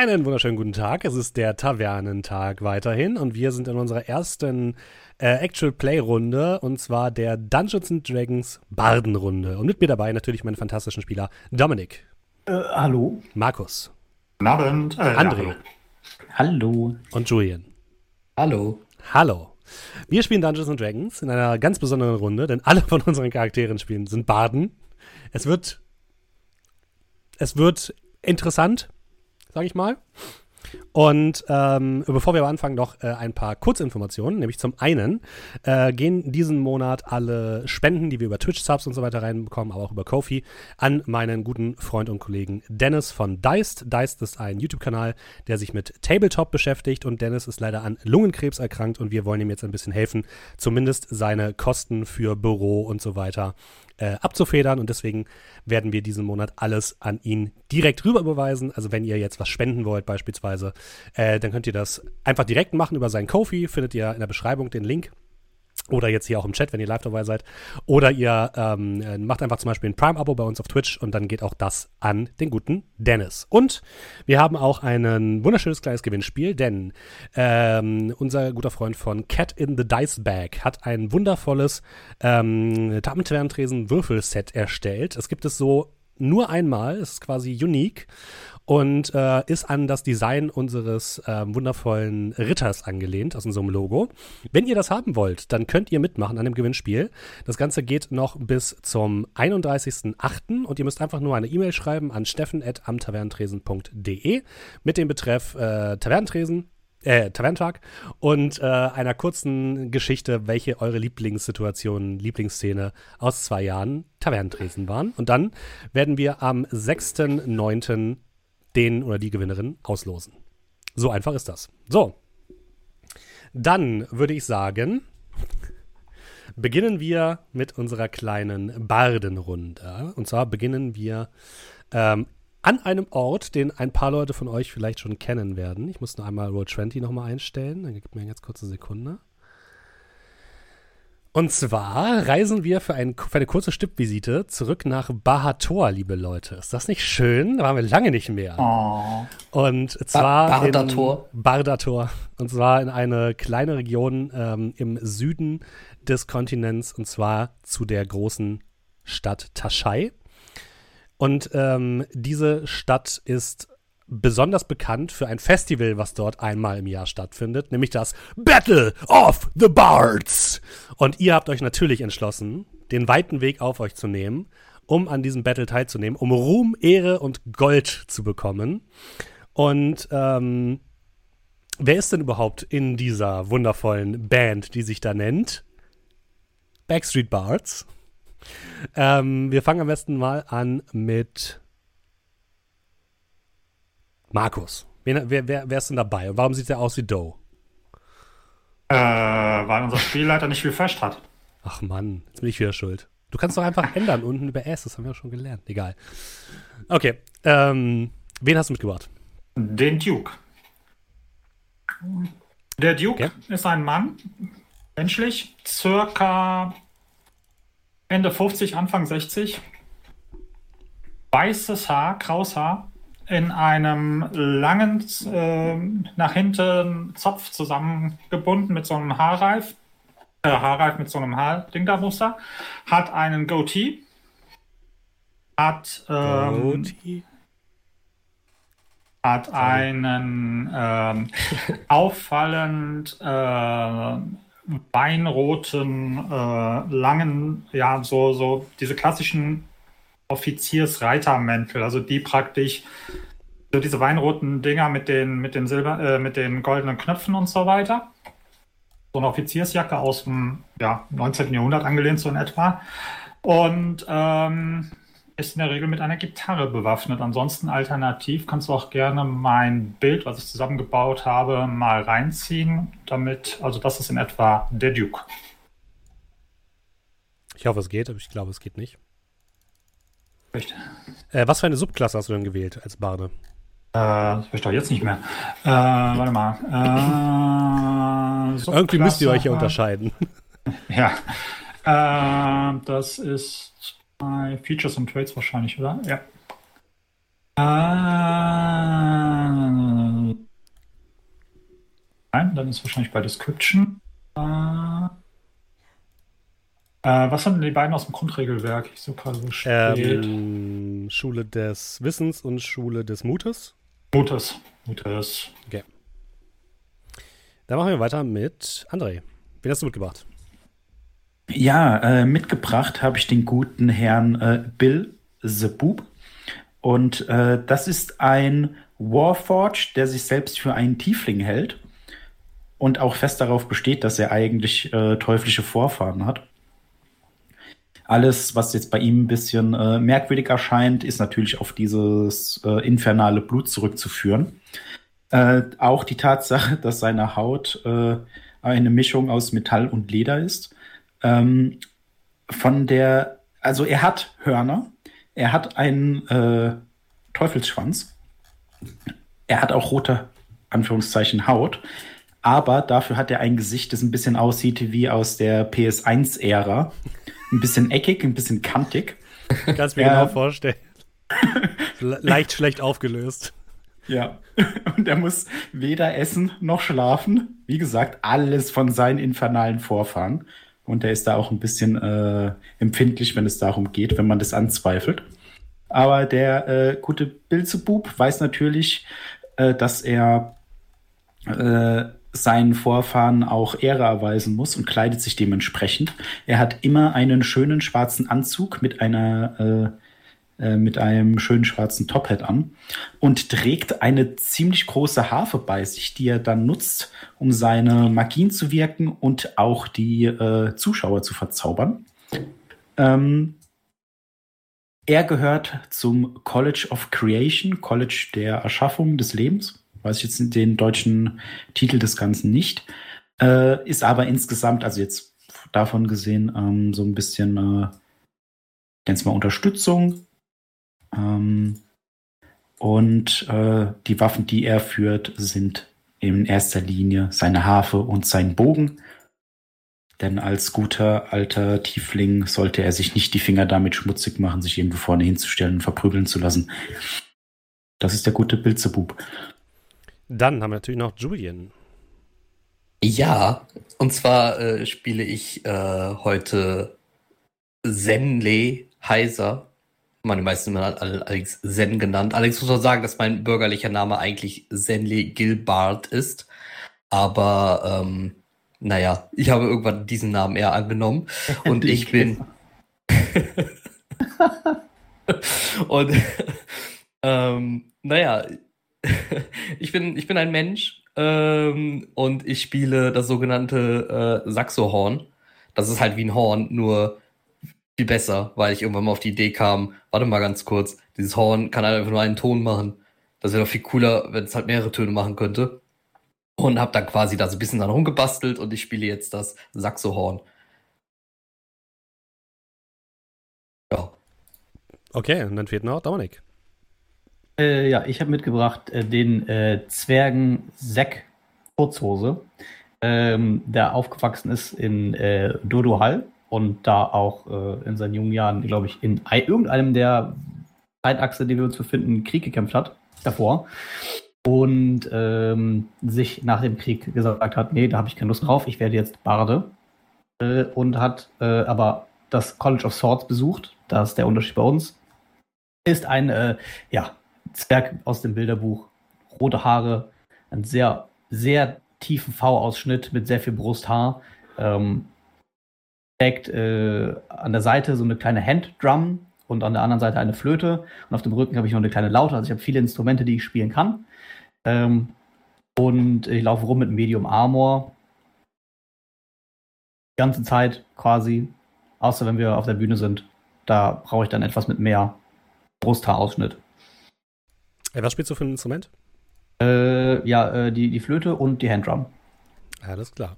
Einen wunderschönen guten Tag. Es ist der Tavernentag weiterhin und wir sind in unserer ersten äh, Actual Play Runde und zwar der Dungeons and Dragons Bardenrunde. Und mit mir dabei natürlich meine fantastischen Spieler Dominik. Äh, hallo. Markus. Guten Abend. Äh, André. Ja, hallo. Und Julian. Hallo. Hallo. Wir spielen Dungeons and Dragons in einer ganz besonderen Runde, denn alle von unseren Charakteren spielen sind Barden. Es wird es wird interessant sage ich mal. Und ähm, bevor wir aber anfangen, noch äh, ein paar Kurzinformationen. Nämlich zum einen äh, gehen diesen Monat alle Spenden, die wir über Twitch-Subs und so weiter reinbekommen, aber auch über Kofi, an meinen guten Freund und Kollegen Dennis von Deist. Deist ist ein YouTube-Kanal, der sich mit Tabletop beschäftigt und Dennis ist leider an Lungenkrebs erkrankt und wir wollen ihm jetzt ein bisschen helfen, zumindest seine Kosten für Büro und so weiter äh, abzufedern und deswegen werden wir diesen Monat alles an ihn direkt rüber überweisen. Also wenn ihr jetzt was spenden wollt beispielsweise, äh, dann könnt ihr das einfach direkt machen über seinen Kofi, findet ihr in der Beschreibung den Link. Oder jetzt hier auch im Chat, wenn ihr live dabei seid. Oder ihr ähm, äh, macht einfach zum Beispiel ein Prime-Abo bei uns auf Twitch und dann geht auch das an den guten Dennis. Und wir haben auch ein wunderschönes kleines Gewinnspiel, denn ähm, unser guter Freund von Cat in the Dice Bag hat ein wundervolles ähm, Damen-Tresen-Würfelset erstellt. Es gibt es so nur einmal, es ist quasi unique und äh, ist an das Design unseres äh, wundervollen Ritters angelehnt aus unserem Logo. Wenn ihr das haben wollt, dann könnt ihr mitmachen an dem Gewinnspiel. Das Ganze geht noch bis zum 31.08. und ihr müsst einfach nur eine E-Mail schreiben an steffen.amtaverntresen.de mit dem Betreff äh, Taverntresen äh, Tavernentag und äh, einer kurzen Geschichte, welche eure Lieblingssituation, Lieblingsszene aus zwei Jahren Tavernentresen waren. Und dann werden wir am 6.9 den oder die Gewinnerin auslosen. So einfach ist das. So. Dann würde ich sagen, beginnen wir mit unserer kleinen Bardenrunde. Und zwar beginnen wir ähm, an einem Ort, den ein paar Leute von euch vielleicht schon kennen werden. Ich muss nur einmal Roll 20 nochmal einstellen. Dann gibt mir jetzt kurze Sekunde. Und zwar reisen wir für, ein, für eine kurze Stippvisite zurück nach Bahator, liebe Leute. Ist das nicht schön? Da waren wir lange nicht mehr. Oh. Und zwar ba Bardator. in Bardator. Und zwar in eine kleine Region ähm, im Süden des Kontinents und zwar zu der großen Stadt Taschai. Und ähm, diese Stadt ist besonders bekannt für ein Festival, was dort einmal im Jahr stattfindet, nämlich das Battle of the Bards. Und ihr habt euch natürlich entschlossen, den weiten Weg auf euch zu nehmen, um an diesem Battle teilzunehmen, um Ruhm, Ehre und Gold zu bekommen. Und ähm, wer ist denn überhaupt in dieser wundervollen Band, die sich da nennt? Backstreet Bards. Ähm, wir fangen am besten mal an mit Markus. Wer, wer, wer ist denn dabei und warum sieht er aus wie Doe? Äh, weil unser Spielleiter nicht viel Fest hat. Ach Mann, jetzt bin ich wieder schuld. Du kannst doch einfach ändern unten über S, das haben wir schon gelernt. Egal. Okay, ähm, wen hast du mitgebracht? Den Duke. Der Duke okay. ist ein Mann, menschlich, circa Ende 50, Anfang 60. Weißes Haar, graues Haar, in einem langen, äh, nach hinten Zopf zusammengebunden mit so einem Haarreif. Äh, Haarreif mit so einem Haarding da Muster. Hat einen Goatee. Hat, ähm, Goatee? hat einen ähm, auffallend äh, weinroten, äh, langen, ja, so, so diese klassischen Offiziersreitermäntel, also die praktisch so diese weinroten Dinger mit den, mit den Silber, äh, mit den goldenen Knöpfen und so weiter. So eine Offiziersjacke aus dem ja, 19. Jahrhundert angelehnt, so in etwa. Und ähm, ist in der Regel mit einer Gitarre bewaffnet. Ansonsten alternativ kannst du auch gerne mein Bild, was ich zusammengebaut habe, mal reinziehen. Damit, also das ist in etwa der Duke. Ich hoffe, es geht, aber ich glaube, es geht nicht. Äh, was für eine Subklasse hast du denn gewählt als Barde? Äh, das ich doch jetzt nicht mehr. Äh, warte mal. Äh, Irgendwie müsst ihr euch ja unterscheiden. Ja. Äh, das ist bei Features und Trades wahrscheinlich, oder? Ja. ein, dann ist wahrscheinlich bei Description. Äh, was sind denn die beiden aus dem Grundregelwerk? Ich suche gerade so spät. Ähm, Schule des Wissens und Schule des Mutes. Mutes. Mutes. Dann machen wir weiter mit André. Wen hast du mitgebracht? Ja, äh, mitgebracht habe ich den guten Herrn äh, Bill the Boob. Und äh, das ist ein Warforge, der sich selbst für einen Tiefling hält und auch fest darauf besteht, dass er eigentlich äh, teuflische Vorfahren hat. Alles, was jetzt bei ihm ein bisschen äh, merkwürdig erscheint, ist natürlich auf dieses äh, infernale Blut zurückzuführen. Äh, auch die Tatsache, dass seine Haut äh, eine Mischung aus Metall und Leder ist. Ähm, von der, also er hat Hörner, er hat einen äh, Teufelsschwanz, er hat auch rote, Anführungszeichen, Haut, aber dafür hat er ein Gesicht, das ein bisschen aussieht wie aus der PS1-Ära. Ein bisschen eckig, ein bisschen kantig. Kannst mir Ja. genau vorstellen. Le leicht schlecht aufgelöst. Ja. Und er muss weder essen noch schlafen. Wie gesagt, alles von seinen infernalen Vorfahren. Und er ist da auch ein bisschen äh, empfindlich, wenn es darum geht, wenn man das anzweifelt. Aber der äh, gute Bilzebub weiß natürlich, äh, dass er äh, seinen Vorfahren auch Ehre erweisen muss und kleidet sich dementsprechend. Er hat immer einen schönen schwarzen Anzug mit einer äh, äh, mit einem schönen schwarzen Tophat an und trägt eine ziemlich große Harfe bei sich, die er dann nutzt, um seine Magien zu wirken und auch die äh, Zuschauer zu verzaubern. Ähm, er gehört zum College of Creation, College der Erschaffung des Lebens. Weiß ich jetzt den deutschen Titel des Ganzen nicht. Äh, ist aber insgesamt, also jetzt davon gesehen, ähm, so ein bisschen, äh, es mal Unterstützung. Ähm, und äh, die Waffen, die er führt, sind in erster Linie seine Harfe und sein Bogen. Denn als guter alter Tiefling sollte er sich nicht die Finger damit schmutzig machen, sich irgendwo vorne hinzustellen und verprügeln zu lassen. Das ist der gute Bilzebub. Dann haben wir natürlich noch Julian. Ja, und zwar äh, spiele ich äh, heute Zenle Heiser. Meine meisten haben Alex Zen genannt. Allerdings muss man sagen, dass mein bürgerlicher Name eigentlich Zenle Gilbart ist. Aber ähm, naja, ich habe irgendwann diesen Namen eher angenommen. Und ich bin. und ähm, naja, ich bin, ich bin ein Mensch ähm, und ich spiele das sogenannte äh, Saxohorn. Das ist halt wie ein Horn, nur viel besser, weil ich irgendwann mal auf die Idee kam, warte mal ganz kurz, dieses Horn kann halt einfach nur einen Ton machen. Das wäre doch viel cooler, wenn es halt mehrere Töne machen könnte. Und habe dann quasi da so ein bisschen dran rumgebastelt und ich spiele jetzt das Saxohorn. Ja. Okay, und dann fehlt noch Dominik. Äh, ja, ich habe mitgebracht äh, den äh, Zwergen Zack Kurzhose, ähm, der aufgewachsen ist in äh, Dodo Hall und da auch äh, in seinen jungen Jahren, glaube ich, in ei- irgendeinem der Zeitachse, die wir uns befinden, Krieg gekämpft hat, davor. Und ähm, sich nach dem Krieg gesagt hat, nee, da habe ich keine Lust drauf, ich werde jetzt Barde. Äh, und hat aber das College of Swords besucht, das ist der Unterschied bei uns. Ist ein, ja, Zwerg aus dem Bilderbuch, rote Haare, einen sehr, sehr tiefen V-Ausschnitt mit sehr viel Brusthaar. Ähm, trägt äh, an der Seite so eine kleine Handdrum und an der anderen Seite eine Flöte. Und auf dem Rücken habe ich noch eine kleine Laute. Also ich habe viele Instrumente, die ich spielen kann. Ähm, und ich laufe rum mit Medium Armor. Die ganze Zeit quasi. Außer wenn wir auf der Bühne sind. Da brauche ich dann etwas mit mehr Brusthaarausschnitt. Äh, was spielst du für ein Instrument? Äh, ja, äh, die, die Flöte und die Handdrum. Alles klar.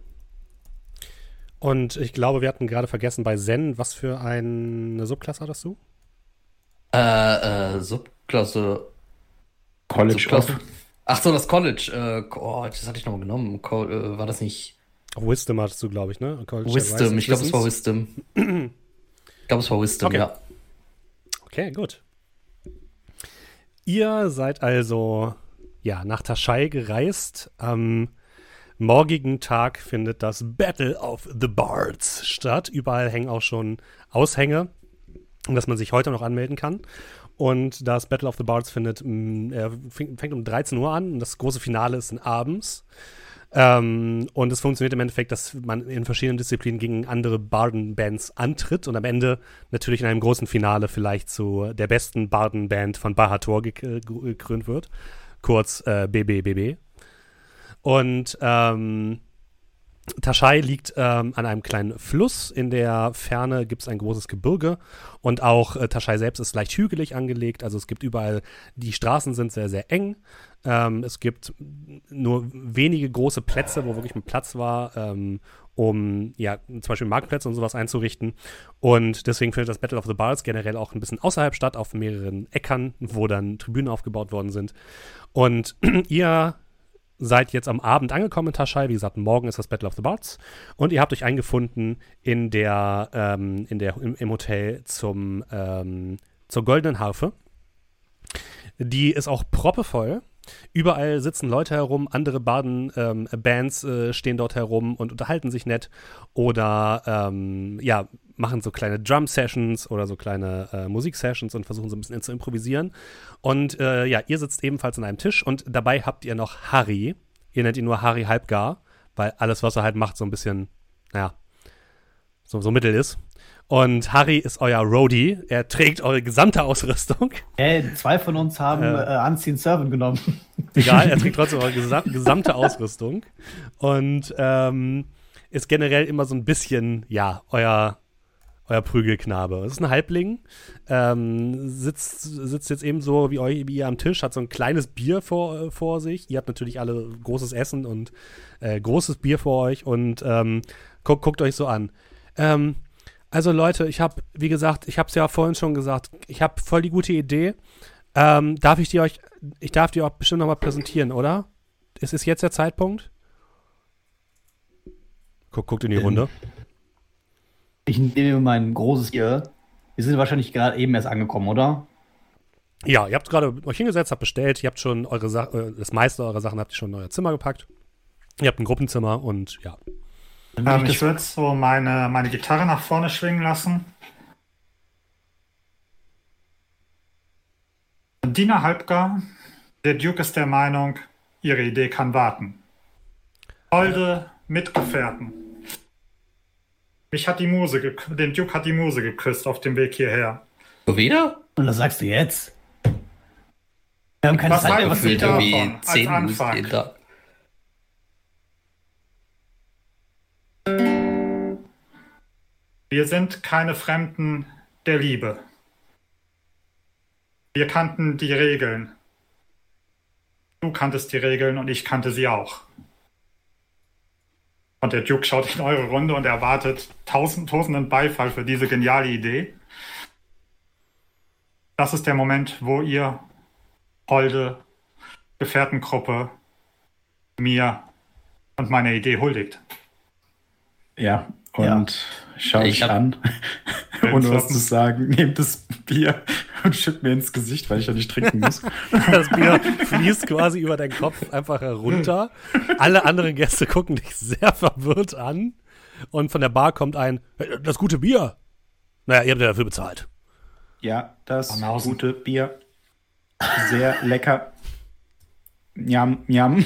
Und ich glaube, wir hatten gerade vergessen bei Zen, was für eine Subklasse hattest du? Äh, äh, Subklasse. College Subklasse. Ach so, das College. Äh, oh, das hatte ich noch mal genommen. Co äh, war das nicht Wisdom hattest du, glaube ich, ne? College Wisdom? Ich glaube, es war. Wisdom. Ich glaube, es war Wisdom, Okay. ja. Okay, gut. Ihr seid also ja nach Taschai gereist, ähm, morgigen Tag findet das Battle of the Bards statt. Überall hängen auch schon Aushänge, dass man sich heute noch anmelden kann. Und das Battle of the Bards findet, mh, äh, fängt um 13 Uhr an und das große Finale ist abends. Ähm, und es funktioniert im Endeffekt, dass man in verschiedenen Disziplinen gegen andere Barden-Bands antritt und am Ende natürlich in einem großen Finale vielleicht zu der besten Barden-Band von Bahator gekrönt wird. Kurz äh, BBBB. Und ähm, Taschai liegt ähm, an einem kleinen Fluss. In der Ferne gibt es ein großes Gebirge und auch äh, Taschai selbst ist leicht hügelig angelegt. Also es gibt überall, die Straßen sind sehr, sehr eng. Ähm, es gibt nur wenige große Plätze, wo wirklich ein Platz war, ähm, um ja zum Beispiel Marktplätze und sowas einzurichten. Und deswegen findet das Battle of the Bards generell auch ein bisschen außerhalb statt, auf mehreren Äckern, wo dann Tribünen aufgebaut worden sind. Und ihr seid jetzt am Abend angekommen in Taschai. Wie gesagt, morgen ist das Battle of the Bards. Und ihr habt euch eingefunden in der, ähm, in der, im, im Hotel zum, ähm, zur Goldenen Harfe. Die ist auch proppevoll. Überall sitzen Leute herum, andere Baden-Bands ähm, äh, stehen dort herum und unterhalten sich nett oder ähm, ja, machen so kleine Drum-Sessions oder so kleine äh, Musik-Sessions und versuchen so ein bisschen zu improvisieren. Und äh, ja, ihr sitzt ebenfalls an einem Tisch und dabei habt ihr noch Harry. Ihr nennt ihn nur Harry Halbgar, weil alles, was er halt macht, so ein bisschen, naja, so, so mittel ist. Und Harry ist euer Roadie. Er trägt eure gesamte Ausrüstung. Äh, zwei von uns haben äh, äh, Unseen Servant genommen. Egal, er trägt trotzdem eure gesam gesamte Ausrüstung. Und ähm, ist generell immer so ein bisschen, ja, euer, euer Prügelknabe. Es ist ein Halbling, ähm, sitzt, sitzt jetzt eben so wie, euch, wie ihr am Tisch, hat so ein kleines Bier vor, vor sich. Ihr habt natürlich alle großes Essen und äh, großes Bier vor euch und ähm, guckt, guckt euch so an. Ähm, also Leute, ich habe, wie gesagt, ich habe es ja vorhin schon gesagt, ich habe voll die gute Idee. Ähm, darf ich die euch, ich darf die auch bestimmt nochmal präsentieren, oder? Ist es jetzt der Zeitpunkt? Guck, guckt in die ähm, Runde. Ich nehme mein großes Bier. Wir sind wahrscheinlich gerade eben erst angekommen, oder? Ja, ihr habt gerade euch hingesetzt, habt bestellt, ihr habt schon eure Sa äh, das meiste eurer Sachen habt ihr schon in euer Zimmer gepackt. Ihr habt ein Gruppenzimmer und ja. Ähm, ich würde so meine, meine Gitarre nach vorne schwingen lassen. Dina Halbgar, der Duke ist der Meinung, ihre Idee kann warten. Holde Mitgefährten. Mich hat die Muse, den Duke hat die Muse geküsst auf dem Weg hierher. So wieder? Und das sagst du jetzt? Wir haben keine was Zeit was gefühlt irgendwie zehn Wir sind keine Fremden der Liebe. Wir kannten die Regeln. Du kanntest die Regeln und ich kannte sie auch. Und der Duke schaut in eure Runde und erwartet tausend, tausenden Beifall für diese geniale Idee. Das ist der Moment, wo ihr, holde Gefährtengruppe, mir und meiner Idee huldigt. Ja, und ja. Schau dich an, ohne was zu sagen, nehmt das Bier und schütt mir ins Gesicht, weil ich ja nicht trinken muss. Das Bier fließt quasi über deinen Kopf einfach herunter. Alle anderen Gäste gucken dich sehr verwirrt an. Und von der Bar kommt ein, das gute Bier. Naja, ihr habt ja dafür bezahlt. Ja, das gute Bier. Sehr lecker. Njam, njam.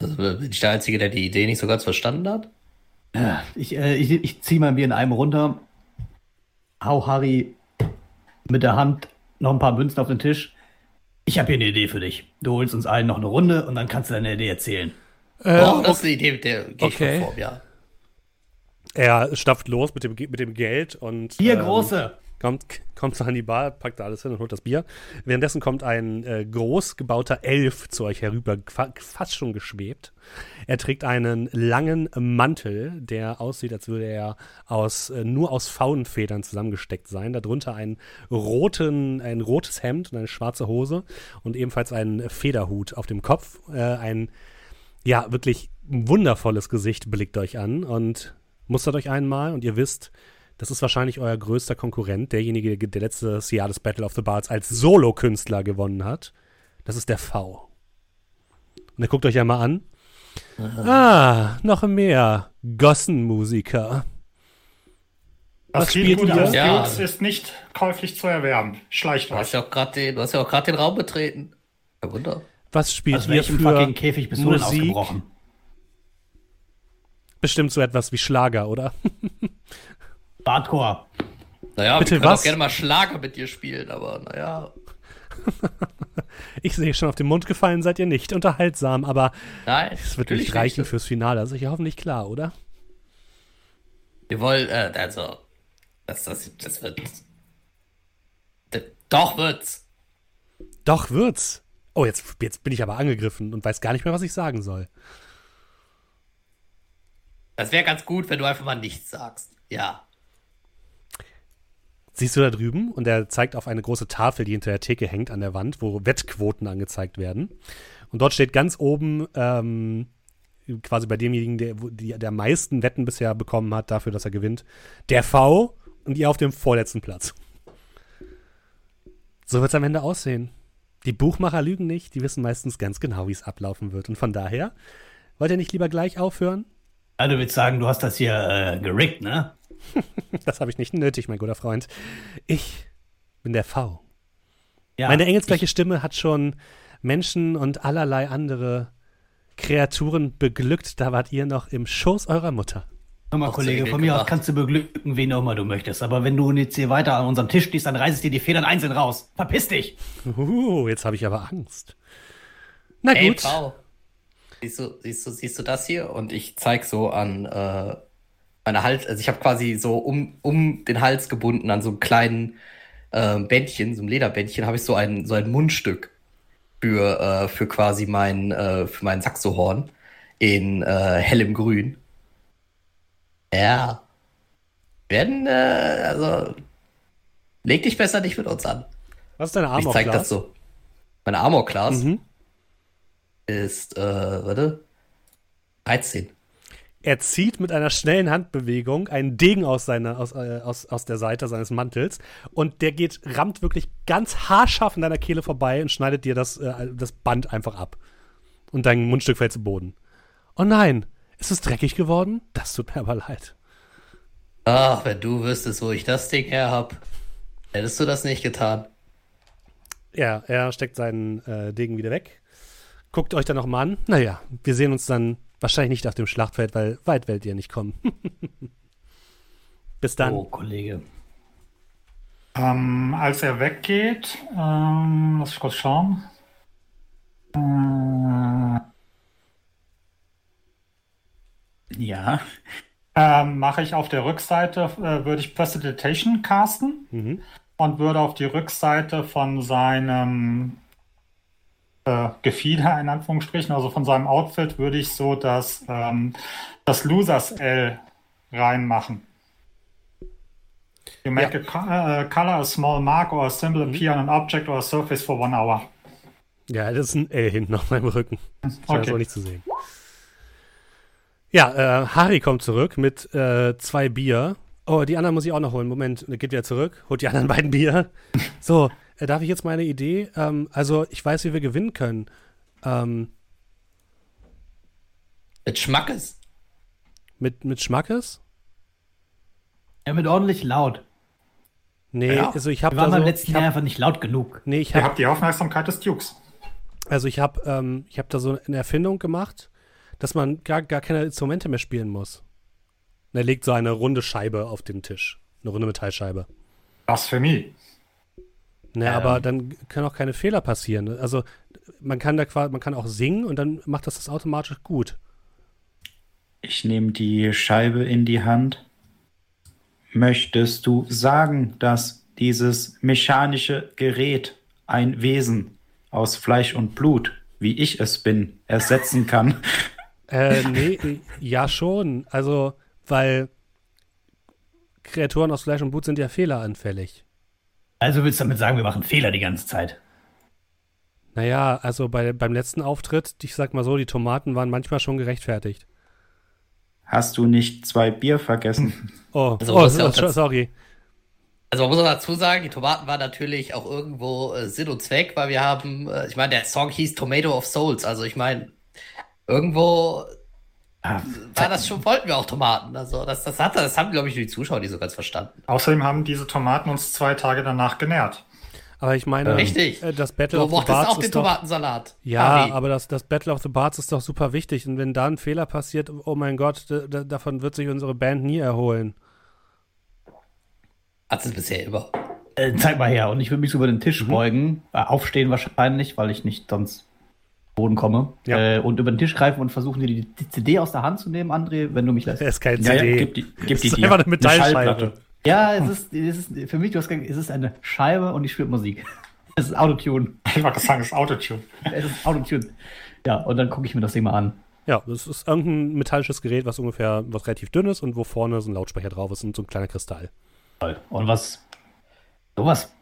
Also, bin ich der Einzige, der die Idee nicht so ganz verstanden hat? Ich, äh, ich, ich ziehe mein Bier in einem runter, hau Harry mit der Hand noch ein paar Münzen auf den Tisch. Ich habe hier eine Idee für dich. Du holst uns allen noch eine Runde und dann kannst du deine Idee erzählen. Äh, oh, das ist eine Idee, mit der gehe okay. ich konform, ja. Er stapft los mit dem, mit dem Geld und. Bier ähm, große! Kommt, kommt die Bar, packt da alles hin und holt das Bier. Währenddessen kommt ein äh, groß gebauter Elf zu euch herüber, fast schon geschwebt. Er trägt einen langen Mantel, der aussieht, als würde er aus, äh, nur aus Faunenfedern zusammengesteckt sein. Darunter einen roten, ein rotes Hemd und eine schwarze Hose und ebenfalls einen Federhut auf dem Kopf. Äh, ein, ja, wirklich wundervolles Gesicht blickt euch an und mustert euch einmal und ihr wisst, das ist wahrscheinlich euer größter Konkurrent, derjenige, der letztes Jahr das Battle of the Bards als Solo-Künstler gewonnen hat. Das ist der V. Und er guckt euch einmal an Ah, noch mehr Gossenmusiker. Das Was Lied spielt Gut ihr? aus Ja. Ist nicht käuflich zu erwerben. Schleicht Du hast euch. ja auch gerade den, du hast ja auch gerade den Raum betreten. Kein Wunder. Was spielt Aus ihr für Käfig bist du denn Musik? ausgebrochen? Bestimmt so etwas wie Schlager, oder? Hardcore. Naja, Bitte wir können was? auch gerne mal Schlager mit dir spielen, aber naja. Ich sehe schon, auf den Mund gefallen seid ihr nicht. Unterhaltsam, aber Nein, es wird nicht reichen nicht. fürs Finale. Ist ja hoffentlich klar, oder? Wir wollen, äh, also, das, das, das wird. Doch wird's. Doch, wird's. Oh, jetzt, jetzt bin ich aber angegriffen und weiß gar nicht mehr, was ich sagen soll. Das wäre ganz gut, wenn du einfach mal nichts sagst. Ja. Siehst du da drüben? Und er zeigt auf eine große Tafel, die hinter der Theke hängt an der Wand, wo Wettquoten angezeigt werden. Und dort steht ganz oben, ähm, quasi bei demjenigen, der, die, der meisten Wetten bisher bekommen hat, dafür, dass er gewinnt, der V und ihr auf dem vorletzten Platz. So wird es am Ende aussehen. Die Buchmacher lügen nicht, die wissen meistens ganz genau, wie es ablaufen wird. Und von daher, wollt ihr nicht lieber gleich aufhören? Also, du willst sagen, du hast das hier äh, gerickt, ne? Das habe ich nicht nötig, mein guter Freund. Ich bin der V. Ja. Meine engelsgleiche Stimme hat schon Menschen und allerlei andere Kreaturen beglückt. Da wart ihr noch im Schoß eurer Mutter. Hör mal, Kollege, von mir aus kannst du beglücken, wen auch immer du möchtest. Aber wenn du jetzt hier weiter an unserem Tisch stehst, dann reiß ich dir die Federn einzeln raus. Verpiss dich! Uh, jetzt habe ich aber Angst. Na Ey, gut. Frau. Siehst du, siehst du, siehst du das hier? Und ich zeig so an äh, meine Hals, also ich habe quasi so um, um den Hals gebunden an so einem kleinen äh, Bändchen, so einem Lederbändchen, habe ich so ein, so ein Mundstück für, äh, für quasi mein, äh, für mein Saxohorn in äh, hellem Grün. Ja. Werden, äh, also, leg dich besser nicht mit uns an. Was ist deine Ich Armor zeig das so. Meine Armor Class Mhm. ist, äh, warte, 13. Er zieht mit einer schnellen Handbewegung einen Degen aus, seiner, aus, äh, aus, aus der Seite seines Mantels und der geht, rammt wirklich ganz haarscharf in deiner Kehle vorbei und schneidet dir das, äh, das Band einfach ab. Und dein Mundstück fällt zu Boden. Oh nein, ist es dreckig geworden? Das tut mir aber leid. Ach, wenn du wüsstest, wo ich das Ding her hab, hättest du das nicht getan. Ja, er steckt seinen äh, Degen wieder weg. Guckt euch dann nochmal an. Naja, wir sehen uns dann wahrscheinlich nicht auf dem Schlachtfeld, weil weit werdet ihr nicht kommen. Bis dann. Oh, Kollege. Ähm, als er weggeht, ähm, lass ich kurz schauen. Äh, Ja. ähm, mache ich auf der Rückseite, äh, würde ich Prestidigitation casten Mhm. und würde auf die Rückseite von seinem äh, Gefieder, in Anführungsstrichen, also von seinem Outfit, würde ich so das, ähm, das Losers L reinmachen. You make a co uh, color, a small mark or a symbol appear on an object or a surface for one hour. Ja, das ist ein L hinten auf meinem Rücken. Scheint Okay. okay. auch nicht zu sehen. Ja, äh, Harry kommt zurück mit äh, zwei Bier. Oh, die anderen muss ich auch noch holen. Moment, geht wieder zurück, holt die anderen beiden Bier. So, äh, darf ich jetzt meine Idee? Ähm, also, ich weiß, wie wir gewinnen können. Ähm, Mit Schmackes. mit, mit Schmackes? Ja, mit ordentlich laut. Nee, Ja. also ich Wir habe waren da beim so, letzten ich Jahr hab, einfach nicht laut genug. nee, ich Ihr habe habt die Aufmerksamkeit des Dukes. Also ich habe ähm, ich hab da so eine Erfindung gemacht, dass man gar, gar keine Instrumente mehr spielen muss. Und er legt so eine runde Scheibe auf den Tisch. Eine runde Metallscheibe. Blasphemie. Naja, Ähm. aber dann können auch keine Fehler passieren. Also man kann da quasi, man kann auch singen und dann macht das das automatisch gut. Ich nehme die Scheibe in die Hand. Möchtest du sagen, dass dieses mechanische Gerät ein Wesen aus Fleisch und Blut, wie ich es bin, ersetzen kann? Äh, nee, ja schon. Also, weil Kreaturen aus Fleisch und Blut sind ja fehleranfällig. Also willst du damit sagen, wir machen Fehler die ganze Zeit? Naja, also bei, beim letzten Auftritt, ich sag mal so, die Tomaten waren manchmal schon gerechtfertigt. Hast du nicht zwei Bier vergessen? Oh, Also, oh so- das- sorry. Also man muss auch dazu sagen, die Tomaten waren natürlich auch irgendwo äh, Sinn und Zweck, weil wir haben, äh, ich meine, der Song hieß Tomato of Souls. Also ich meine, irgendwo Ah, war das schon, wollten wir auch Tomaten. Also das, das, hat, das haben, glaube ich, die Zuschauer nicht so ganz verstanden. Außerdem haben diese Tomaten uns zwei Tage danach genährt. Aber ich meine, Richtig. äh, das Battle Du of the Bards auch den ist doch, Tomatensalat. Ja, Harry. aber das, das Battle of the Bards ist doch super wichtig. Und wenn da ein Fehler passiert, oh mein Gott, da, da, davon wird sich unsere Band nie erholen. Hat es bisher immer. Äh, zeig mal her. Und ich würde mich so über den Tisch Mhm. beugen, äh, aufstehen wahrscheinlich, weil ich nicht sonst Boden komme. Ja. Äh, und über den Tisch greifen und versuchen, dir die, die CD aus der Hand zu nehmen, André, wenn du mich lässt. Er ist kein Ja, ja, CD. gib die, gib Das die ist dir. einfach eine Metallscheibe. Ja, es ist, es ist für mich, du hast gesagt, es ist eine Scheibe und ich spiele Musik. Es ist Autotune. Ich wollte sagen, das ist Autotune. Es ist Autotune. Ja, und dann gucke ich mir das Ding mal an. Ja, das ist irgendein metallisches Gerät, was ungefähr, was relativ dünn ist und wo vorne so ein Lautsprecher drauf ist und so ein kleiner Kristall. Toll. Und was? Sowas?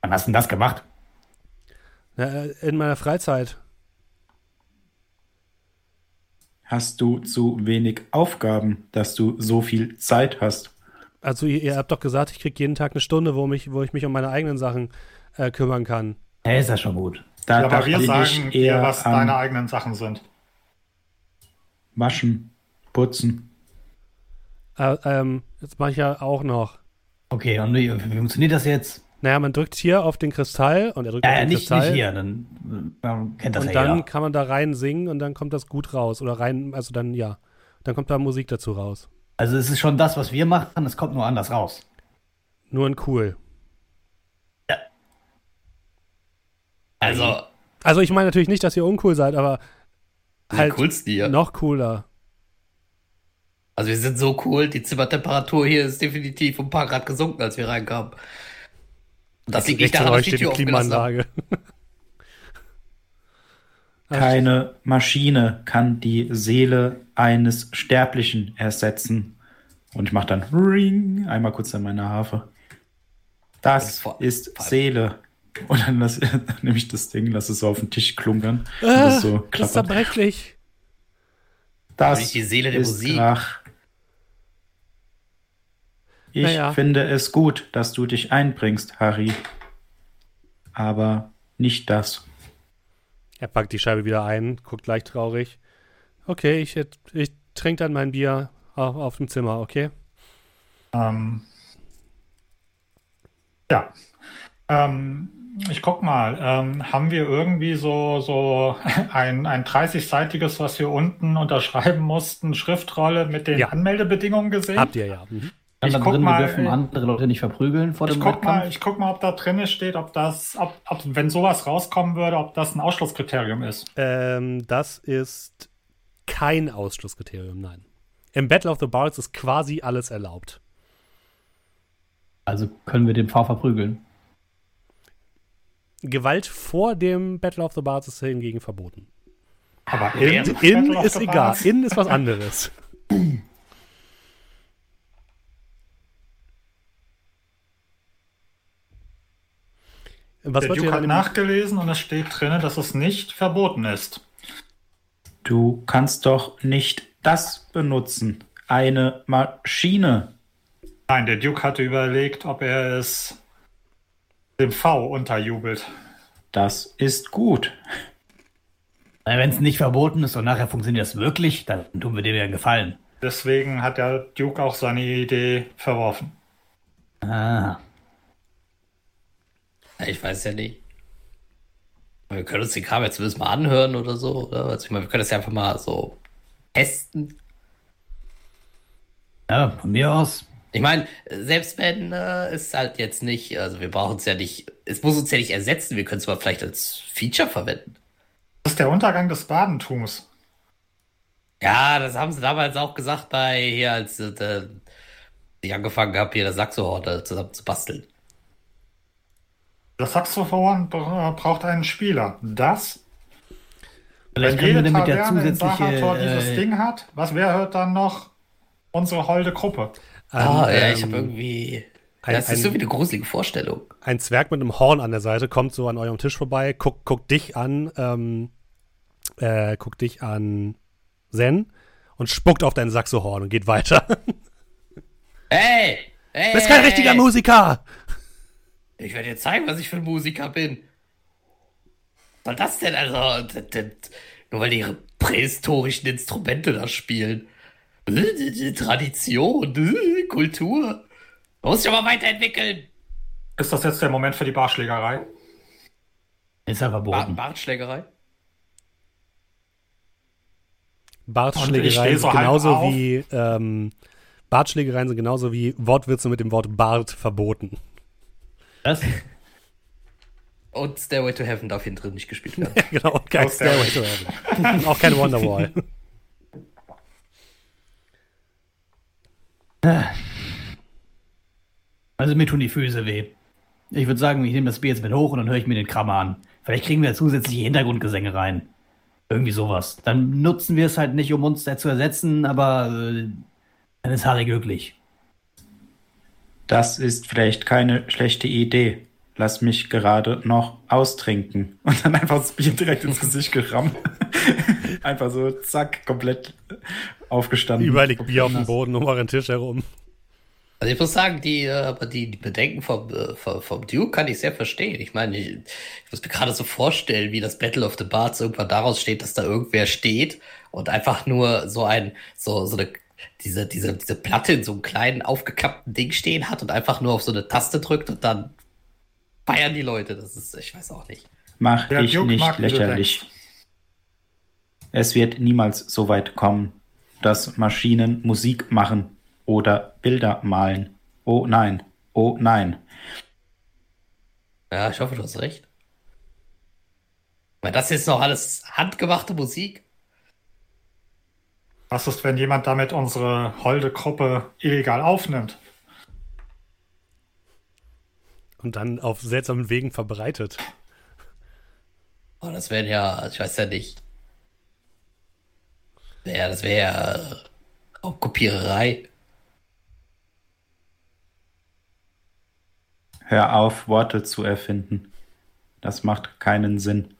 Wann hast du denn das gemacht? Ja, äh, in meiner Freizeit. Hast du zu wenig Aufgaben, dass du so viel Zeit hast? Also ihr, ihr habt doch gesagt, ich kriege jeden Tag eine Stunde, wo, mich, wo ich mich um meine eigenen Sachen äh, kümmern kann. Ja, ist ja schon gut. Da Ja, aber dachte wir ich sagen dir, eher was deine eigenen Sachen sind. Waschen, Putzen. Äh, ähm, jetzt mache ich ja auch noch. Okay, und wie, wie funktioniert das jetzt? Naja, man drückt hier auf den Kristall und er drückt Ja, auf ja den nicht, Kristall. nicht hier. Dann man kennt das und ja dann jeder. kann man da rein singen und dann kommt das gut raus. Oder rein, also dann, ja. Dann kommt da Musik dazu raus. Also es ist schon das, was wir machen, es kommt nur anders raus. Nur ein cool. Also, Also ich meine natürlich nicht, dass ihr uncool seid, aber halt coolsten noch cooler. Also wir sind so cool, die Zimmertemperatur hier ist definitiv um ein paar Grad gesunken, als wir reinkamen. Und das liegt nicht daran, dass die Tür. Klimaanlage. Keine Maschine kann die Seele eines Sterblichen ersetzen. Und ich mache dann Ring, einmal kurz an meine Harfe. Das Vor- ist vor- Seele. Und dann, lass, dann nehme ich das Ding, lasse es so auf den Tisch klunkern. Und Ah, das so das ist zerbrechlich. Das nicht die Seele der ist Musik. Krach. Ich Naja. finde es gut, dass du dich einbringst, Harry. Aber nicht das. Er packt die Scheibe wieder ein, guckt leicht traurig. Okay, ich, ich trinke dann mein Bier auf, auf dem Zimmer, okay? Ähm, ja. Ähm, ich guck mal, ähm, haben wir irgendwie so, so ein, ein 30-seitiges, was wir unten unterschreiben mussten, Schriftrolle mit den Ja. Anmeldebedingungen gesehen? Habt ihr ja. Mhm. Ich guck drin, mal, wir dürfen andere Leute nicht verprügeln vor Ich dem guck, mal, ich guck mal, ob da drin steht, ob das, ob, ob, wenn sowas rauskommen würde, ob das ein Ausschlusskriterium ist. Ähm, das ist kein Ausschlusskriterium, nein. Im Battle of the Bards ist quasi alles erlaubt. Also können wir den Pfau verprügeln. Gewalt vor dem Battle of the Bards ist hingegen verboten. Aber In, in ist egal. In ist was anderes. Was Der Duke hat nachgelesen und es steht drin, dass es nicht verboten ist. Du kannst doch nicht das benutzen. Eine Maschine. Nein, der Duke hatte überlegt, ob er es dem V unterjubelt. Das ist gut. Wenn es nicht verboten ist und nachher funktioniert das wirklich, dann tun wir dem ja einen Gefallen. Deswegen hat der Duke auch seine Idee verworfen. Ah. Ich weiß ja nicht. Wir können uns den Kram jetzt zumindest mal anhören oder so. Oder? Also ich meine, wir können das ja einfach mal so testen. Ja, von mir aus. Ich meine, selbst wenn äh, es halt jetzt nicht, also wir brauchen es ja nicht, es muss uns ja nicht ersetzen, wir können es aber vielleicht als Feature verwenden. Das ist der Untergang des Badentums. Ja, das haben sie damals auch gesagt bei hier, als äh, ich angefangen habe, hier das Saxohorn zusammen zu basteln. Das Saxophon bra- braucht einen Spieler. Das, Vielleicht wenn jede mit der in zusätzliche. Dieses Äh, Ding hat, was wer hört dann noch? Unsere holde Gruppe. Ah, Ein, ja, ich ähm, habe irgendwie. ein- das ist ein- so wie eine gruselige Vorstellung. ein Zwerg mit einem Horn an der Seite kommt so an eurem Tisch vorbei, guckt, guckt dich an, ähm, äh, guckt dich an Zen und spuckt auf dein Saxohorn und geht weiter. Hey! Hey! Du bist kein richtiger Musiker! Ich werde dir zeigen, was ich für ein Musiker bin. Was soll das denn? Also, d- d- nur weil die prähistorischen Instrumente da spielen. Tradition, Kultur. Man muss sich aber weiterentwickeln. Ist das jetzt der Moment für die Barschlägerei? Ist ja Bar verboten. Bartschlägerei? Und ich Bartschlägereien sind genauso auf. wie ähm, Bartschlägereien sind genauso wie Wortwitze mit dem Wort Bart verboten. Das? Und Stairway to Heaven darf hier drin nicht gespielt werden. genau, und kein Oh, Stairway. To Heaven. Auch kein Wonderwall. Also mir tun die Füße weh. Ich würde sagen, ich nehme das Bier jetzt mit hoch und dann höre ich mir den Krammer an. Vielleicht kriegen wir zusätzliche Hintergrundgesänge rein. Irgendwie sowas. Dann nutzen wir es halt nicht, um uns da zu ersetzen, aber äh, dann ist Harry glücklich. Das ist vielleicht keine schlechte Idee. Lass mich gerade noch austrinken. Und dann einfach das Bier direkt ins Gesicht gerammt. einfach so, zack, komplett aufgestanden. Überall liegt Bier auf dem Boden um euren Tisch herum. Also ich muss sagen, die, äh, aber die, die Bedenken vom, äh, vom, vom Duke kann ich sehr verstehen. Ich meine, ich, ich muss mir gerade so vorstellen, wie das Battle of the Bards irgendwann daraus steht, dass da irgendwer steht und einfach nur so ein, so, so eine, diese, diese, diese Platte in so einem kleinen aufgeklappten Ding stehen hat und einfach nur auf so eine Taste drückt und dann feiern die Leute. Das ist, ich weiß auch nicht. Mach Der dich nicht lächerlich. Es wird niemals so weit kommen, dass Maschinen Musik machen oder Bilder malen. Oh nein, oh nein. Ja, ich hoffe, du hast recht. Weil das ist noch alles handgemachte Musik. Was ist, wenn jemand damit unsere holde Gruppe illegal aufnimmt? Und dann auf seltsamen Wegen verbreitet. Oh, das wäre ja, ich weiß ja nicht. Ja, das wäre ja äh, auch Kopiererei. Hör auf, Worte zu erfinden. Das macht keinen Sinn.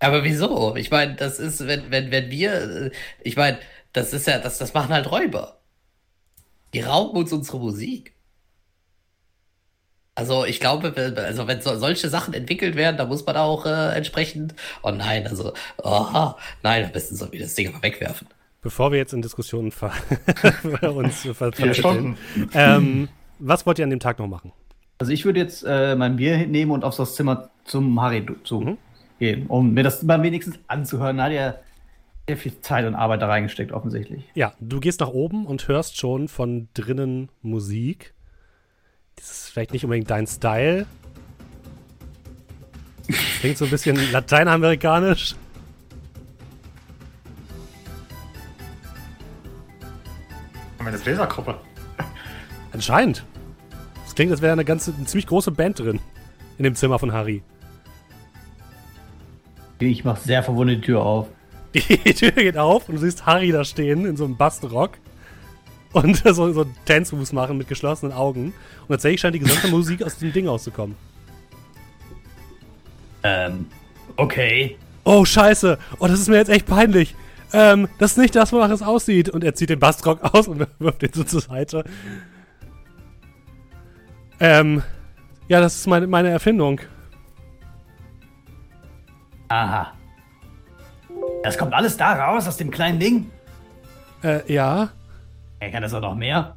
Aber wieso? Ich meine, das ist, wenn, wenn, wenn wir, äh, ich meine, das ist ja, das, das machen halt Räuber. Die rauben uns unsere Musik. Also ich glaube, wenn- also wenn so, solche Sachen entwickelt werden, da muss man auch äh, entsprechend, oh nein, also, oh, nein, am besten soll wir das Ding aber wegwerfen. Bevor wir jetzt in Diskussionen ver uns ver Vier verzetteln, Stunden. ähm, was wollt ihr an dem Tag noch machen? Also ich würde jetzt äh, mein Bier nehmen und auf das Zimmer zum Harry zu Mhm. gehen, um mir das mal wenigstens anzuhören. Hat er sehr viel Zeit und Arbeit da reingesteckt, offensichtlich. Ja, du gehst nach oben und hörst schon von drinnen Musik. Das ist vielleicht nicht unbedingt dein Style. Das klingt so ein bisschen lateinamerikanisch. Haben wir eine Bläsergruppe? Anscheinend. Es klingt, als wäre eine ganze, eine ziemlich große Band drin. In dem Zimmer von Harry. Ich mache sehr verwundert die Tür auf. Die Tür geht auf und du siehst Harry da stehen in so einem Bastrock. Und so, so Dance-Moves machen mit geschlossenen Augen. Und tatsächlich scheint die gesamte Musik aus dem Ding auszukommen. Ähm, okay. Oh, scheiße. Oh, das ist mir jetzt echt peinlich. Ähm, das ist nicht das, wonach es aussieht. Und er zieht den Bastrock aus und wirft den so zur Seite. Ähm, ja, das ist meine, meine Erfindung. Aha. Das kommt alles da raus aus dem kleinen Ding? Äh, ja. Er kann das auch noch mehr.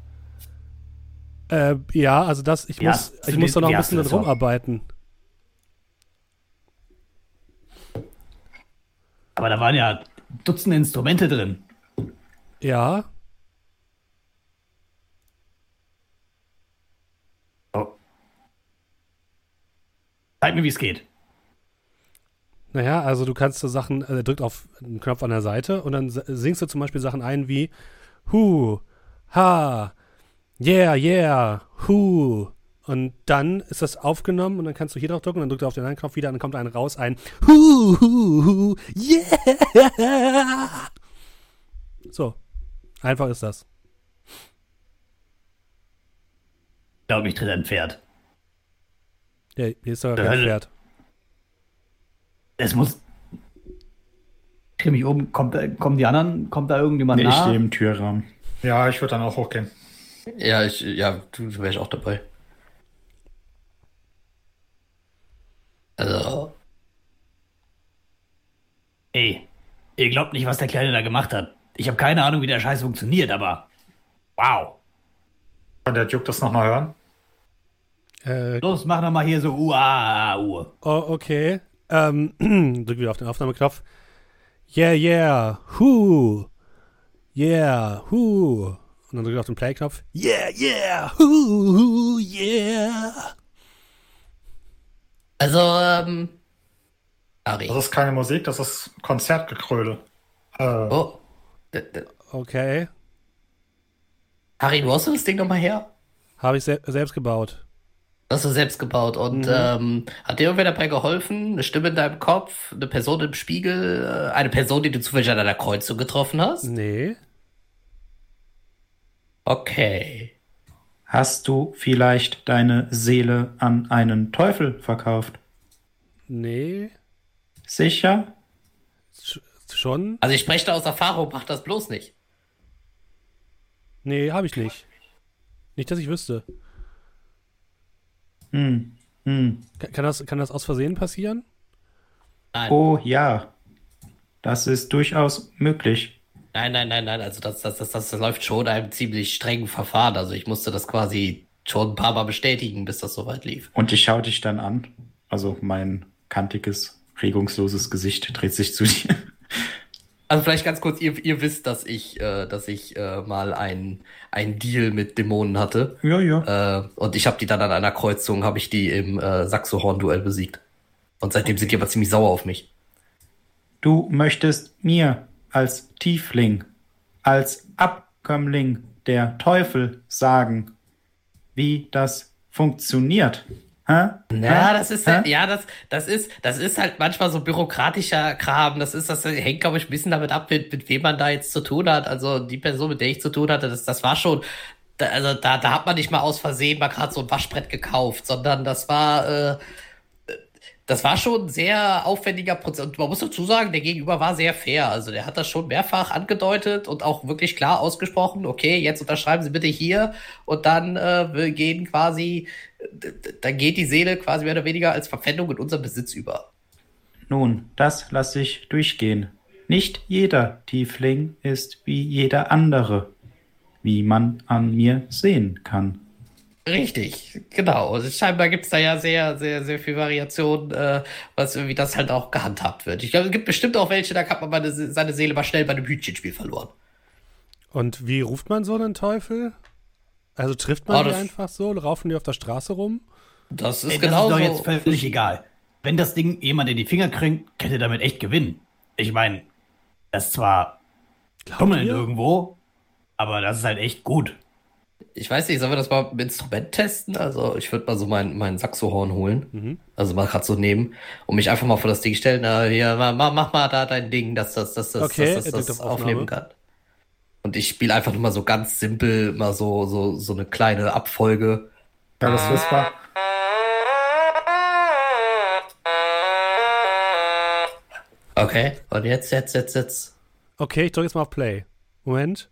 Äh, ja, also das, ich Wie muss, ich muss da noch ein bisschen dran rumarbeiten. Aber da waren ja Dutzende Instrumente drin. Ja. Oh. Zeig mir, wie es geht. Naja, also du kannst so Sachen, äh, er drückt auf einen Knopf an der Seite und dann singst du zum Beispiel Sachen ein wie Hu, Ha, Yeah, yeah, Hu. Und dann ist das aufgenommen und dann kannst du hier drauf drücken und dann drückt er auf den anderen Knopf wieder und dann kommt ein raus ein Hu, Hu, Hu, Yeah. So. Einfach ist das. Ich glaube, ich tritt ein Pferd. Ja, hier ist Der kein. Pferd. Es muss. Ich drehe mich um. Kommt, da- kommen die anderen? Kommt da irgendjemand Ich nah? stehe im Türrahmen. Ja, ich würde dann auch hochgehen. Ja, ich, ja, du, du wärst auch dabei. Also, Ey, Ihr glaubt nicht, was der Kleine da gemacht hat. Ich habe keine Ahnung, wie der Scheiß funktioniert, aber wow. Kann der Duke das nochmal hören? Äh, Los, mach doch mal hier so Uah, uh. oh, okay. Ähm, drück wieder auf den Aufnahmeknopf. Yeah, yeah, who. Yeah, who. Und dann drück auf den Play-Knopf. Yeah, yeah, who, who, yeah. Also, ähm. Ari. Das ist keine Musik, das ist Konzertgekröle. Äh, Oh. D -d Okay. Harry, wo hast du das Ding nochmal her? Habe ich se selbst gebaut. Das hast du selbst gebaut. Und ähm, hat dir irgendwer dabei geholfen? Eine Stimme in deinem Kopf? Eine Person im Spiegel? Äh, Eine Person, die du zufällig an einer Kreuzung getroffen hast? Nee. Okay. Hast du vielleicht deine Seele an einen Teufel verkauft? Nee. Sicher? Sch schon? Also ich spreche da aus Erfahrung, mach das bloß nicht. Nee, habe ich nicht. Nicht, dass ich wüsste. Hm. Hm. Ka- Kann das, kann das aus Versehen passieren? Nein. Oh ja. Das ist durchaus möglich. Nein, nein, nein, nein. Also das, das, das, das läuft schon einem ziemlich strengen Verfahren. Also ich musste das quasi schon ein paar Mal bestätigen, bis das soweit lief. Und ich schaue dich dann an. Also mein kantiges, regungsloses Gesicht dreht sich zu dir. Also vielleicht ganz kurz, ihr, ihr wisst, dass ich, äh, dass ich äh, mal ein, ein Deal mit Dämonen hatte. Ja, ja. Äh, und ich habe die dann an einer Kreuzung, habe ich die im äh, Saxohorn-Duell besiegt. Und seitdem sind die aber ziemlich sauer auf mich. Du möchtest mir als Tiefling, als Abkömmling der Teufel sagen, wie das funktioniert. Hä? Ja, das ist Hä? ja, das, das ist, das ist halt manchmal so bürokratischer Kram. Das ist, das hängt, glaube ich, ein bisschen damit ab, mit, mit wem man da jetzt zu tun hat. Also die Person, mit der ich zu tun hatte, das, das war schon, da, also da, da hat man nicht mal aus Versehen mal gerade so ein Waschbrett gekauft, sondern das war, äh, das war schon ein sehr aufwendiger Prozess. Und man muss dazu sagen, der Gegenüber war sehr fair. Also der hat das schon mehrfach angedeutet und auch wirklich klar ausgesprochen, okay, jetzt unterschreiben Sie bitte hier und dann äh, wir gehen quasi, d- d- dann geht die Seele quasi mehr oder weniger als Verpfändung in unseren Besitz über. Nun, das lasse ich durchgehen. Nicht jeder Tiefling ist wie jeder andere, wie man an mir sehen kann. Richtig, genau. Und scheinbar gibt's da ja sehr, sehr, sehr viel Variation, äh, was irgendwie das halt auch gehandhabt wird. Ich glaube, es gibt bestimmt auch welche, da hat man meine, Se- seine Seele mal schnell bei einem Hütchenspiel verloren. Und wie ruft man so einen Teufel? Also trifft man Oh, die das- einfach so? Raufen die auf der Straße rum? Das ist Ey, das genau ist doch jetzt völlig egal. Wenn das Ding jemand in die Finger kriegt, könnte damit echt gewinnen. Ich meine, das ist zwar Tummeln irgendwo, aber das ist halt echt gut. Ich weiß nicht, sollen wir das mal mit Instrument testen? Also ich würde mal so mein, mein Saxohorn holen. Mhm. Also mal gerade so nehmen und mich einfach mal vor das Ding stellen. Na, hier, mach, mach mal da dein Ding, dass das, dass das, Okay, dass das, das aufnehmen kann. Und ich spiele einfach nur mal so ganz simpel, mal so, so, so eine kleine Abfolge. ja, das Whisper. Okay, und jetzt, jetzt, jetzt, jetzt. Okay, ich drücke jetzt mal auf Play. Moment.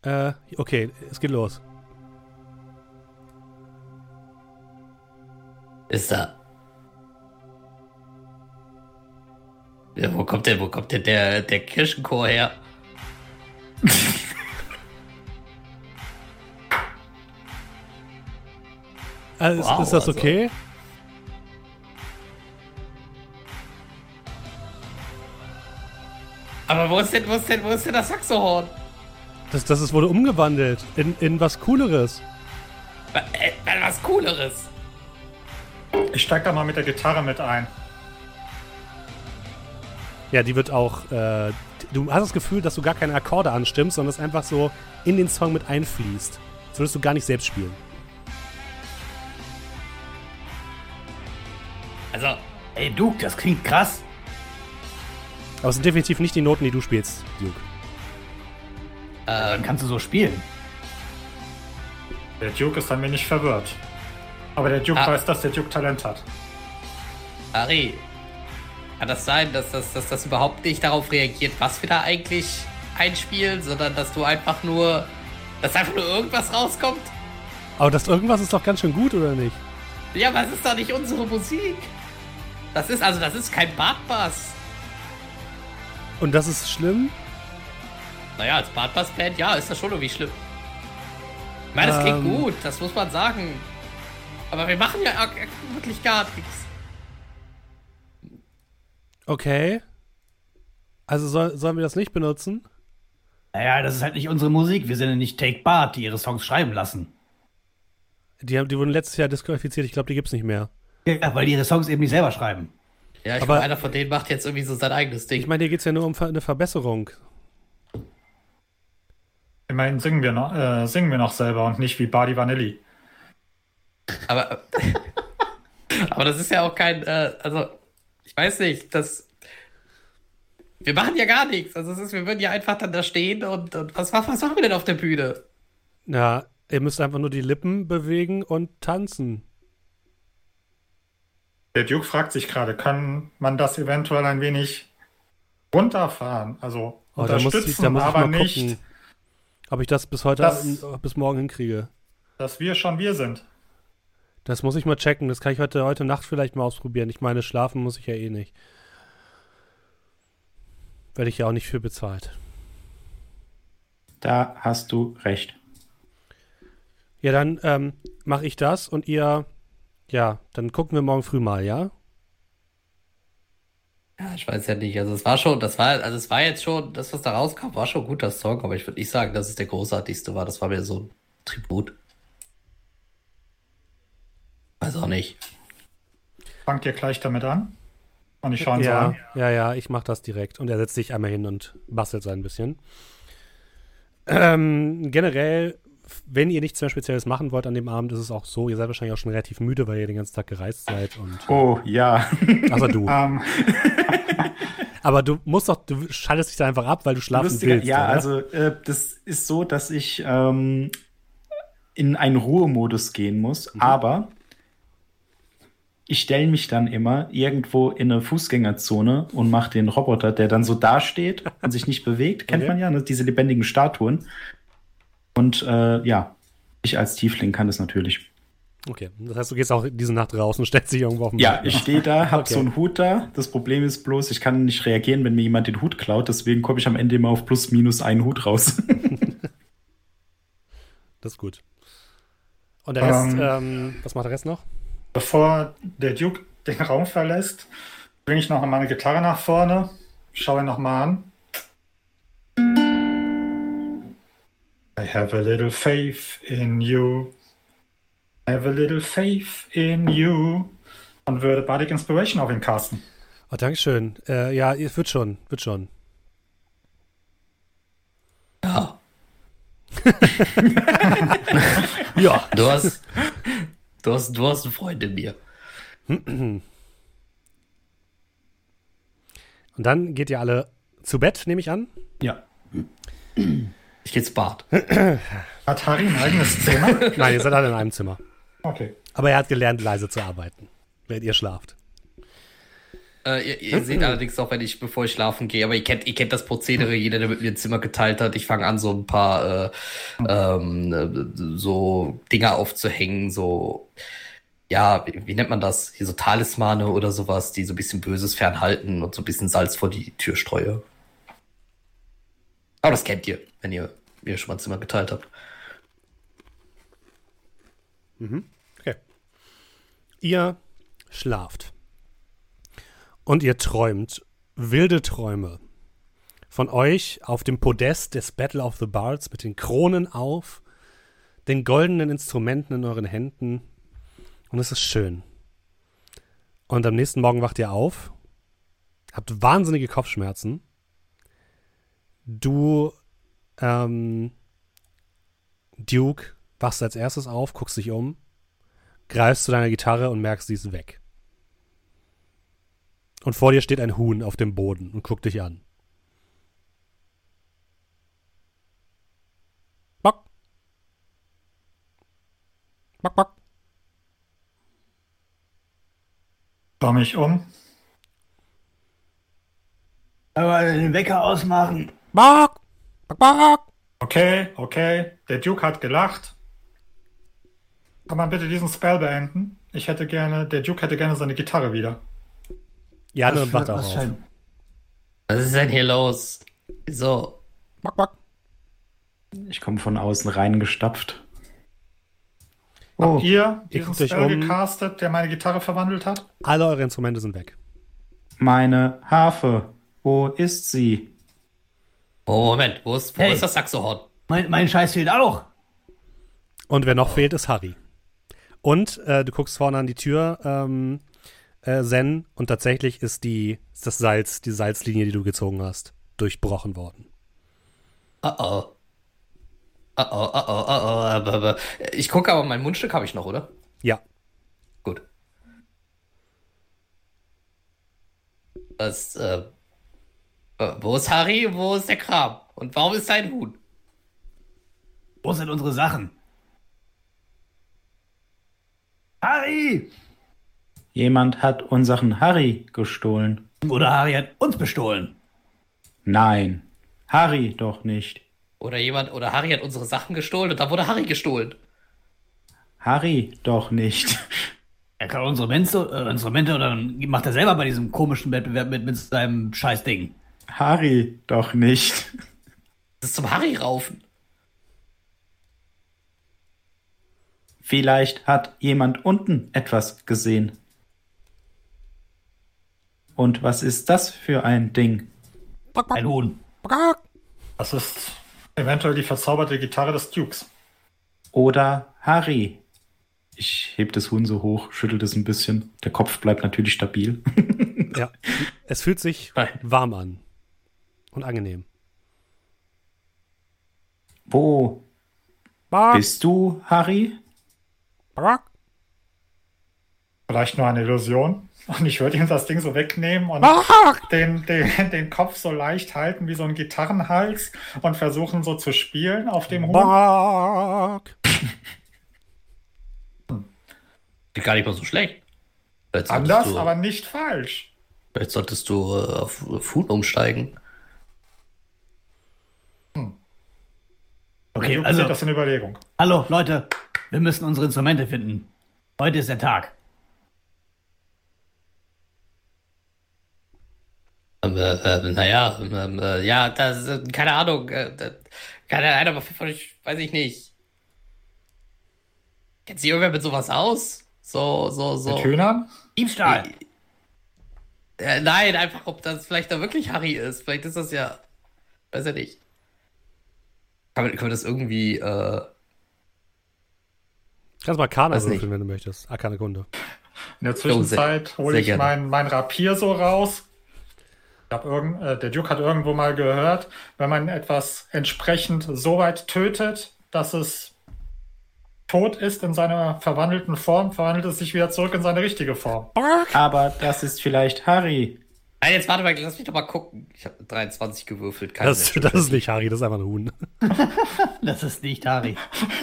Äh, okay, es geht los. Ist da. Ja, wo kommt denn, wo kommt denn der, der Kirchenchor her? Also, ist- Wow, ist das also- okay? Aber wo ist denn, wo ist denn, wo ist denn das Saxohorn? Das, das ist, wurde umgewandelt in, in was Cooleres. Äh, äh, was Cooleres. Ich steig da mal mit der Gitarre mit ein. Ja, die wird auch. Äh, du hast das Gefühl, dass du gar keine Akkorde anstimmst, sondern es einfach so in den Song mit einfließt. Das würdest du gar nicht selbst spielen. Also, Ey, Duke, das klingt krass. Aber es sind definitiv nicht die Noten, die du spielst, Duke. Dann ähm, kannst du so spielen. Der Duke ist ein wenig verwirrt. Aber der Duke Ah. weiß, dass der Duke Talent hat. Ari, kann das sein, dass das, dass das überhaupt nicht darauf reagiert, was wir da eigentlich einspielen, sondern dass du einfach nur, dass einfach nur irgendwas rauskommt? Aber das irgendwas ist doch ganz schön gut, oder nicht? Ja, aber es ist doch nicht unsere Musik. Das ist, also, das ist kein Bartbass. Und das ist schlimm? Naja, als Bartbass-Band, ja, ist das schon irgendwie schlimm. Ich meine, das klingt Ähm. gut, das muss man sagen. Aber wir machen ja wirklich gar nichts. Okay. Also soll, sollen wir das nicht benutzen? Naja, das ist halt nicht unsere Musik. Wir sind ja nicht Take Bart, die ihre Songs schreiben lassen. Die, haben- die wurden letztes Jahr disqualifiziert. Ich glaube, die gibt's nicht mehr. Ja, weil die ihre Songs eben nicht selber schreiben. Ja, ich Aber- meine, einer von denen macht jetzt irgendwie so sein eigenes Ding. Ich meine, hier geht's ja nur um eine Verbesserung. Immerhin singen wir noch, äh, singen wir noch selber und nicht wie Bardi Vanilli. Aber, aber das ist ja auch kein, äh, also, ich weiß nicht, das. Wir machen ja gar nichts. Also, es ist, wir würden ja einfach dann da stehen und, und was, was, was machen wir denn auf der Bühne? Ja, ihr müsst einfach nur die Lippen bewegen und tanzen. Der Duke fragt sich gerade, kann man das eventuell ein wenig runterfahren? Also Oh, da muss ich, unterstützen, da muss ich aber mal nicht, gucken, ob ich das bis heute, Das- bis morgen hinkriege. dass wir schon wir sind. Das muss ich mal checken. Das kann ich heute, heute Nacht vielleicht mal ausprobieren. Ich meine, schlafen muss ich ja eh nicht. Werde ich ja auch nicht für bezahlt. Da hast du recht. Ja, dann ähm, mache ich das und ihr, ja, dann gucken wir morgen früh mal, ja? Ja, ich weiß ja nicht. Also, es war schon, das war, also, es war jetzt schon, das, was da rauskam, war schon ein guter Song, aber ich würde nicht sagen, dass es der großartigste war. Das war mir so ein Tribut. Weiß auch nicht. Fangt ihr gleich damit an? Und ich schaue ihn so ja, an. ja, ja, ich mache das direkt. Und er setzt sich einmal hin und bastelt so ein bisschen. Ähm, generell, wenn ihr nichts mehr Spezielles machen wollt an dem Abend, ist es auch so, ihr seid wahrscheinlich auch schon relativ müde, weil ihr den ganzen Tag gereist seid. Und, Oh, ja. außer du. Ähm, Aber du musst doch, du schaltest dich da einfach ab, weil du schlafen Lustiger, willst. ja, oder? also äh, das ist so, dass ich ähm, in einen Ruhemodus gehen muss, Mhm. aber ich stelle mich dann immer irgendwo in eine Fußgängerzone und mache den Roboter, der dann so dasteht und sich nicht bewegt, kennt Okay. man ja, ne? diese lebendigen Statuen. Und äh, ja, ich als Tiefling kann das natürlich. Okay, das heißt, du gehst auch diese Nacht raus und stellst dich irgendwo auf den Ja, Balkon. ich stehe da, hab Okay. so einen Hut da. Das Problem ist bloß, ich kann nicht reagieren, wenn mir jemand den Hut klaut. Deswegen komme ich am Ende immer auf plus minus einen Hut raus. Das ist gut. Und der Rest, Ähm. ähm, was macht der Rest noch? Bevor der Duke den Raum verlässt, bringe ich noch meine Gitarre nach vorne, schaue ihn nochmal an. I have a little faith in you. I have a little faith in you. Und würde Bardic Inspiration auf ihn casten. Oh, Dankeschön. Äh, ja, es wird schon, wird schon. Ja. Ja. Du hast, du hast, du hast einen Freund in mir. Und dann geht ihr alle zu Bett, nehme ich an. Ja. Ich geh ins Bad. Hat Harry ein eigenes Zimmer? Nein, ihr seid alle in einem Zimmer. Okay. Aber er hat gelernt, leise zu arbeiten, während ihr schlaft. Äh, ihr, ihr seht allerdings auch, wenn ich, bevor ich schlafen gehe, aber ihr kennt, ihr kennt das Prozedere, jeder, der mit mir ein Zimmer geteilt hat. Ich fange an, so ein paar äh, ähm, äh, so Dinger aufzuhängen, so ja, wie, wie nennt man das? Hier so Talismane oder sowas, die so ein bisschen Böses fernhalten und so ein bisschen Salz vor die Tür streue. Aber das kennt ihr, wenn ihr mir schon mal ein Zimmer geteilt habt. Okay. Ihr schlaft. Und ihr träumt wilde Träume. Von euch auf dem Podest des Battle of the Bards mit den Kronen auf, den goldenen Instrumenten in euren Händen. Und es ist schön. Und am nächsten Morgen wacht ihr auf, habt wahnsinnige Kopfschmerzen. Du, ähm, Duke, wachst als erstes auf, guckst dich um, greifst zu deiner Gitarre und merkst, sie ist weg. Und vor dir steht ein Huhn auf dem Boden und guckt dich an. Bock. Bock, bock. Schau mich um. Aber den Wecker ausmachen. Bock. Bock, bock. Okay, okay. Der Duke hat gelacht. Kann man bitte diesen Spell beenden? Ich hätte gerne, der Duke hätte gerne seine Gitarre wieder. Ja, und wacht auch was auf. scheint- Was ist denn hier los? Wieso? Bock, bock. Ich komme von außen reingestapft. Habt Oh, ihr Ihr diesen Spell um. gecastet, der meine Gitarre verwandelt hat? Alle eure Instrumente sind weg. meine Harfe. Wo ist sie? Oh, Moment, wo ist, wo Hey. ist das Saxohorn? Mein, mein Scheiß fehlt auch. Und wer noch fehlt, ist Harry. Und äh, du guckst vorne an die Tür, ähm, äh, Zen, und tatsächlich ist die ist das Salz, die Salzlinie, die du gezogen hast, durchbrochen worden. Oh oh. Oh oh, oh oh, oh oh. aber- aber- Ich gucke aber, mein Mundstück habe ich noch, oder? Ja. Gut. Was, äh, äh, wo ist Harry? Wo ist der Kram? Und warum ist dein Huhn? Wo sind unsere Sachen? Harry! Jemand hat unseren Harry gestohlen. Oder Harry hat uns bestohlen. Nein, Harry doch nicht. Oder jemand, oder Harry hat unsere Sachen gestohlen und da wurde Harry gestohlen. Harry doch nicht. Er kann unsere Instrumente, äh, und dann macht er selber bei diesem komischen Wettbewerb mit, mit seinem Scheißding. Harry doch nicht. Das ist zum Harry raufen. Vielleicht hat jemand unten etwas gesehen. Und was ist das für ein Ding? Ein Huhn. Das ist eventuell die verzauberte Gitarre des Dukes. Oder Harry? Ich heb das Huhn so hoch, schüttel es ein bisschen. Der Kopf bleibt natürlich stabil. Ja. Es fühlt sich Nein. warm an. Und angenehm. Wo Bock, bist du, Harry? bock. Vielleicht nur eine Illusion. Und ich würde ihm das Ding so wegnehmen und den, den, den Kopf so leicht halten wie so ein Gitarrenhals und versuchen so zu spielen auf dem Huhn. Bock. Geht gar nicht mal so schlecht. Solltest Anders, du, aber nicht falsch. Vielleicht solltest du äh, auf Huhn umsteigen. Okay, Duke also, das in Überlegung. hallo Leute, wir müssen unsere Instrumente finden. Heute ist der Tag. Ähm, äh, äh, naja, ähm, äh, ja, das, äh, keine Ahnung, äh, keine Ahnung, aber von euch, weiß ich nicht. Kennt sich irgendwer mit sowas aus? So, so, so. Mit Hühnern? Diebstahl. Äh, nein, einfach, ob das vielleicht da wirklich Harry ist. Vielleicht ist das ja, weiß ja nicht. Kann man, kann man das irgendwie, äh, Kannst mal Kana würfeln, wenn du möchtest. Arkane Kunde. In der Zwischenzeit hole ich mein, mein Rapier so raus. Ich hab irgend, äh, der Duke hat irgendwo mal gehört, wenn man etwas entsprechend so weit tötet, dass es tot ist in seiner verwandelten Form, verwandelt es sich wieder zurück in seine richtige Form. Aber das ist vielleicht Harry. Nein, jetzt warte mal, lass mich doch mal gucken. Ich habe 23 gewürfelt. Keine Das, das ist nicht Harry, das ist einfach ein Huhn. Das ist nicht Harry.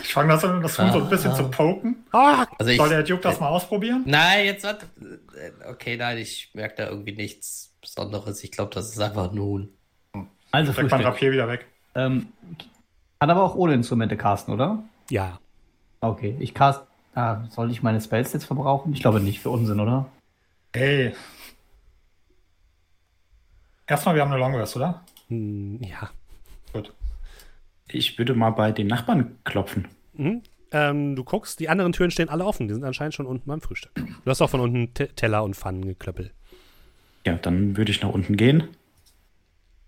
Ich fange das, an, das Huhn so ein bisschen zu poken. Also ich, Soll der Duke das mal ausprobieren? Nein, jetzt warte. Äh, Okay, nein, ich merke da irgendwie nichts Besonderes. Ich glaube, das ist einfach ein Huhn. Also Frühstück. Rapier wieder weg. Ähm, kann aber auch ohne Instrumente casten, oder? Ja. Okay, ich cast. Ah, soll ich meine Spells jetzt verbrauchen? Ich glaube nicht, für Unsinn, oder? Hey. Erstmal, wir haben eine Long Rest, oder? Hm, ja. Gut. Ich würde mal bei den Nachbarn klopfen. Mhm. Ähm, du guckst, die anderen Türen stehen alle offen. Die sind anscheinend schon unten beim Frühstück. Du hast auch von unten Te Teller und Pfannen geklöppelt. Ja, dann würde ich nach unten gehen.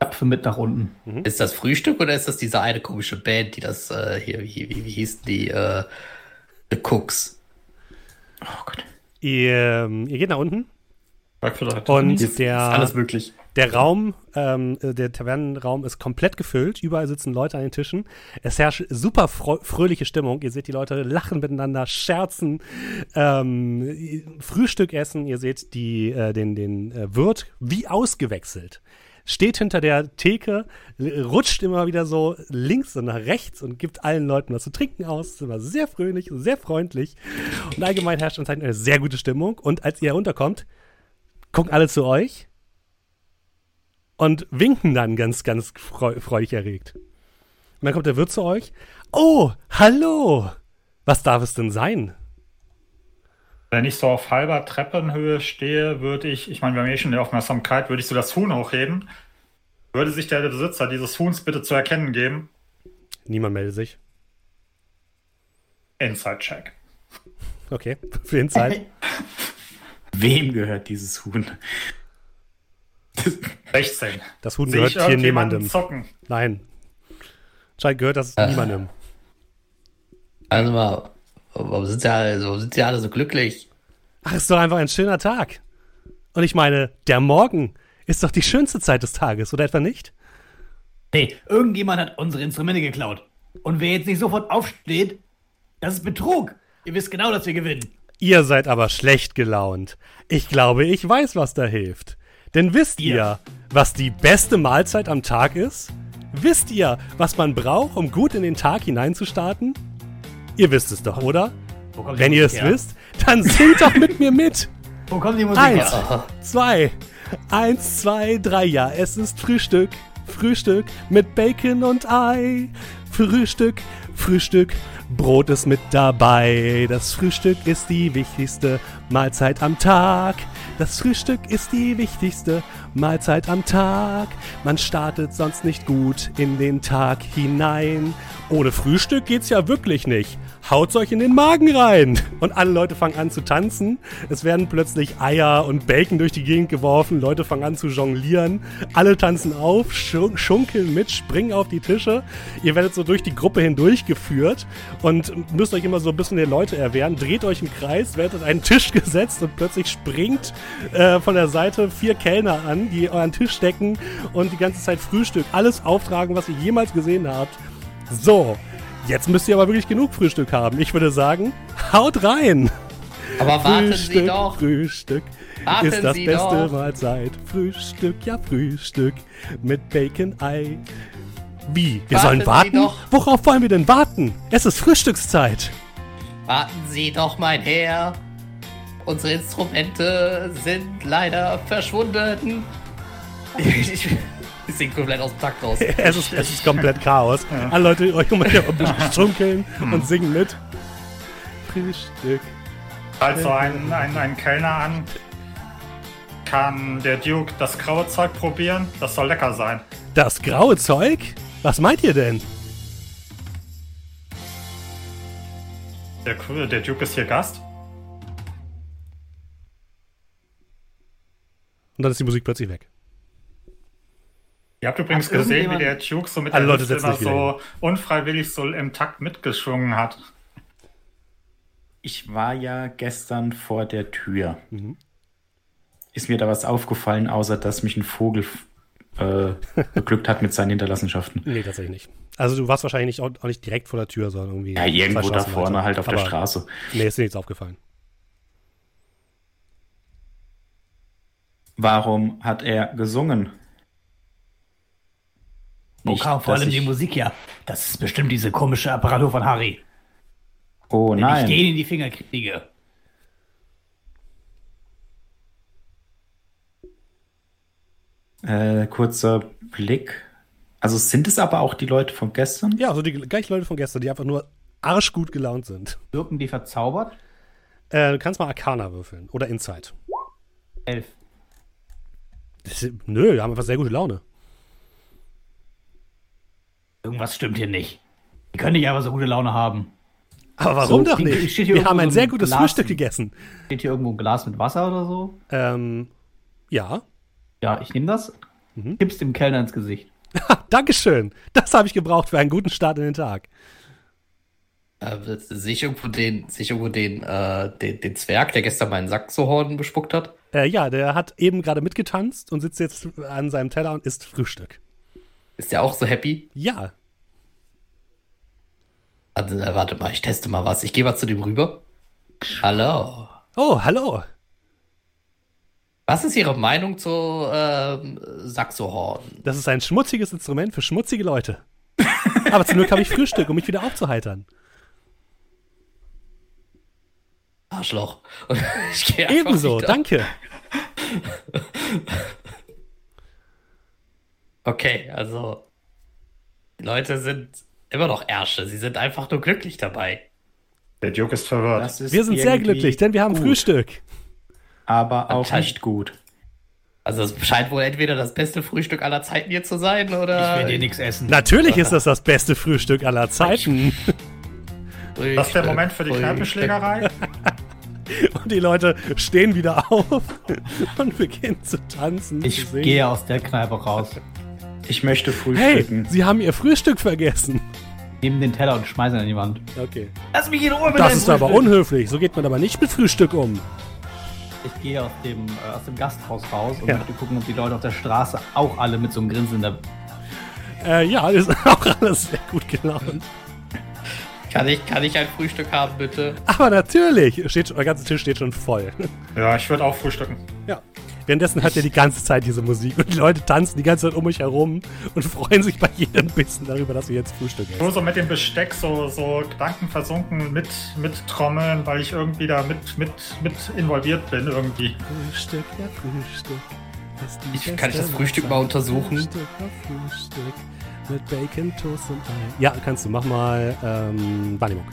Köpfe mit nach unten. Ist das Frühstück oder ist das diese eine komische Band, die das äh, hier, wie, wie, wie hießen die, äh, The Cooks? Oh Gott. Ihr, ähm, ihr geht nach unten und Ist der, alles möglich. Der Raum, ähm, äh, der Tavernenraum ist komplett gefüllt. Überall sitzen Leute an den Tischen. Es herrscht super frö- fröhliche Stimmung. Ihr seht die Leute lachen miteinander, scherzen, ähm, Frühstück essen. Ihr seht die, äh, den, den äh, Wirt wie ausgewechselt. Steht hinter der Theke, rutscht immer wieder so links und nach rechts und gibt allen Leuten was zu trinken aus. Ist immer sehr fröhlich, sehr freundlich. Und allgemein herrscht anscheinend eine sehr gute Stimmung. Und als ihr herunterkommt, gucken alle zu euch und winken dann ganz, ganz freu freudig erregt. Und dann kommt der Wirt zu euch. Oh, hallo! Was darf es denn sein? Wenn ich so auf halber Treppenhöhe stehe, würde ich, ich meine, wir haben eh schon die Aufmerksamkeit, würde ich so das Huhn hochheben Würde sich der Besitzer dieses Huhns bitte zu erkennen geben? Niemand meldet sich. Inside-Check. Okay, für Inside. Wem gehört dieses Huhn? 16. Das Huhn Sehe gehört hier niemandem. zocken? Nein. Scheint gehört das niemandem. Also mal, warum sind sie alle, warum sind sie alle so glücklich? Ach, ist doch einfach ein schöner Tag. Und ich meine, der Morgen ist doch die schönste Zeit des Tages, oder etwa nicht? Nee, irgendjemand hat unsere Instrumente geklaut. Und wer jetzt nicht sofort aufsteht, das ist Betrug. Ihr wisst genau, dass wir gewinnen. Ihr seid aber schlecht gelaunt. Ich glaube, ich weiß, was da hilft. Denn wisst Ihr. ihr, was die beste Mahlzeit am Tag ist? Wisst ihr, was man braucht, um gut in den Tag hineinzustarten? Ihr wisst es doch, oder? Wenn ihr es her? wisst, dann singt doch mit mir mit. Wo kommt die Musik Eins, her? zwei, eins, zwei, drei, ja, es ist Frühstück. Frühstück mit Bacon und Ei. Frühstück, Frühstück, Brot ist mit dabei. Das Frühstück ist die wichtigste Mahlzeit am Tag. Das Frühstück ist die wichtigste Mahlzeit am Tag. Man startet sonst nicht gut in den Tag hinein. Ohne Frühstück geht's ja wirklich nicht. Haut's euch in den Magen rein. Und alle Leute fangen an zu tanzen. Es werden plötzlich Eier und Bacon durch die Gegend geworfen. Leute fangen an zu jonglieren. Alle tanzen auf, schun- schunkeln mit, springen auf die Tische. Ihr werdet so durch die Gruppe hindurch geführt und müsst euch immer so ein bisschen der Leute erwehren. Dreht euch im Kreis, werdet an einen Tisch gesetzt und plötzlich springt äh, von der Seite vier Kellner an, die euren Tisch decken und die ganze Zeit Frühstück, alles auftragen, was ihr jemals gesehen habt. So, jetzt müsst ihr aber wirklich genug Frühstück haben. Ich würde sagen, haut rein! Aber warten Frühstück, Sie doch. Frühstück Warten ist das Sie beste doch. Mahlzeit. Frühstück, ja Frühstück mit Bacon, Ei. Wie? Wir Warten sollen warten? doch. Worauf wollen wir denn warten? Es ist Frühstückszeit. Warten Sie doch, mein Herr. Unsere Instrumente sind leider verschwunden. Ich, ich, ich sing komplett aus dem Takt raus. Es ist, es ist komplett Chaos. Alle Leute euch um ein bisschen strunkeln und singen mit. Frühstück. Halt so einen, einen, einen Kellner an. Kann der Duke das graue Zeug probieren? Das soll lecker sein. Das graue Zeug? Was meint ihr denn? Der, der Duke ist hier Gast. Und dann ist die Musik plötzlich weg. Ihr habt übrigens Hat gesehen, wie der Duke so mit der Leute immer so unfreiwillig so im Takt mitgeschwungen hat. Ich war ja gestern vor der Tür. Mhm. Ist mir da was aufgefallen, außer dass mich ein Vogel äh, beglückt hat mit seinen Hinterlassenschaften? Nee, tatsächlich nicht. Also du warst wahrscheinlich nicht, auch, auch nicht direkt vor der Tür, sondern irgendwie. Ja, irgendwo da vorne weiter. halt auf der Aber Straße. Nee, ist dir nichts aufgefallen. Warum hat er gesungen? Wo Nicht, kam vor allem die Musik her? Das ist bestimmt diese komische Apparatur von Harry. Oh Wenn ich nein. den in die Finger kriege. Äh, kurzer Blick. Also sind es aber auch die Leute von gestern? Ja, so die gleichen Leute von gestern, die einfach nur arschgut gelaunt sind. Wirken die verzaubert? Äh, du kannst mal Arcana würfeln oder Insight. Elf. Das ist- Nö, die haben einfach sehr gute Laune. Irgendwas stimmt hier nicht. Die können nicht einfach so gute Laune haben. Aber warum So, doch nicht? steht hier Wir haben ein so sehr gutes Glas- Frühstück gegessen. Steht hier irgendwo ein Glas mit Wasser oder so? Ähm, ja. Ja, ich nehme das. Mhm. Kipp's dem Kellner ins Gesicht. Dankeschön. Das habe ich gebraucht für einen guten Start in den Tag. Äh, sehe ich irgendwo den, sehe ich irgendwo den, äh, den, den Zwerg, der gestern meinen Saxohorn bespuckt hat? Äh, ja, der hat eben gerade mitgetanzt und sitzt jetzt an seinem Teller und isst Frühstück. Ist der auch so happy? Ja. Also, äh, warte mal, ich teste mal was. Ich gehe mal zu dem rüber. Hallo. Oh, hallo. Was ist Ihre Meinung zu ähm, Saxohorn? Das ist ein schmutziges Instrument für schmutzige Leute. Aber zum Glück habe ich Frühstück, um mich wieder aufzuheitern. Arschloch. Ebenso, wieder. danke. Okay, also die Leute sind immer noch Ärsche. Sie sind einfach nur glücklich dabei. Der Duke ist verwirrt. Ist Wir sind sehr glücklich, denn wir haben gut, Frühstück. Aber auch nicht gut. Also es scheint wohl entweder das beste Frühstück aller Zeiten hier zu sein, oder? Ich will dir nichts essen. Natürlich ist das das beste Frühstück aller Zeiten. Das ist der Moment für die Kneipenschlägerei. Und die Leute stehen wieder auf und beginnen zu tanzen. Ich zu gehe aus der Kneipe raus, Ich möchte Hey, frühstücken. Sie haben Ihr Frühstück vergessen. nehme den Teller und schmeiße ihn an die Wand. Okay. Lass mich in Ruhe mit Das ist aber Frühstück. unhöflich. So geht man aber nicht mit Frühstück um. Ich gehe aus dem, äh, aus dem Gasthaus raus und Ja. möchte gucken, ob die Leute auf der Straße auch alle mit so einem Grinsen in der Äh, ja, ist auch alles sehr gut gelaunt. Kann ich, kann ich ein Frühstück haben, bitte? Aber natürlich, steht, der ganze Tisch steht schon voll. Ja, ich würde auch frühstücken. Ja. Währenddessen hört ihr die ganze Zeit diese Musik und die Leute tanzen die ganze Zeit um euch herum und freuen sich bei jedem Bissen darüber, dass ihr jetzt Frühstück Nur so mit dem Besteck so, so gedankenversunken mit, mit Trommeln, weil ich irgendwie da mit, mit, mit involviert bin irgendwie. Frühstück, ja, Frühstück. Ich- kann ich das Frühstück mal untersuchen? Frühstück auf Frühstück mit Bacon, Toast und Ei. Ja, kannst du. Mach mal ähm, Wahrnehmung.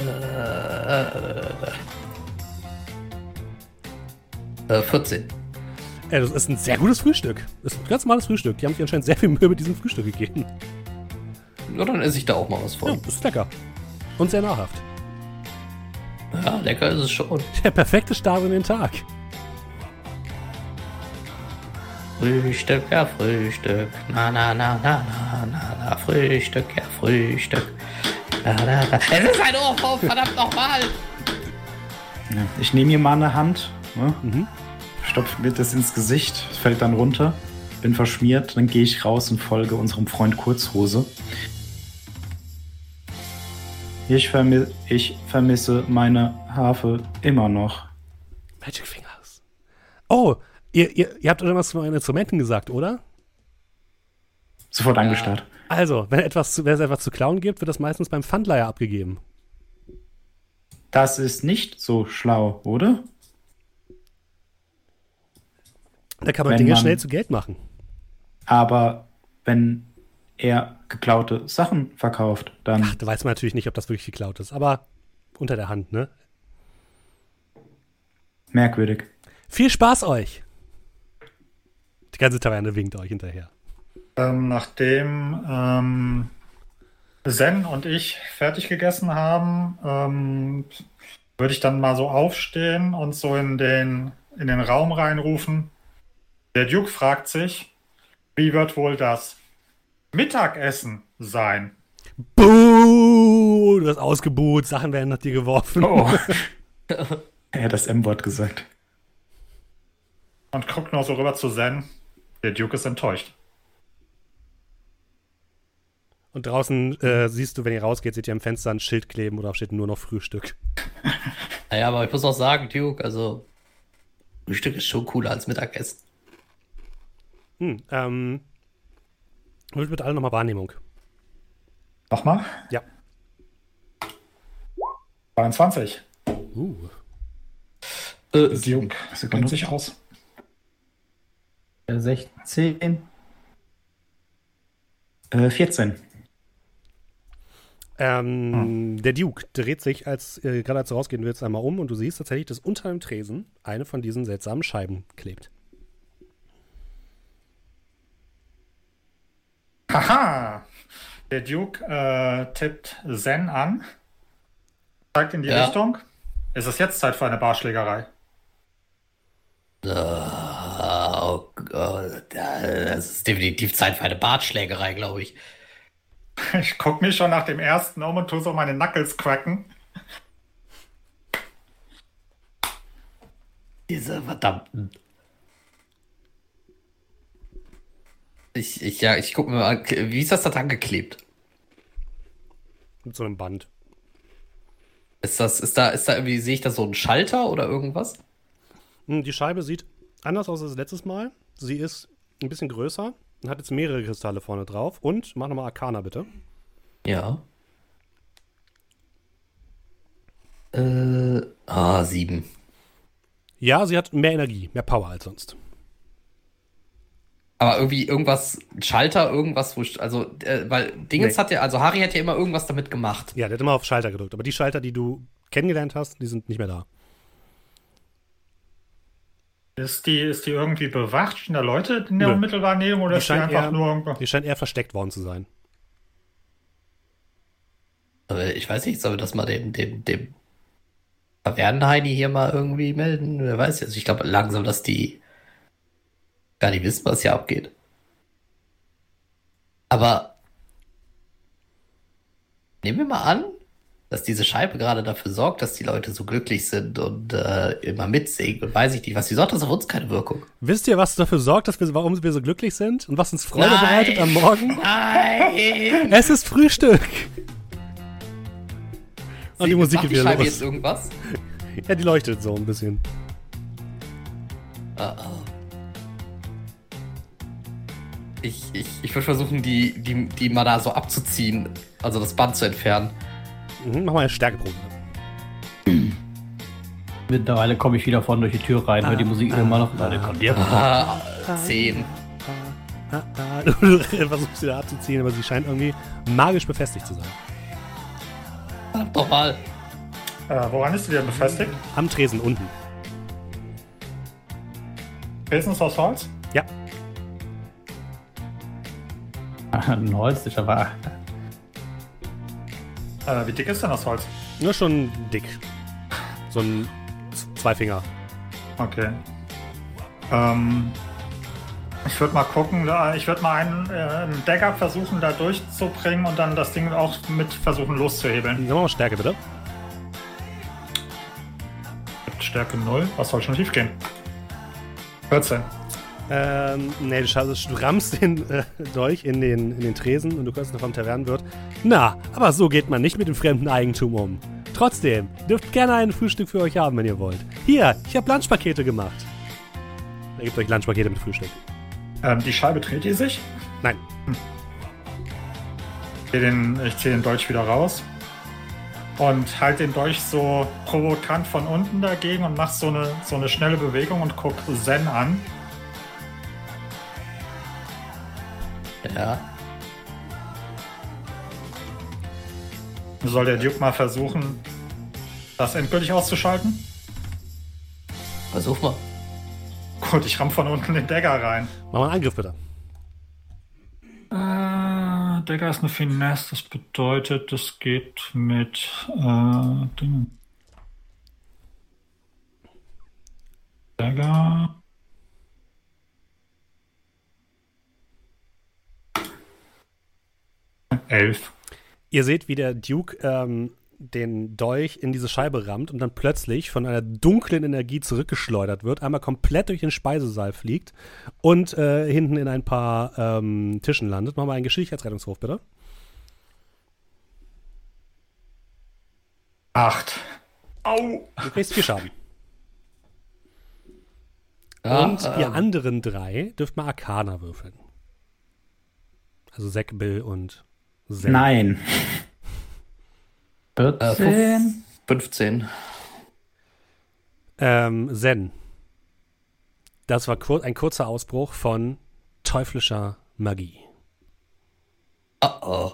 Äh, 14. Äh, das ist ein sehr gutes Frühstück. Das ist ein ganz normales Frühstück. Die haben sich anscheinend sehr viel Mühe mit diesem Frühstück gegeben. Ja, dann esse ich da auch mal was Ja, von. das ist lecker. Und sehr nahrhaft. Ja, lecker ist es schon. Der perfekte Start in den Tag. Frühstück, ja, Frühstück. Na, na, na, na, na, na, na, Frühstück, ja, Frühstück. Na, na, na. Es ist ein Ohrwurf, verdammt nochmal! Ja. Ich nehme mir mal eine Hand, ne? Mhm. Stopfe mir das ins Gesicht, es fällt dann runter, bin verschmiert, dann gehe ich raus und folge unserem Freund Kurzhose. Ich, vermi ich vermisse meine Harfe immer noch. Magic Fingers. Oh, ihr, ihr, ihr habt irgendwas zu euren Instrumenten gesagt, oder? Sofort angestarrt. Also, wenn, etwas zu, wenn es etwas zu klauen gibt, wird das meistens beim Pfandleiher abgegeben. Das ist nicht so schlau, oder? Da kann man Dinge man- schnell zu Geld machen. Aber wenn er geklaute Sachen verkauft, dann Ach, da weiß man natürlich nicht, ob das wirklich geklaut ist, aber unter der Hand, ne? merkwürdig. Viel Spaß euch! Die ganze Taverne winkt euch hinterher. Ähm, nachdem ähm, Zen und ich fertig gegessen haben, ähm, würde ich dann mal so aufstehen und so in den, in den Raum reinrufen. Der Duke fragt sich, wie wird wohl das Mittagessen sein? Buh! Du hast ausgebuht, Sachen werden nach dir geworfen. Oh. er hat das M-Wort gesagt. Und guckt nur so rüber zu Zen. Der Duke ist enttäuscht. Und draußen äh, siehst du, wenn ihr rausgeht, seht ihr am Fenster ein Schild kleben oder steht nur noch Frühstück. Naja, aber ich muss auch sagen, Duke, also Frühstück ist schon cooler als Mittagessen. Hm, ähm. Holt bitte alle nochmal Wahrnehmung. Nochmal? Ja. 22. Uh. Äh, Duke kennt sich aus. Äh, 16. Äh, 14. Ähm, Der Duke dreht sich, als äh, gerade als du rausgehen willst, einmal um und du siehst tatsächlich, dass unter dem Tresen eine von diesen seltsamen Scheiben klebt. Haha! Der Duke äh, tippt Zen an, zeigt in die Ja. Richtung. Ist es jetzt Zeit für eine Barschlägerei? Ah, oh Gott, das ist definitiv Zeit für eine Bartschlägerei, glaube ich. Ich guck mich schon nach dem ersten um und tu so meine Knuckles cracken. Diese verdammten. Ich, ich, ja, ich guck mir mal, wie ist das da dran geklebt? Mit so einem Band. Ist das, ist da, ist da irgendwie, sehe ich da so einen Schalter oder irgendwas? Hm, Die Scheibe sieht anders aus als letztes Mal. Sie ist ein bisschen größer und hat jetzt mehrere Kristalle vorne drauf. Und mach nochmal Arcana bitte. Ja. Äh, ah, sieben. Ja, sie hat mehr Energie, mehr Power als sonst. Aber irgendwie irgendwas, Schalter, irgendwas, wo, also, äh, weil Dingens Nee. hat ja, also Harry hat ja immer irgendwas damit gemacht. Ja, der hat immer auf Schalter gedrückt. Aber die Schalter, die du kennengelernt hast, die sind nicht mehr da. Ist die, ist die irgendwie bewacht? Stehen da Leute in der Nö. unmittelbaren Nähe oder Die ist die scheint einfach eher- nur irgendwo? Die scheint eher versteckt worden zu sein. Aber ich weiß nicht, sollen wir das mal dem, dem, dem Tavernenheini hier mal irgendwie melden? Wer weiß jetzt. Ich glaube langsam, dass die gar nicht wissen, was hier abgeht. Aber nehmen wir mal an, dass diese Scheibe gerade dafür sorgt, dass die Leute so glücklich sind und äh, immer mitsingen und weiß ich nicht was. Wieso hat das auf uns keine Wirkung? Wisst ihr, was dafür sorgt, dass wir, warum wir so glücklich sind und was uns Freude Nein. bereitet am Morgen? Nein! Es ist Frühstück. Und die Musik geht wieder Scheibe los. jetzt irgendwas? Ja, die leuchtet so ein bisschen. Ah, ah. Ich, ich, ich würde versuchen, die, die, die mal da so abzuziehen, also das Band zu entfernen. Mhm, mach mal eine Stärkeprobe. Mittlerweile komme ich wieder vorne durch die Tür rein, höre die Musik immer noch. Na, dann kommt ihr. Ah, zehn. Ah, ah, Du versuchst sie da abzuziehen, aber sie scheint irgendwie magisch befestigt zu sein. Verdammt Doch mal. Äh, woran ist die denn befestigt? Am Tresen unten. Felsen ist aus Holz? Ja. Ein Holz ist aber. Äh, wie dick ist denn das Holz? Nur schon dick. So ein zwei Finger. Okay. Ähm, ich würde mal gucken, da- ich würde mal einen, äh, einen Dagger versuchen, da durchzubringen und dann das Ding auch mit versuchen loszuhebeln. Wir Stärke, bitte. Stärke 0. Was soll schon schief gehen? 14. Ähm, nee, du, schaust, du rammst den äh, Dolch in den, in den Tresen und du hörst noch vom Tavernenwirt. Na, aber so geht man nicht mit dem fremden Eigentum um. Trotzdem, ihr dürft gerne ein Frühstück für euch haben, wenn ihr wollt. Hier, ich habe Lunchpakete gemacht. Er gibt euch Lunchpakete mit Frühstück. Ähm, die Scheibe dreht die sich. Nein. Ich ziehe den, ich ziehe den Dolch wieder raus. Und halt den Dolch so provokant von unten dagegen und mach so eine, so eine schnelle Bewegung und guck Zen an. Ja. Soll der Duke mal versuchen, das endgültig auszuschalten? Versuch mal. Gut, ich ramm von unten den Dagger rein. Mach mal einen Angriff, bitte. Äh, Dagger ist eine Finesse, das bedeutet, das geht mit äh, Dingen. Dagger. Elf. Ihr seht, wie der Duke ähm, den Dolch in diese Scheibe rammt und dann plötzlich von einer dunklen Energie zurückgeschleudert wird, einmal komplett durch den Speisesaal fliegt und äh, hinten in ein paar ähm, Tischen landet. Mach mal einen Geschicklichkeitsrettungswurf, bitte. Acht. Au! Du kriegst vier Schaden. Ja, und ihr ähm, anderen drei dürft mal Arcana würfeln. Also Zack, Bill und Zen. Nein. äh, 14. 15. Ähm, Zen. Das war kur ein kurzer Ausbruch von teuflischer Magie. Oh oh.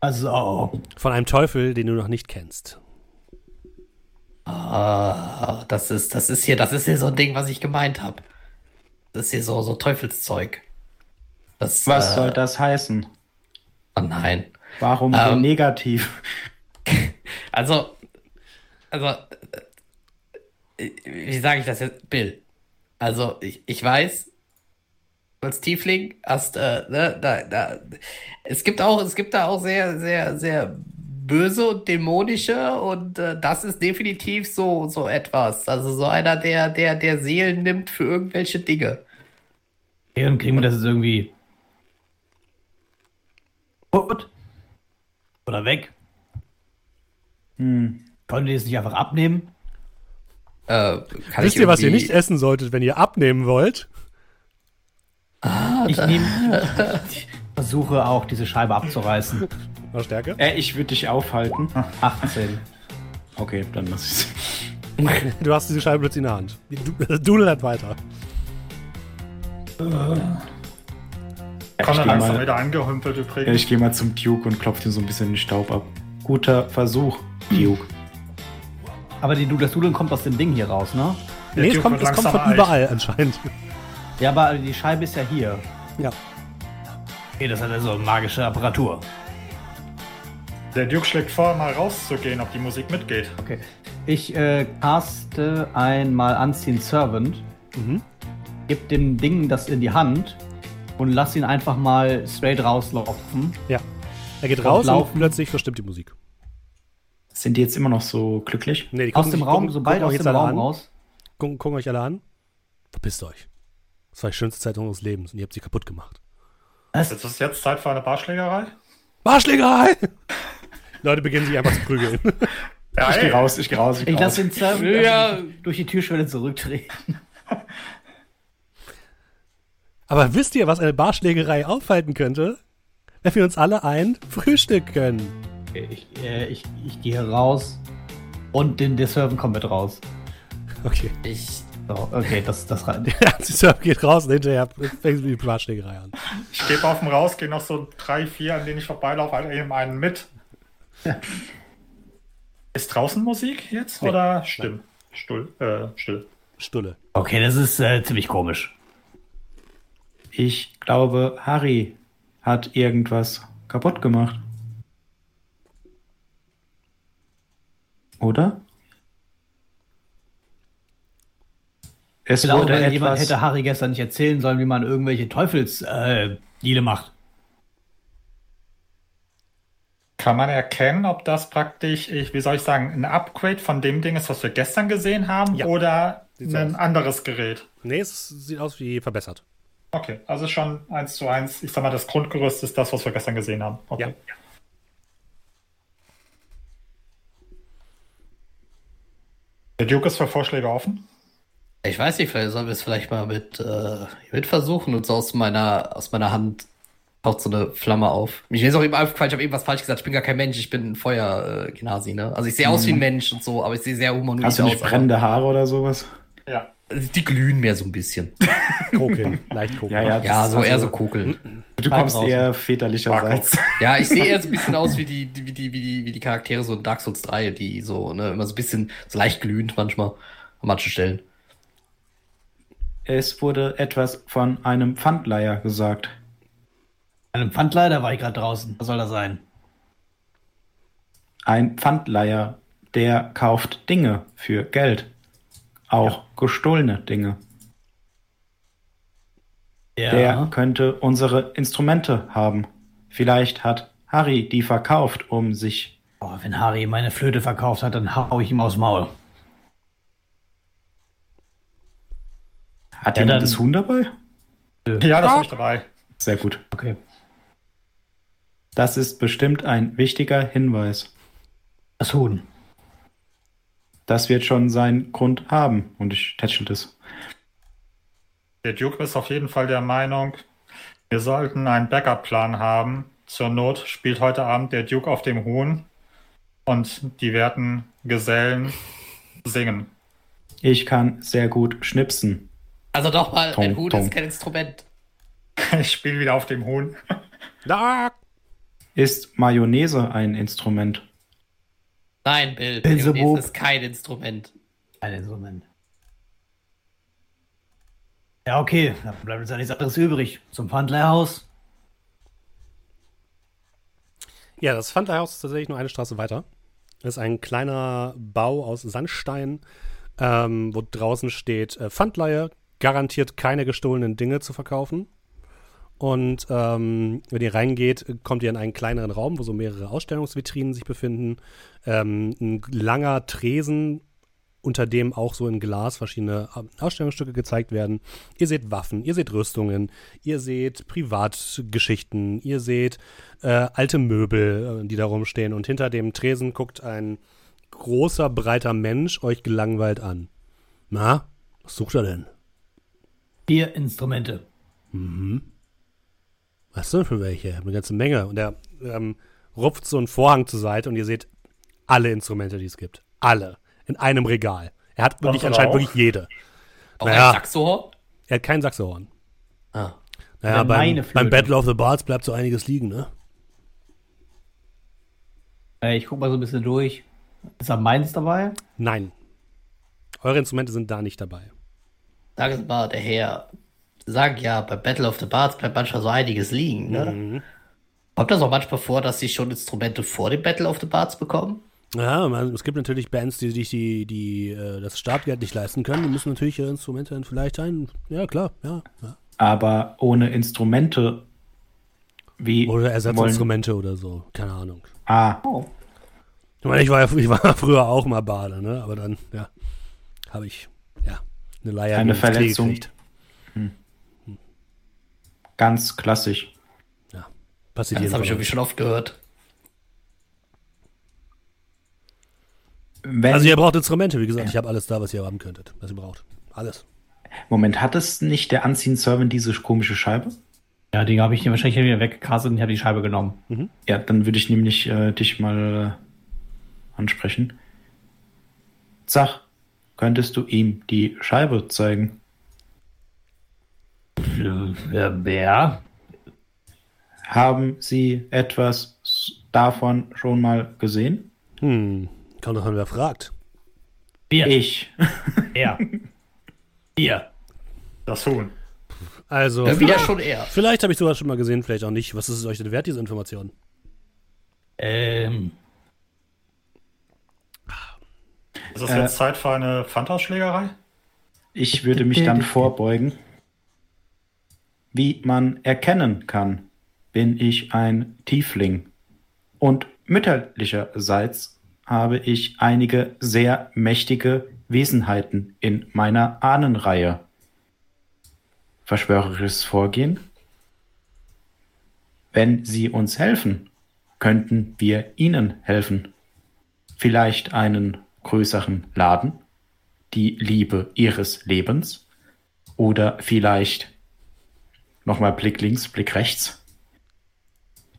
Also, Von einem Teufel, den du noch nicht kennst. Ah, das ist, das ist hier, das ist hier so ein Ding, was ich gemeint habe. Das ist hier so, so Teufelszeug. Das, Was äh, soll das heißen? Oh nein. Warum so Ähm, negativ? Also, also, äh, wie sage ich das jetzt? Bill. Also, ich, ich weiß, als Tiefling hast, äh, ne, da, da, es gibt auch, es gibt da auch sehr, sehr, sehr böse und dämonische und äh, das ist definitiv so, so etwas. Also so einer, der, der, der Seelen nimmt für irgendwelche Dinge. okay, dann kriegen wir das jetzt irgendwie. Gut. Oder weg. Hm. Können die das nicht einfach abnehmen? Äh, kann Wisst ich ihr, was ihr nicht essen solltet, wenn ihr abnehmen wollt? Ich nehme. Ich versuche auch, diese Scheibe abzureißen. Noch Stärke? Äh, ich würde dich aufhalten. 18. Okay, dann lass ich's. Du hast diese Scheibe plötzlich in der Hand. Du, Dudel hat weiter. Ja, Gehe langsam mal, wieder angehümpelt ja, übrigens. ich geh mal zum Duke und klopfe ihm so ein bisschen den Staub ab. Guter Versuch, Duke. Aber die, das Dudeln kommt aus dem Ding hier raus, ne? Der Nee, es kommt, es kommt von alt. überall anscheinend. Ja, aber die Scheibe ist ja hier. Ja. Okay, das hat also magische Apparatur. Der Duke schlägt vor, mal rauszugehen, ob die Musik mitgeht. Okay. Ich äh, caste einmal Anziehen Servant, Mhm. gib dem Ding das in die Hand und lass ihn einfach mal straight rauslaufen. Ja. Er geht Und raus und plötzlich verstimmt die Musik. Sind die jetzt immer noch so glücklich? Nee, die Aus dem Raum, gucken- sobald gucken aus euch dem jetzt alle Raum an. raus. Gucken, gucken euch alle an. Verpisst euch. Das war die schönste Zeit eures Lebens und ihr habt sie kaputt gemacht. Was? Ist es jetzt Zeit für eine Barschlägerei? Barschlägerei! Leute beginnen sich einfach zu prügeln. Ja, Ich geh raus, ich geh raus, ich Ich raus. lasse den Servant Ja. durch die Türschwelle zurücktreten. Aber wisst ihr, was eine Barschlägerei aufhalten könnte? Wenn wir uns alle ein Frühstück gönnen. Okay, ich, äh, ich, ich gehe raus und den, der Servant kommt mit raus. Okay. Ich, So, okay, das, das rein. Ja, die Surf geht raus und hinterher fängt die Barschlägerei an. Ich gebe auf dem Raus, gehe noch so drei, vier, an denen ich vorbeilaufe, halt eben einen mit. Ist draußen Musik jetzt Nee. oder still? Stull, äh, still. Stulle. Okay, das ist äh, ziemlich komisch. Ich glaube, Harry hat irgendwas kaputt gemacht. Oder? Es Ich glaube, jemand etwas. hätte Harry gestern nicht erzählen sollen, wie man irgendwelche Teufelsdeale äh, macht. Kann man erkennen, ob das praktisch, ich, wie soll ich sagen, ein Upgrade von dem Ding ist, was wir gestern gesehen haben, Ja. oder Sieht so ein aus. anderes Gerät? Nee, es sieht aus wie verbessert. Okay, also schon eins zu eins. Ich sag mal, das Grundgerüst ist das, was wir gestern gesehen haben. Okay. Ja. Der Duke ist für Vorschläge offen. ich weiß nicht, vielleicht sollen wir es vielleicht mal mit, äh, mit versuchen und so aus meiner, aus meiner Hand taucht so eine Flamme auf. Mir ist auch eben aufgefallen, ich habe eben was falsch gesagt. Ich bin gar kein Mensch, ich bin ein Feuer-Genasi, ne? Also ich sehe aus wie ein Mensch und so, aber ich sehe sehr humanoid Hast du aus. nicht brennende Haare oder sowas? Ja. Die glühen mehr so ein bisschen. Kokeln. Leicht kokeln. Ja, ja. Ja, so eher also- so kokeln. Du kommst draußen. eher väterlicherseits. Ja, ich sehe eher so ein bisschen aus wie die, wie die, wie die, wie die Charaktere so in Dark Souls 3, die so, ne, immer so ein bisschen so leicht glühend manchmal an manchen Stellen. Es wurde etwas von einem Pfandleiher gesagt. Einem Pfandleider war ich gerade draußen. Was soll das sein? Ein Pfandleiher, der kauft Dinge für Geld. Auch gestohlene Dinge. Ja. Der könnte unsere Instrumente haben. Vielleicht hat Harry die verkauft, um sich. Oh, wenn Harry meine Flöte verkauft hat, dann hau ich ihm aufs Maul. Hat Ja, jemand dann- das Huhn dabei? Ja, das habe ich dabei. Sehr gut. Okay. Das ist bestimmt ein wichtiger Hinweis. Das Huhn. Das wird schon seinen Grund haben. Und ich tätschel es. Der Duke ist auf jeden Fall der Meinung, wir sollten einen Backup-Plan haben. Zur Not spielt heute Abend der Duke auf dem Huhn und die werten Gesellen singen. Ich kann sehr gut schnipsen. Also doch mal, ein Tom, Hut Tom. ist kein Instrument. Ich spiele wieder auf dem Huhn. Da! Ist Mayonnaise ein Instrument? Nein, Bill, Beelzebub. Ist kein Instrument. Ein Instrument. Ja, okay. Dann bleibt uns ja nichts anderes übrig. Zum Pfandleihhaus. Ja, das Pfandleihhaus ist tatsächlich nur eine Straße weiter. Das ist ein kleiner Bau aus Sandstein, ähm, wo draußen steht äh, Pfandleihe, garantiert keine gestohlenen Dinge zu verkaufen. Und ähm, wenn ihr reingeht, kommt ihr in einen kleineren Raum, wo so mehrere Ausstellungsvitrinen sich befinden. Ähm, ein langer Tresen, unter dem auch so in Glas verschiedene ähm, Ausstellungsstücke gezeigt werden. Ihr seht Waffen, ihr seht Rüstungen, ihr seht Privatgeschichten, ihr seht äh, alte Möbel, äh, die da rumstehen. Und hinter dem Tresen guckt ein großer, breiter Mensch euch gelangweilt an. Na, was sucht er denn? Vier Instrumente. Was denn für welche? Ich Eine ganze Menge. Und er ähm, rupft so einen Vorhang zur Seite und ihr seht alle Instrumente, die es gibt. Alle. In einem Regal. Er hat wirklich anscheinend auch? wirklich jede. Auch Naja. ein Saxohorn? Er hat kein Saxohorn. Ah. Naja, beim, beim Battle of the Bards bleibt so einiges liegen, ne? Äh, ich guck mal so ein bisschen durch. Ist da meins dabei? Nein. Eure Instrumente sind da nicht dabei. Mal, der Herr sagt ja, bei Battle of the Bards bleibt manchmal so einiges liegen, ne? Mhm. Kommt das auch manchmal vor, dass Sie schon Instrumente vor dem Battle of the Bards bekommen? Ja, man, es gibt natürlich Bands, die sich die, die, äh, das Startgeld nicht leisten können. Die müssen natürlich ihre Instrumente dann vielleicht ein. Ja, klar, ja. ja. Aber ohne Instrumente wie Oder wollen- Ersatzinstrumente oder so. Keine Ahnung. Ah, Ich meine, ich war, ich war früher auch mal Bader, ne? Aber dann, ja, habe ich, ja, eine Leier Eine Verletzung. gekriegt. Ganz klassisch. Passiert Das habe ich irgendwie schon oft gehört. Wenn, Also ihr braucht Instrumente, wie gesagt, ich habe alles da, was ihr haben könntet, was ihr braucht. Alles. Moment, hat es nicht der Anziehen-Servant diese komische Scheibe? Ja, die habe ich hier wahrscheinlich wieder weggecastet und ich habe die Scheibe genommen. Ja, dann würde ich nämlich äh, dich mal äh, ansprechen. Sag, könntest du ihm die Scheibe zeigen? Äh, Ja. Haben Sie etwas davon schon mal gesehen? Hm, kommt doch an, wer fragt. Wir. Ich. Er. Ihr. Das Huhn. Also, Ja, wieder schon er. vielleicht habe ich sowas schon mal gesehen, vielleicht auch nicht. Was ist es euch denn wert, diese Information? Ähm. Ist es Äh, jetzt Zeit für eine Pfandausschlägerei? Ich würde mich dann vorbeugen. Wie man erkennen kann, bin ich ein Tiefling. Und mütterlicherseits habe ich einige sehr mächtige Wesenheiten in meiner Ahnenreihe. Verschwörerisches Vorgehen? Wenn Sie uns helfen, könnten wir Ihnen helfen. Vielleicht einen größeren Laden? die Liebe ihres Lebens? Oder vielleicht nochmal Blick links, Blick rechts?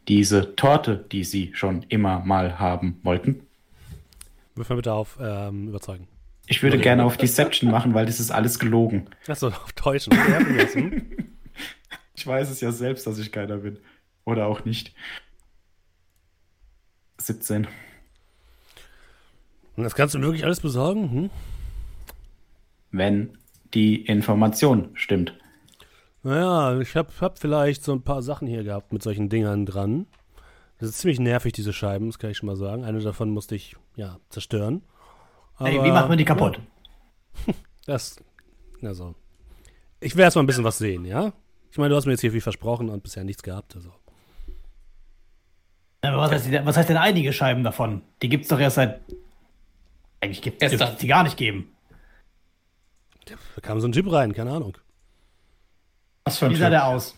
Diese Torte, die Sie schon immer mal haben wollten? Wirf mal bitte auf ähm, überzeugen. Ich würde gerne auf Deception machen, weil das ist alles gelogen. Achso, auf Täuschen. Hm? Ich weiß es ja selbst, dass ich keiner bin. Oder auch nicht. 17. Und das kannst du wirklich alles besorgen? Hm? Wenn die Information stimmt. Naja, ich habe hab vielleicht so ein paar Sachen hier gehabt mit solchen Dingern dran. Das ist ziemlich nervig, diese Scheiben, das kann ich schon mal sagen. Eine davon musste ich, ja, zerstören. Ey, Aber, wie macht man die kaputt? Ja, das, also. Ich will erst mal ein bisschen was sehen, ja? Ich meine, du hast mir jetzt hier viel versprochen und bisher nichts gehabt, also. Aber was heißt, die- was heißt denn einige Scheiben davon? Die gibt's doch erst seit. Eigentlich gibt es die gar nicht geben. Da kam so ein Typ rein, keine Ahnung. Was für ein Wie sah Typ? der aus?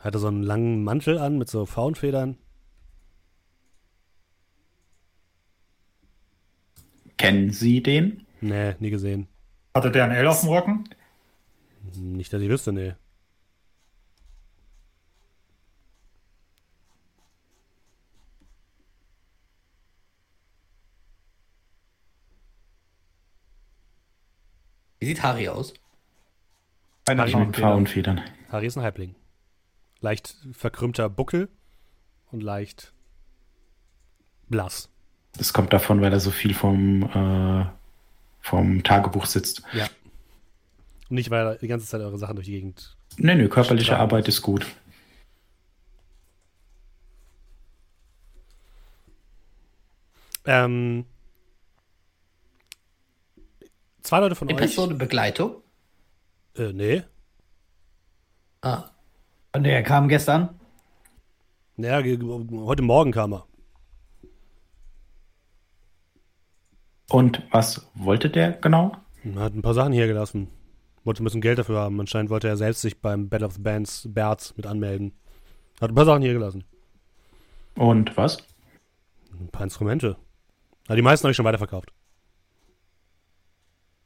Hatte so einen langen Mantel an mit so Faunfedern. Kennen Sie den? Nee, nie gesehen. Hatte der ein L auf dem Rücken? Nicht, dass ich wüsste, nee. Wie sieht Harry aus? Keine Harry mit Pfauenfedern. Harry ist ein Halbling. Leicht verkrümmter Buckel und leicht blass. Das kommt davon, weil er so viel vom, äh, vom Tagebuch sitzt. Ja. Und nicht, weil er die ganze Zeit eure Sachen durch die Gegend. Nee, nee, körperliche Strahlend. Arbeit ist gut. Ähm, zwei Leute von In euch. Person in Begleitung? Äh, nee. Ah. Und der kam gestern. Naja, heute Morgen kam er. Und was wollte der genau? Er Hat ein paar Sachen hier gelassen. Wollte ein bisschen Geld dafür haben. Anscheinend wollte er selbst sich beim Battle of the Bands Berz mit anmelden. Hat ein paar Sachen hier gelassen. Und was? Ein paar Instrumente. Na, die meisten habe ich schon weiterverkauft.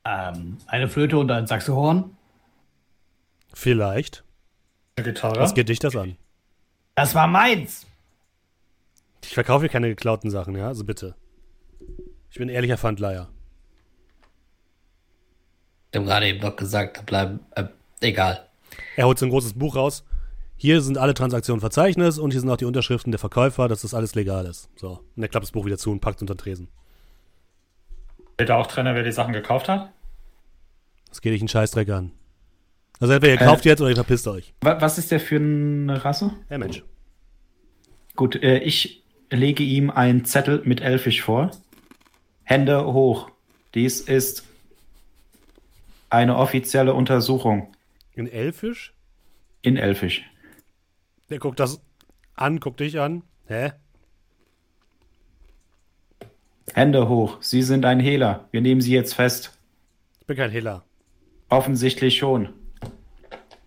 Ähm, eine Flöte und ein Saxohorn. Vielleicht. Eine Gitarre? Was geht dich das an? Das war meins. Ich verkaufe hier keine geklauten Sachen, ja? Also bitte. Ich bin ein ehrlicher Pfandleiher. Wir haben gerade eben noch gesagt, da bleiben. Äh, egal. Er holt so ein großes Buch raus. Hier sind alle Transaktionen verzeichnet und hier sind auch die Unterschriften der Verkäufer, dass das alles legal ist. So. Und er klappt das Buch wieder zu und packt es unter den Tresen. Steht da auch drin, wer die Sachen gekauft hat? Das geht dich einen Scheißdreck an. Also entweder ihr Äh. kauft jetzt oder ihr verpisst euch. Wa- Was ist der für eine Rasse? Ja, Mensch. Gut, äh, ich lege ihm einen Zettel mit Elfisch vor. Hände hoch. Dies ist eine offizielle Untersuchung Ein Elfisch? in Elfisch. Der guckt das an, guckt dich an. Hä? Hände hoch. Sie sind ein Hehler. Wir nehmen Sie jetzt fest. Ich bin kein Hiller. Offensichtlich schon.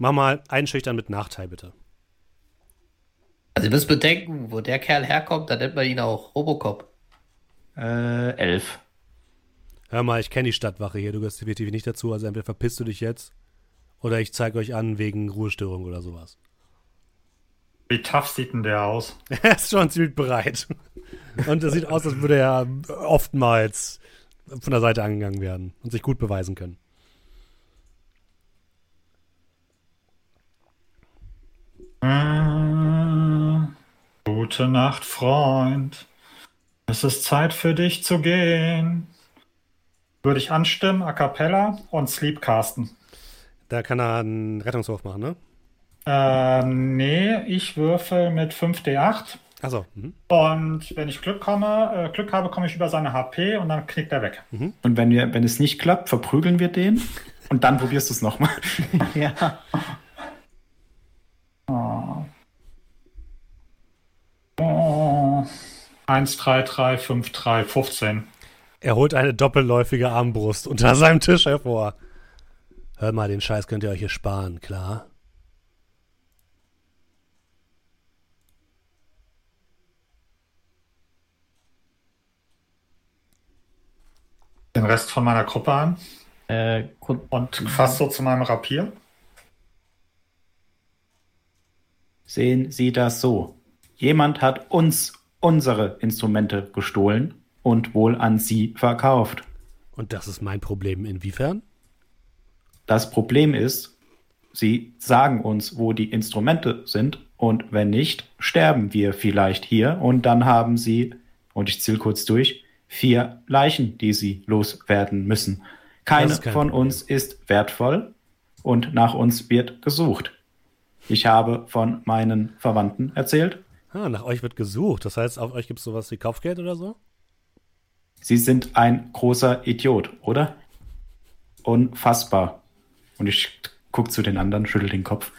Mach mal einschüchtern mit Nachteil, bitte. Also ihr müsst bedenken, wo der Kerl herkommt, dann nennt man ihn auch Robocop. Äh, elf. Hör mal, ich kenne die Stadtwache hier, du gehörst definitiv nicht dazu, also entweder verpisst du dich jetzt oder ich zeige euch an wegen Ruhestörung oder sowas. Wie tough sieht denn der aus? Er ist schon ziemlich bereit. Und es sieht aus, als würde er oftmals von der Seite angegangen werden und sich gut beweisen können. Gute Nacht, Freund. Es ist Zeit für dich zu gehen. Würde ich anstimmen, a cappella und sleepcasten. Da kann er einen Rettungswurf machen, ne? Äh, nee, ich würfel mit 5d8 Achso. Mhm. und wenn ich Glück komme, äh, Glück habe, komme ich über seine HP und dann knickt er weg. Und wenn, wir, wenn es nicht klappt, verprügeln wir den. Und dann probierst du es nochmal. ja. Oh. 1, 3, 3, 5, 3, 15. Er holt eine doppelläufige Armbrust unter seinem Tisch hervor. Hör mal, den Scheiß könnt ihr euch hier sparen, klar? Den Rest von meiner Gruppe an Äh, und fast so zu meinem Rapier. Sehen Sie das so. Jemand hat uns unsere Instrumente gestohlen und wohl an Sie verkauft. Und das ist mein Problem. Inwiefern? Das Problem ist, Sie sagen uns, wo die Instrumente sind und wenn nicht, sterben wir vielleicht hier und dann haben Sie, und ich zähle kurz durch, vier Leichen, die Sie loswerden müssen. Keine kein von Problem. uns ist wertvoll und nach uns wird gesucht. Ich habe von meinen Verwandten erzählt. Ah, nach euch wird gesucht. Das heißt, auf euch gibt es sowas wie Kaufgeld oder so? Sie sind ein großer Idiot, oder? Unfassbar. Und ich guck zu den anderen, schüttel den Kopf.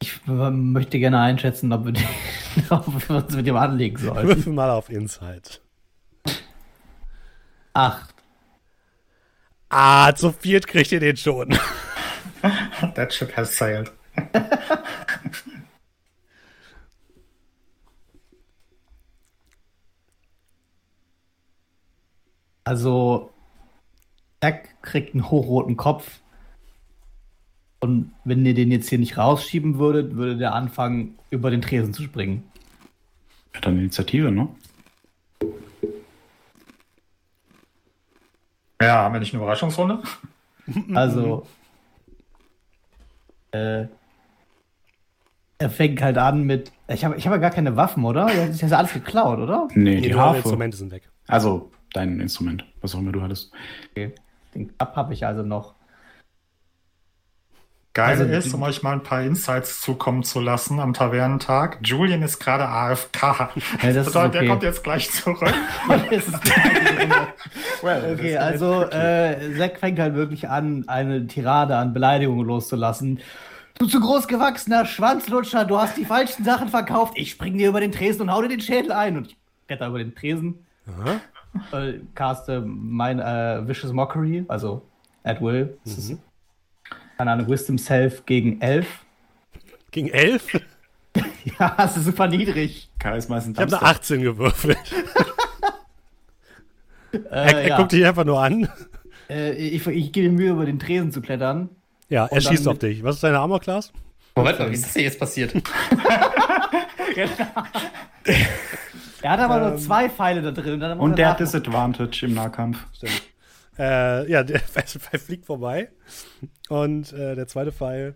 ich möchte gerne einschätzen, ob wir, die, ob wir uns mit dem anlegen sollen. Würfel mal auf Insight. Acht. Ah, zu viert kriegt ihr den schon. That ship has sailed. Also, Zack kriegt einen hochroten Kopf. Und wenn ihr den jetzt hier nicht rausschieben würdet, würde der anfangen, über den Tresen zu springen. Ja, dann Initiative, ne? Ja, haben wir nicht eine Überraschungsrunde? Also, äh, er fängt halt an mit. Ich habe ich hab ja gar keine Waffen, oder? Das ist ja alles geklaut, oder? Nee, die die Harfe. Instrumente sind weg. Also, dein Instrument, was auch immer du hattest. Okay. Den Klapp habe ich also noch. Geil Also, ist, um euch mal ein paar Insights zukommen zu lassen am Tavernentag. Julian ist gerade AFK. Ja, das ist bedeutet, okay. der kommt jetzt gleich zurück. Das ist Okay, also äh, Zack fängt halt wirklich an, eine Tirade an Beleidigungen loszulassen. Du zu groß gewachsener Schwanzlutscher, du hast die falschen Sachen verkauft. Ich spring dir über den Tresen und hau dir den Schädel ein. Und ich kletter über den Tresen, Aha. äh, caste mein äh, Vicious Mockery, also at will. Das ist, keine Ahnung, Wisdom Self gegen 11. Gegen elf? Ja, das ist super niedrig. Charisma ist ein Ich habe eine Dumpster. 18 gewürfelt. Äh, Er, er ja. guckt dich einfach nur an. äh, ich ich gebe mir Mühe, über den Tresen zu klettern. Ja, er Und schießt auf dich. Was ist deine Armor-Class? Moment mal, wie ist das denn jetzt passiert? Er hat aber nur zwei Pfeile da drin. Und er der hat. Disadvantage im Nahkampf. Äh, ja, der Pfeil fliegt vorbei. Und äh, der zweite Pfeil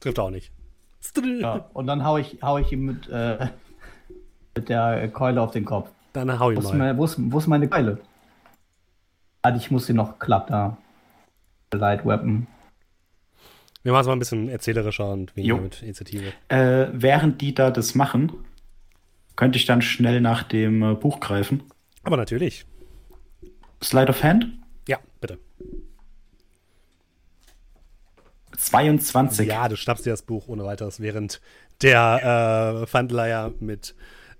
Trifft auch nicht. Ja, und dann hau ich, hau ich ihm mit, äh, mit der Keule auf den Kopf. Dann hau ihn Wo ist, mal. meine, wo, ist, wo ist meine Keule? Ah, ich muss sie noch klappen da. Light Weapon. Wir machen es mal ein bisschen erzählerischer und weniger Jo. mit Initiative. Äh, während die da das machen, könnte ich dann schnell nach dem äh, Buch greifen. Aber natürlich. Slide of Hand? Ja, bitte. 22. Ja, du schnappst dir das Buch ohne weiteres, während der äh, Pfandleier mit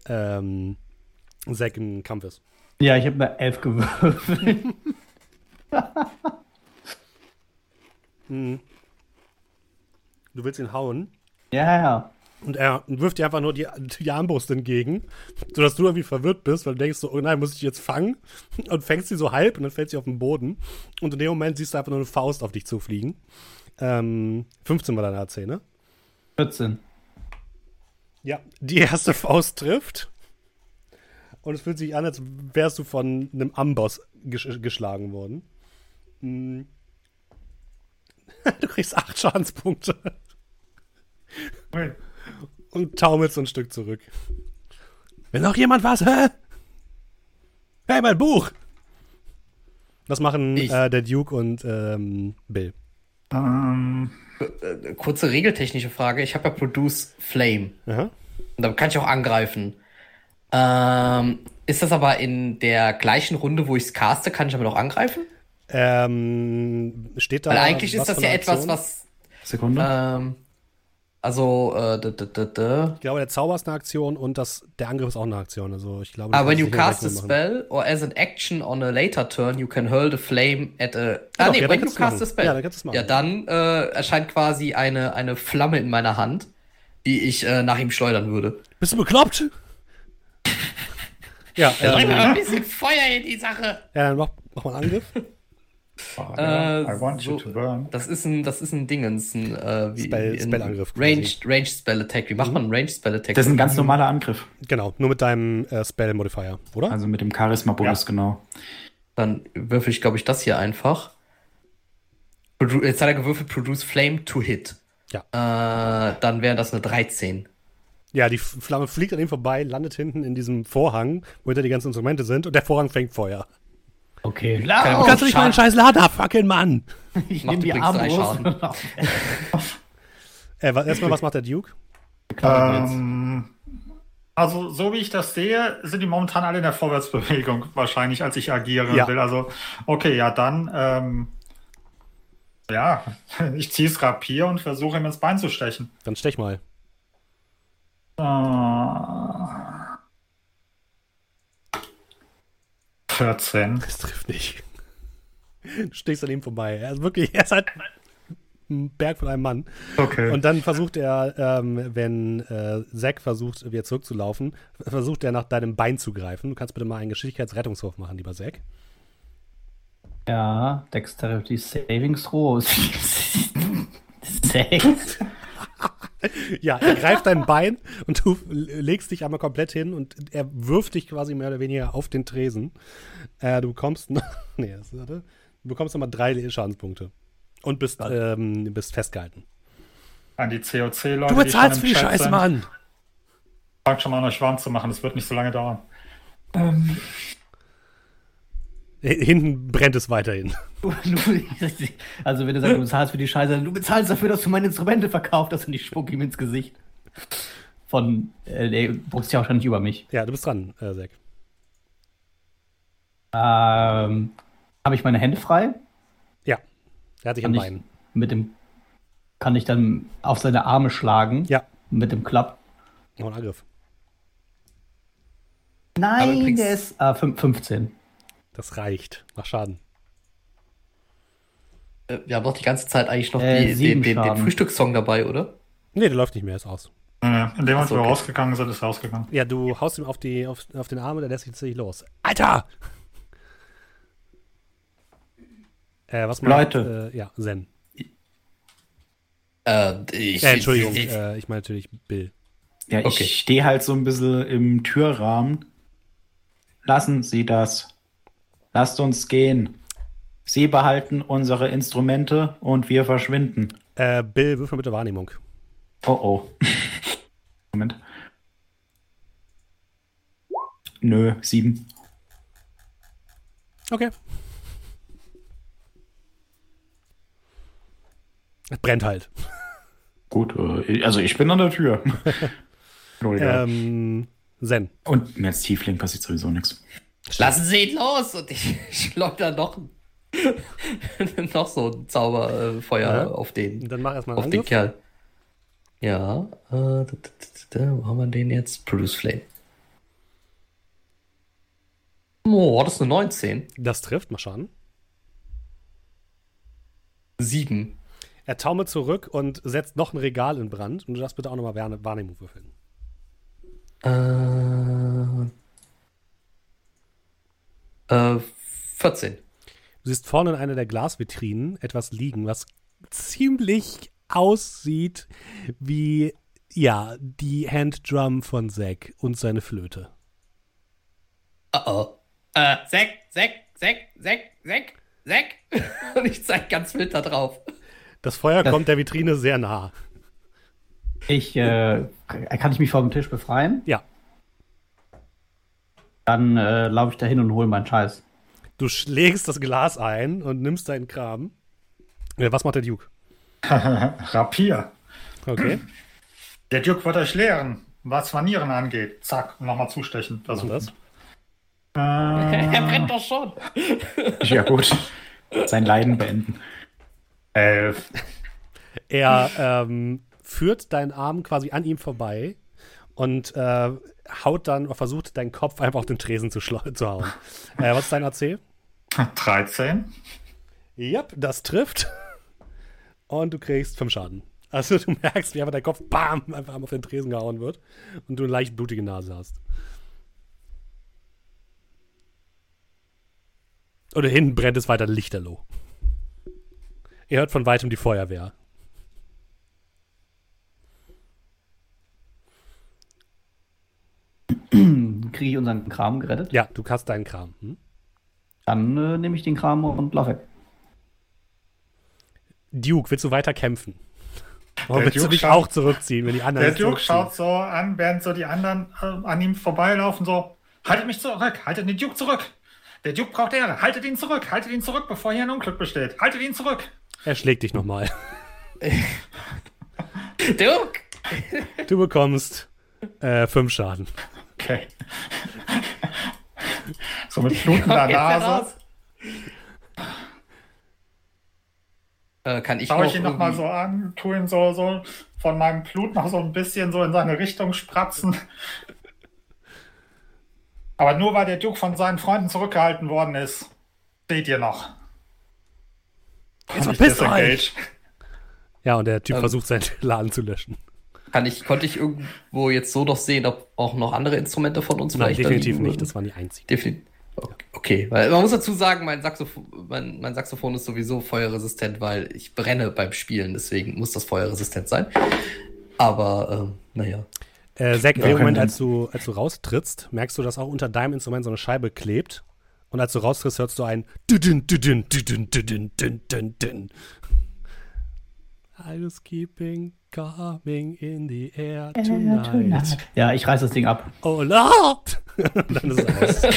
ähm, Zack im Kampf ist. Ja, ich habe mir elf gewürfelt. Du willst ihn hauen ja, ja. Und er wirft dir einfach nur die, die Armbrust entgegen, sodass du irgendwie verwirrt bist, weil du denkst so, oh nein, muss ich jetzt fangen? Und fängst sie so halb und dann fällt sie auf den Boden. Und in dem Moment siehst du einfach nur eine Faust auf dich zufliegen. Ähm, 15 war deine AC, ne? 14. Ja, die erste Faust trifft. Und es fühlt sich an, als wärst du von einem Amboss gesch geschlagen worden. Mm. Du kriegst acht Schadenspunkte Ui. Und taumelst so ein Stück zurück. Will noch jemand was, hä? Hey, mein Buch! Was machen äh, der Duke und ähm, Bill? Ähm, Äh, Kurze regeltechnische Frage. Ich habe ja Produce Flame. Aha. Und dann kann ich auch angreifen. Ähm, ist das aber in der gleichen Runde, wo ich es caste, kann ich damit auch angreifen? Ähm, steht da. Weil eigentlich ist das ja etwas, was. Sekunde. Ähm, also, äh, d -d -d -d. Ich glaube, der Zauber ist eine Aktion und das, der Angriff ist auch eine Aktion. Also ich glaube. Aber when kannst you cast a spell or as an action on a later turn, you can hurl the flame at a. Ja, Ah, doch, nee, ja, when you cast a spell. Ja, dann kannst machen. Ja, dann äh, erscheint quasi eine, eine Flamme in meiner Hand, die ich äh, nach ihm schleudern würde. Bist du bekloppt? ja, ähm, mal ein bisschen Feuer in die Sache. ja, dann mach, mach mal einen Angriff. Äh, I want you so- to burn. Das ist ein, das ist ein Dingens, ein, äh, wie, Spell- Spellangriff. Ranged, Ranged Spell Attack. Wie macht man einen Ranged Spell Attack? Das ist ein ganz normaler Angriff. Genau, nur mit deinem äh, Spell-Modifier, oder? Also mit dem Charisma-Bonus, Ja. genau. Dann würfel ich, glaube ich, das hier einfach. Produ Jetzt hat er gewürfelt, Produce Flame to Hit. Ja. Äh, dann wäre das eine 13. Ja, die Flamme fliegt an ihm vorbei, landet hinten in diesem Vorhang, wo hinter die ganzen Instrumente sind und der Vorhang fängt Feuer. Okay. Keine. Kannst du nicht meinen scheiß Laden abfackeln, Mann? Ich nehme die Armbrust. Äh, erstmal, was macht der Duke? Ähm, also, so wie ich das sehe, sind die momentan alle in der Vorwärtsbewegung wahrscheinlich, als ich agieren Ja. will. Also, okay, ja, dann, ähm, ja, ich zieh's Rapier und versuche ihm ins Bein zu stechen. Dann stech mal. Äh, 14. Das trifft nicht. Du stehst an ihm vorbei. Er ist wirklich, er ist halt ein Berg von einem Mann. Okay. Und dann versucht er, ähm, wenn äh, Zack versucht, wieder zurückzulaufen, versucht er nach deinem Bein zu greifen. Du kannst bitte mal einen Geschicklichkeitsrettungswurf machen, lieber Zack. Ja, Dexterity Savings Throw. Sechs. Ja, er greift dein Bein und du legst dich einmal komplett hin und er wirft dich quasi mehr oder weniger auf den Tresen. Äh, du bekommst, noch- nee, das, warte. du bekommst nochmal drei Schadenspunkte und bist, ähm, bist festgehalten. An die COC-Leute. Du bezahlst für die Scheiße, Mann! Fangt schon mal an, euch warm zu machen. Das wird nicht so lange dauern. H- Hinten brennt es weiterhin. Also wenn du sagst, du bezahlst für die Scheiße, du bezahlst dafür, dass du meine Instrumente verkauft hast und ich spuck ihm ins Gesicht. Von, äh, der druckst ja wahrscheinlich über mich. Ja, du bist dran, äh, Zack. Ähm, Habe ich meine Hände frei? Ja, er hat dich Kann ich, Bein. mit dem, kann ich dann auf seine Arme schlagen? Ja, Mit dem Klapp? noch ein Angriff. Nein, der ist ah, fün- 15. Das reicht. Mach Schaden. Äh, wir haben doch die ganze Zeit eigentlich noch Äh, die, den, den, den. Frühstückssong dabei, oder? Nee, der läuft nicht mehr, ist aus. Nee, in dem Moment, wo wir okay. rausgegangen sind, ist er rausgegangen. Ja, du haust ihm auf, die, auf, auf den Arm und der lässt sich tatsächlich los. Alter! Äh, was macht, Leute. Äh, ja, Zen. Äh, ich, Äh, Entschuldigung, Ich, äh, ich meine natürlich Bill. Ja, Okay. ich stehe halt so ein bisschen im Türrahmen. Lassen Sie das. Lasst uns gehen. Sie behalten unsere Instrumente und wir verschwinden. Äh, Bill, wirf mal bitte Wahrnehmung. Oh oh. Moment. Nö, sieben. Okay. Es brennt halt. Gut, äh, also ich bin an der Tür. Ähm, Zen. Und als Tiefling passiert sowieso nichts. Lassen Sie ihn los! Und ich schleudere noch, noch so ein Zauberfeuer Ja. auf den, Dann mach erstmal auf einen den Angriff. Kerl. Ja, äh, wo haben wir den jetzt? Produce Flame. Oh, das ist eine 19. Das trifft, mal schauen. 7. Er taumelt zurück und setzt noch ein Regal in Brand. Und du darfst bitte auch nochmal Wahrne- Wahrnehmung würfeln. Äh, äh, 14. Du siehst vorne in einer der Glasvitrinen etwas liegen, was ziemlich aussieht wie, ja, die Handdrum von Zack und seine Flöte. Oh oh. Äh, Zack, Zack, Zack, Zack, Zack, Zack. Und ich zeig ganz wild da drauf. Das Feuer Das- kommt der Vitrine sehr nah. Ich, äh, kann ich mich vom Tisch befreien? Ja. Dann äh, laufe ich da hin und hole meinen Scheiß. Du schlägst das Glas ein und nimmst deinen Kram. Äh, Was macht der Duke? Rapier. Okay, Der Duke wird euch lehren, was Manieren angeht. Zack, nochmal zustechen. was ist das? Äh, er brennt doch schon. Ja, gut. Sein Leiden beenden. elf. Er ähm, führt deinen Arm quasi an ihm vorbei und äh, haut dann, versucht deinen Kopf einfach auf den Tresen zu, zu hauen. Äh, was ist dein AC? 13. Yep, das trifft. Und du kriegst fünf Schaden. Also du merkst, wie einfach dein Kopf bam, einfach auf den Tresen gehauen wird und du eine leicht blutige Nase hast. Oder hinten brennt es weiter lichterloh. Ihr hört von weitem die Feuerwehr. Kriege ich unseren Kram gerettet? Ja, du hast deinen Kram. Hm? Dann äh, nehme ich den Kram und laufe weg. Duke, willst du weiter kämpfen? Oder Der willst du Duke dich schaut- auch zurückziehen, wenn die anderen Der Duke schaut so an, während so die anderen äh, an ihm vorbeilaufen, so, haltet mich zurück, haltet den Duke zurück. Der Duke braucht Ehre, haltet ihn zurück, haltet ihn zurück, bevor hier ein Unglück besteht. Haltet ihn zurück. Er schlägt dich nochmal. Duke! Du bekommst äh, fünf Schaden. Okay. so mit flutender Jetzt Nase. Äh, kann ich Schau noch ich ihn nochmal so an, tu ihn so, so von meinem Blut noch so ein bisschen so in seine Richtung spratzen. Aber nur weil der Duke von seinen Freunden zurückgehalten worden ist, steht ihr noch. Jetzt verpisst euch! Ja, und der Typ Ähm. versucht seinen Laden zu löschen. Kann ich, konnte ich irgendwo jetzt so noch sehen, ob auch noch andere Instrumente von uns Nein, vielleicht definitiv nicht. Das waren die einzigen. Definitiv. Okay, weil man muss dazu sagen, mein Saxophon, mein, mein Saxophon ist sowieso feuerresistent, weil ich brenne beim Spielen, deswegen muss das feuerresistent sein. Aber, ähm, naja. Äh, Zack, in dem Moment, als du, als du raustrittst, merkst du, dass auch unter deinem Instrument so eine Scheibe klebt. Und als du raustrittst, hörst du ein Düdün, Coming in the air tonight. Ja, ich reiß das Ding ab. Oh Lord! Dann ist es aus.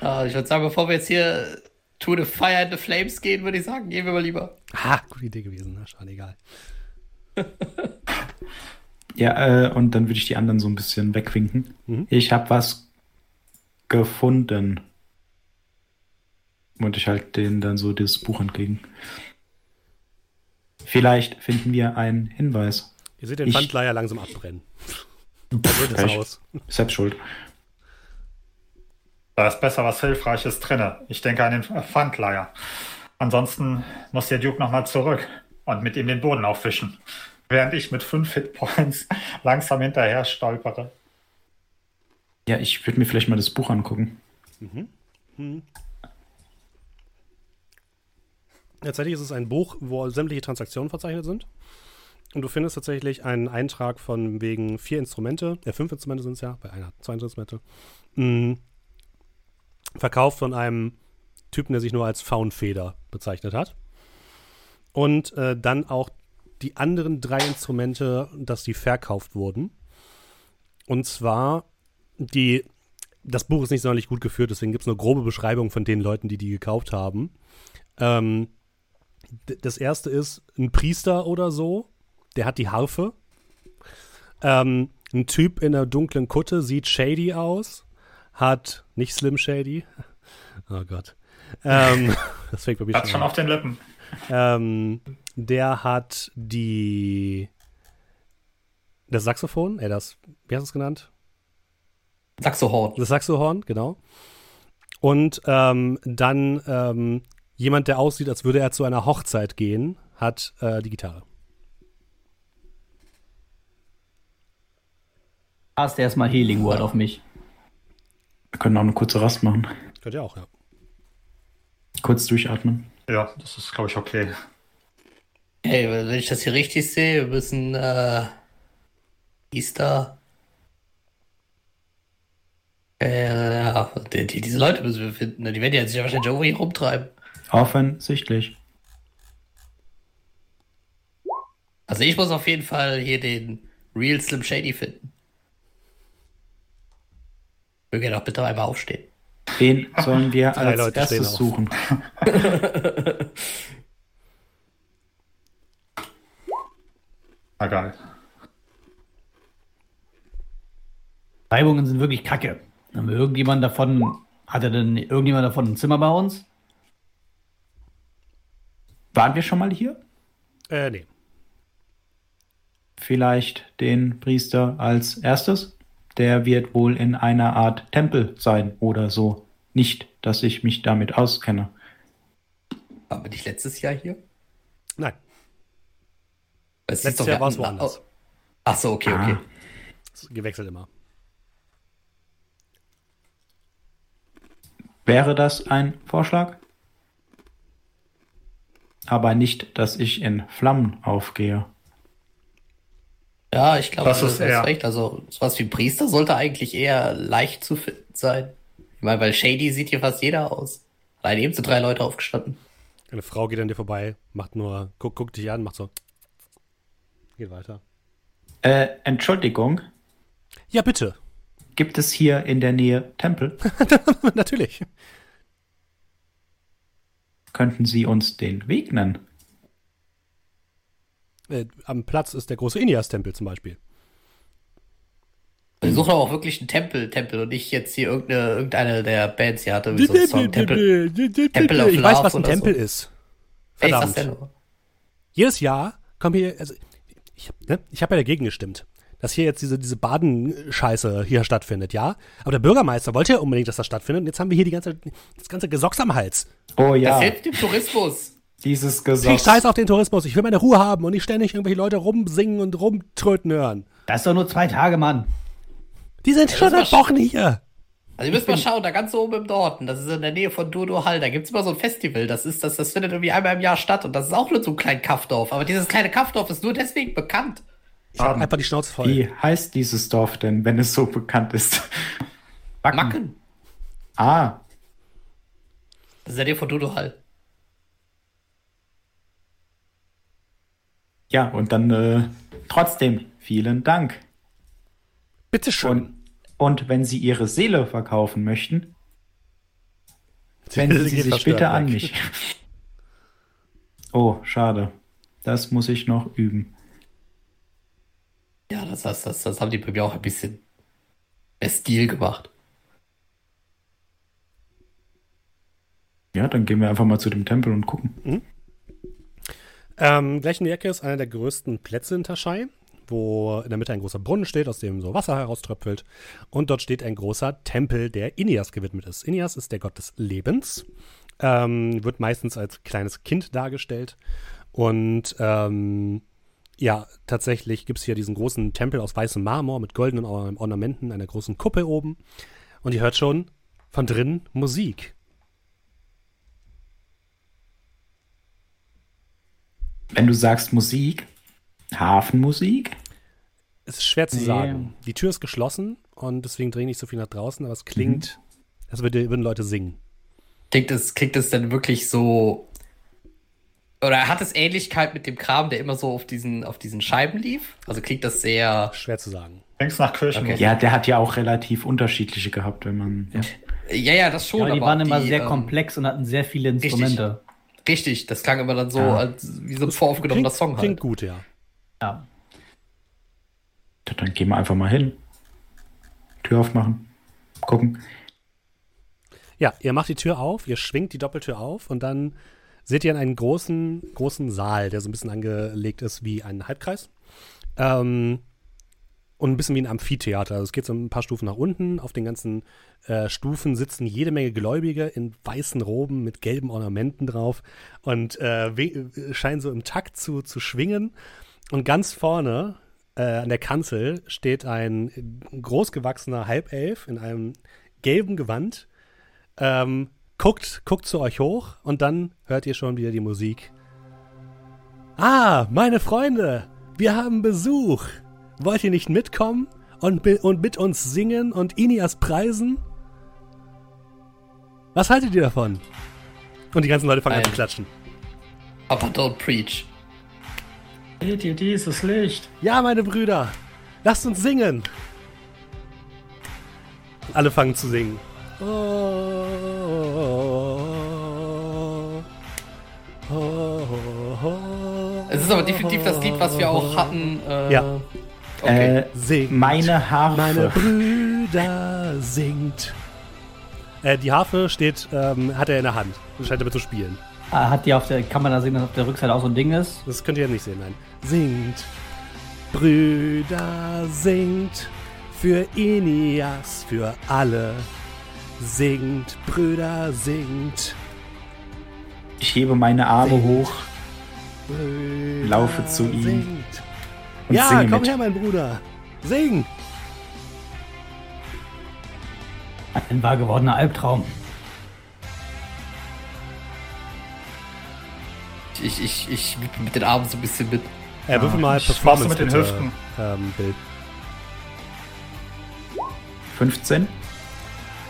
Ah, ich würde sagen, bevor wir jetzt hier to the fire and the flames gehen, würde ich sagen, gehen wir mal lieber. Ah, gute Idee gewesen. Na, schade, egal. Ja, äh, und dann würde ich die anderen so ein bisschen wegwinken. Mhm. Ich habe was gefunden. Und ich halte denen dann so das Buch entgegen. Vielleicht finden wir einen Hinweis. Ihr seht den Ich- Pfandleier langsam abbrennen. Da wird es aus. Selbst schuld. Da ist besser was Hilfreiches drinne. Ich denke an den Pfandleier. Ansonsten muss der Duke nochmal zurück und mit ihm den Boden aufwischen. Während ich mit fünf Hitpoints langsam hinterher stolpere. Ja, ich würde mir vielleicht mal das Buch angucken. Tatsächlich ist es ein Buch, wo sämtliche Transaktionen verzeichnet sind. Und du findest tatsächlich einen Eintrag von wegen vier Instrumente, äh, fünf Instrumente sind es ja, bei einer zwei Instrumente. Mhm. Verkauft von einem Typen, der sich nur als Faunfeder bezeichnet hat. Und äh, dann auch die anderen drei Instrumente, dass die verkauft wurden. Und zwar die, das Buch ist nicht sonderlich gut geführt, deswegen gibt es nur grobe Beschreibungen von den Leuten, die die gekauft haben. Ähm, das erste ist ein Priester oder so, der hat die Harfe. Ähm, ein Typ in einer dunklen Kutte sieht shady aus, hat nicht Slim Shady. Oh Gott. Ähm, das fängt bei mir Hat schon schon an. auf den Lippen. Ähm, der hat die das Saxophon, äh, das, wie hast du es genannt? Saxohorn. Das Saxohorn, genau. Und ähm, dann ähm, jemand, der aussieht, als würde er zu einer Hochzeit gehen, hat äh, die Gitarre. Cast erstmal Healing Word auf mich. Wir können auch eine kurze Rast machen. Könnt ihr auch, ja. Kurz durchatmen. Ja, das ist, glaube ich, okay. Hey, wenn ich das hier richtig sehe, wir müssen äh, Easter. Äh, ja, die, die, diese Leute müssen wir finden. ne? Die werden ja sich ja wahrscheinlich irgendwo hier rumtreiben. Offensichtlich. Also ich muss auf jeden Fall hier den Real Slim Shady finden. Möge er doch bitte einmal aufstehen. Den sollen wir als Leute erstes suchen. Na geil. Reibungen sind wirklich kacke. Haben wir irgendjemand davon, hatte denn irgendjemand davon ein Zimmer bei uns? Waren wir schon mal hier? Äh, nee. Vielleicht den Priester als erstes? Der wird wohl in einer Art Tempel sein oder so. Nicht, dass ich mich damit auskenne. Waren wir nicht letztes Jahr hier? Nein. Es Letztes Jahr war's hatten- woanders. Oh. Ach so, okay, okay. Ah. Es gewechselt immer. Wäre das ein Vorschlag? Aber nicht, dass ich in Flammen aufgehe. Ja, ich glaube, Das du ist hast eher- recht. Also, sowas wie ein Priester sollte eigentlich eher leicht zu finden sein. Ich meine, weil Shady sieht hier fast jeder aus. Allein eben sind drei Leute aufgestanden. Eine Frau geht an dir vorbei, macht nur, guck, guckt dich an, macht so. Geht weiter. Äh, Entschuldigung, Ja, bitte. gibt es hier in der Nähe Tempel? Natürlich. Könnten Sie uns den Weg nennen? Äh, am Platz ist der große Inias-Tempel zum Beispiel. Wir suchen aber auch wirklich einen Tempel, Tempel und nicht jetzt hier irgendeine, irgendeine der Bands hier hatte, wie so ein Song. Tempel. Temple of ich weiß, was ein Tempel so. ist. Ey, ist das Verdammt. denn nur? Jedes Jahr kommen hier, also ich, ne, ich habe ja dagegen gestimmt, dass hier jetzt diese, diese Baden-Scheiße hier stattfindet, ja? Aber der Bürgermeister wollte ja unbedingt, dass das stattfindet und jetzt haben wir hier die ganze, das ganze Gesocks am Hals. Oh Das ja, hilft dem Tourismus. dieses Ich Gesetz. scheiß auf den Tourismus, ich will meine Ruhe haben und nicht ständig irgendwelche Leute rumsingen und rumtröten hören. Das ist doch nur zwei Tage, Mann. Die sind schon das seit Wochen hier. Also ihr müsst mal schauen, da ganz oben im Norden, das ist in der Nähe von Dodo Hall, da gibt's immer so ein Festival, das ist, das, das findet irgendwie einmal im Jahr statt und das ist auch nur so ein kleines Kaffdorf, aber dieses kleine Kaffdorf ist nur deswegen bekannt. Ich hab einfach die Schnauze voll. Wie heißt dieses Dorf denn, wenn es so bekannt ist? Macken. Ah, Das ist in der Nähe von Dodo Hall. ja, und dann äh, trotzdem vielen Dank. Bitteschön. Und, und wenn Sie Ihre Seele verkaufen möchten, wenden Sie sich bitte an mich. Oh, schade. Das muss ich noch üben. Ja, das, das, das, das haben die bei mir auch ein bisschen mehr Stil gemacht. Ja, dann gehen wir einfach mal zu dem Tempel und gucken. Ähm, gleich in die Ecke ist einer der größten Plätze in Taschai, wo in der Mitte ein großer Brunnen steht, aus dem so Wasser herauströpfelt. Und dort steht ein großer Tempel, der Inias gewidmet ist. Inias ist der Gott des Lebens, ähm, wird meistens als kleines Kind dargestellt. Und ähm, ja, tatsächlich gibt es hier diesen großen Tempel aus weißem Marmor mit goldenen Or- Ornamenten, einer großen Kuppel oben. Und ihr hört schon von drinnen Musik. Wenn du sagst Musik, Hafenmusik, Es ist schwer zu Nee. sagen. Die Tür ist geschlossen und deswegen dringe ich so viel nach draußen, aber es klingt, als würde, würden Leute singen. Klingt es, klingt es denn wirklich so Oder hat es Ähnlichkeit mit dem Kram, der immer so auf diesen, auf diesen Scheiben lief? Also klingt das sehr. Schwer zu sagen. Denkst nach Kirchenmusik. Okay. Ja, der hat ja auch relativ unterschiedliche gehabt, wenn man. Ja. Ja, ja, das schon. Ja, die aber waren immer die, sehr ähm, komplex und hatten sehr viele Instrumente. Richtig, das klang immer dann so, Ja. als wie so ein voraufgenommener Song halt. klingt gut, ja. Ja. Dann gehen wir einfach mal hin. Tür aufmachen. Gucken. Ja, ihr macht die Tür auf, ihr schwingt die Doppeltür auf und dann seht ihr in einen großen, großen Saal, der so ein bisschen angelegt ist wie ein Halbkreis. Ähm, und ein bisschen wie ein Amphitheater. Also es geht so ein paar Stufen nach unten. Auf den ganzen äh, Stufen sitzen jede Menge Gläubige in weißen Roben mit gelben Ornamenten drauf und äh, äh, scheinen so im Takt zu, zu schwingen. Und ganz vorne äh, an der Kanzel steht ein großgewachsener Halbelf in einem gelben Gewand ähm, guckt, guckt zu euch hoch und dann hört ihr schon wieder die Musik. Ah, meine Freunde, wir haben Besuch. Wollt ihr nicht mitkommen und, und mit uns singen und Inias preisen? Was haltet ihr davon? Und die ganzen Leute fangen an zu klatschen. Aber don't preach. Seht ihr dieses Licht? Ja, meine Brüder, lasst uns singen. Alle fangen zu singen. Es ist aber definitiv das Lied, was wir auch hatten. Äh, Ja. Okay. Äh, Singt. meine Harfe. Meine Brüder singt. Äh, die Harfe steht, ähm, hat er in der Hand und scheint damit zu spielen. Ah, Hat die auf der, kann man da sehen, dass auf der Rückseite auch so ein Ding ist? Das könnt ihr ja nicht sehen, nein. Singt. Brüder singt. Für Inias, für alle. Singt, Brüder singt. ich hebe meine Arme Singt. hoch Brüder Laufe zu ihm Singt. und Ja, singe komm mit. her, mein Bruder. Sing. Ein wahr gewordener Albtraum. Ich, ich, ich mit den Armen so ein bisschen mit. Äh, würfel mal ich Performance mit den bitte, Hüften. Ähm, Bild. 15.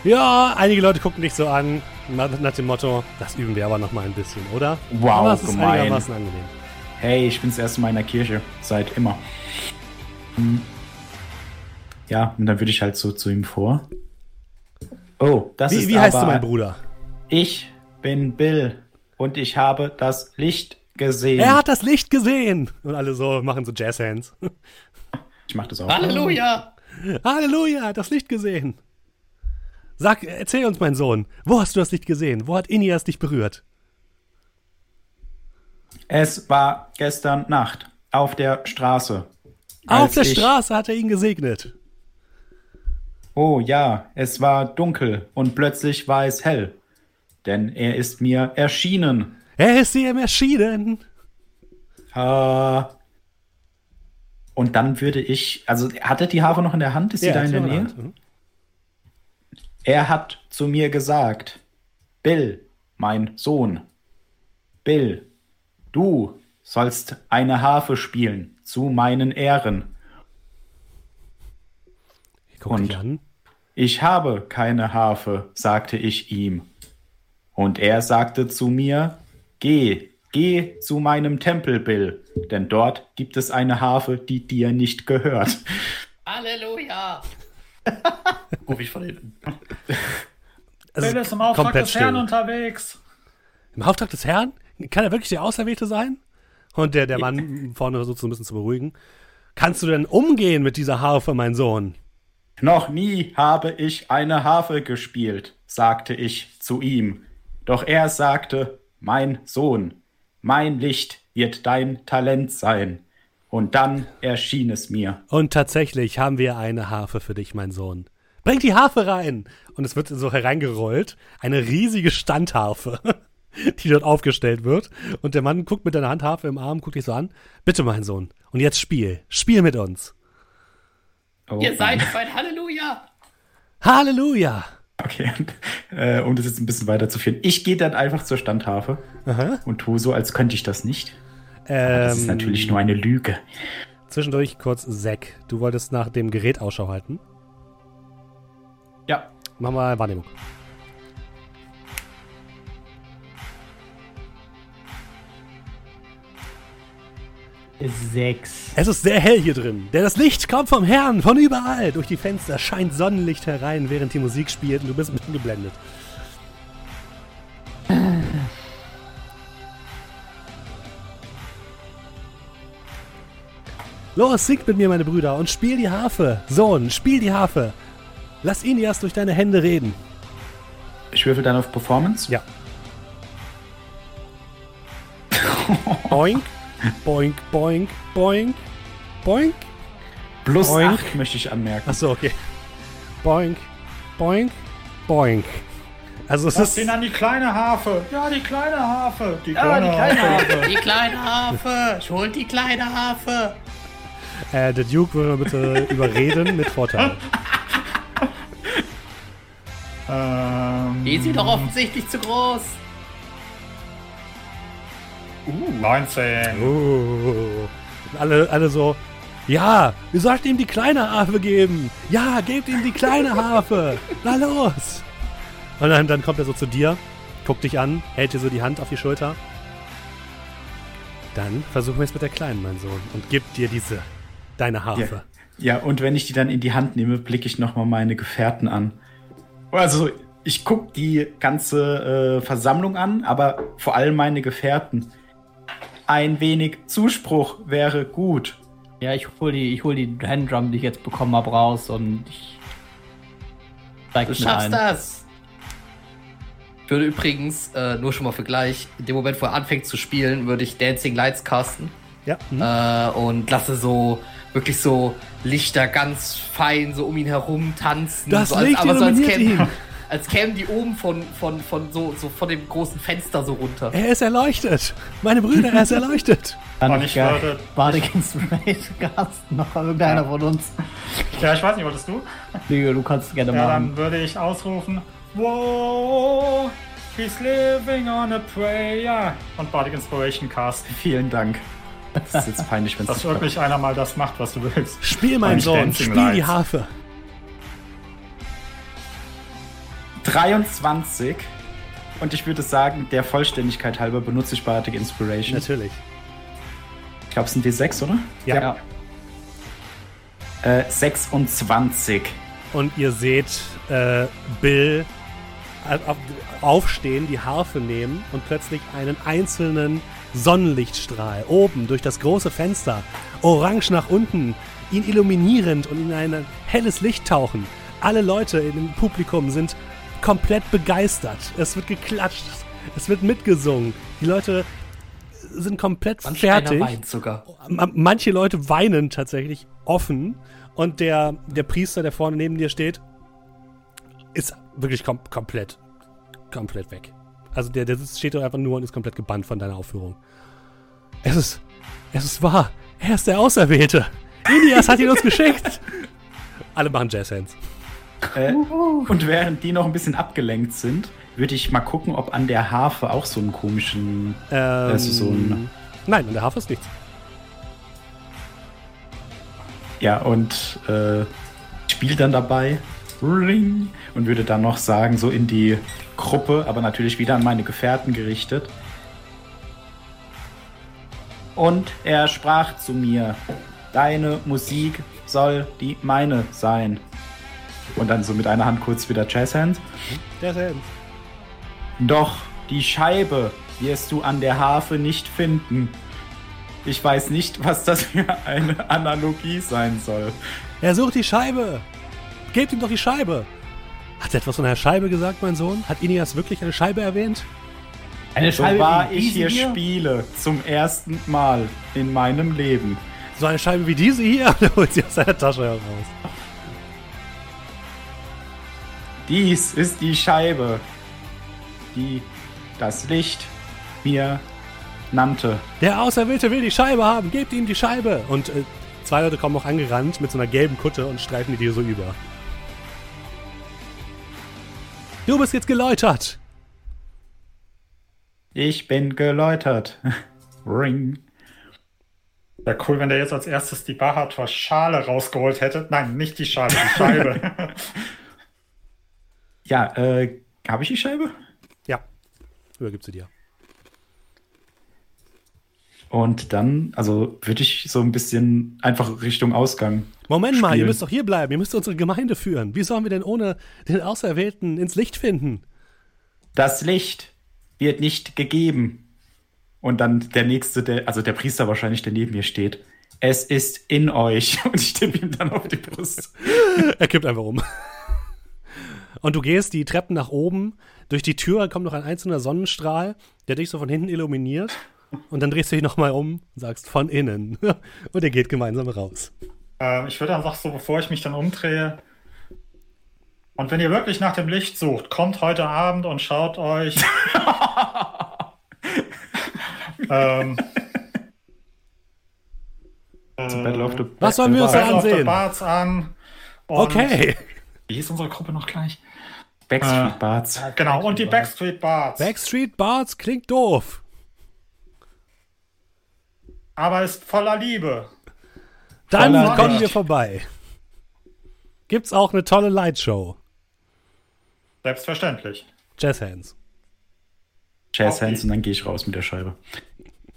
Ja, einige Leute gucken dich so an, nach, dem Motto, das üben wir aber noch mal ein bisschen, oder? Wow, aber es ist gemein. einigermaßen angenehm. Hey, ich bin das erste Mal in der Kirche. Seit immer. Hm. Ja, und dann würde ich halt so zu ihm vor. Oh, das Wie, ist wie heißt aber, du, mein Bruder? Ich bin Bill und ich habe das Licht gesehen. Er hat das Licht gesehen! Und alle so machen so Jazzhands. ich mach das auch. Halleluja! Halleluja, hat das Licht gesehen. Sag, erzähl uns, mein Sohn, wo hast du das Licht gesehen? Wo hat Inias dich berührt? Es war gestern Nacht auf der Straße. Auf der Straße hat er ihn gesegnet. Oh ja, es war dunkel und plötzlich war es hell. Denn er ist mir erschienen. Er ist ihm erschienen. Ah. Und dann würde ich, also hat er die Haare noch in der Hand? Ist sie da in der Nähe? Mhm. Er hat zu mir gesagt, Bill, mein Sohn, Bill, du sollst eine Harfe spielen zu meinen Ehren. Ich Und? Ich habe keine Harfe, sagte ich ihm. Und er sagte zu mir, geh, geh zu meinem Tempel, Bill, denn dort gibt es eine Harfe, die dir nicht gehört. Halleluja! Ruf ich von hinten. Es Bill ist im Auftrag des Herrn still. unterwegs. Im Auftrag des Herrn? Kann er wirklich der Auserwählte sein? Und der, der Mann vorne versucht so ein bisschen zu beruhigen. Kannst du denn umgehen mit dieser Harfe, mein Sohn? Noch nie habe ich eine Harfe gespielt, sagte ich zu ihm. Doch er sagte, mein Sohn, mein Licht wird dein Talent sein. Und dann erschien es mir. Und tatsächlich haben wir eine Harfe für dich, mein Sohn. Bring die Harfe rein! Und es wird so hereingerollt. Eine riesige Standharfe, die dort aufgestellt wird. Und der Mann guckt mit deiner Handharfe im Arm, guckt dich so an. Bitte, mein Sohn. Und jetzt spiel. Spiel mit uns. Oh, Ihr seid mein Halleluja! Halleluja! Okay, und, äh, um das jetzt ein bisschen weiterzuführen. Ich gehe dann einfach zur Standharfe Aha. und tue so, als könnte ich das nicht. Ähm, Das ist natürlich nur eine Lüge. Zwischendurch kurz Zack. Du wolltest nach dem Gerät Ausschau halten. Ja. Mach mal Wahrnehmung. Sechs. Es ist sehr hell hier drin, denn das Licht kommt vom Herrn, von überall. Durch die Fenster scheint Sonnenlicht herein, während die Musik spielt und du bist mitten geblendet. Los, singt mit mir, meine Brüder, und spiel die Harfe. Sohn, spiel die Harfe. Lass Inias durch deine Hände reden. Ich würfel dann auf Performance. Ja. boink, boink, boink, boink, boink. Plus Boink. 8 möchte ich anmerken. Achso, okay. Boink, boink, boink. Also es Lass ist... ihn an die kleine Harfe. Ja, die kleine Harfe. Die Ah, die kleine Harfe. Die kleine Harfe! Holt die kleine Harfe! Äh, der Duke würde bitte überreden mit Vorteil. Ähm, Die ist sie doch offensichtlich zu groß. 19. Oh. Alle, alle so, ja, wir sollten ihm die kleine Harfe geben. Ja, gebt ihm die kleine Harfe. Na los. Und dann, dann kommt er so zu dir, guckt dich an, hält dir so die Hand auf die Schulter. Dann versuchen wir es mit der Kleinen, mein Sohn, und gibt dir diese, deine Harfe. Ja, und wenn ich die dann in die Hand nehme, blicke ich nochmal meine Gefährten an. Also, ich gucke die ganze äh, Versammlung an, aber vor allem meine Gefährten. Ein wenig Zuspruch wäre gut. Ja, ich hol die, ich hol die Handdrum, die ich jetzt bekommen habe, raus und ich Du schaffst ein. das! Ich würde übrigens, äh, nur schon mal für gleich, in dem Moment, wo er anfängt zu spielen, würde ich Dancing Lights casten. Ja. hm. Äh, und lasse so wirklich so Lichter ganz fein so um ihn herum tanzen. Das so Licht aber so als kämen, ihn. als kämen die oben von, von, von so, so von dem großen Fenster so runter. Er ist erleuchtet. Meine Brüder, er ist erleuchtet. Kann Und ich würde- Bardic Inspiration noch irgendeiner von uns. Ja, ich weiß nicht, wolltest du? Leo, du kannst gerne Ja, machen. dann würde ich ausrufen: Whoa, he's living on a prayer. Und Bardic Inspiration casten. Vielen Dank. Das ist jetzt peinlich, wenn Dass es wirklich einer mal das macht, was du willst. Spiel, mein Sohn, Dancing spiel die Lights. Harfe. 23. Und ich würde sagen, der Vollständigkeit halber benutze ich Bardic Inspiration. Natürlich. Ich glaube, es sind D6, oder? Ja. Äh, 26. Und ihr seht äh, Bill äh, auf- aufstehen, die Harfe nehmen und plötzlich einen einzelnen Sonnenlichtstrahl oben durch das große Fenster, orange nach unten, ihn illuminierend und in ein helles Licht tauchen. Alle Leute im Publikum sind komplett begeistert. Es wird geklatscht, es wird mitgesungen. Die Leute sind komplett Manch fertig. weint sogar. Ma- Manche Leute weinen tatsächlich offen und der, der Priester, der vorne neben dir steht, ist wirklich kom komplett, komplett weg. Also der, der sitzt- steht dort einfach nur und ist komplett gebannt von deiner Aufführung. Es ist, es ist wahr. Er ist der Auserwählte. Ilias hat ihn uns geschickt. Alle machen Jazzhands. Äh, und während die noch ein bisschen abgelenkt sind, würde ich mal gucken, ob an der Harfe auch so einen komischen. Ähm, Also so ein- Nein, an der Harfe ist nichts. Ja, und äh, spiele dann dabei. Ring. Und würde dann noch sagen, so in die Gruppe, aber natürlich wieder an meine Gefährten gerichtet. Und er sprach zu mir: Deine Musik soll die meine sein. Und dann so mit einer Hand kurz wieder Jazzhand. Jazzhands. Doch die Scheibe wirst du an der Harfe nicht finden. Ich weiß nicht, was das für eine Analogie sein soll. Er sucht die Scheibe. Gebt ihm doch die Scheibe. Hat er etwas von einer Scheibe gesagt, mein Sohn? Hat Inias wirklich eine Scheibe erwähnt? Eine So Scheibe wie ich diese hier spiele, zum ersten Mal in meinem Leben. So eine Scheibe wie diese hier? Und er holt sie aus seiner Tasche heraus. Dies ist die Scheibe, die das Licht mir nannte. Der Auserwählte will die Scheibe haben. Gebt ihm die Scheibe. Und äh, zwei Leute kommen noch angerannt mit so einer gelben Kutte und streifen die dir so über. Du bist jetzt geläutert. Ich bin geläutert. Ring. Wäre cool, wenn der jetzt als erstes die Bahator-Schale rausgeholt hätte. Nein, nicht die Schale, die Scheibe. Ja, äh, habe ich die Scheibe? Ja. Übergib sie dir. Und dann, also würde ich so ein bisschen einfach Richtung Ausgang. Moment mal, ihr Spielen. müsst doch hier bleiben. Ihr müsst unsere Gemeinde führen. Wie sollen wir denn ohne den Auserwählten ins Licht finden? Das Licht wird nicht gegeben. Und dann der nächste, der, also der Priester wahrscheinlich, der neben mir steht. Es ist in euch. Und ich tippe ihm dann auf die Brust. Er kippt einfach um. Und du gehst die Treppen nach oben. Durch die Tür kommt noch ein einzelner Sonnenstrahl, der dich so von hinten illuminiert. Und dann drehst du dich nochmal um und sagst von innen. Und ihr geht gemeinsam raus. Äh, ich würde dann sagen, so bevor ich mich dann umdrehe. Und wenn ihr wirklich nach dem Licht sucht, kommt heute Abend und schaut euch. ähm, Battle of the Was sollen wir uns da Battle of the ansehen? Bards an. Okay. Wie hieß unsere Gruppe noch gleich? Backstreet Äh, Bards. Genau, und die Backstreet Bards. Backstreet Bards klingt doof. Aber ist voller Liebe. Dann Voller kommen Licht. wir vorbei. Gibt's auch eine tolle Lightshow. Selbstverständlich. Jazz Hands. Jazz Okay. Hands und dann gehe ich raus mit der Scheibe.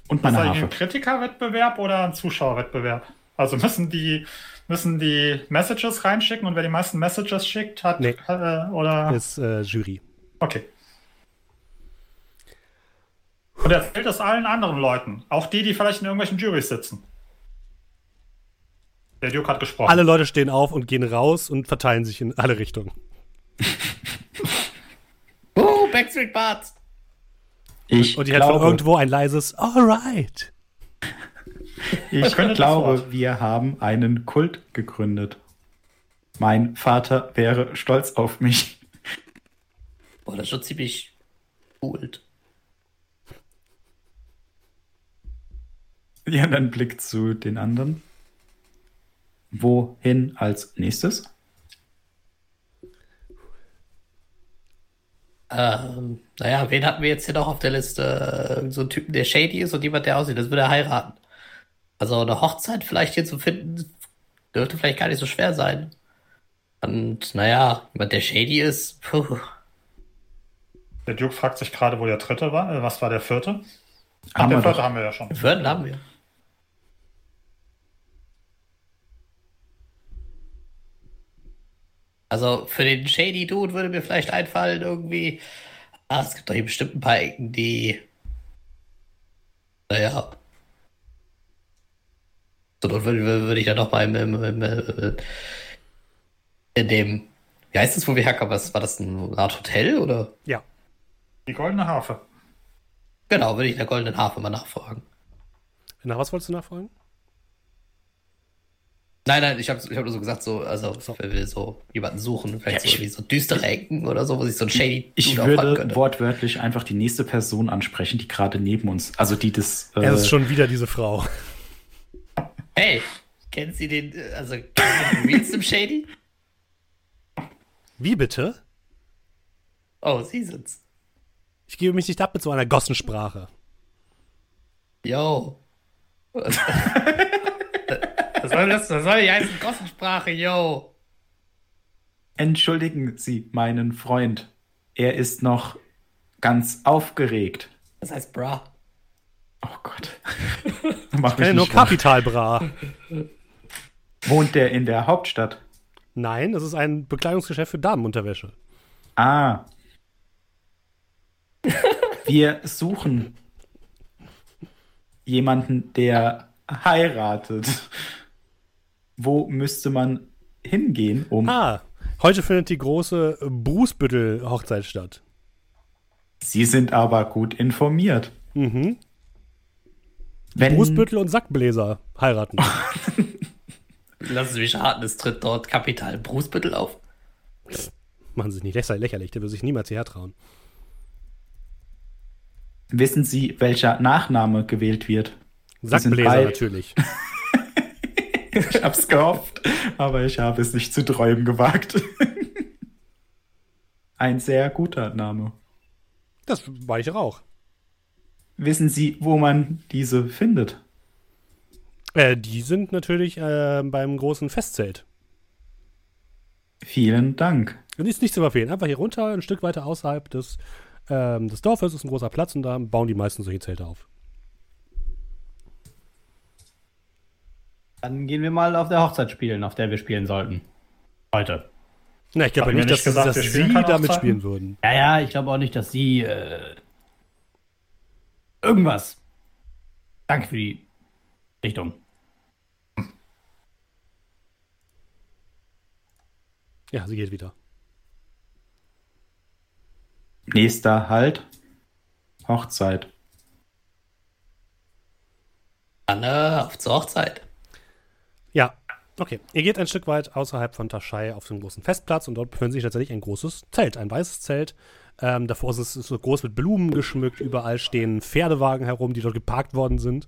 Und Ist meine das eigentlich Harfe. ein Kritikerwettbewerb oder ein Zuschauerwettbewerb? Also müssen die, müssen die Messages reinschicken und wer die meisten Messages schickt, hat. Nee. Äh, oder. Ist äh, Jury. Okay. Und erzählt es allen anderen Leuten. Auch die, die vielleicht in irgendwelchen Juries sitzen. Der Duke hat gesprochen. Alle Leute stehen auf und gehen raus und verteilen sich in alle Richtungen. Oh, Backstreet Bards. Ich Und die hat von glaube, irgendwo ein leises Alright. ich das glaube wir haben einen Kult gegründet. Mein Vater wäre stolz auf mich. Boah, das ist schon ziemlich cool. Ja, dann Blick zu den anderen. Wohin als nächstes? Ähm, naja, wen hatten wir jetzt hier noch auf der Liste? So einen Typen, der shady ist und jemand, der aussieht, das würde er heiraten. Also eine Hochzeit vielleicht hier zu finden, dürfte vielleicht gar nicht so schwer sein. Und naja, jemand, der shady ist, puh. Der Duke fragt sich gerade, wo der dritte war. Äh, was war der vierte? Ach, Haben der wir vierte doch. haben wir ja schon. Würden haben wir. Also für den Shady Dude würde mir vielleicht einfallen, irgendwie. Ah, es gibt doch hier bestimmt ein paar Ecken, die. Naja. So, dann würde, würde ich dann noch mal im, im, im, äh, in dem. Wie heißt es, wo wir herkommen? Was, war das eine Art Hotel oder? Ja. Die goldene Harfe. Genau, würde ich in der Goldenen Harfe mal nachfragen. Nach was wolltest du nachfragen? Nein, nein, ich habe ich hab nur so gesagt, so, also, wenn wir so jemanden suchen, vielleicht so, irgendwie so düstere Ecken oder so, wo sich so ein Shady Ich würde wortwörtlich einfach die nächste Person ansprechen, die gerade neben uns, also die das. Äh, Es ist schon wieder diese Frau. Hey, kennen Sie den, äh, also, kennen Sie den im Shady? Wie bitte? Oh, Sie sind's. Ich gebe mich nicht ab mit so einer Gossensprache. Yo. Was soll das, was soll die heißen Gossensprache, yo? Entschuldigen Sie meinen Freund. Er ist noch ganz aufgeregt. Das heißt bra. Oh Gott. Mach Ich kenne nur. Kapitalbra. Wohnt der in der Hauptstadt? Nein, das ist ein Bekleidungsgeschäft für Damenunterwäsche. Ah. Wir suchen jemanden, der heiratet. Wo müsste man hingehen, um. Ah, heute findet die große Brußbüttel-Hochzeit statt. Sie sind aber gut informiert. Mhm. Wenn, Brußbüttel und Sackbläser heiraten. Lassen Sie mich raten, es tritt dort Kapital Brußbüttel auf. Machen Sie sich nicht lächer- lächerlich, der würde sich niemals hierher trauen. wissen Sie, welcher Nachname gewählt wird? Sackbläser natürlich. Ich hab's gehofft, aber ich habe es nicht zu träumen gewagt. Ein sehr guter Name. Das war ich auch. Wissen Sie, wo man diese findet? Äh, die sind natürlich äh, beim großen Festzelt. Vielen Dank. Und die ist nicht zu verfehlen. Einfach hier runter, ein Stück weiter außerhalb des, ähm, des Dorfes ist ein großer Platz und da bauen die meisten solche Zelte auf. Dann gehen wir mal auf der Hochzeit spielen, auf der wir spielen sollten. Heute. Na, ich glaube wir nicht, dass, nicht gesagt, dass Sie damit Hochzeiten? spielen würden. Ja, ja, ich glaube auch nicht, dass Sie äh, irgendwas. Danke für die Richtung. Ja, sie geht wieder. Nächster Halt. Hochzeit. Dann äh, auf zur Hochzeit. Okay. Ihr geht ein Stück weit außerhalb von Taschai auf den großen Festplatz und dort befindet sich tatsächlich ein großes Zelt, ein weißes Zelt. Ähm, davor ist es so groß mit Blumen geschmückt, überall stehen Pferdewagen herum, die dort geparkt worden sind.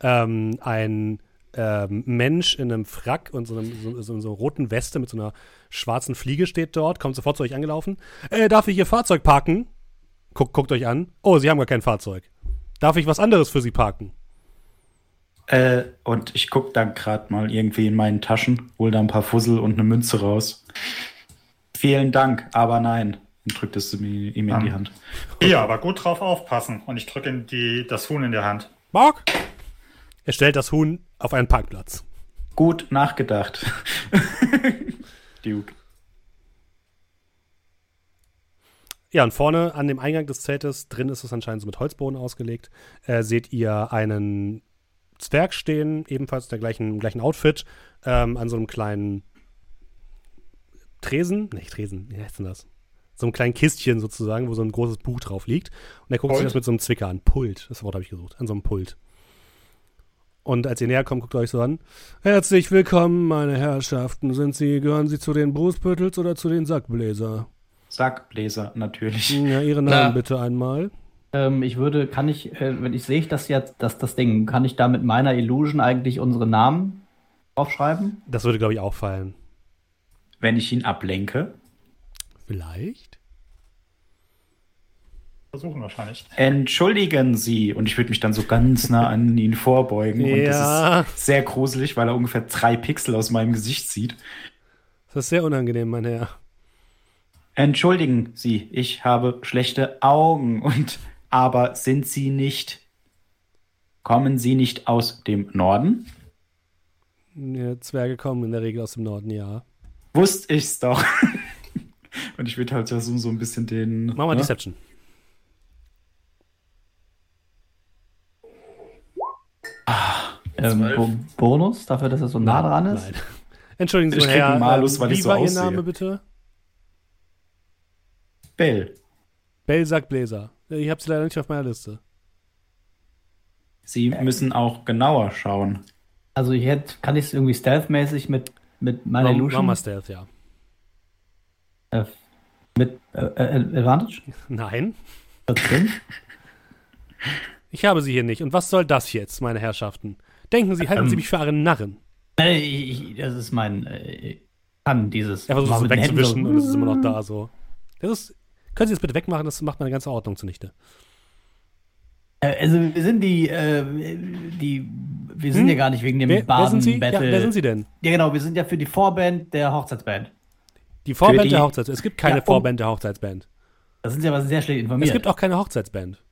Ähm, ein ähm, Mensch in einem Frack und so, einem, so, so, so einer roten Weste mit so einer schwarzen Fliege steht dort, kommt sofort zu euch angelaufen. Äh, darf ich Ihr Fahrzeug parken? Guckt, guckt euch an. Oh, Sie haben gar kein Fahrzeug. Darf ich was anderes für Sie parken? Äh, und ich guck dann gerade mal irgendwie in meinen Taschen, hol da ein paar Fussel und eine Münze raus. Vielen Dank, aber nein. Und drückt es ihm in die. Hand. Hier, aber gut drauf aufpassen. Und ich drücke ihm die, das Huhn in die Hand. Mark? Er stellt das Huhn auf einen Parkplatz. Gut nachgedacht. Duke. Ja, und vorne an dem Eingang des Zeltes, drin ist es anscheinend so mit Holzboden ausgelegt, äh, seht ihr einen Zwerg stehen, ebenfalls der gleichen, gleichen Outfit, ähm, an so einem kleinen Tresen, nicht Tresen, wie heißt denn das? So einem kleinen Kistchen sozusagen, wo so ein großes Buch drauf liegt. Und er guckt sich Pult? das mit so einem Zwicker an. Pult, das Wort habe ich gesucht, an so einem Pult. Und als ihr näher kommt, guckt ihr euch so an. Herzlich willkommen, meine Herrschaften. Sind Sie, gehören Sie zu den Brustpöttels oder zu den Sackbläser? Sackbläser, natürlich. Ja, Ihre Na. Namen bitte einmal. Ähm, ich würde, kann ich, äh, wenn ich sehe ich das jetzt, das, das Ding, kann ich da mit meiner Illusion eigentlich unsere Namen aufschreiben? Das würde, glaube ich, auffallen. Wenn ich ihn ablenke. Vielleicht? Versuchen wahrscheinlich. Entschuldigen Sie. Und ich würde mich dann so ganz nah an ihn vorbeugen. Und Ja. das ist sehr gruselig, weil er ungefähr drei Pixel aus meinem Gesicht sieht. Das ist sehr unangenehm, mein Herr. Entschuldigen Sie, ich habe schlechte Augen und aber sind Sie nicht kommen Sie nicht aus dem Norden? Ja, Zwerge kommen in der Regel aus dem Norden, ja. Wusste ich's doch. und ich würde halt so, so ein bisschen den Mach mal ne? Deception. Ähm, Bo Bonus dafür, dass er so nah dran ist? Nein. Entschuldigen Sie, Ich Herr. einen Malus, ähm, weil ich wie so war Ihr aussehe. Name bitte? Bell. Belsack Bläser. Ich habe Sie leider nicht auf meiner Liste. Sie müssen auch genauer schauen. Also ich hätte, kann ich es irgendwie stealthmäßig mit, mit meiner Mach, mach Illusion? mal Stealth, ja. Äh, mit äh, äh, Advantage? Nein, 14? ich habe Sie hier nicht. Und was soll das jetzt, meine Herrschaften? Denken Sie, halten Ähm. Sie mich für einen Narren. Äh, ich, das ist mein, äh, ich kann dieses. Er versucht es wegzuwischen so- und es ist immer noch da so. Das ist. Können Sie das bitte wegmachen? Das macht meine ganze Ordnung zunichte. Äh, Also wir sind die, äh, die, wir sind Hm? ja gar nicht wegen dem Wer, wer sind Sie? Ja, Baden-Battle. wer sind Sie denn? Ja genau, wir sind ja für die Vorband der Hochzeitsband. Die Vorband die- der Hochzeitsband. Es gibt keine Ja, um- Vorband der Hochzeitsband. Da sind Sie aber sehr schlecht informiert. Es gibt auch keine Hochzeitsband.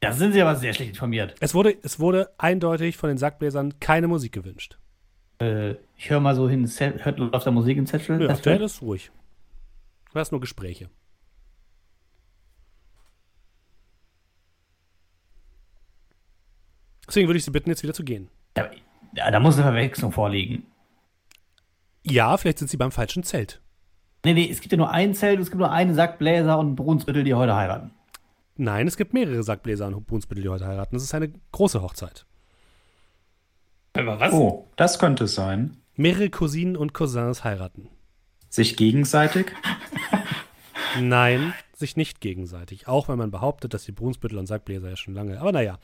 da sind Sie aber sehr schlecht informiert. Es wurde, es wurde eindeutig von den Sackbläsern keine Musik gewünscht. Äh, ich höre mal so hin, hört läuft da Musik im Zettel? Ja, Das aktuell ist ruhig. Du hast nur Gespräche. Deswegen würde ich Sie bitten, jetzt wieder zu gehen. ja, ja, da muss eine Verwechslung vorliegen. Ja, vielleicht sind Sie beim falschen Zelt. Nee, nee, es gibt ja nur ein Zelt, es gibt nur einen Sack Bläser und Brunsmittel, die heute heiraten. Nein, es gibt mehrere Sackbläser und Brunsbüttel, die heute heiraten. Das ist eine große Hochzeit. Aber was? Oh, das könnte es sein. Mehrere Cousinen und Cousins heiraten. Sich gegenseitig? Nein, sich nicht gegenseitig. Auch wenn man behauptet, dass die Brunsbüttel und Sackbläser ja schon lange. Aber naja.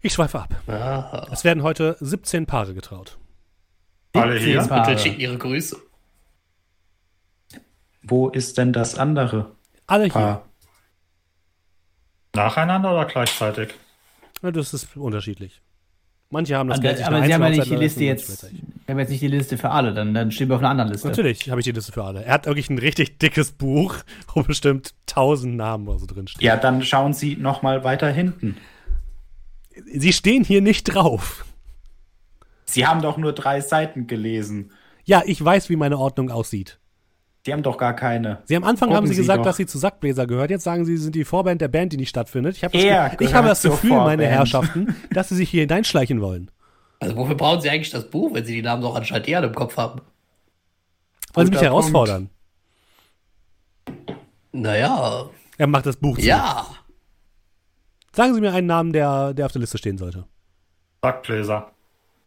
Ich schweife ab. Ah, Es werden heute 17 Paare getraut. Alle hier? Paare. bitte schicken ihre Grüße. Wo ist denn das andere Alle hier. Paar? Nacheinander oder gleichzeitig? Ja, das ist unterschiedlich. Manche haben das Geld, aber Sie haben ja nicht die Liste jetzt, wir haben jetzt nicht die Liste für alle, dann, dann stehen wir auf einer anderen Liste. Natürlich habe ich die Liste für alle. Er hat wirklich ein richtig dickes Buch, wo bestimmt tausend Namen oder so drinstehen. Ja, dann schauen Sie noch mal weiter hinten. Sie stehen hier nicht drauf. Sie haben doch nur drei Seiten gelesen. Ja, ich weiß, wie meine Ordnung aussieht. Die haben doch gar keine. Sie am Anfang Gucken haben Sie Sie gesagt, doch. dass Sie zu Sackbläser gehört. Jetzt sagen Sie, Sie sind die Vorband der Band, die nicht stattfindet. Ich habe das, Er ich habe das Gefühl, meine. Herrschaften, dass Sie sich hier hineinschleichen wollen. Also wofür brauchen Sie eigentlich das Buch, wenn Sie die Namen doch anscheinend eher im Kopf haben? Wollen Sie mich herausfordern? Naja, Er macht das Buch zu. ja. Sagen Sie mir einen Namen, der, der auf der Liste stehen sollte. Sackbläser.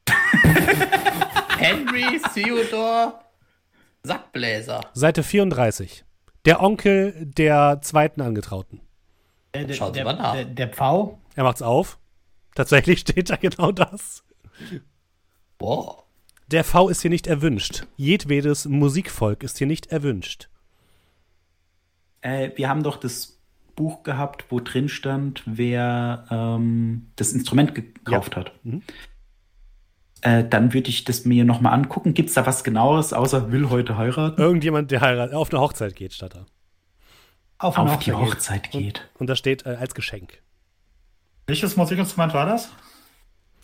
Henry Theodore Sackbläser. Seite 34. Der Onkel der zweiten Angetrauten. Der, der, Schauen Sie der, mal nach. Der, der Pfau. Er macht's auf. Tatsächlich steht da genau das. Boah. Der V ist hier nicht erwünscht. Jedwedes Musikvolk ist hier nicht erwünscht. Äh, wir haben doch das Buch gehabt, wo drin stand, wer ähm, das Instrument gekauft hat. Mhm. Äh, dann würde ich das mir nochmal angucken. Gibt es da was genaueres, außer will heute heiraten? Irgendjemand, der heirat, auf eine Hochzeit geht, statt da. Auf, Auf eine die Hochzeit. Hochzeit geht. Und da steht äh, als Geschenk. Welches Musikinstrument war das?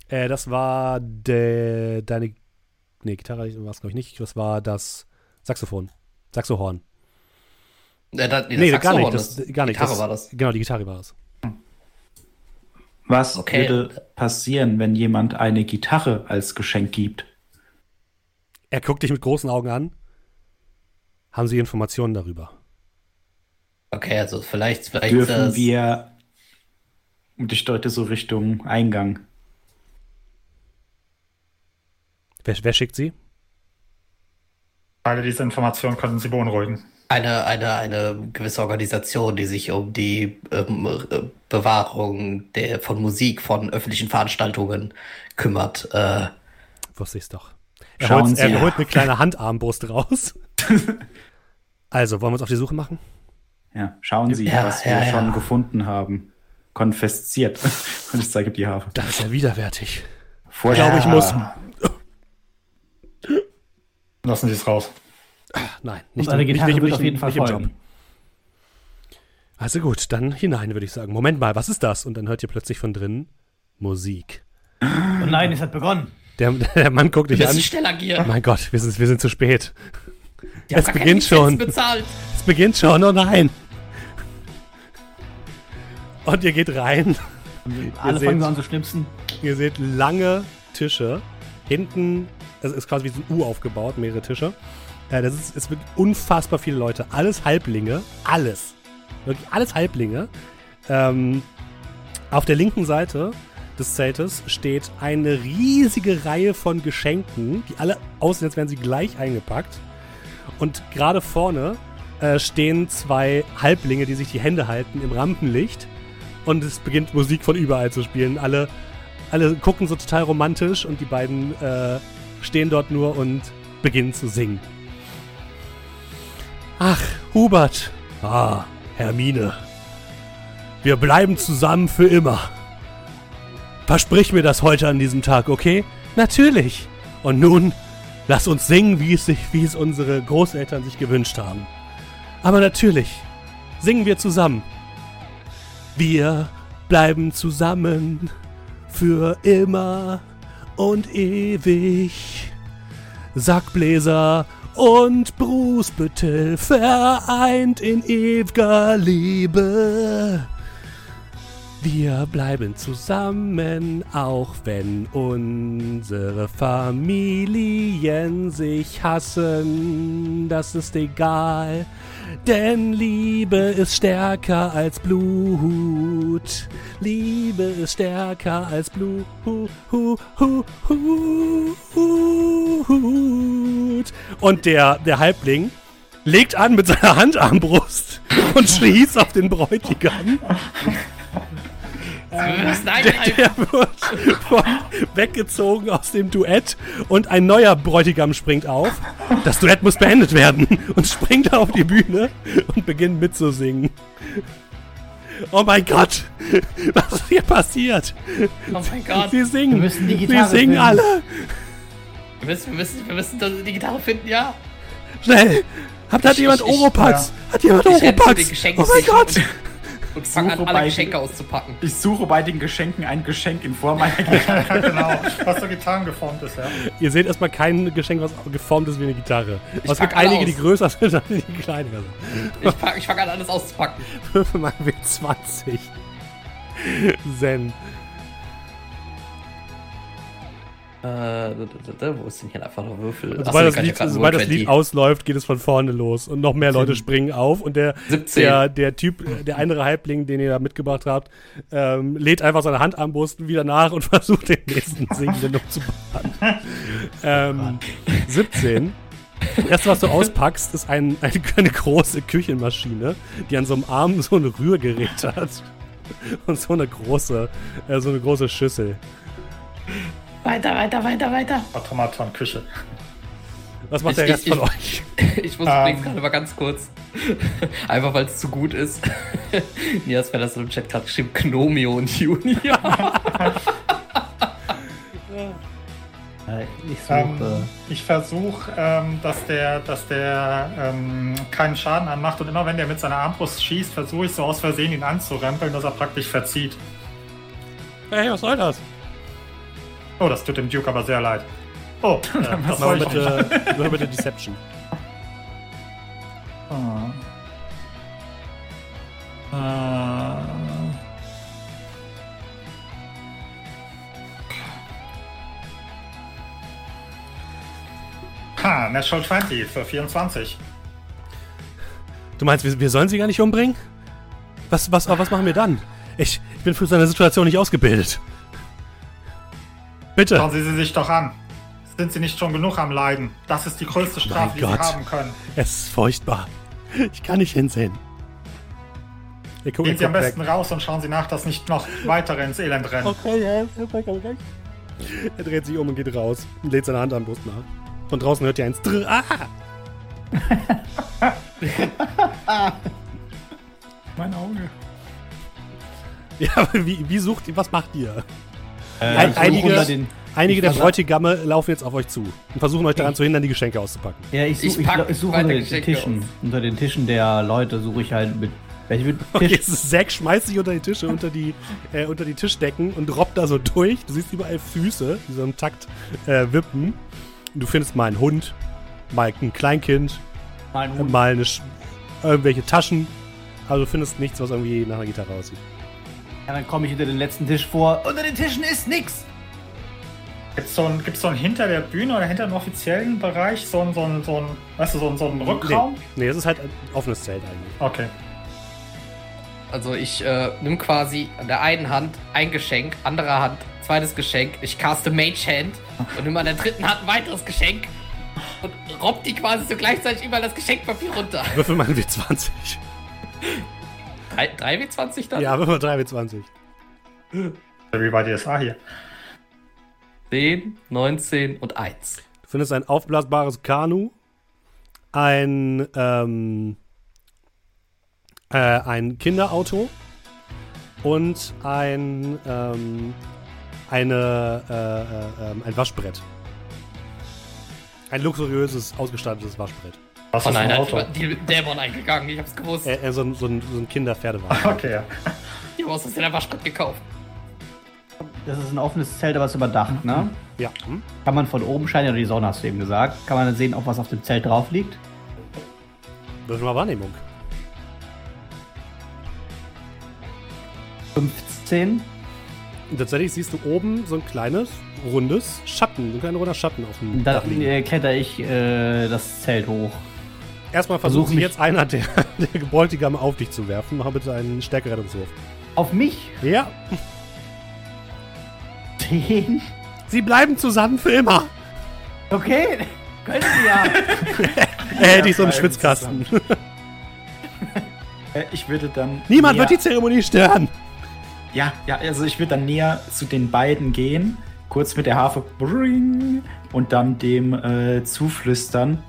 Äh, das war de, deine. Nee, Gitarre war es, glaube ich, nicht. Das war das Saxophon. Saxohorn. Äh, da, nee, Nee, das gar nicht. Saxophon, Das, gar nicht. Gitarre das, war das. Genau, die Gitarre war das. Was Okay. würde passieren, wenn jemand eine Gitarre als Geschenk gibt? Er guckt dich mit großen Augen an. Haben Sie Informationen darüber? Okay, also vielleicht, vielleicht Dürfen wir, und ich deute so Richtung Eingang, Wer, wer schickt Sie? Teile dieser Information könnten Sie beunruhigen. Eine, eine, eine gewisse Organisation, die sich um die ähm, äh, Bewahrung der, von Musik, von öffentlichen Veranstaltungen kümmert. Äh, Wusste ich's doch. Er, holt, Sie. er holt eine kleine Handarmbrust raus. also, wollen wir uns auf die Suche machen? ja, schauen Sie, Ja, was wir ja, ja. schon gefunden haben. Konfisziert. Und ich zeige die Harfe. Das ist ja widerwärtig. Vor Ich glaube, ich muss. Lassen Sie es raus. Nein, Und eine Gitarre wird auf jeden Fall nicht im Job. Also gut, dann hinein, würde ich sagen. Moment mal, was ist das? Und dann hört ihr plötzlich von drinnen Musik. Und nein, es hat begonnen. Der, der Mann guckt dich an. müssen schneller gehen. Mein Gott, wir sind, wir sind zu spät. Die es beginnt schon. Bezahlt. Es beginnt schon, oh nein. Und ihr geht rein. Alle seht- fangen so an zu schnipsen. Ihr seht lange Tische. Hinten, es ist quasi wie so ein U aufgebaut, mehrere Tische. Äh, das ist, es wird unfassbar viele Leute. Alles Halblinge. Alles. Wirklich alles Halblinge. Ähm, auf der linken Seite des Zeltes steht eine riesige Reihe von Geschenken, die alle aussehen, als wären sie gleich eingepackt. Und gerade vorne äh, stehen zwei Halblinge, die sich die Hände halten im Rampenlicht. Und es beginnt Musik von überall zu spielen. Alle, alle gucken so total romantisch und die beiden äh, stehen dort nur und beginnen zu singen. Ach, Hubert. Ah, Hermine. Wir bleiben zusammen für immer. Versprich mir das heute an diesem Tag, okay? Natürlich. Und nun, lass uns singen, wie es, sich, wie es unsere Großeltern sich gewünscht haben. Aber natürlich, singen wir zusammen. Wir bleiben zusammen für immer und ewig. Sackbläser und Bruce Büttel vereint in ewiger Liebe. Wir bleiben zusammen, auch wenn unsere Familien sich hassen. Das ist egal, denn Liebe ist stärker als Blut. Liebe ist stärker als Blut. Und der, der Halbling legt an mit seiner Handarmbrust und schießt auf den Bräutigam. Wir müssen einhalten. Der wird von- weggezogen aus dem Duett und ein neuer Bräutigam springt auf. Das Duett muss beendet werden und springt auf die Bühne und beginnt mitzusingen. Oh mein Gott, was ist hier passiert? Oh mein Gott. Sie singen, Wir müssen die sie Gitarre singen finden. alle. Wir müssen, wir müssen, wir müssen die Gitarre finden, ja. Schnell, hat, hat Ich- jemand ich- Oropax? Hat jemand Ich Oropax? Oh mein Gott, und- und fange an, alle Geschenke auszupacken. Ich suche bei den Geschenken ein Geschenk in Form einer Gitarre. genau, was so Gitarren geformt ist, ja. Ihr seht erstmal kein Geschenk, was geformt ist wie eine Gitarre. Aber es gibt einige, aus. die größer sind als die kleiner sind. Ich, pack- ich fange an, alles auszupacken. Würfel mal W20. Zen. Äh, wo ist denn hier einfach noch Würfel? Sobald, die das Lied, ja sobald das Lied 20. ausläuft, geht es von vorne los. Und noch mehr Leute springen auf. Und der, 17. der, der Typ, der andere Halbling, den ihr da mitgebracht habt, ähm, lädt einfach seine Handarmbrust wieder nach und versucht den nächsten Singenden umzubauen. ähm, 17. Das erste, was du auspackst, ist ein, eine, eine große Küchenmaschine, die an so einem Arm so ein Rührgerät hat. Und so eine große, äh, so eine große Schüssel. Weiter, weiter, weiter, weiter. Automaton, Küche. Was macht Ich- der ich- Rest von ich- euch? Ich muss Ähm. übrigens gerade mal ganz kurz. Einfach weil es zu gut ist. Nias Fellas im Chat gerade geschrieben Knomio und Junior. Ich suche. Ähm, ich versuche, ähm, dass der, dass der ähm, keinen Schaden anmacht und immer wenn der mit seiner Armbrust schießt, versuche ich so aus Versehen ihn anzurempeln, dass er praktisch verzieht. Hey, was soll das? Oh, das tut dem Duke aber sehr leid. Oh, äh, das Mach soll ich bitte, mach bitte Deception. Ah. Äh. Ha, Natural 20 für 24. Du meinst, wir, wir sollen sie gar nicht umbringen? Was, was, was machen wir dann? Ich, ich bin für so eine Situation nicht ausgebildet. Bitte. Schauen Sie sie sich doch an. Sind Sie nicht schon genug am Leiden? Das ist die größte Strafe, die Gott. Sie haben können. Es ist furchtbar. Ich kann nicht hinsehen. Ihr guckt, Gehen Sie am besten raus und schauen Sie nach, dass nicht noch weitere ins Elend rennen. Okay, ja, okay, okay. Er dreht sich um und geht raus und lädt seine Hand an Brust nach. Von draußen hört ihr eins. Drr, ah! Mein Auge. Ja, aber wie, wie sucht ihr, was macht ihr? Äh, ein- ich suche einige- den, Einige Ich der Bräutigamme laufen jetzt auf euch zu und versuchen euch daran zu hindern, die Geschenke auszupacken. ja, ich, Ich such, ich, ich suche weiter unter den Geschenke Tischen. aus. Unter den Tischen der Leute suche ich halt mit. Ich will Okay, Zack schmeißt sich unter die Tische, unter die, äh, unter die Tischdecken und robbt da so durch. Du siehst überall Füße, die so im Takt äh, wippen. Und du findest mal einen Hund, mal ein Kleinkind, mal äh, mal eine Sch irgendwelche Taschen. Also du findest nichts, was irgendwie nach einer Gitarre aussieht. Ja, dann komme ich hinter den letzten Tisch vor. Unter den Tischen ist nix. Gibt es so ein, gibt's so ein hinter der Bühne oder hinter dem offiziellen Bereich so ein, so ein, so ein, weißt du, so ein, so ein Rückraum? Nee, nee, es ist halt ein offenes Zelt eigentlich. Okay. Also ich äh, nimm quasi an der einen Hand ein Geschenk, anderer Hand zweites Geschenk. Ich caste Mage Hand und nimm an der dritten Hand ein weiteres Geschenk und robb die quasi so gleichzeitig überall das Geschenkpapier runter. Würfel mal ein W20. 3, w 20 dann? Ja, würfel mal 3 W20. Wie bei DSA hier. 10, 19 und 1. Du findest ein aufblasbares Kanu, ein, ähm, äh, ein Kinderauto und ein, ähm, eine, äh, äh, ähm, ein Waschbrett. Ein luxuriöses, ausgestattetes Waschbrett. Was Oh ist nein, Auto? die Dämon eingegangen. Ich hab's gewusst. Äh, äh, so, ein, so, ein, so ein Kinderpferdewagen. Okay, ja. Ich hab aus ein Waschbrett gekauft. Das ist ein offenes Zelt, aber es ist überdacht, ne? Ja. Hm? Kann man von oben scheinen, oder die Sonne hast du eben gesagt. Kann man dann sehen, ob was auf dem Zelt drauf liegt? Würfel mal Wahrnehmung. 15. Und tatsächlich siehst du oben so ein kleines, rundes Schatten, ein kleiner runder Schatten auf dem Dach Dann liegen. äh, kletter ich äh, das Zelt hoch. Erstmal versuch versucht mich- jetzt einer der, der Gebräutigame auf dich zu werfen. Mach bitte einen Stärkerettungswurf. Auf mich? Ja, 10. sie bleiben zusammen für immer. Okay. Können Sie ja. Er hält dich so einen Schwitzkasten. Äh, Ich würde dann. Niemand näher- wird die Zeremonie stören. Ja, ja, also ich würde dann näher zu den beiden gehen, kurz mit der Harfe bring, und dann dem äh, zuflüstern.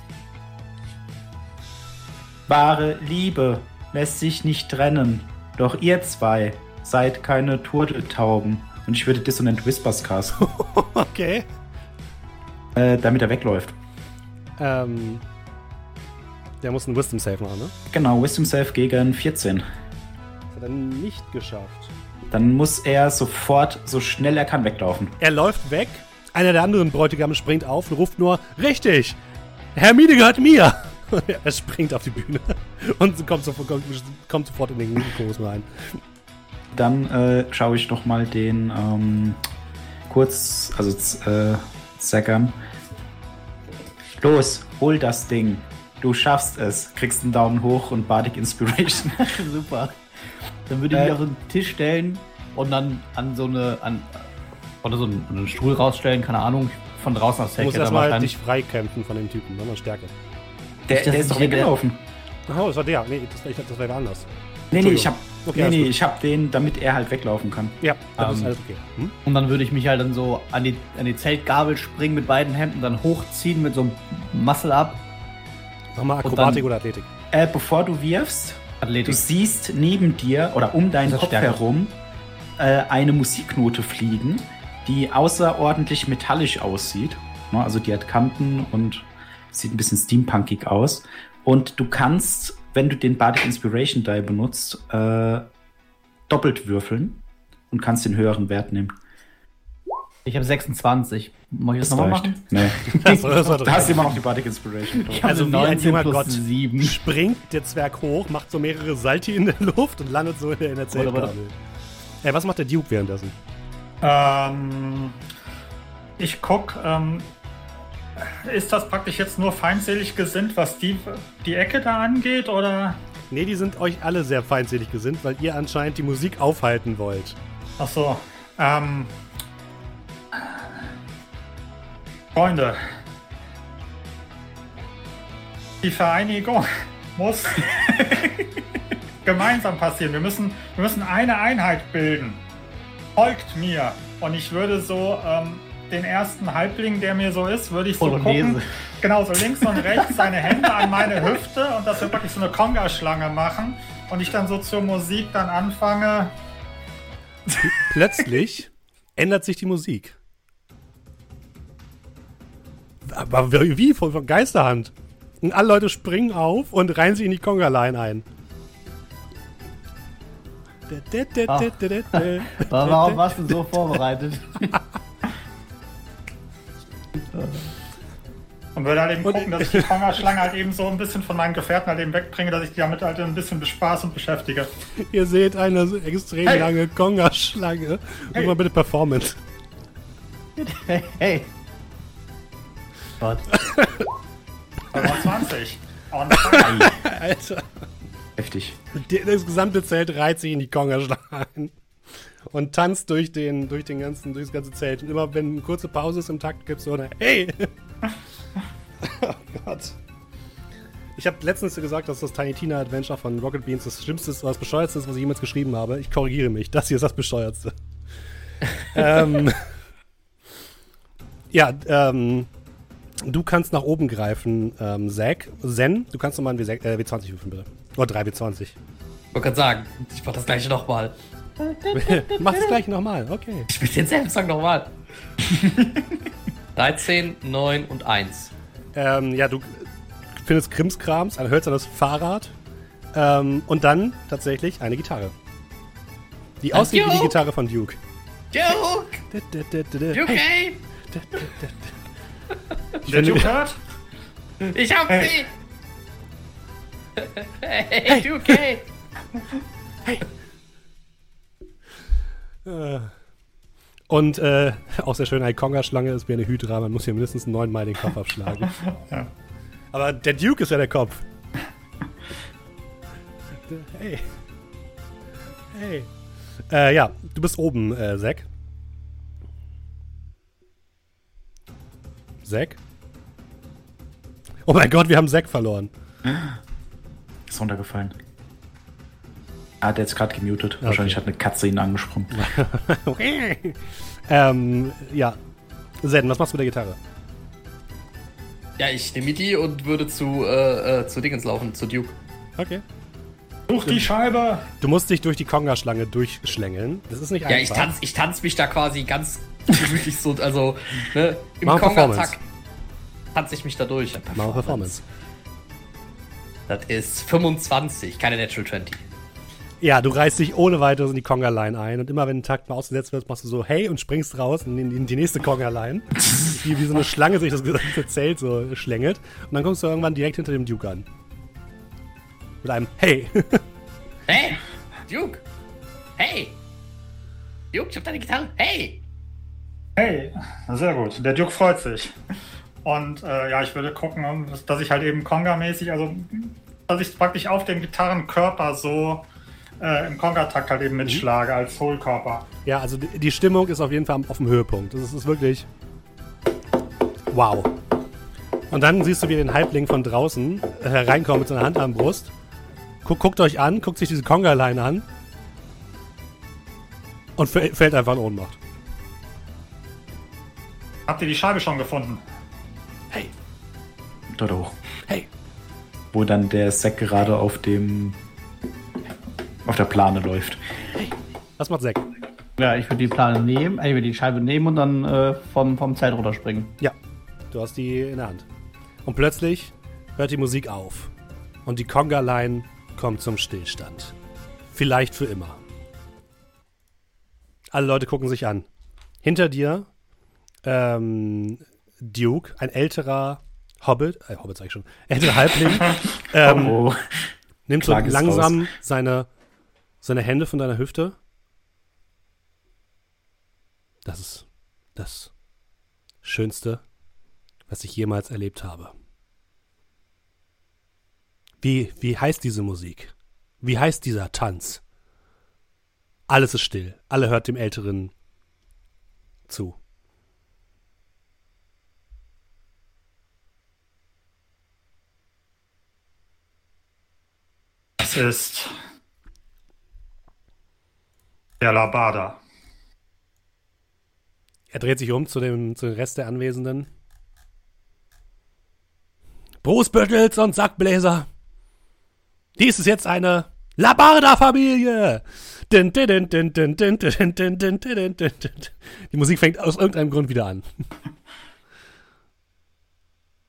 Wahre Liebe lässt sich nicht trennen, doch ihr zwei seid keine Turteltauben. Und ich würde Dissonant Whispers casten, Okay. äh, damit er wegläuft. Ähm, der muss einen Wisdom Save machen, ne? Genau, Wisdom Save gegen 14. hat er nicht geschafft. Dann muss er sofort, so schnell er kann, weglaufen. Er läuft weg. Einer der anderen Bräutigame springt auf und ruft nur: Richtig! Hermine gehört mir! er springt auf die Bühne und kommt sofort, kommt, kommt sofort in den Chorus rein. Dann äh, schaue ich noch mal den ähm, kurz, also äh, Zackern. Los, hol das Ding. Du schaffst es. Kriegst einen Daumen hoch und Bardic Inspiration. Super. Dann würde ich Äh. mich auf den Tisch stellen und dann an so eine, an, oder so einen, einen Stuhl rausstellen, keine Ahnung, von draußen aus Du musst Heck, erstmal dich freikämpfen von dem Typen, sondern Stärke. Der, der ist doch weggelaufen. Oh, das war der. Nee, das ich, das war wer anders. Nee, nee, ich hab, Okay, nee, nee, ich hab den, damit er halt weglaufen kann. Ja, das ist Ähm, alles okay. Hm? Und dann würde ich mich halt dann so an die, an die Zeltgabel springen mit beiden Händen, dann hochziehen mit so einem Muscle Up. Mach mal Akrobatik dann- oder Athletik. Äh, bevor du wirfst, du Athletik. siehst neben dir oder um deinen ist Kopf Stärke. herum äh, eine Musiknote fliegen, die außerordentlich metallisch aussieht. Ne, Also die hat Kanten und sieht ein bisschen steampunkig aus. Und du kannst, wenn du den Bardic Inspiration Die benutzt, äh, doppelt würfeln und kannst den höheren Wert nehmen. Ich habe 26. Muss ich das, Das nochmal reicht. machen? Nee. Das war- das war Da hast du immer noch die Bardic Inspiration. Ich habe Also ein 19 junger plus Gott. 7. Springt der Zwerg hoch, macht so mehrere Salti in der Luft und landet so in der, in der Warte, warte. Zeltkabel. Ey, was macht der Duke währenddessen? Ähm, ich guck, ähm, ist das praktisch jetzt nur feindselig gesinnt, was die, die Ecke da angeht, oder? Nee, die sind euch alle sehr feindselig gesinnt, weil ihr anscheinend die Musik aufhalten wollt. Ach so, ähm, Freunde, die Vereinigung muss gemeinsam passieren. Wir müssen, wir müssen eine Einheit bilden. Folgt mir. Und ich würde so ähm, den ersten Halbling, der mir so ist, würde ich so Polonaise. gucken. Genau, so links und rechts seine Hände an meine Hüfte und dass wir wirklich so eine Konga-Schlange machen. Und ich dann so zur Musik dann anfange. Plötzlich ändert sich die Musik. Aber wie wie? von, von Geisterhand. Und alle Leute springen auf und reihen sich in die Conga-Line ein. Warum warst du so vorbereitet? Und würde halt eben Und- gucken, dass ich die Konga-Schlange halt eben so ein bisschen von meinen Gefährten halt eben wegbringe, dass ich die damit halt ein bisschen bespaß und beschäftige. Ihr seht eine so extrem Hey. lange Conga-Schlange. Hey. Mach mal bitte Performance. hey, hey. Gott. Also 20. On fire. Alter. Heftig. Das gesamte Zelt reiht sich in die Conga-Schlange ein. Und tanzt durch, den, durch, den ganzen, durch das ganze Zelt. Und immer wenn eine kurze Pause ist im Takt, gibt es so eine Hey! oh Gott. Ich habe letztens gesagt, dass das Tiny Tina Adventure von Rocket Beans das Schlimmste ist, oder das Bescheuertste ist, was ich jemals geschrieben habe. Ich korrigiere mich. Das hier ist das Bescheuertste. ähm, ja, ähm, du kannst nach oben greifen, ähm, Zack. Zen, du kannst nochmal ein W6, äh, W20 würfeln, bitte. Oder 3 W20. Ich wollte gerade sagen, ich mach das gleiche nochmal. Mach das gleich nochmal, okay. Ich will denselben Song nochmal. 13, 9 und 1. Ähm, ja, du findest Krimskrams, ein hölzernes Fahrrad ähm, und dann tatsächlich eine Gitarre. Die aussieht wie die Duke. Gitarre von Duke. Duke! Okay? Ich Der Duke hört? Ich hab Hey. sie! Hey, Duke! Hey. äh, und äh, auch sehr schön, eine Konga-Schlange ist wie eine Hydra, man muss hier mindestens neunmal den Kopf abschlagen. Ja. Aber der Duke ist ja der Kopf. Hey. Hey. Äh, ja, du bist oben, äh, Zack. Zack? Oh mein Gott, wir haben Zack verloren. Ist runtergefallen. Ah, der ist gerade gemutet. Wahrscheinlich hat eine Katze ihn angesprungen. ähm, ja. Zen, was machst du mit der Gitarre? Ja, ich nehme die und würde zu, äh, äh, zu Dingens laufen, zu Duke. Okay. Such die Scheibe! Du musst dich durch die Konga-Schlange durchschlängeln. Das ist nicht Ja, einfach. ich tanz, ich tanz mich da quasi ganz gemütlich so, also, ne, im Performance. Konga-Takt tanze ich mich da durch. Mach Performance. Das ist 25, keine Natural 20. Ja, du reißt dich ohne weiteres in die Conga-Line ein und immer wenn ein Takt mal ausgesetzt wird, machst du so hey und springst raus in, in, die nächste Conga-Line. wie, wie so eine Schlange sich das gesamte Zelt so schlängelt. Und dann kommst du irgendwann direkt hinter dem Duke an. Mit einem Hey. Hey, Duke! Hey! Duke, ich hab deine Gitarre. Hey! Hey, sehr gut. Der Duke freut sich. Und äh, ja, ich würde gucken, dass ich halt eben Conga-mäßig, also dass ich praktisch auf dem Gitarrenkörper so äh, im Conga-Takt halt eben mitschlage als Hohlkörper. Ja, also die, die Stimmung ist auf jeden Fall auf dem Höhepunkt. Das ist, ist wirklich. Wow. Und dann siehst du, wie den Halbling von draußen äh, hereinkommt mit seiner Hand am Brust. Guckt, guckt euch an, guckt sich diese Conga-Line an. Und fä- fällt einfach in Ohnmacht. Habt ihr die Scheibe schon gefunden? Dort hoch. Hey. Wo dann der Sack gerade auf dem. Auf der Plane läuft. Was macht Zack? Ja, ich würde die Plane nehmen, äh, ich würde die Scheibe nehmen und dann äh, vom, vom Zelt runterspringen. Ja, du hast die in der Hand. Und plötzlich hört die Musik auf. Und die Conga-Line kommt zum Stillstand. Vielleicht für immer. Alle Leute gucken sich an. Hinter dir ähm, Duke, ein älterer Hobbit, äh, Hobbit sag ich schon, älterer Halbling, ähm, oh, nimmt so langsam seine, seine Hände von deiner Hüfte. Das ist das Schönste, was ich jemals erlebt habe. Wie, wie heißt diese Musik? Wie heißt dieser Tanz? Alles ist still. Alle hört dem Älteren zu. Es ist der Labada. Er dreht sich um zu dem, zu dem Rest der Anwesenden. Bruce Büttels und Sackbläser. Dies ist jetzt eine Labarda-Familie. Die Musik fängt aus irgendeinem Grund wieder an.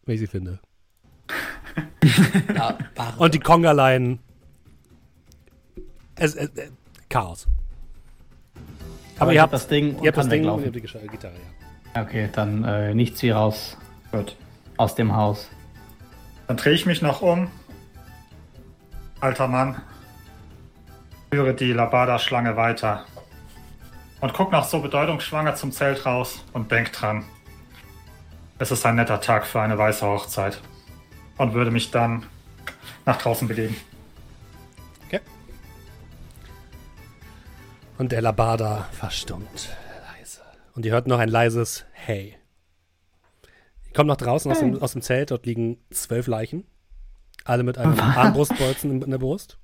Wenn ich sie finde. und die Kongaleien. Es, es, Chaos. Aber, ich ihr hab habt das Ding und ihr habt das Ding und ihr habt die Gitarre, Gitarre, ja. Okay, dann äh, nichts wie raus Gott. aus dem Haus. Dann drehe ich mich noch um. Alter Mann. Führe die Labada-Schlange weiter. Und guck noch so bedeutungsschwanger zum Zelt raus und denk dran. Es ist ein netter Tag für eine weiße Hochzeit. Und würde mich dann nach draußen begeben. Und der Labada verstummt leise. Und ihr hört noch ein leises Hey. Ihr kommt nach draußen aus dem, aus dem Zelt, dort liegen zwölf Leichen. Alle mit einem Armbrustbolzen in, in der Brust.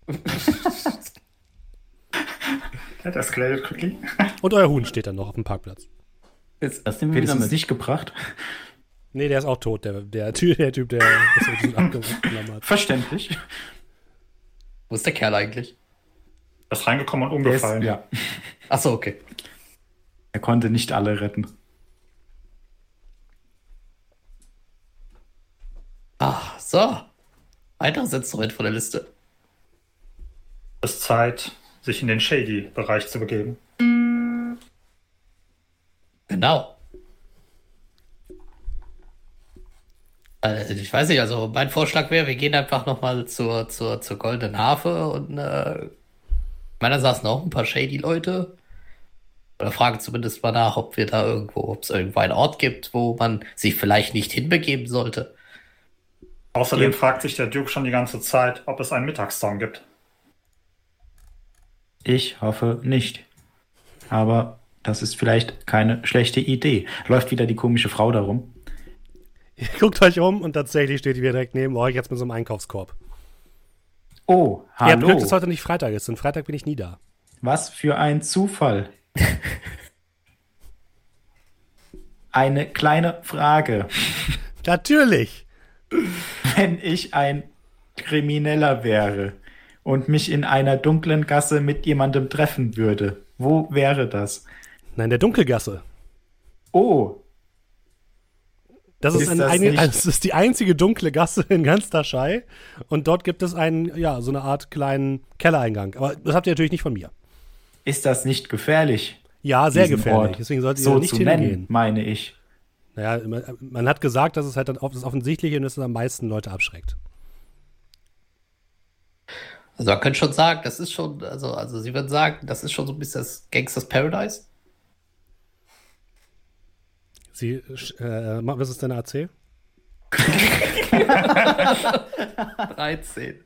That escalated quickly. Und euer Huhn steht dann noch auf dem Parkplatz. Das nehmen wir wieder Wenigstens mit. nicht gebracht. Nee, der ist auch tot, der, der, Typ, der Typ, der das mit diesem abgenommen hat. Verständlich. Wo ist der Kerl eigentlich? Er ist reingekommen und Der ist, umgefallen. ja, Achso, okay. er konnte nicht alle retten. Ah, so. Weiteres Instrument von der Liste. Es ist Zeit, sich in den Shady-Bereich zu begeben. Genau. Also, ich weiß nicht, also mein Vorschlag wäre, wir gehen einfach nochmal zur, zur, zur Goldenen Harfe und äh, meine, da saßen auch ein paar shady Leute. Oder fragen zumindest mal nach, ob wir da irgendwo, ob es irgendwo einen Ort gibt, wo man sich vielleicht nicht hinbegeben sollte. Außerdem fragt sich der Duke schon die ganze Zeit, ob es einen Mittagssong gibt. Ich hoffe nicht. Aber das ist vielleicht keine schlechte Idee. Läuft wieder die komische Frau darum. Ihr guckt euch um und tatsächlich steht die wieder direkt neben euch, jetzt mit so einem Einkaufskorb. Oh, Ihr habt hallo. Glück, dass heute nicht Freitag ist, denn Freitag bin ich nie da. Was für ein Zufall. Eine kleine Frage. Natürlich! Wenn ich ein Krimineller wäre und mich in einer dunklen Gasse mit jemandem treffen würde, wo wäre das? Nein, der Dunkelgasse. Oh, Das ist, Ist ein, das nicht- das ist die einzige dunkle Gasse in ganz Taschai. Und dort gibt es einen, ja, so eine Art kleinen Kellereingang. Aber das habt ihr natürlich nicht von mir. Ist das nicht gefährlich? Ja, sehr gefährlich. Ort Deswegen solltet ihr so nicht zu hingehen. nennen, meine ich. Naja, man, man hat gesagt, dass es halt dann oft das Offensichtliche und dass es am meisten Leute abschreckt. Also man könnte schon sagen, das ist schon, also, also sie würden sagen, das ist schon so ein bisschen das Gangsters Paradise. Sie, äh, was ist deine AC? 13.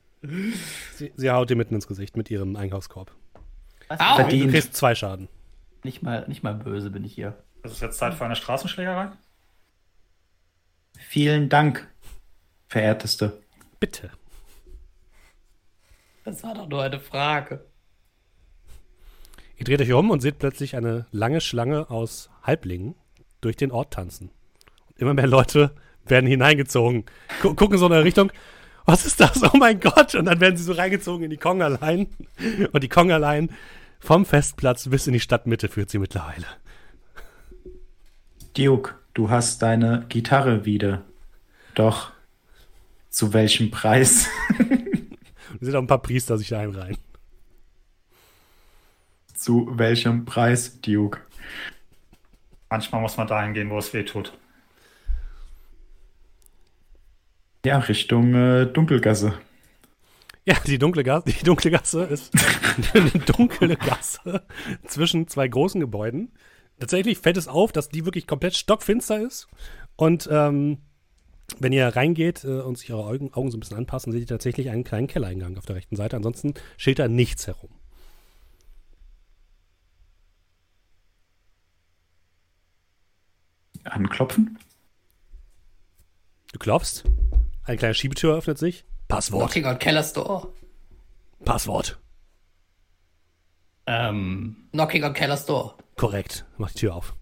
Sie, sie haut dir mitten ins Gesicht mit ihrem Einkaufskorb. Au! Du Verdient. kriegst zwei Schaden. Nicht mal, nicht mal böse bin ich hier. Es ist jetzt Zeit für eine Straßenschlägerei. Vielen Dank, verehrteste. Bitte. Das war doch nur eine Frage. Ihr dreht euch um und seht plötzlich eine lange Schlange aus Halblingen durch den Ort tanzen. Und immer mehr Leute werden hineingezogen, gu gucken so in eine Richtung. Was ist das? Oh mein Gott! Und dann werden sie so reingezogen in die Kongerlein. Und die Kongerlein vom Festplatz bis in die Stadtmitte führt sie mittlerweile. Duke, du hast deine Gitarre wieder. Doch zu welchem Preis? Und sind auch ein paar Priester sich da einreihen. zu welchem Preis, Duke? Manchmal muss man dahin gehen, wo es weh tut. Ja, Richtung äh, Dunkelgasse. Ja, die dunkle Gasse, die dunkle Gasse ist eine dunkle Gasse zwischen zwei großen Gebäuden. Tatsächlich fällt es auf, dass die wirklich komplett stockfinster ist. Und ähm, wenn ihr reingeht äh, und sich eure Augen, Augen so ein bisschen anpassen, seht ihr tatsächlich einen kleinen Kellereingang auf der rechten Seite. Ansonsten steht da nichts herum. Anklopfen? Du klopfst, eine kleine Schiebetür öffnet sich. Passwort. Knocking on Keller Store. Passwort. Ähm, Knocking on Keller Store. Korrekt. Mach die Tür auf.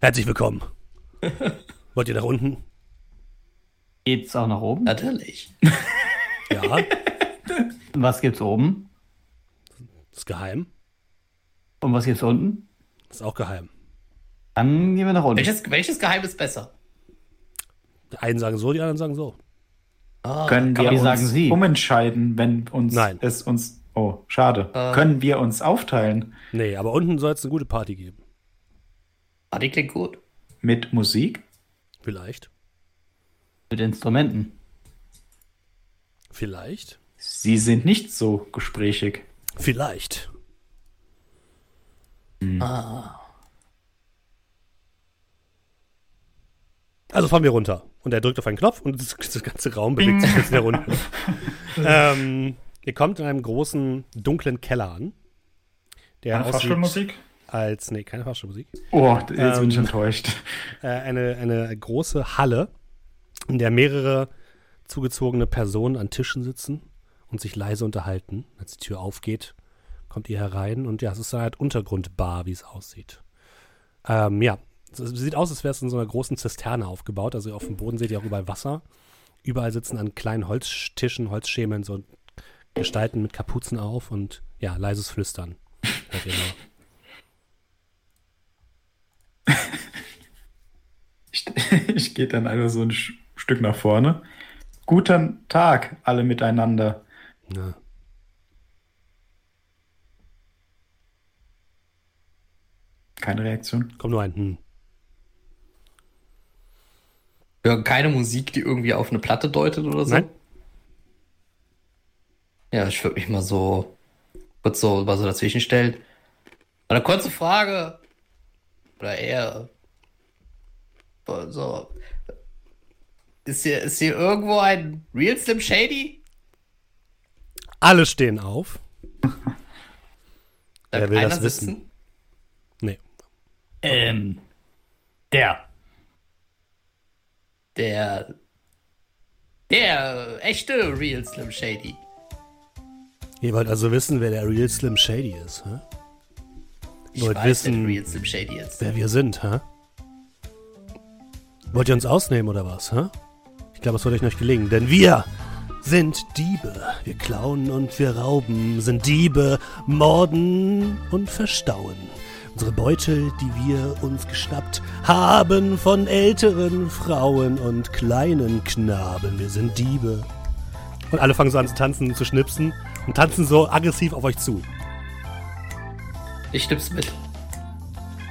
Herzlich willkommen. Wollt ihr nach unten? geht's auch nach oben? Natürlich. Ja, Was gibt's oben? ist geheim. Und was gibt's unten? Ist auch geheim. Dann gehen wir nach unten. Welches, welches Geheim ist besser? Die einen sagen so, die anderen sagen so. Ah, Können wir uns sagen Sie. umentscheiden, wenn uns Nein. es uns. Oh, schade. Äh. Können wir uns aufteilen Nee, aber unten soll es eine gute Party geben. ah, die klingt gut. mit Musik? Vielleicht. Mit Instrumenten. Vielleicht. Sie sind nicht so gesprächig. Vielleicht. Ah. Also fahren wir runter. Und er drückt auf einen Knopf und das, das ganze Raum bewegt sich jetzt nach unten. ähm, ihr kommt in einem großen, dunklen Keller an. Der Eine Fahrstuhlmusik. als, nee, keine Fahrstuhlmusik. Oh, jetzt bin Ähm. ich enttäuscht. Äh, eine, eine große Halle, in der mehrere zugezogene Personen an Tischen sitzen und sich leise unterhalten. Als die Tür aufgeht, kommt ihr herein und ja, es ist eine Art Untergrundbar, wie es aussieht. Ähm, ja, es sieht aus, als wäre es in so einer großen Zisterne aufgebaut. Also auf dem Boden seht ihr auch überall Wasser. Überall sitzen an kleinen Holztischen, Holzschemeln so Gestalten mit Kapuzen auf und ja, leises Flüstern. Hört ihr nur. Ich, ich gehe dann einfach so ein Stück nach vorne. Guten Tag, alle miteinander. Ja. Keine Reaktion. Kommt nur ein Hm. Wir hören keine Musik, die irgendwie auf eine Platte deutet oder so. Nein. Ja, ich würde mich mal so kurz so mal so dazwischen stellen. Eine kurze Frage. Oder eher. So. Ist hier, ist hier irgendwo ein Real Slim Shady? Alle stehen auf. Wer will das wissen? sitzen? Nee. Ähm, der. Der. Der echte Real Slim Shady. Ihr wollt also wissen, wer der Real Slim Shady ist, hä? Ich Wollt weiß, wissen- Real Slim Shady ist. Wer wir sind, hä? Wollt ihr uns ausnehmen oder was, hä? Ich glaube, es wird euch nicht gelingen, denn wir sind Diebe. Wir klauen und wir rauben, sind Diebe, morden und verstauen. Unsere Beutel, die wir uns geschnappt haben von älteren Frauen und kleinen Knaben. Wir sind Diebe. Und alle fangen so an zu tanzen, zu schnipsen und tanzen so aggressiv auf euch zu. Ich stimm's mit.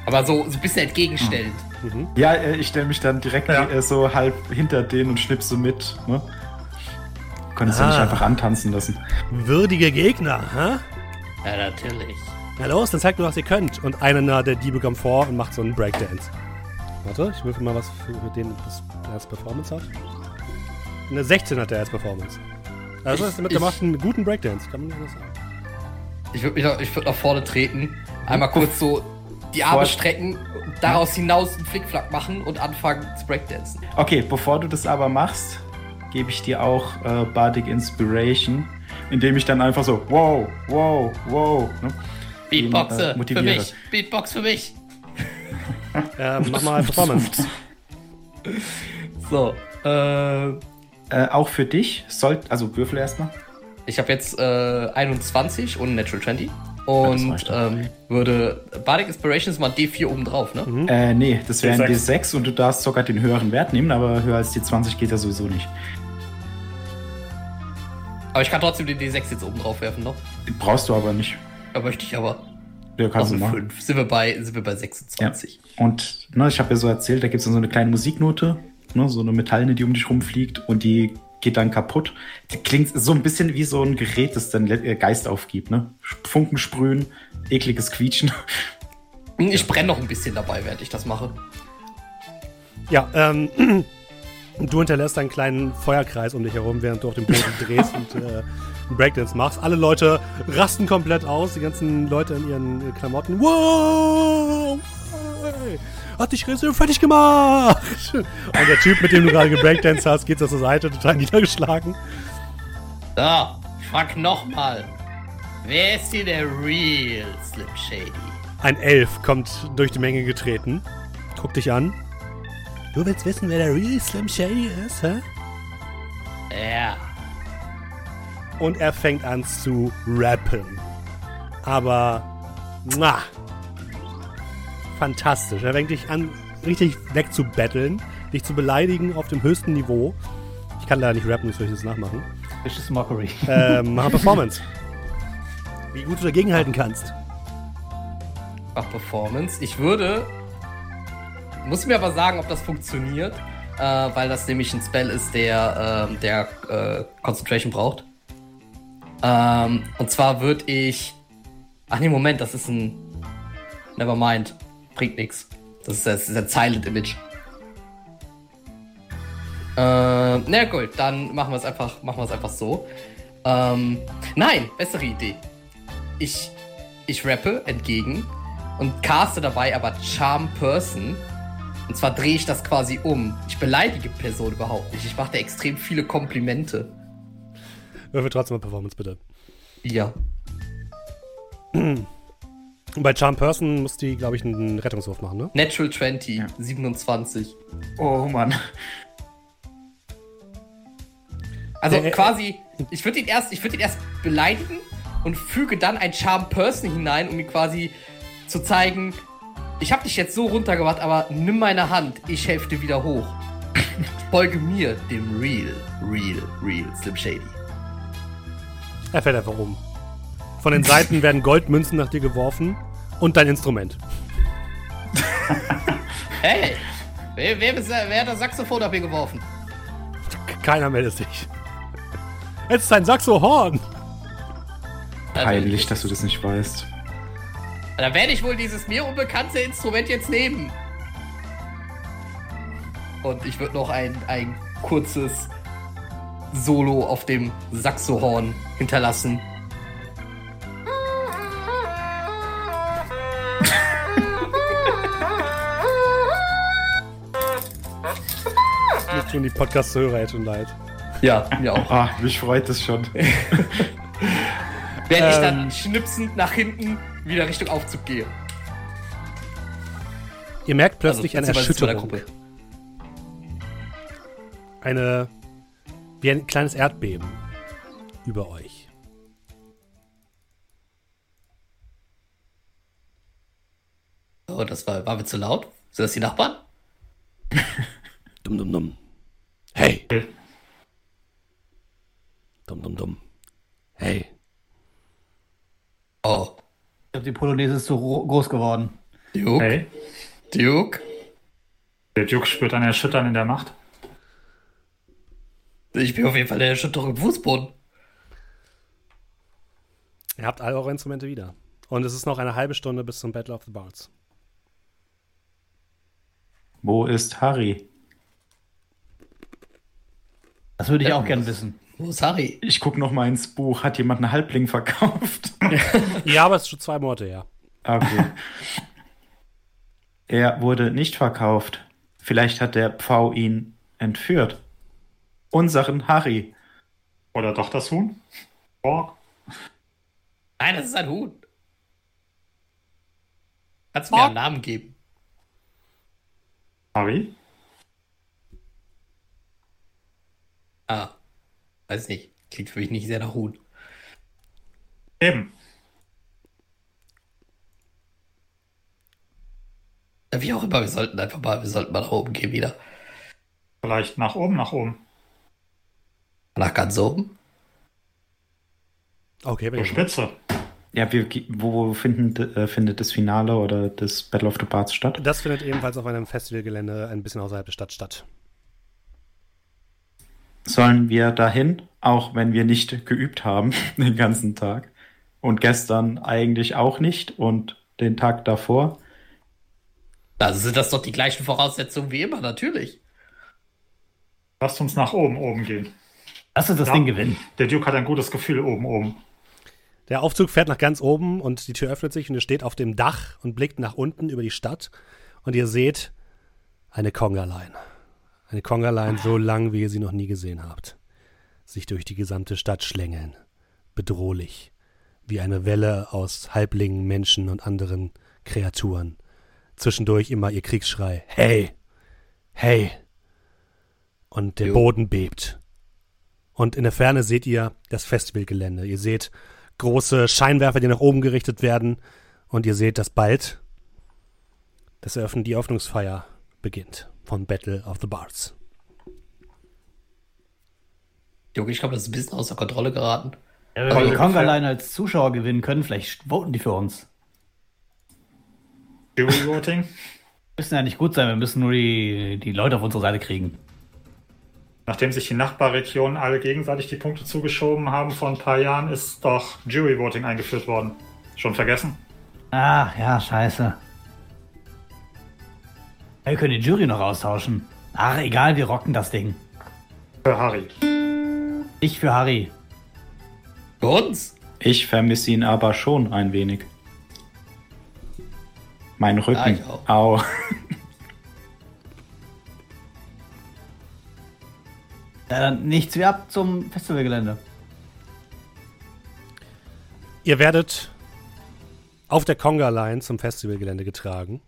Aber so, so ein bisschen entgegenstellend. Mhm. Ja, äh, ich stelle mich dann direkt Ja. äh, so halb hinter denen und schnipse mit. Ne? Konntest du Ah. nicht einfach antanzen lassen. Würdige Gegner, hä? Ja, natürlich. Na los, dann zeigt mir, was ihr könnt. Und einer der Diebe kommt vor und macht so einen Breakdance. Warte, ich würfel mal was für für den, was der als Performance hat. Eine 16 hat der als Performance. Also Ich- hast du mitgemacht, einen guten Breakdance, kann man nicht sagen. Ich würde nach, ich würd nach vorne treten, einmal kurz so die Arme Vor- strecken, daraus hinaus einen Flickflack machen und anfangen zu breakdancen. Okay, bevor du das aber machst, gebe ich dir auch äh, Bardic Inspiration, indem ich dann einfach so wow, wow, wow. Ne? Beatboxe äh, für mich. Beatbox für mich. Ähm, mach mal Performance. So, äh, Äh, auch für dich sollt, also würfel erstmal. ich habe jetzt äh, 21 und Natural 20. das Und ähm, würde. Bardic Inspiration ist mal D4 oben drauf, ne? Mhm. Äh, nee, das wäre ein D6. D6 und du darfst sogar den höheren Wert nehmen, aber höher als die 20 geht ja sowieso nicht. Aber ich kann trotzdem den D6 jetzt oben drauf werfen noch. Brauchst du aber nicht. Da möchte ich aber. Ja, kannst du eine machen. 5. Sind wir bei, sind wir bei 26. Und ne, ich habe ja so erzählt, da gibt es dann so eine kleine Musiknote, ne, so eine metallene, die um dich rumfliegt und die geht dann kaputt. Die klingt so ein bisschen wie so ein Gerät, das dann äh, Geist aufgibt. Ne? Funken sprühen, ekliges Quietschen. Ich brenne noch ein bisschen dabei, während ich das mache. Ja, ähm, du hinterlässt einen kleinen Feuerkreis um dich herum, während du auf dem Boden drehst und äh, einen Breakdance machst. Alle Leute rasten komplett aus, die ganzen Leute in ihren Klamotten. Wow! hey, Hat dich fertig gemacht! Und der Typ, mit dem du gerade gebreakdanced hast, geht zur Seite, total niedergeschlagen. So, frag nochmal. Wer ist hier der Real Slim Shady? Ein Elf kommt durch die Menge getreten, guckt dich an. Du willst wissen, wer der Real Slim Shady ist, hä? Ja. Und er fängt an zu rappen. Aber, muah, fantastisch. Er fängt dich an, richtig wegzubetteln, dich zu beleidigen auf dem höchsten Niveau. Ich kann leider nicht rappen, das soll ich jetzt nachmachen. Vicious Mockery. Ähm, mach Performance. Wie gut du dagegenhalten kannst. Mach Performance. Ich würde. Muss mir aber sagen, ob das funktioniert. Äh, weil das nämlich ein Spell ist, der, ähm, der äh, Concentration braucht. Ähm, und zwar würde ich. Ach nee, Moment, das ist ein. Nevermind. Bringt nix. Das ist, ein Silent Image. Äh, na gut, dann machen wir es einfach, machen wir es einfach so. Ähm, nein, bessere Idee. Ich, ich rappe entgegen und caste dabei aber Charm Person. Und zwar drehe ich das quasi um. Ich beleidige Person überhaupt nicht. Ich mache dir extrem viele Komplimente. Würfel trotzdem mal Performance, bitte. Ja. Und bei Charm Person muss die, glaube ich, einen Rettungswurf machen, ne? Natural 20, 27. Oh Mann. Also Äh, äh, quasi, ich würde ihn erst, ich würde ihn erst beleidigen und füge dann ein Charm Person hinein, um ihm quasi zu zeigen, ich habe dich jetzt so runtergebracht, aber nimm meine Hand, ich helfe dir wieder hoch. Folge mir, dem Real, Real, Real Slim Shady. Er fällt einfach um. Von den Seiten werden Goldmünzen nach dir geworfen und dein Instrument. Hey, wer, wer, wer hat das Saxophon ab hier geworfen? Keiner meldet sich. Jetzt ist ein Saxohorn. Peinlich, dass du das nicht weißt. Da werde ich wohl dieses mir unbekannte Instrument jetzt nehmen. Und ich würde noch ein, ein kurzes Solo auf dem Saxohorn hinterlassen. Mir tun die Podcast-Hörer jetzt schon leid. Ja, mir auch. Ah, mich freut das schon. Während ich Ähm. dann schnipsend nach hinten wieder Richtung Aufzug gehe. Ihr merkt plötzlich eine zu meiner Erschütterung. Eine. Wie ein kleines Erdbeben über euch. Oh, das war, war mir zu laut. Sind das die Nachbarn? Dumm, dumm, dumm. Hey. Dumm, dumm, dumm. Hey. Oh, Ich glaube, die Polonaise ist ro- groß geworden. Duke. Hey, Duke. der Duke spürt ein Erschüttern in der Macht. Ich bin auf jeden Fall der Erschütterung im Fußboden. Ihr habt all eure Instrumente wieder. Und es ist noch eine halbe Stunde bis zum Battle of the Bards. Wo ist Harry? Das würde ich auch gern was- wissen. Wo ist Harry? Ich gucke noch mal ins Buch. Hat jemand einen Halbling verkauft? Ja, aber es ist schon zwei Monate her. Okay. er wurde nicht verkauft. Vielleicht hat der Pfau ihn entführt. Unseren Harry. Oder doch das Huhn? Oh, Nein, das ist ein Huhn. Kannst du mir einen Namen geben? Harry? Ah, weiß nicht. Klingt für mich nicht sehr nach Huhn. Eben. Wie auch immer, wir sollten einfach mal, wir sollten mal nach oben gehen wieder. Vielleicht nach oben, nach oben. Nach ganz oben. Okay, bin ich. Spitze. Ja, wir, wo finden, äh, findet das Finale oder das Battle of the Bards statt? Das findet ebenfalls auf einem Festivalgelände ein bisschen außerhalb der Stadt statt. Sollen wir dahin, auch wenn wir nicht geübt haben den ganzen Tag? Und gestern eigentlich auch nicht und den Tag davor? Also sind das doch die gleichen Voraussetzungen wie immer, natürlich. Lasst uns nach oben, oben gehen. Lass uns das Ja. Ding gewinnen. Der Duke hat ein gutes Gefühl oben, oben. Der Aufzug fährt nach ganz oben und die Tür öffnet sich und ihr steht auf dem Dach und blickt nach unten über die Stadt und ihr seht eine Conga-Line. Eine Conga-Line so lang, wie ihr sie noch nie gesehen habt. Sich durch die gesamte Stadt schlängeln. Bedrohlich. Wie eine Welle aus Halblingen, Menschen und anderen Kreaturen. Zwischendurch immer ihr Kriegsschrei. Hey! Hey! Und der Jo. Boden bebt. Und in der Ferne seht ihr das Festivalgelände. Ihr seht große Scheinwerfer, die nach oben gerichtet werden. Und ihr seht, dass bald das Eröffnen, die Eröffnungsfeier beginnt von Battle of the Bards. Junge, ich glaube, das ist ein bisschen außer Kontrolle geraten. Ja, wenn wir die Conga Gefähr- Line als Zuschauer gewinnen können, vielleicht voten die für uns. Jury Voting. Müssen ja nicht gut sein, wir müssen nur die, die Leute auf unsere Seite kriegen. Nachdem sich die Nachbarregionen alle gegenseitig die Punkte zugeschoben haben vor ein paar Jahren, ist doch Jury Voting eingeführt worden. Schon vergessen? Ach ja, scheiße. Wir können die Jury noch austauschen. Ach, egal, wir rocken das Ding. Für Harry. Ich für Harry. Für uns? Ich vermisse ihn aber schon ein wenig. Mein Rücken. Ja, ich auch. Au. Ja, dann nichts wie ab zum Festivalgelände. Ihr werdet auf der Conga-Line zum Festivalgelände getragen.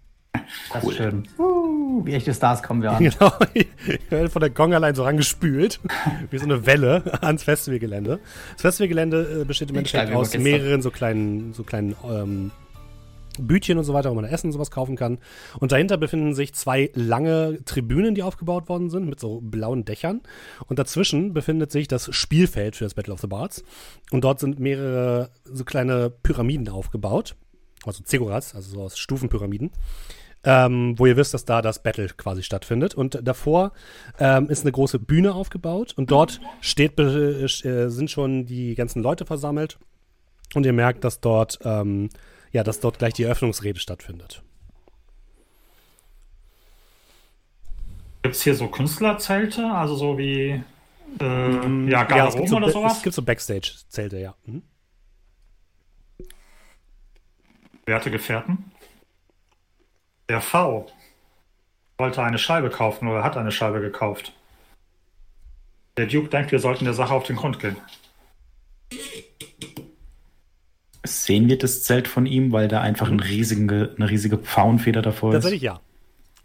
Das ist schön. Uh, wie echte Stars kommen wir an. Genau. Ihr werdet von der Conga-Line so rangespült, wie so eine Welle ans Festivalgelände. Das Festivalgelände äh, besteht im Endeffekt aus mehreren so kleinen, so kleinen ähm, Bütchen und so weiter, wo man Essen und sowas kaufen kann. Und dahinter befinden sich zwei lange Tribünen, die aufgebaut worden sind, mit so blauen Dächern. Und dazwischen befindet sich das Spielfeld für das Battle of the Bards. Und dort sind mehrere so kleine Pyramiden aufgebaut. Also Ziggurats, also so aus Stufenpyramiden. Ähm, wo ihr wisst, dass da das Battle quasi stattfindet. Und davor ähm, ist eine große Bühne aufgebaut und dort steht, be- äh, sind schon die ganzen Leute versammelt. Und ihr merkt, dass dort, ähm, ja, dass dort gleich die Eröffnungsrede stattfindet. Gibt es hier so Künstlerzelte? Also so wie äh, ja, ja, Garderoben gibt so, oder sowas? es gibt so Backstage-Zelte, ja. Mhm. Werte Gefährten. Der V wollte eine Scheibe kaufen oder hat eine Scheibe gekauft. Der Duke denkt, wir sollten der Sache auf den Grund gehen. Sehen wir das Zelt von ihm, weil da einfach ein riesige, eine riesige Pfauenfeder davor ist? Tatsächlich ja.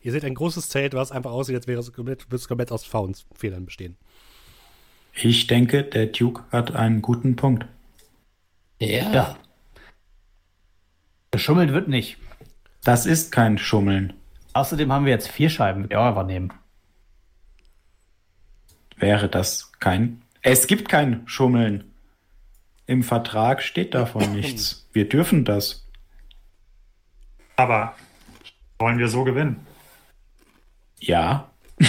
Ihr seht ein großes Zelt, was einfach aussieht, als wäre es komplett, würde es komplett aus Faunfedern bestehen. Ich denke, der Duke hat einen guten Punkt. Ja. Ja. Geschummelt wird nicht. Das ist kein Schummeln. Außerdem haben wir jetzt vier Scheiben, die wir auch einfach nehmen. Wäre das kein. Es gibt kein Schummeln. Im Vertrag steht davon nichts. Wir dürfen das. Aber wollen wir so gewinnen? Ja.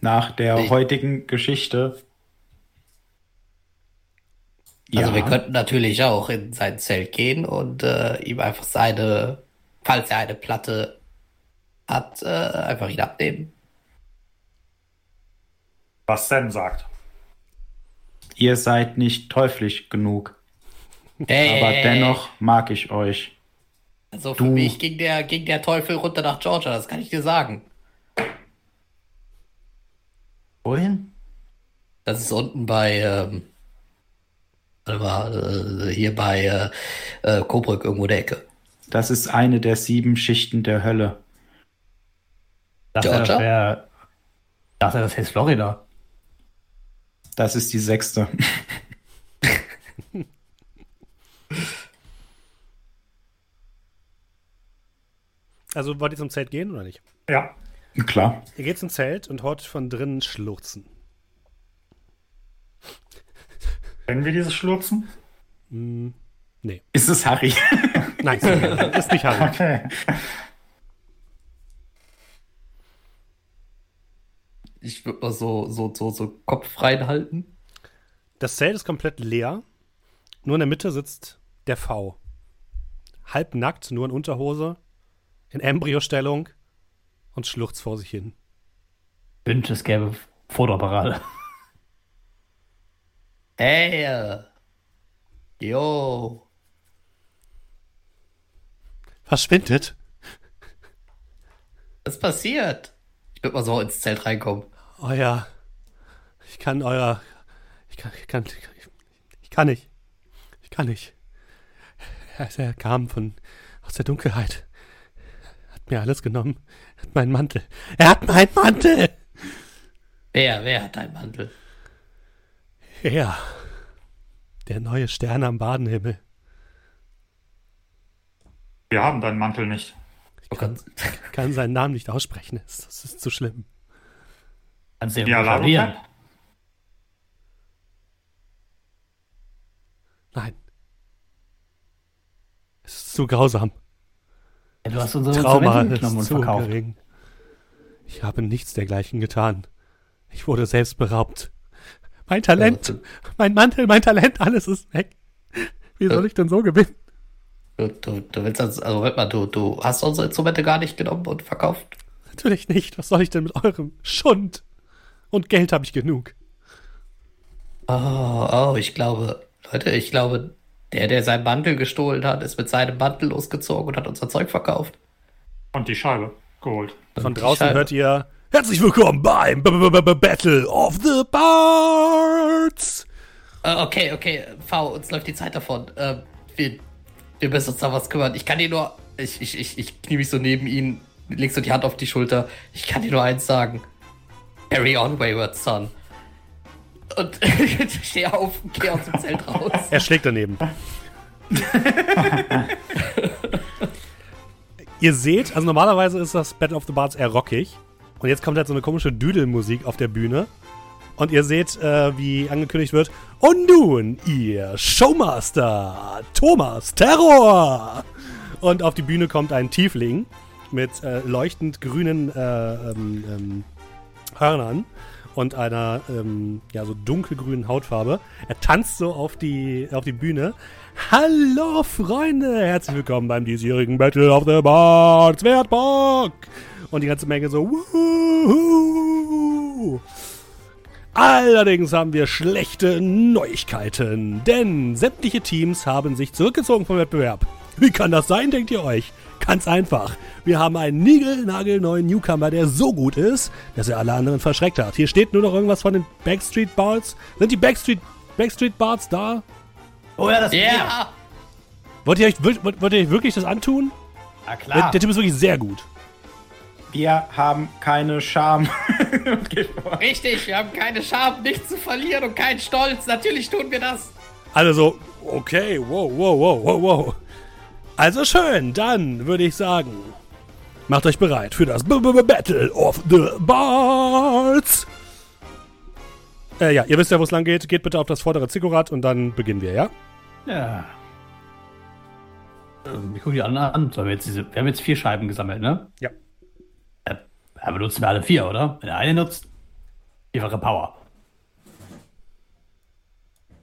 Nach der Ich- heutigen Geschichte. Also wir könnten natürlich auch in sein Zelt gehen und äh, ihm einfach seine, falls er eine Platte hat, äh, einfach ihn abnehmen. Was Sam sagt. Ihr seid nicht teuflisch genug. Hey, Aber dennoch mag ich euch. Also für du- mich ging der, ging der Teufel runter nach Georgia, das kann ich dir sagen. Wohin? Das ist unten bei, ähm, warte mal, äh, hier bei äh, äh, Coburg irgendwo der Ecke. Das ist eine der sieben Schichten der Hölle. Dachte, er, das Georgia? wäre. Dachte, das heißt Florida. Das ist die sechste. Also wollt ihr zum Zelt gehen oder nicht? Ja. Klar. Ihr geht zum Zelt und hört von drinnen Schluchzen. Kennen wir dieses Schlurzen? Nee. Ist es Harry? Nein, ist nicht Harry. Okay. Ich würde mal so, so, so, so Kopf reinhalten. Das Zelt ist komplett leer. Nur in der Mitte sitzt der V. Halbnackt, nur in Unterhose, in Embryostellung und schluchzt vor sich hin. Wünsche, es gäbe Fotoapparate. Hey, äh, yo. Verschwindet. Was passiert? Ich würde mal so ins Zelt reinkommen. Oh ja. Ich kann euer. Ich kann, ich kann, ich kann nicht. Ich kann nicht. Er, er kam von aus der Dunkelheit. Hat mir alles genommen. Hat meinen Mantel. Er hat meinen Mantel! Wer, wer hat deinen Mantel? Er. Der neue Stern am Badenhimmel. Wir haben deinen Mantel nicht. Ich kann, kann seinen Namen nicht aussprechen. Das ist zu schlimm. Kannst du ja Ja. Lalo Nein. Es ist zu grausam. Ja, du hast unsere Trauma Instrumente ist genommen und zu verkauft. gering. Ich habe nichts dergleichen getan. Ich wurde selbst beraubt. Mein Talent, mein Mantel, mein Talent, alles ist weg. Wie soll ich denn so gewinnen? Du, du, du willst also, also warte mal, du, du hast unsere Instrumente gar nicht genommen und verkauft? Natürlich nicht. Was soll ich denn mit eurem Schund? Und Geld habe ich genug. Oh, oh, ich glaube, Leute, ich glaube, der, der seinen Mantel gestohlen hat, ist mit seinem Mantel losgezogen und hat unser Zeug verkauft. und die Scheibe geholt. Von die draußen Scheibe. hört ihr Herzlich willkommen beim B -B -B -B Battle of the Bards. Äh, okay, okay, V, uns läuft die Zeit davon. Äh, wir, wir müssen uns da was kümmern. Ich kann dir nur. Ich, ich, ich, ich knie mich so neben ihn, leg so die Hand auf die Schulter. Ich kann dir nur eins sagen. Carry on, Wayward Son. Und ich stehe auf gehe aus dem Zelt raus. Er schlägt daneben. Ihr seht, also normalerweise ist das Battle of the Bards eher rockig. Und jetzt kommt halt so eine komische Düdelmusik auf der Bühne. Und ihr seht, äh, wie angekündigt wird. Und nun, ihr Showmaster, Thomas Terror. Und auf die Bühne kommt ein Tiefling mit äh, leuchtend grünen äh, ähm, ähm, Hörnern und einer ähm, ja, so dunkelgrünen Hautfarbe. Er tanzt so auf die, auf die Bühne. Hallo Freunde, herzlich willkommen beim diesjährigen Battle of the Bards. Wer hat Bock? Und die ganze Menge so. Wuhu. Allerdings haben wir schlechte Neuigkeiten, denn sämtliche Teams haben sich zurückgezogen vom Wettbewerb. Wie kann das sein, denkt ihr euch? Ganz einfach. Wir haben einen niegelnagelneuen Newcomer, der so gut ist, dass er alle anderen verschreckt hat. Hier steht nur noch irgendwas von den Backstreet Bards. Sind die Backstreet, Backstreet Bards da? Oh ja, das Ja! Wollt ihr euch, wollt, wollt ihr euch wirklich das antun? Ja, Der, klar. der Typ ist wirklich sehr gut. Wir haben keine Scham. Richtig, wir haben keine Scham, nichts zu verlieren und keinen Stolz. Natürlich tun wir das. Alle so, okay, wow, wow, wow, wow, wow. Also schön, dann würde ich sagen, macht euch bereit für das B -B -B Battle of the Bards. Äh, ja, ihr wisst ja, wo es lang geht. Geht bitte auf das vordere Ziggurat und dann beginnen wir, ja? Ja. Ähm, Ich gucke die anderen an. Wir, jetzt diese, wir haben jetzt vier Scheiben gesammelt, ne? Ja. Äh, ja, benutzen wir alle vier, oder? Wenn der eine nutzt, vierfache Power.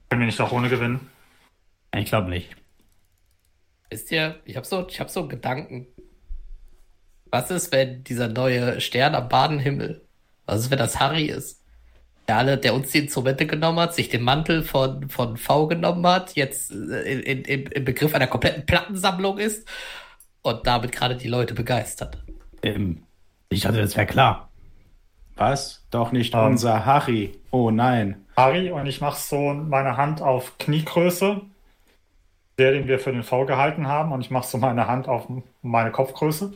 Können wir nicht auch ohne gewinnen? Ich glaube nicht. Wisst ihr, ich habe so, ich hab so einen Gedanken. Was ist, wenn dieser neue Stern am Badenhimmel, was ist, wenn das Harry ist? Der, alle, der uns die Instrumente genommen hat, sich den Mantel von, von V genommen hat, jetzt äh, in, in, im Begriff einer kompletten Plattensammlung ist und damit gerade die Leute begeistert. Ähm, ich dachte, das wäre klar. Was? Doch nicht Ähm. unser Harry. Oh nein. Harry und ich mache so meine Hand auf Kniegröße, der, den wir für den V gehalten haben, und ich mache so meine Hand auf meine Kopfgröße.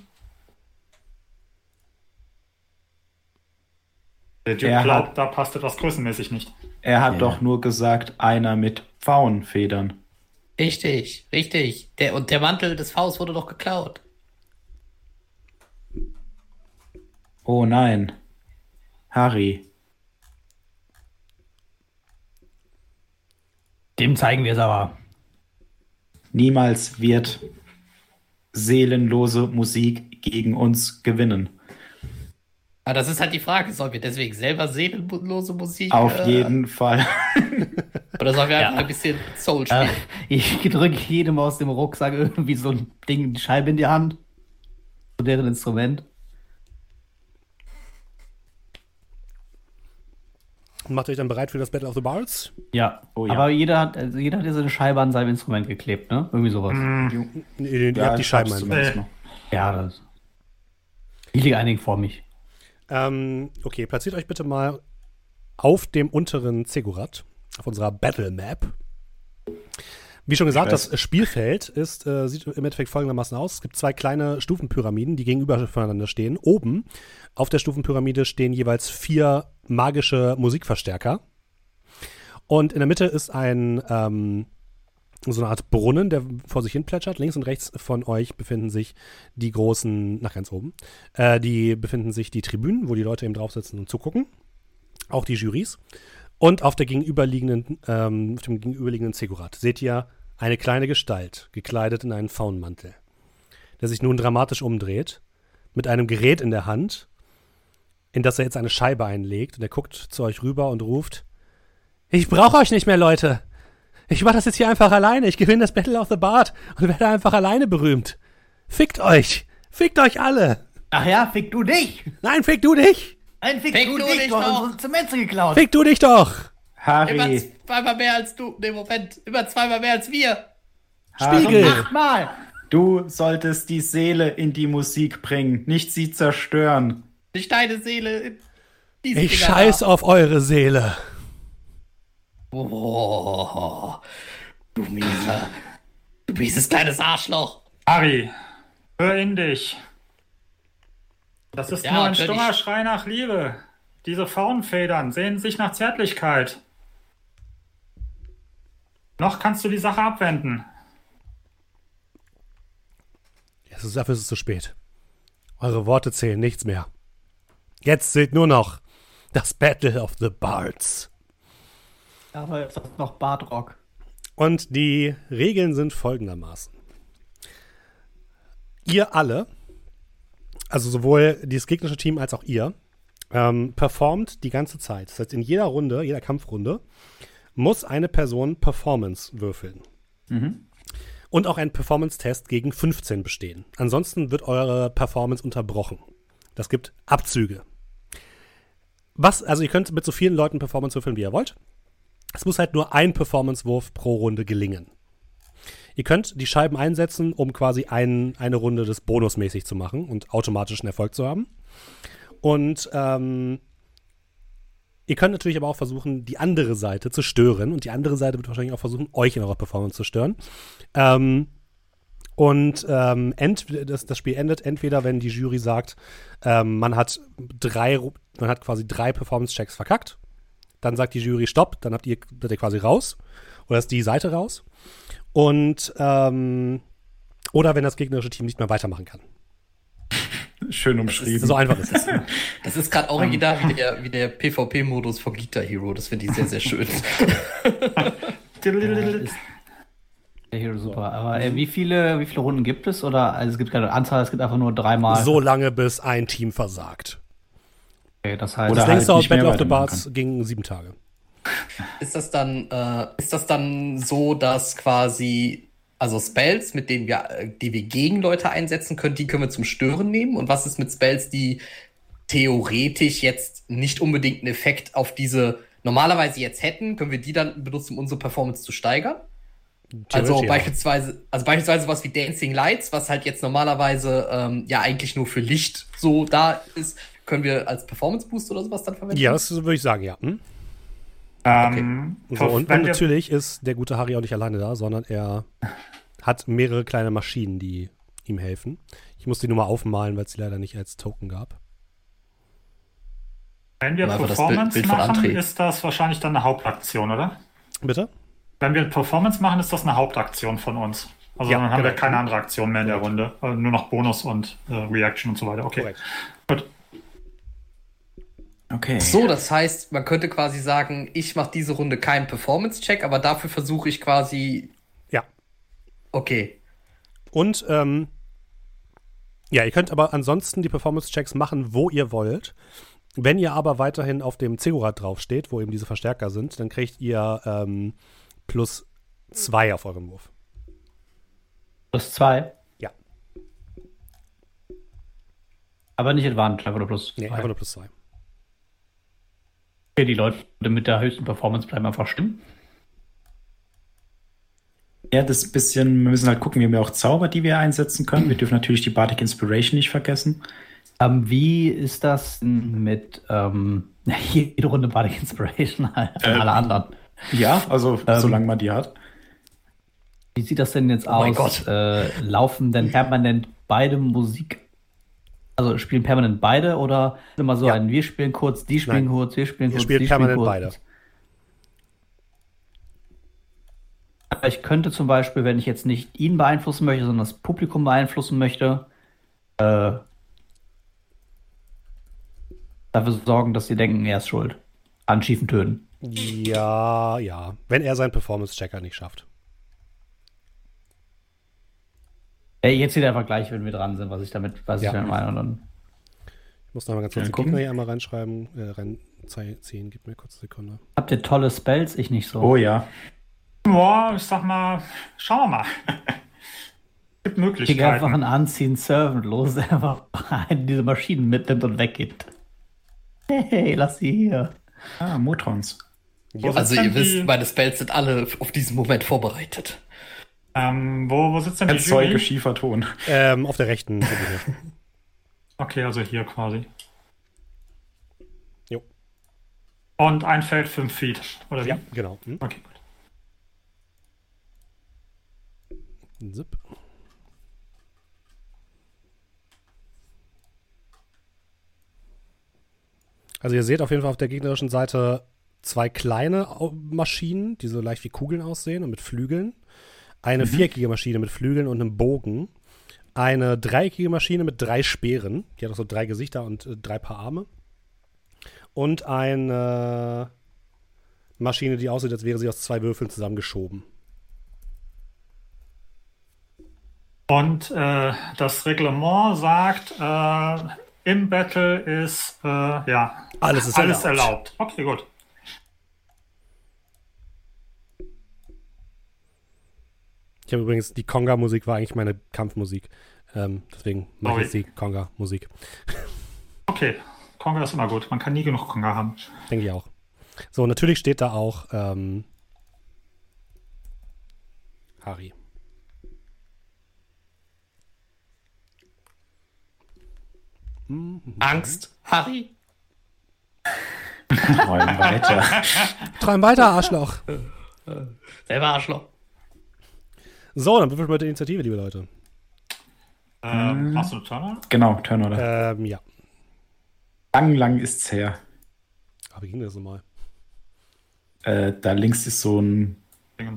Der Er hat- glaubt, da passt etwas größenmäßig nicht. Er hat Ja. doch nur gesagt, einer mit Pfauenfedern. Richtig, richtig. Der, und der Mantel des Vs wurde doch geklaut. Oh nein. Harry. Dem zeigen wir es aber. Niemals wird seelenlose Musik gegen uns gewinnen. Aber das ist halt die Frage, sollen wir deswegen selber seelenlose Musik? Auf äh, jeden Fall. Oder sollen wir Ja. einfach ein bisschen Soul spielen? ich drücke jedem aus dem Rucksack irgendwie so ein Ding, die Scheibe in die Hand. So deren Instrument. Macht euch dann bereit für das Battle of the Bards? Ja. Oh ja. Aber jeder hat, also jeder hat ja so eine Scheibe an seinem Instrument geklebt, ne? Irgendwie sowas. Hm, Nee, ihr Ja, habt die ich Scheiben einfach. Äh. Ja, das. Ich liege einigen vor mich. Ähm, okay, platziert euch bitte mal auf dem unteren Zegurat, auf unserer Battle Map. Wie schon gesagt, das Spielfeld ist, äh, sieht im Endeffekt folgendermaßen aus. Es gibt zwei kleine Stufenpyramiden, die gegenüber voneinander stehen. Oben auf der Stufenpyramide stehen jeweils vier magische Musikverstärker. Und in der Mitte ist ein ähm, so eine Art Brunnen, der vor sich hin plätschert. Links und rechts von euch befinden sich die großen, nach ganz oben, äh, die befinden sich die Tribünen, wo die Leute eben drauf sitzen und zugucken. Auch die Jurys. Und auf der gegenüberliegenden, ähm, auf dem gegenüberliegenden Ziggurat seht ihr eine kleine Gestalt, gekleidet in einen Faunmantel, der sich nun dramatisch umdreht, mit einem Gerät in der Hand, in das er jetzt eine Scheibe einlegt. Und er guckt zu euch rüber und ruft: Ich brauche euch nicht mehr, Leute! Ich mache das jetzt hier einfach alleine. Ich gewinne das Battle of the Bard und werde einfach alleine berühmt. Fickt euch! Fickt euch alle! Ach ja, fick du dich! Nein, fick du dich! Nein, fick, Fick du, du dich! doch. unsere Zemente geklaut! Fick du dich doch! Immer Harry. zweimal mehr als du. Nee, Moment. Immer zweimal mehr als wir. Spiegel! Achtmal! Du solltest die Seele in die Musik bringen, nicht sie zerstören. Nicht deine Seele. in diese Ich Dinger scheiß da. auf eure Seele. Oh, du mieser. Du mieses kleines Arschloch. Harry, hör in dich. Das ist Ja, nur ein stummer Schrei nach Liebe. Diese Faunfedern sehen sich nach Zärtlichkeit. Noch kannst du die Sache abwenden. Es ist, dafür ist es zu spät. Eure Worte zählen nichts mehr. Jetzt seht nur noch das Battle of the Bards. Aber ist das noch Bartrock? Und die Regeln sind folgendermaßen. Ihr alle, also sowohl das gegnerische Team als auch ihr, ähm, performt die ganze Zeit. Das heißt, in jeder Runde, jeder Kampfrunde, muss eine Person Performance würfeln. Und auch ein Performance-Test gegen 15 bestehen. Ansonsten wird eure Performance unterbrochen. Das gibt Abzüge. Was, also ihr könnt mit so vielen Leuten Performance würfeln, wie ihr wollt. Es muss halt nur ein Performance-Wurf pro Runde gelingen. Ihr könnt die Scheiben einsetzen, um quasi ein, eine Runde des bonusmäßig zu machen und automatischen Erfolg zu haben. Und ähm, ihr könnt natürlich aber auch versuchen, die andere Seite zu stören. Und die andere Seite wird wahrscheinlich auch versuchen, euch in eurer Performance zu stören. Ähm, und ähm, das, das Spiel endet entweder, wenn die Jury sagt, ähm, man hat drei, man hat quasi drei Performance-Checks verkackt. Dann sagt die Jury Stopp, dann habt ihr, seid ihr quasi raus. oder ist die Seite raus. Und ähm, oder wenn das gegnerische Team nicht mehr weitermachen kann. Schön umschrieben. So einfach ist es. Das ist gerade original wie der, wie der PvP-Modus von Guitar Hero. Das finde ich sehr, sehr schön. Ist der Hero super. Aber äh, wie, viele, wie viele Runden gibt es? Oder also es gibt keine Anzahl, es gibt einfach nur dreimal. so lange, bis ein Team versagt. Okay, das heißt, Oder Das halt längste auf nicht mehr Battle of the Bars ging sieben Tage. Ist das dann, äh, ist das dann so, dass quasi, also Spells, mit denen wir, äh, die wir gegen Leute einsetzen können, die können wir zum Stören nehmen? Und was ist mit Spells, die theoretisch jetzt nicht unbedingt einen Effekt auf diese normalerweise jetzt hätten, können wir die dann benutzen, um unsere Performance zu steigern? Also ja. beispielsweise, also beispielsweise was wie Dancing Lights, was halt jetzt normalerweise ähm, ja eigentlich nur für Licht so da ist, können wir als Performance Boost oder sowas dann verwenden? Ja, das würde ich sagen, ja. Hm? Ähm, So, und, wenn und wir- natürlich ist der gute Harry auch nicht alleine da, sondern er hat mehrere kleine Maschinen, die ihm helfen. Ich muss die nur mal aufmalen, weil es die leider nicht als Token gab. Wenn wir Mal Bild- Performance Bild von machen, ist das wahrscheinlich dann eine Hauptaktion, oder? Bitte? Wenn wir Performance machen, ist das eine Hauptaktion von uns. Also Ja, dann haben wir genau. keine andere Aktion mehr in der Runde. Also nur noch Bonus und äh, Reaction und so weiter. Okay. Korrekt. Gut. Okay. So, das heißt, man könnte quasi sagen, ich mache diese Runde keinen Performance-Check, aber dafür versuche ich quasi. Ja. Okay. Und ähm, ja, ihr könnt aber ansonsten die Performance-Checks machen, wo ihr wollt. Wenn ihr aber weiterhin auf dem Zegorat draufsteht, wo eben diese Verstärker sind, dann kriegt ihr ähm, plus zwei auf euren Wurf. plus zwei. Ja. Aber nicht Advantage, einfach nur plus Nee, zwei. einfach nur plus zwei. Okay, die Leute mit der höchsten Performance bleiben einfach stimmen. Ja, das ist ein bisschen, wir müssen halt gucken, wir haben ja auch Zauber, die wir einsetzen können. Wir dürfen natürlich die Bardic Inspiration nicht vergessen. Ähm, wie ist das mit ähm, jede Runde Bardic Inspiration an Ähm, alle anderen? Ja, also Ähm, solange man die hat. Wie sieht das denn jetzt Oh mein aus? Gott. Äh, laufen denn permanent beide Musik? Also spielen permanent beide oder immer so Ja. ein, wir spielen kurz, die spielen Nein. kurz, wir spielen Ihr kurz, spielt die permanent spielen beide. kurz. Aber Ich könnte zum Beispiel, wenn ich jetzt nicht ihn beeinflussen möchte, sondern das Publikum beeinflussen möchte, äh, dafür sorgen, dass sie denken, er ist schuld. An schiefen Tönen. Ja, ja. Wenn er seinen Performance-Checker nicht schafft. Ey, jetzt wieder einfach gleich, wenn wir dran sind, was ich damit, was Ja. ich damit meine. Und dann Ich muss noch mal ganz kurz gucken. Gegner hier einmal reinschreiben, äh, reinziehen. Gib mir kurz eine Sekunde. habt ihr tolle Spells, ich nicht so. Oh ja. Boah, ich sag mal, schauen wir mal. Gibt Ich gehe einfach Möglichkeiten. einen Anziehen Servant los, der einfach diese Maschinen mitnimmt und weggeht. Hey, lass sie hier. Ah, Motrons. Also ihr wisst, die- meine Spells sind alle auf diesen Moment vorbereitet. Ähm, wo, wo sitzt denn die Erzeuge Jury? Schieferton. Ähm, auf der rechten. Okay, also hier quasi. Jo. Und ein Feld 5 Feet, oder wie? ja, genau. Hm? Okay, gut. Zip. Also ihr seht auf jeden Fall auf der gegnerischen Seite zwei kleine Maschinen, die so leicht wie Kugeln aussehen und mit Flügeln. Eine viereckige Maschine mit Flügeln und einem Bogen. Eine dreieckige Maschine mit drei Speeren. Die hat auch so drei Gesichter und äh, drei Paar Arme. Und eine Maschine, die aussieht, als wäre sie aus zwei Würfeln zusammengeschoben. Und äh, das Reglement sagt, äh, im Battle ist äh, ja Alles ist alles erlaubt. erlaubt. Okay, gut. Ich habe übrigens, die Conga-Musik war eigentlich meine Kampfmusik. Ähm, deswegen mache ich jetzt die Conga-Musik. Okay, Konga ist immer gut. Man kann nie genug Konga haben. Denke ich auch. So, natürlich steht da auch ähm, Harry. Angst, Harry? Träumen weiter. Träum weiter, Arschloch. Selber Arschloch. So, dann würfeln wir mit der Initiative, liebe Leute. Ähm, Machst du einen Turner? genau, Turnorder. Ähm, ja. Lang, lang ist's her. Aber wie ging das nochmal? Äh, da links ist so ein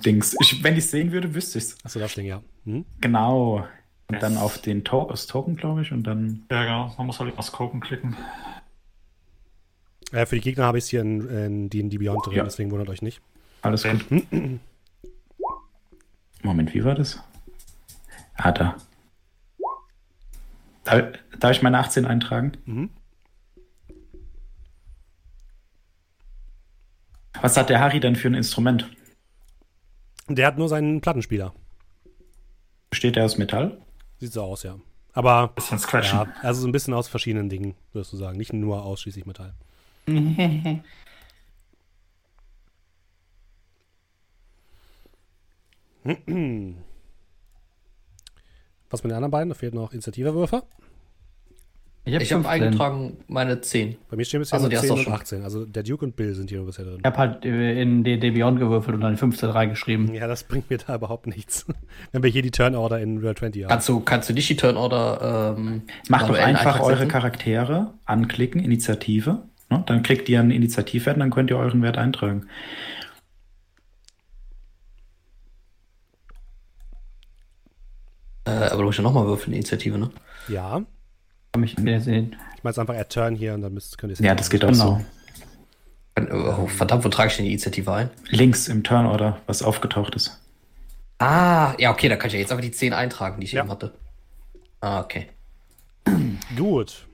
Dings. Ich, wenn ich es sehen würde, wüsste ich es. Achso, das Ding, ja. Hm? Genau. Und Yes. dann auf den to das Token, glaube ich, und dann. Ja, genau. Man muss halt auf Koken klicken. Äh, für die Gegner habe ich es hier in, in D&D Beyond drin, Ja. deswegen wundert euch nicht. Alles gut. Moment, wie war das? Ah, da. Darf, darf ich meine 18 eintragen? Mhm. Was hat der Harry denn für ein Instrument? Der hat nur seinen Plattenspieler. Besteht er aus Metall? Sieht so aus, ja. Aber Bisschen scratchen. ja, also so ein bisschen aus verschiedenen Dingen, würdest du sagen. Nicht nur ausschließlich Metall. Was mit den anderen beiden? Da fehlt noch Initiativewürfer. Ich habe Ich habe eingetragen meine 10. Bei mir stehen bisher Also, nur die hast 10 du und auch schon. 18. Also der Duke und Bill sind hier bisher drin. Ich habe halt äh, in DD Beyond gewürfelt und dann 15 reingeschrieben. Ja, das bringt mir da überhaupt nichts. Wenn wir hier die Turnorder in Real 20 haben. Kannst du, kannst du nicht die Turnorder ähm, Macht doch einfach eure? Charaktere, anklicken, Initiative. Ne? Dann kriegt ihr einen Initiativwert und dann könnt ihr euren Wert eintragen. Äh, aber du musst ja nochmal würfeln, Initiative, ne? Ja. Kann mich mehr sehen. Ich meine jetzt einfach Add Turn hier und dann müsst, könnt ihr es Ja, das geht auch Genau. so. Oh, verdammt, wo trage ich denn die Initiative ein? Links im Turnorder, was aufgetaucht ist. Ah, ja, okay, da kann ich ja jetzt einfach die 10 eintragen, die ich Ja. eben hatte. Ah, okay. Gut.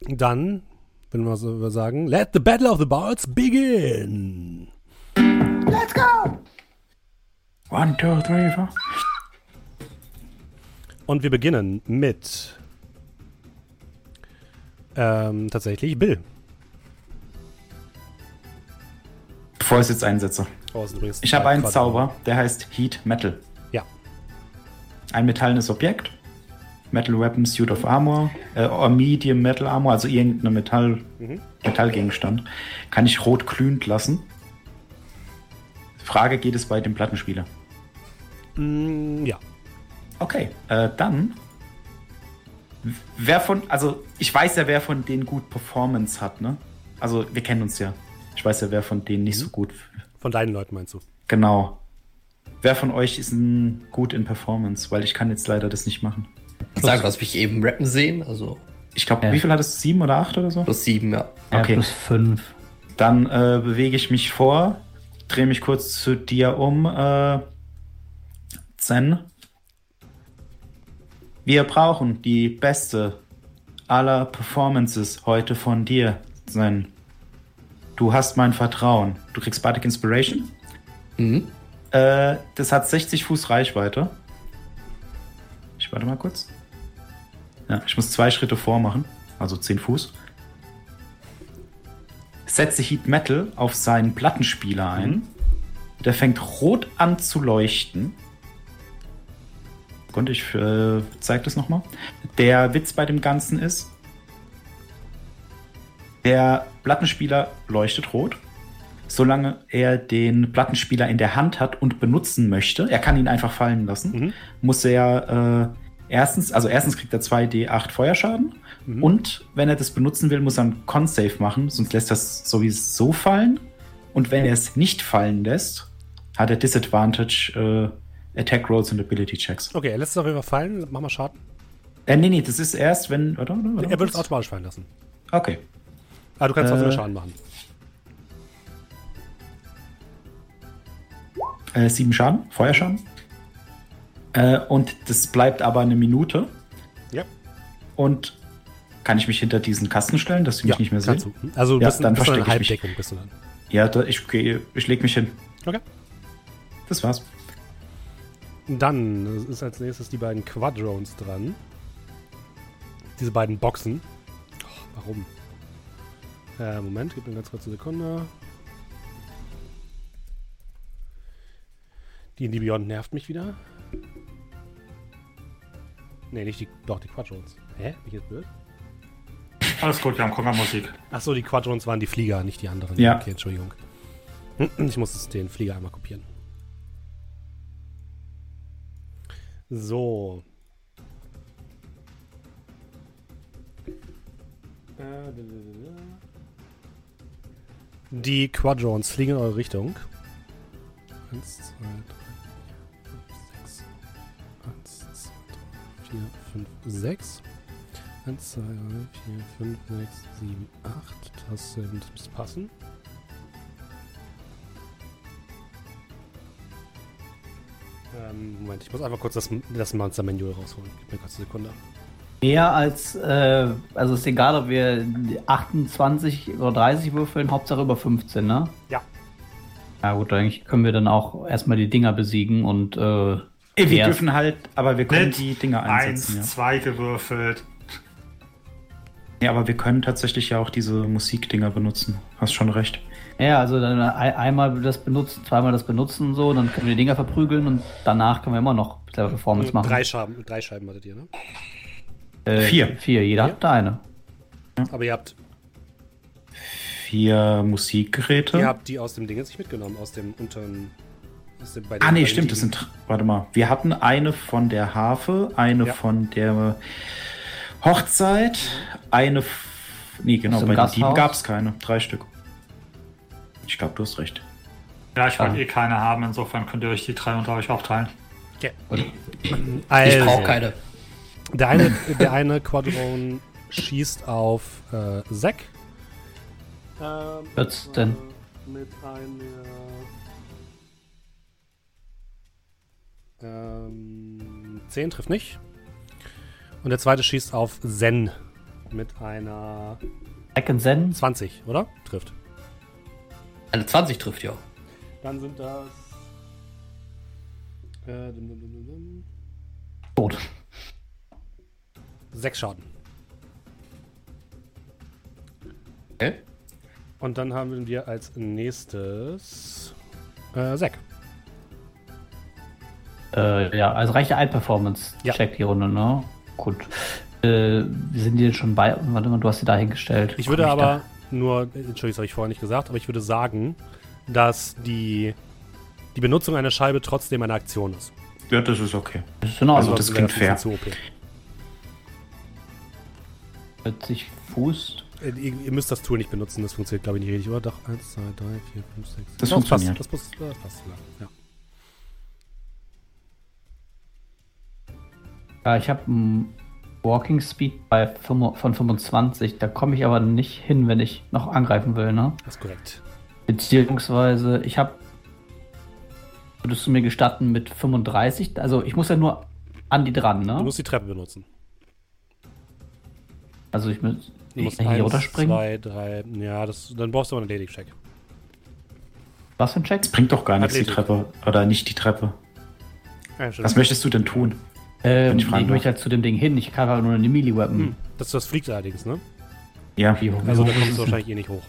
Dann, wenn wir so sagen, let the battle of the bards begin. One, two, three, four. Und wir beginnen mit ähm, tatsächlich Bill. Bevor ich es jetzt einsetze. Oh, Ich habe einen Quadrat- Zauber, der heißt Heat Metal. Ja. Ein metallenes Objekt. Metal Weapon, Suit of Armor, äh, or Medium Metal Armor, also irgendein Metall, Mhm. Metallgegenstand, kann ich rot glühend lassen. Frage, geht es bei dem Plattenspieler? Mm, ja. Okay, äh, dann. Wer von, also ich weiß ja, wer von denen gut Performance hat, ne? Also wir kennen uns ja. Ich weiß ja, wer von denen nicht so gut. Von deinen Leuten meinst du? Genau. Wer von euch ist denn gut in Performance? Weil ich kann jetzt leider das nicht machen. Ich sag, du hast mich eben rappen sehen, also Ich glaube, Ja. wie viel hattest du? Sieben oder acht oder so? plus 7, ja. Ja, Okay. plus 5. Dann äh, bewege ich mich vor, drehe mich kurz zu dir um, äh, Zen. Wir brauchen die beste aller Performances heute von dir, Zen. Du hast mein Vertrauen. Du kriegst Bardic Inspiration. Mhm. Äh, das hat 60 Fuß Reichweite. Ich warte mal kurz. Ja, ich muss zwei Schritte vormachen, also 10 Fuß. Setze Heat Metal auf seinen Plattenspieler ein. Der fängt rot an zu leuchten. Sekunde, ich äh, zeig das nochmal. Der Witz bei dem Ganzen ist, der Plattenspieler leuchtet rot solange er den Plattenspieler in der Hand hat und benutzen möchte, er kann ihn einfach fallen lassen, Mhm. muss er äh, erstens, also erstens kriegt er 2d8 Feuerschaden Mhm. und wenn er das benutzen will, muss er einen Con-Save machen, sonst lässt er es sowieso fallen. Und wenn er es nicht fallen lässt, hat er Disadvantage äh, Attack Rolls und Ability Checks. Okay, er lässt es auf jeden Fall fallen. Mach mal Schaden. Äh, nee, nee, das ist erst, wenn. Warte, warte, warte, er wird es automatisch fallen lassen. Okay. Aber du kannst trotzdem Äh, Schaden machen. Äh, sieben Schaden, Feuerschaden. Äh, und das bleibt aber eine Minute. Ja. Und kann ich mich hinter diesen Kasten stellen, dass sie mich Ja, nicht mehr sehen? du. Also Ja, bist, dann bist verstecke ich mich. Bist du dann. Ja, da, ich, geh- ich leg mich hin. Okay. Das war's. Dann ist als nächstes die beiden Quadrones dran. Diese beiden Boxen. Oh, warum? Äh, Moment, gib mir ganz kurz eine Sekunde. Die in die Beyond nervt mich wieder. Nee, nicht die. Doch, die Quadrones. Hä? Bin ich jetzt blöd? Alles gut, wir haben Kongermusik. Achso, die Quadrones waren die Flieger, nicht die anderen. Ja. Okay, Entschuldigung. Ich muss den Flieger einmal kopieren. So. Die Quadrones fliegen in eure Richtung. 1, 2, 3, 6. 1, 2, 3, 4, 5, 6. 1, 2, 3, 4, 5, 6, 7, 8. Das sind, das passen. Ähm, Moment, ich muss einfach kurz das, das Monster-Manual rausholen. Gib mir kurz eine Sekunde. Mehr als, äh, also ist egal, ob wir 28 oder 30 würfeln, Hauptsache über 15, ne? Ja. Ja gut, eigentlich können wir dann auch erstmal die Dinger besiegen und äh, Wir Ja. dürfen halt, aber wir können die Dinger einsetzen. Eins, zwei gewürfelt. Ja. ja, aber wir können tatsächlich ja auch diese Musikdinger benutzen. Hast schon recht. Ja, also dann ein, einmal das benutzen, zweimal das benutzen so, dann können wir die Dinger verprügeln und danach können wir immer noch selber Performance machen. Drei Scheiben, drei Scheiben hattet ihr, ne? Äh, Vier. Vier, jeder hat eine. Aber ihr habt, Vier Musikgeräte. ihr habt die aus dem Ding jetzt nicht mitgenommen, aus dem unteren. Aus dem, ah, nee, stimmt. Das sind. Warte mal. Wir hatten eine von der Harfe, eine Ja. von der Hochzeit, eine. f- Nee, genau. Bei den? Dieben gab es keine. Drei Stück. Ich glaube, du hast recht. Ja, ich wollte Ah. eh keine haben, insofern könnt ihr euch die drei unter euch aufteilen. Ich Also, brauche keine. Der eine, der eine Quadron schießt auf äh, Zack. Ähm, 14. Mit einer. Ähm, 10 trifft nicht. Und der zweite schießt auf Zen mit einer Second Zen. 20, oder? Trifft. Eine 20 trifft ja. Dann sind das. Äh, dum, dum, dum. Tot. Sechs Schaden. Okay. Und dann haben wir als nächstes äh, Zack. Äh, ja, also reicht ja ein Performance-Check die Runde, ne? Gut. Äh, sind die denn schon bei? Warte mal, du hast sie da hingestellt. Ich würde Komm aber nur, äh, Entschuldigung, das habe ich vorher nicht gesagt, aber ich würde sagen, dass die, die Benutzung einer Scheibe trotzdem eine Aktion ist. Ja, das ist okay. Da. Das ist in Ordnung. Also das klingt bisschen Zu OP. 40 Fuß. Äh, Ihr, ihr müsst das Tool nicht benutzen, das funktioniert glaube ich nicht richtig, oder? Doch, 1, 2, 3, 4, 5, 6. Das funktioniert. Passt, das passt, das passt sogar, ja. Ja, ich habe einen Walking Speed bei 5, von 25. Da komme ich aber nicht hin, wenn ich noch angreifen will, ne? Das ist korrekt. Beziehungsweise, ich habe. Würdest du mir gestatten mit 35? Also, ich muss ja nur an die dran, ne? Du musst die Treppe benutzen. also, ich muss Du musst hier 1, runterspringen. 2, 3, ja, das, dann brauchst du aber einen Athletik-Check. Was für ein Check? Bringt doch gar nichts, die. Treppe. Oder nicht die Treppe. Ja. Was möchtest du denn tun? Ähm, ich fragen ich möchte halt zu dem Ding hin. Ich kann halt nur eine Melee-Weapon. Hm, das, das fliegt allerdings, ne? Ja. Also da ist kommst du wahrscheinlich eh nicht hoch.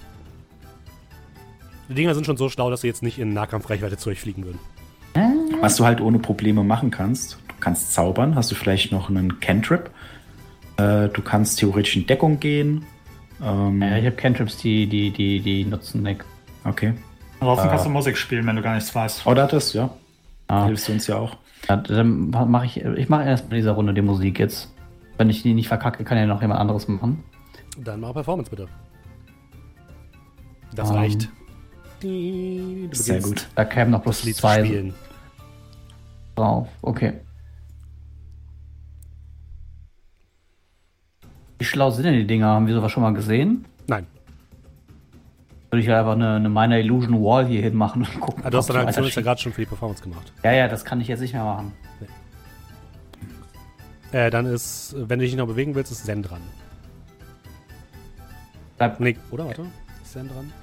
Die Dinger sind schon so schlau, dass sie jetzt nicht in Nahkampfreichweite zu euch fliegen würden. Was du halt ohne Probleme machen kannst, du kannst zaubern, hast du vielleicht noch einen Cantrip. Äh, du kannst theoretisch in Deckung gehen. Ähm, Ja, ich habe Cantrips, die, die, die, die nutzen Nick. okay. Ansonsten Ah. kannst du Musik spielen, wenn du gar nichts weißt. Oder das, ja. Ah, Hilfst du uns ja auch. Ja, dann mache ich, ich mache erst bei dieser Runde die Musik jetzt. Wenn ich die nicht verkacke, kann ja noch jemand anderes machen. Dann mach Performance bitte. Das Ähm, reicht. Sehr gut. Da kämen noch bloß Lied zwei spielen. drauf. Okay. Wie schlau sind denn die Dinger? Haben wir sowas schon mal gesehen? Würde ich einfach eine, eine Minor Illusion Wall hier hinmachen und gucken. Ah, du hast deine Aktion jetzt ja gerade schon für die Performance gemacht. Ja, ja, das kann ich jetzt nicht mehr machen. Äh, dann ist, wenn du dich noch bewegen willst, ist Zen dran. Bleib, Nee, oder? Warte. Ist Zen dran?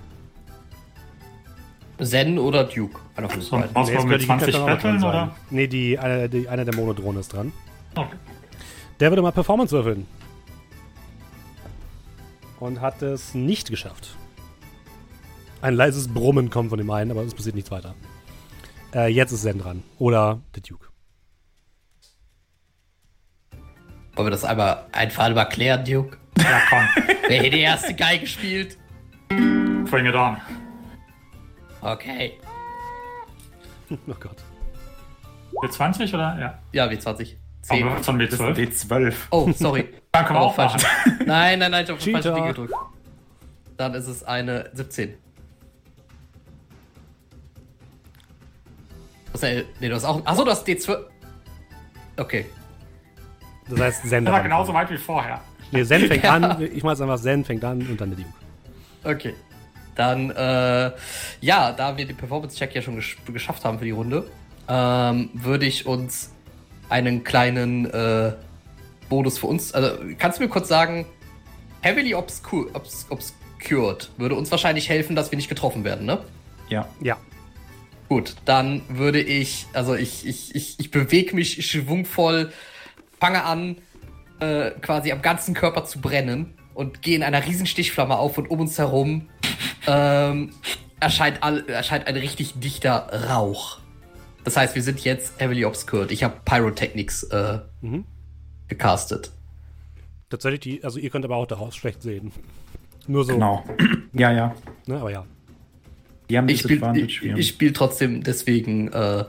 Zen oder Duke. Einer von So, Nee, es mit könnte- die könnte 20 auch noch dran betteln, oder? Nee, die, eine, die, einer der Monodrohnen ist dran. Okay. Der würde mal Performance würfeln. Und hat es nicht geschafft. Ein leises Brummen kommt von dem einen, aber es passiert nichts weiter. Äh, jetzt ist Zen dran. Oder der Duke. Wollen wir das einmal einfach mal klären, Duke? Ja, komm. Wer hier die erste Geige spielt? Bring it on. Okay. Oh Gott. B20 oder? Ja. Ja, W20. 10. Aber von Das ist B12. D12. Oh, sorry. Dann können wir Oh, auch falsch. Nein, nein, nein, ich habe falsch gedrückt. Dann ist es eine 17. Was, nee, du hast auch. Achso, du hast D12. Okay. Das heißt, Zen Das war darf genauso weit wie vorher. Nee, Zen fängt Ja. an. Ich mach jetzt einfach Zen fängt an und dann der Duke. Okay. Dann, äh, ja, da wir den Performance-Check ja schon gesch geschafft haben für die Runde, ähm, würde ich uns einen kleinen äh, Bonus für uns. Also, kannst du mir kurz sagen, Heavily obs Obscured würde uns wahrscheinlich helfen, dass wir nicht getroffen werden, ne? Ja. Ja. Gut, dann würde ich, also ich, ich, ich, ich bewege mich schwungvoll, fange an, äh, quasi am ganzen Körper zu brennen und gehe in einer riesen Stichflamme auf und um uns herum ähm, erscheint, all, erscheint ein richtig dichter Rauch. Das heißt, wir sind jetzt heavily obscured. Ich habe Pyrotechnics äh, Mhm. gecastet. Tatsächlich, die, also ihr könnt aber auch daraus schlecht sehen. Nur so. Genau. Ja, ja. Ne, aber ja. Die haben Ich spiele ich, ich spiel trotzdem deswegen äh,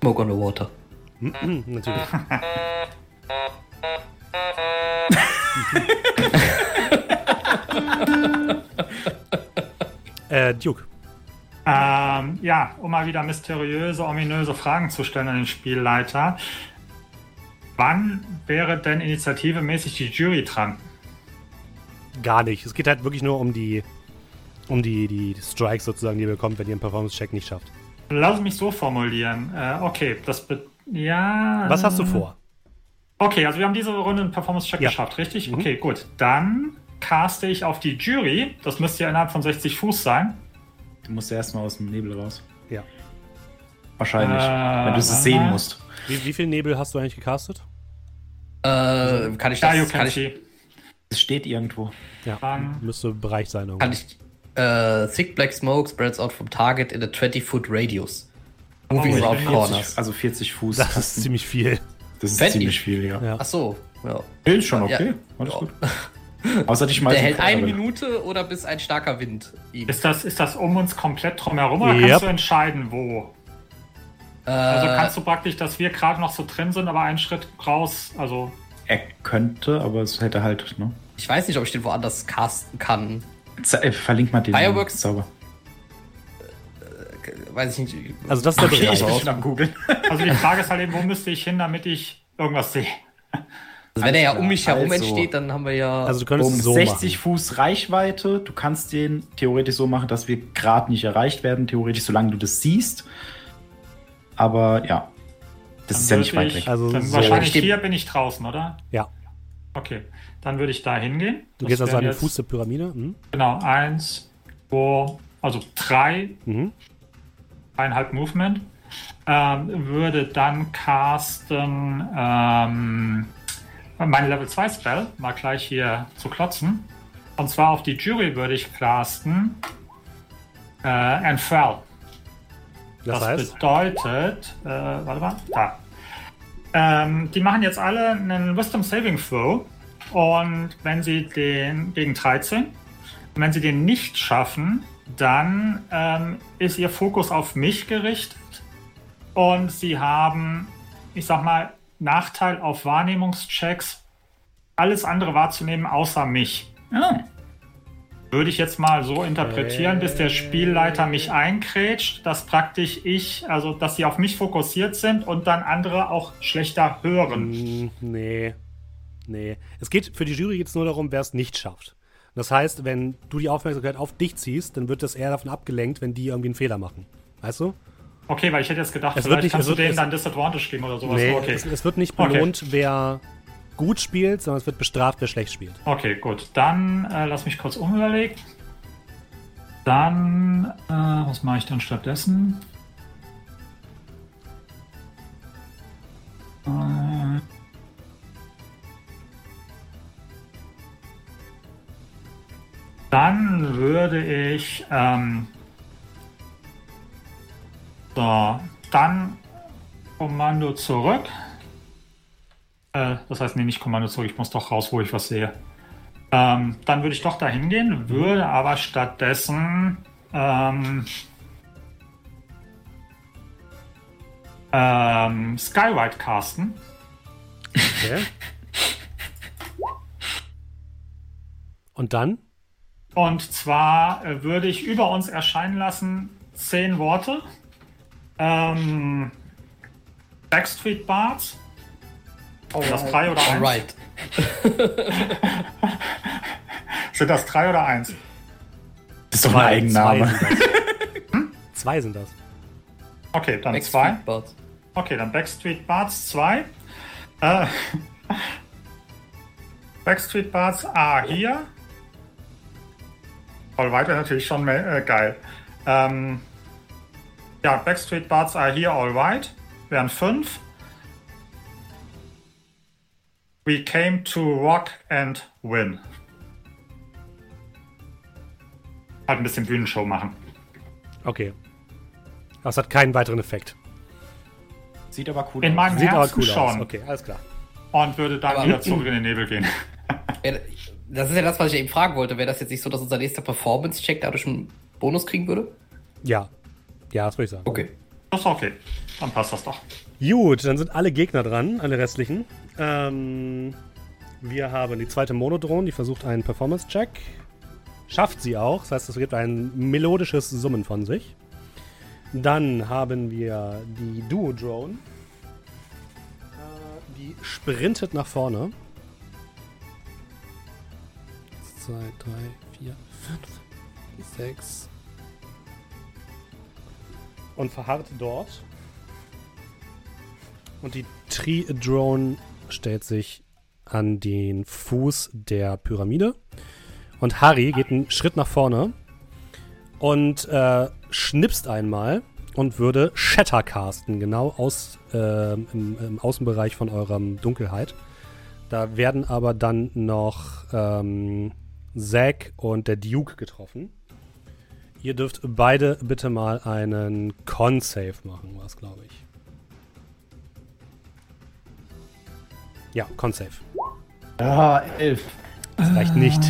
Smoke on the Water. Mhm, natürlich. äh, Duke. Ähm, ja, um mal wieder mysteriöse, ominöse Fragen zu stellen an den Spielleiter. Wann wäre denn initiativemäßig die Jury dran? Gar nicht. Es geht halt wirklich nur um die, um die, die Strikes sozusagen, die ihr bekommt, wenn ihr einen Performance-Check nicht schafft. Lass mich so formulieren. Äh, okay, das be ja. Was hast du vor? Okay, also wir haben diese Runde einen Performance-Check Ja. geschafft, richtig? Mhm. Okay, gut. Dann caste ich auf die Jury. Das müsste ja innerhalb von 60 Fuß sein. Du musst erstmal aus dem Nebel raus. Ja. Wahrscheinlich. Äh, wenn du es sehen musst. Wie, wie viel Nebel hast du eigentlich gecastet? Äh, kann ich Ja, das, can kann ich. Es steht irgendwo. Ja, Dann- müsste Bereich sein. Irgendwo. kann ich, äh, thick black smoke spreads out from target in a 20-foot radius. Moving Oh, around corners. Also 40 Fuß. Das ist ziemlich viel. Das ist Fetti. ziemlich viel, ja. Ja. Ach so, ja. Ist schon Ja. okay. Alles Ja. gut. Außer dich mal. Der hält eine Minute oder bis ein starker Wind ihn. Ist das, ist das um uns komplett drumherum oder Yep. kannst du entscheiden, wo? Äh, Also kannst du praktisch, dass wir gerade noch so drin sind, aber einen Schritt raus, also Er könnte, aber es hätte halt, ne? ich weiß nicht, ob ich den woanders casten kann. Äh, verlink mal den Fireworks? Zauber. Weiß ich nicht. Also das ist der Okay, ich bin am googeln. Also die Frage ist halt eben, wo müsste ich hin, damit ich irgendwas sehe? Also wenn er ja um mich herum Also- entsteht, dann haben wir ja. Also du könntest Um so 60 machen. Fuß Reichweite. Du kannst den theoretisch so machen, dass wir gerade nicht erreicht werden. Theoretisch, solange du das siehst. Aber ja. Das Dann ist ja nicht weit ich- weg. Also Dann so. wahrscheinlich hier bin ich draußen, oder? Ja. Okay, dann würde ich da hingehen. Du Das gehst also an den Fuß der Pyramide. Mhm. Genau, eins, zwei, also drei, Mhm. eineinhalb Movement. Ähm, würde dann casten ähm, mein Level 2 Spell, mal gleich hier zu klotzen. Und zwar auf die Jury würde ich casten äh, Enthrall. Das, Das heißt, bedeutet, äh, warte mal, da. Ähm, die machen jetzt alle einen Wisdom Saving Throw. Und wenn sie den gegen 13, und wenn sie den nicht schaffen, dann ähm, ist ihr Fokus auf mich gerichtet. Und sie haben, ich sag mal, Nachteil auf Wahrnehmungschecks, alles andere wahrzunehmen außer mich. Ah, Würde ich jetzt mal so interpretieren, bis der Spielleiter mich einkrätscht, dass praktisch ich, also dass sie auf mich fokussiert sind und dann andere auch schlechter hören. Mm, Nee. Nee. Es geht für die Jury jetzt nur darum, wer es nicht schafft. Das heißt, wenn du die Aufmerksamkeit auf dich ziehst, dann wird das eher davon abgelenkt, wenn die irgendwie einen Fehler machen. Weißt du? Okay, weil ich hätte jetzt gedacht, Es wird vielleicht nicht- kannst du denen dann Disadvantage geben oder sowas. nee, okay. es, es wird nicht Okay. belohnt, wer gut spielt, sondern es wird bestraft, wer schlecht spielt. okay, gut. Dann äh, lass mich kurz umüberlegen. Dann, äh, was mache ich dann stattdessen? Äh, Dann würde ich ähm, so, dann Kommando zurück. Äh, das heißt, nee, nicht Kommando zurück, ich muss doch raus, wo ich was sehe. Ähm, dann würde ich doch da hingehen, würde aber stattdessen ähm, ähm, Skywrite casten. Okay? Und dann? Und zwar äh, würde ich über uns erscheinen lassen zehn Worte. Ähm, Backstreet Bards. Sind das drei oder eins? Alright. Sind das drei oder eins? Das ist doch ein Zwei Eigenname. sind das. zwei sind das. Okay, dann zwei. Backstreet Boys. Okay, dann Backstreet Bards 2. Äh, Backstreet Bards A hier. All White wäre natürlich schon äh, geil. Ähm, ja, Backstreet Bards A hier, All White. Wären 5. We came to rock and win. Halt ein bisschen Bühnenshow machen. Okay. Das hat keinen weiteren Effekt. Sieht aber cool In aus. meinem Sieht aber Herzen cool schon. aus. Okay, alles klar. Und würde dann Aber- wieder zurück in den Nebel gehen. Das ist ja das, was ich eben fragen wollte. Wäre das jetzt nicht so, dass unser nächster Performance-Check dadurch einen Bonus kriegen würde? Ja. Ja, das würde ich sagen. Okay. Das ist okay. Dann passt das doch. Gut, dann sind alle Gegner dran, alle restlichen. Ähm, wir haben die zweite Monodrone, die versucht einen Performance-Check. Schafft sie auch, das heißt, es gibt ein melodisches Summen von sich. Dann haben wir die Duo-Drone. Äh, die sprintet nach vorne. Zwei, drei, vier, fünf, sechs. Und verharrt dort. Und die Tree-Drone stellt sich an den Fuß der Pyramide. Und Harry geht einen Schritt nach vorne und äh, schnipst einmal und würde Shatter casten, genau aus, äh, im, im Außenbereich von eurem Dunkelheit. Da werden aber dann noch ähm, Zack und der Duke getroffen. Ihr dürft beide bitte mal einen Con-Save machen, was glaube ich. Ja, Con-Save. Ja, elf. Das reicht nicht.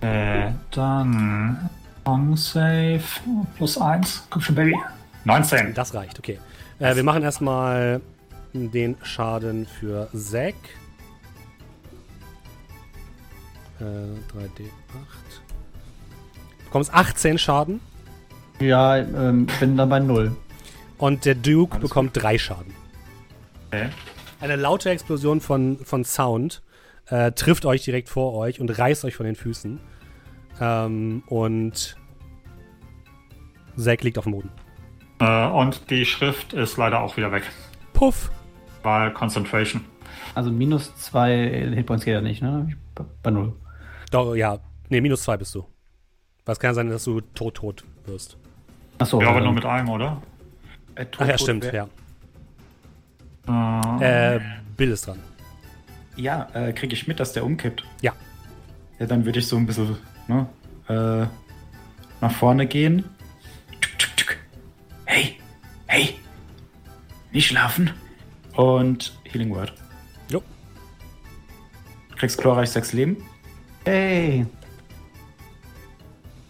Okay, dann on Save plus 1. Komm schon, Baby. 19. Das reicht, okay. Äh, wir machen erstmal den Schaden für Zack. Äh, 3D8. Du bekommst 18 Schaden Ja, ähm, bin dann bei null. und der Duke Alles bekommt 3 Schaden. Okay. Eine laute Explosion von, von Sound äh, trifft euch direkt vor euch und reißt euch von den Füßen. Ähm, und Zack liegt auf dem Boden. Äh, und die Schrift ist leider auch wieder weg. Puff! Weil Concentration. Also minus zwei Hitpoints geht ja nicht, ne? Bei null. Doch, ja. Nee, minus 2 bist du. Was kann sein, dass du tot, tot wirst. Achso. Ja, aber ähm, nur mit einem, oder? Äh, tot, Ach ja, tot, stimmt, wer- ja. Äh, Äh, Bill ist dran. Ja, äh, kriege ich mit, dass der umkippt. Ja. Ja, dann würde ich so ein bisschen ne, äh, nach vorne gehen. Tuk, tuk, tuk. Hey, hey, nicht schlafen. Und Healing Word. Jo. Kriegst glorreich sechs Leben. Hey.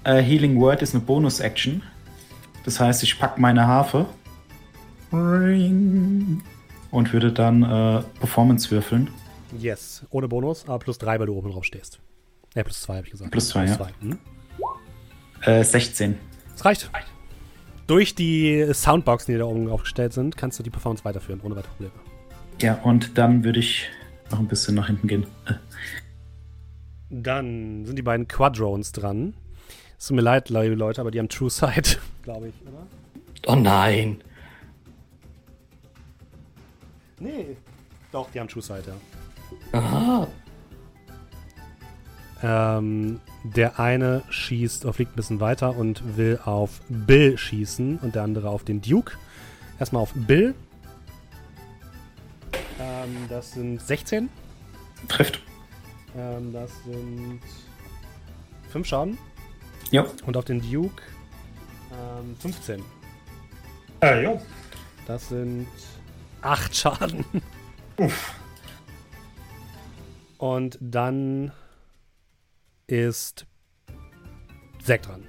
Äh, Healing Word ist eine Bonus-Action. Das heißt, ich pack meine Harfe. Ring. Und würde dann äh, Performance würfeln. Yes. Ohne Bonus, aber plus 3, weil du oben drauf stehst. Ja, plus 2 habe ich gesagt. Plus zwei, ja. zwei. Hm? Äh, 16. Das reicht. Durch die Soundboxen, die da oben aufgestellt sind, kannst du die Performance weiterführen, ohne weitere Probleme. Ja, und dann würde ich noch ein bisschen nach hinten gehen. Äh, Dann sind die beiden Quadrones dran. Es tut mir leid, liebe Leute, aber die haben True Sight, glaube ich, oder? Oh nein. Nee. Doch, die haben ja. Aha. Ähm, der eine schießt, oder fliegt ein bisschen weiter und will auf Bill schießen und der andere auf den Duke. Erstmal auf Bill. Ähm, das sind 16. trifft. Ähm, das sind 5 Schaden. Ja. Und auf den Duke ähm, 15. äh, jo. Das sind 8 Schaden. Und dann ist Zack dran.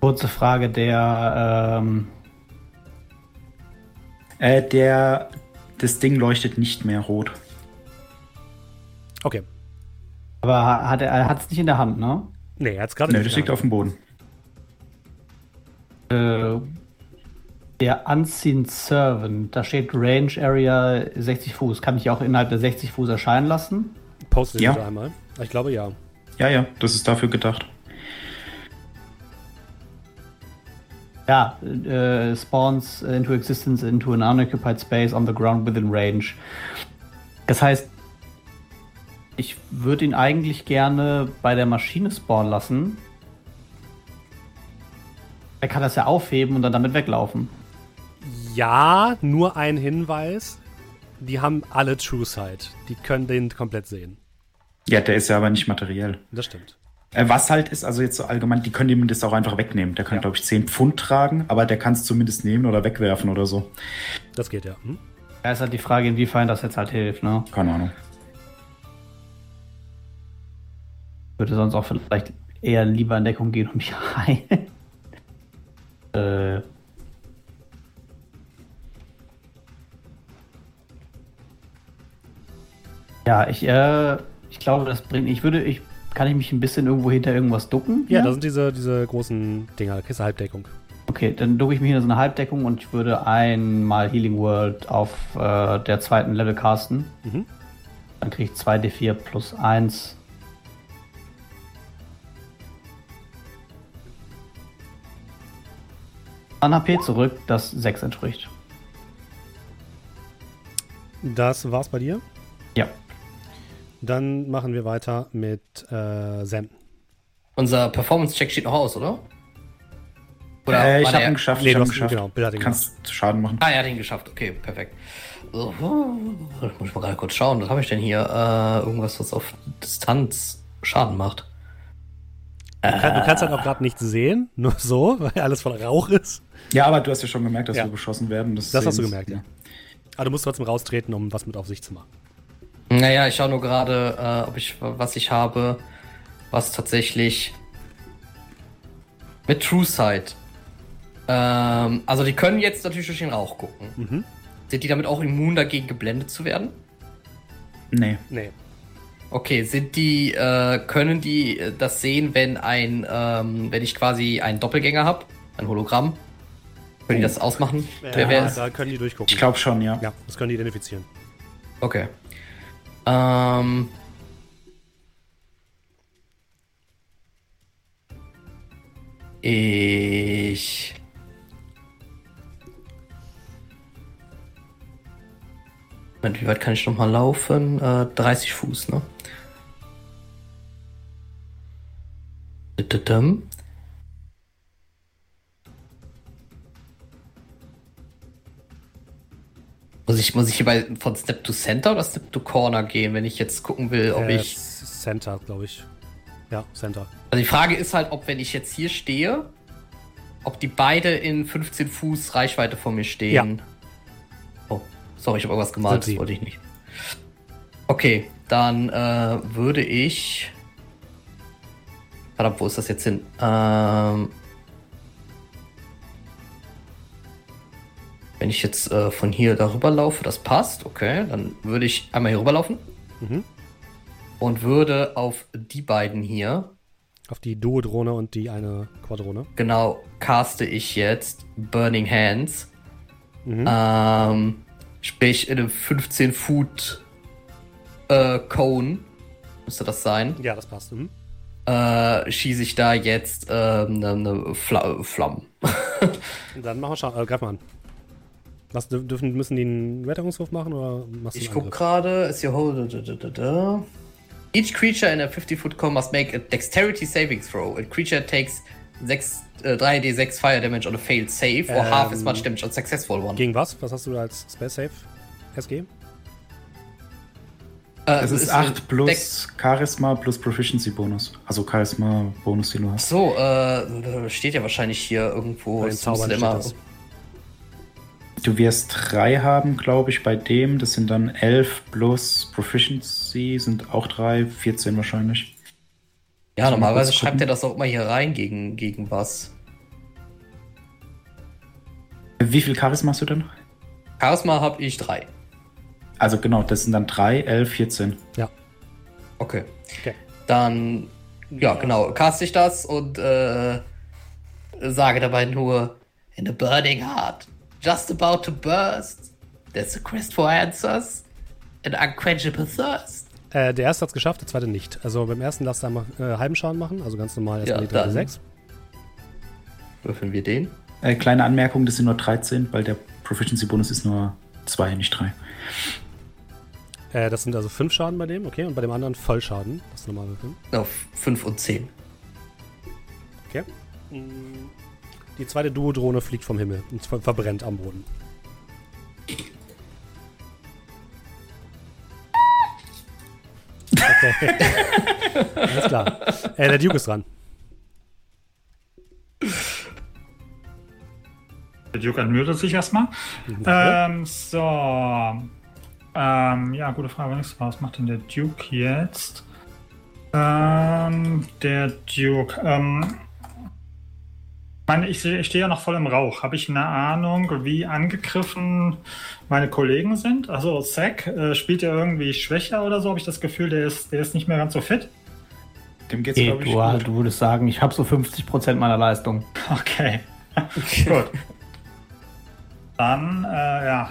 Kurze Frage, der, ähm, Äh, der, das Ding leuchtet nicht mehr rot. Okay. aber hat er, er hat es nicht in der Hand, ne? Nee, er hat es gerade Ne, nicht das liegt auf dem Boden. Äh, Der Unseen Servant, da steht Range Area 60 Fuß. Kann ich auch innerhalb der 60 Fuß erscheinen lassen? Poste Ja. bitte einmal. Ich glaube ja. Ja, ja, das ist dafür gedacht. Ja, äh, spawns into existence into an unoccupied space on the ground within range. Das heißt, ich würde ihn eigentlich gerne bei der Maschine spawnen lassen. Er kann das ja aufheben und dann damit weglaufen. Ja, nur ein Hinweis. Die haben alle True Sight. Die können den komplett sehen. Ja, der ist ja aber nicht materiell. Das stimmt. Äh, Was halt ist, also jetzt so allgemein, die können ihm das auch einfach wegnehmen. Der kann, Ja. glaube ich, 10 Pfund tragen, aber der kann es zumindest nehmen oder wegwerfen oder so. Das geht ja. Hm? Da ist halt die Frage, inwiefern das jetzt halt hilft, ne? Keine Ahnung. Würde sonst auch vielleicht eher lieber in Deckung gehen und mich heilen. äh. Ja, ich, äh, ich glaube, das bringt. Ich würde, ich kann ich mich ein bisschen irgendwo hinter irgendwas ducken? Ja, das sind diese, diese großen Dinger, Kiste Halbdeckung. Okay, dann ducke ich mich hinter so eine Halbdeckung und ich würde einmal Healing World auf äh, der zweiten Level casten. Mhm. Dann kriege ich 2d4 plus 1. An HP zurück, das 6 entspricht. Das war's bei dir. Ja. Dann machen wir weiter mit äh, Sam. Unser Performance-Check steht noch aus, oder? Oder äh, ich habe ihn geschafft. Nee, ich du hab ihn hast- geschafft. genau, Bill hat ihn Kannst Schaden machen. Ah, er hat ihn geschafft. Okay, perfekt. So, muss ich mal gerade kurz schauen. Was habe ich denn hier? Äh, irgendwas, was auf Distanz Schaden macht. Du, kann, du kannst halt auch gerade nichts sehen, nur so, weil alles voll Rauch ist. Ja, aber du hast ja schon gemerkt, dass Ja. wir beschossen werden. Das hast du gemerkt, ja. Aber du musst trotzdem raustreten, um was mit auf sich zu machen. Naja, ich schaue nur gerade, äh, ob ich was ich habe, was tatsächlich mit True Sight. Ähm, also die können jetzt natürlich durch den Rauch gucken. Mhm. Sind die damit auch immun dagegen geblendet zu werden? Nee. Nee. Okay, sind die, äh, können die äh, das sehen, wenn ein, ähm, wenn ich quasi einen Doppelgänger habe, ein Hologramm? Können die das ausmachen? Wer, wer da können die durchgucken. Ich glaube schon, ja. Ja, das können die identifizieren. Okay. Ähm. Ich. Moment, wie weit kann ich noch mal laufen? Äh, 30 Fuß, ne? Muss ich, muss ich hier bei, von Step to Center oder Step to Corner gehen, wenn ich jetzt gucken will, ob Äh, ich. Center, glaube ich. Ja, Center. Also die Frage ist halt, ob wenn ich jetzt hier stehe, ob die beide in 15 Fuß Reichweite von mir stehen. Oh, sorry, ich habe irgendwas gemalt, das wollte ich nicht. Okay, dann äh, würde ich. Verdammt, wo ist das jetzt hin? Ähm, wenn ich jetzt äh, von hier darüber laufe, das passt, okay, dann würde ich einmal hier rüberlaufen Mhm. und würde auf die beiden hier Auf die Duo-Drohne und die eine Quadrone. genau caste ich jetzt Burning Hands. Mhm. Ähm, sprich in einem 15 Foot äh, Cone müsste das sein. Ja, das passt. Mhm. Äh, schieße ich da jetzt ähm, eine, eine Fla Flamme. Dann machen wir Scha äh, greif mal an. Was dür- dürfen, müssen die einen Wetterungswurf machen oder machst du Ich guck gerade, ist hier hold. Da, da, da, da. Each creature in a 50 foot cone must make a dexterity saving throw. A creature takes 6, äh, 3d6 fire damage on a failed save or half as Ähm, much damage on successful one. Gegen was? Was hast du als Spell Save? SG? Äh, Es ist 8 plus Charisma plus Proficiency Bonus. Also Charisma Bonus, den du hast. So, äh, steht ja wahrscheinlich hier irgendwo. Bei den Zaubern immer- steht Du wirst 3 haben, glaube ich, bei dem. Das sind dann 11 plus Proficiency, sind auch 3, 14 wahrscheinlich. Ja, mal normalerweise schreibt er das auch immer hier rein gegen, gegen was. Wie viel Charisma hast du denn? Charisma habe ich drei. Also genau, das sind dann 3, 11, 14. Okay. Okay. Dann, ja, genau, cast ich das und äh, sage dabei nur in a burning heart. Just about to burst. There's a quest for answers. An unquenchable thirst. Äh, der erste hat es geschafft, der zweite nicht. Also beim ersten darfst du einmal äh, halben Schaden machen, also ganz normal Ja, erstmal die dann. 6. Würfeln wir den? Äh, kleine Anmerkung, das sind nur 13, weil der Proficiency-Bonus ist nur 2, nicht 3. Äh, das sind also 5 Schaden bei dem, okay, und bei dem anderen Vollschaden. Das ist normal würfeln. Auf 5 und 10. Okay. Mm, Die zweite Duodrohne fliegt vom Himmel und ver verbrennt am Boden. Okay. Alles klar. Äh, der Duke ist dran. Der Duke entmutet sich erstmal. Ähm, so. Ähm, ja, gute Frage. Was macht denn der Duke jetzt? Ähm, der Duke. Ähm, meine, ich, stehe ja noch voll im Rauch. Habe ich eine Ahnung, wie angegriffen meine Kollegen sind? Also, Zack, äh, spielt er irgendwie schwächer oder so? Habe ich das Gefühl, der ist, der ist nicht mehr ganz so fit? Dem geht's, Okay, glaube ich, du, gut. du würdest sagen, ich habe so 50% meiner Leistung. Okay. Gut. Dann, äh, ja.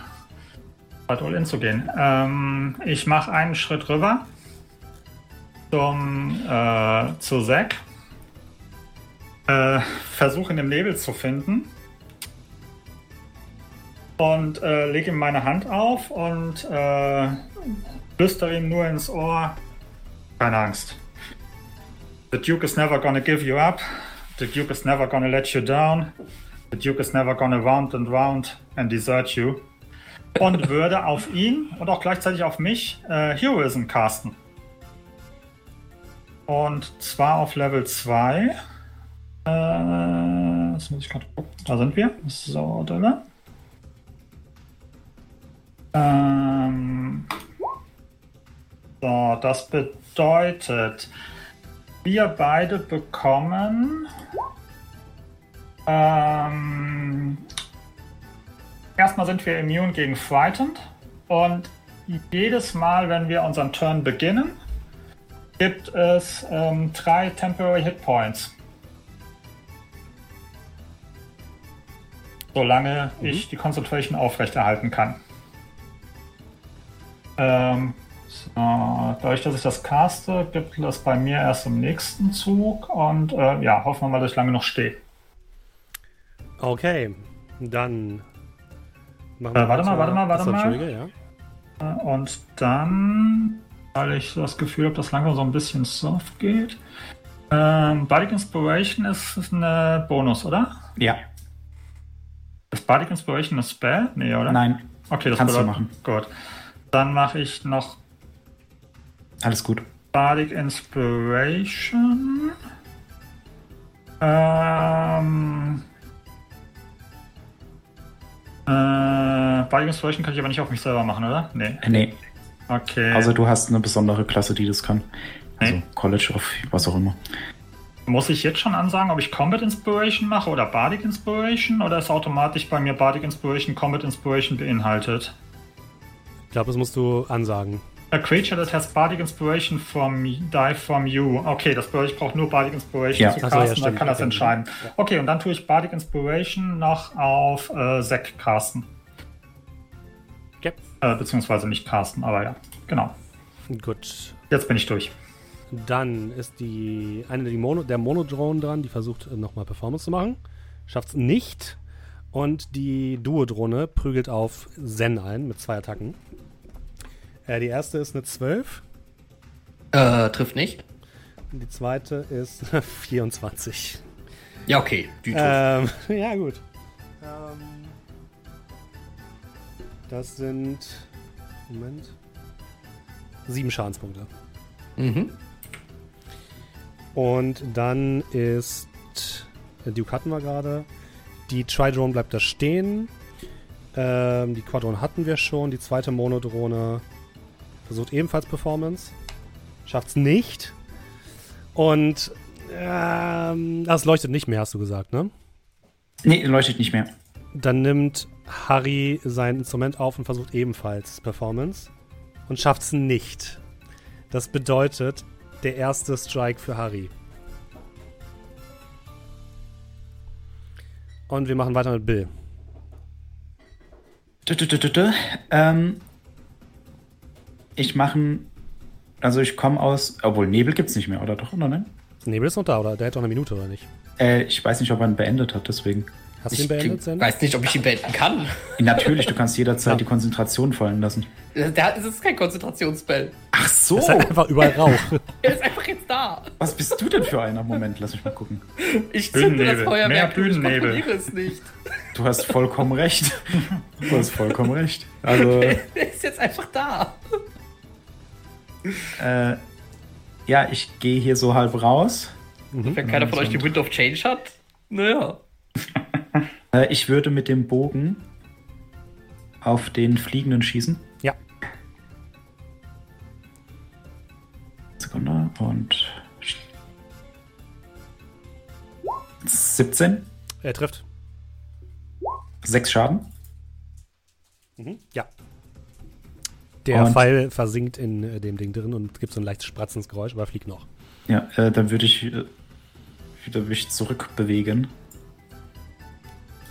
Halt all in zu gehen. Ähm, ich mache einen Schritt rüber zum, äh, zu Zack. Äh, Versuche ihn im Nebel zu finden. Und äh, lege ihm meine Hand auf und äh, flüstere ihm nur ins Ohr. Keine Angst. The Duke is never gonna give you up. The Duke is never gonna let you down. The Duke is never gonna round and round and desert you. Und würde auf ihn und auch gleichzeitig auf mich äh, Heroism casten. Und zwar auf Level 2. Äh, das muss ich gerade gucken. Da sind wir. So, da. Ähm, so, das bedeutet, wir beide bekommen. Ähm, erstmal sind wir immune gegen Frightened und jedes Mal, wenn wir unseren Turn beginnen, gibt es ähm, drei Temporary Hit Points. Solange ich die Concentration aufrechterhalten kann. Ähm, so, dadurch, dass ich das caste, gibt es bei mir erst im nächsten Zug und äh, ja, hoffen wir mal, dass ich lange noch stehe. Okay, dann machen Äh, warte mal, warte mal, warte mal. Ja. Äh, Und dann, weil ich so das Gefühl habe, dass langsam so ein bisschen soft geht. Ähm, Bardic Inspiration ist, ist eine Bonus, oder? Ja, Ist Bardic Inspiration ein Spell? Nee, oder? nein, Okay, das Kannst du machen. Gut. Dann mache ich noch alles gut. Bardic Inspiration. Ähm. Äh, Bardic Inspiration kann ich aber nicht auf mich selber machen, oder? Nee. Äh, nee, Okay. also du hast eine besondere Klasse, die das kann. Also Nee. College of was auch immer. Muss ich jetzt schon ansagen, ob ich Combat Inspiration mache oder Bardic Inspiration oder ist automatisch bei mir Bardic Inspiration Combat Inspiration beinhaltet? Ich glaube, das musst du ansagen. A creature that has Bardic Inspiration from die from you. Okay, das bedeutet, ich brauche nur Bardic Inspiration Ja. zu Ach so, ja, casten, dann stimmt. kann das Okay. entscheiden. Okay, und dann tue ich Bardic Inspiration noch auf äh, Zack casten. Okay. Äh, beziehungsweise nicht casten, aber ja, genau. Gut. Jetzt bin ich durch. Dann ist die eine die Mono, der Monodrone dran, die versucht äh, nochmal Performance zu machen. Schafft's nicht. Und die Duodrone prügelt auf Zen ein mit zwei Attacken. Äh, die erste ist eine 12. Äh, trifft nicht. Und die zweite ist eine 24. Ja, okay. Die trifft. Ähm, ja, gut. Ähm, das sind. Moment. Sieben Schadenspunkte. Mhm. Und dann ist. äh, Duke hatten wir gerade. Die Tridrone bleibt da stehen. Ähm, die Quadrone hatten wir schon. Die zweite Monodrone versucht ebenfalls Performance. Schafft's nicht. Und. Ähm, das leuchtet nicht mehr, hast du gesagt, ne? Nee, leuchtet nicht mehr. Dann nimmt Harry sein Instrument auf und versucht ebenfalls Performance und schafft es nicht. Das bedeutet der erste Strike für Harry. Und wir machen weiter mit Bill. Dü, dü, dü. Ähm, ich mache, also ich komme aus, obwohl Nebel gibt's nicht mehr, oder doch, oder nein? Nebel ist noch da, oder? Der hat doch eine Minute, oder nicht? Äh, ich weiß nicht, ob er ihn beendet hat, deswegen. Hast du Ich ihn beendet, Sen? weiß nicht, ob ich ihn beenden kann. Natürlich, du kannst jederzeit Ja. die Konzentration fallen lassen. Der, das ist kein Konzentrationsspell. Ach so! Es ist halt einfach überall Rauch. Er ist einfach jetzt da. Was bist du denn für einer? Moment, lass mich mal gucken. Ich zünde das Bühnennebel. Feuerwerk Mehr ich Bühnennebel. kontrolliere es nicht. Du hast vollkommen recht. Du hast vollkommen recht. Also, Der ist jetzt einfach da. äh, ja, ich gehe hier so halb raus. Wenn keiner von euch die Wind of Change hat, naja. Äh, ich würde mit dem Bogen auf den Fliegenden schießen. Ja. Sekunde und 17, Er trifft. 6 Schaden. Mhm. Ja. Der Und- Pfeil versinkt in äh, dem Ding drin und gibt so ein leichtes spratzendes Geräusch, aber fliegt noch. Ja, äh, dann würde ich äh, wieder mich zurückbewegen.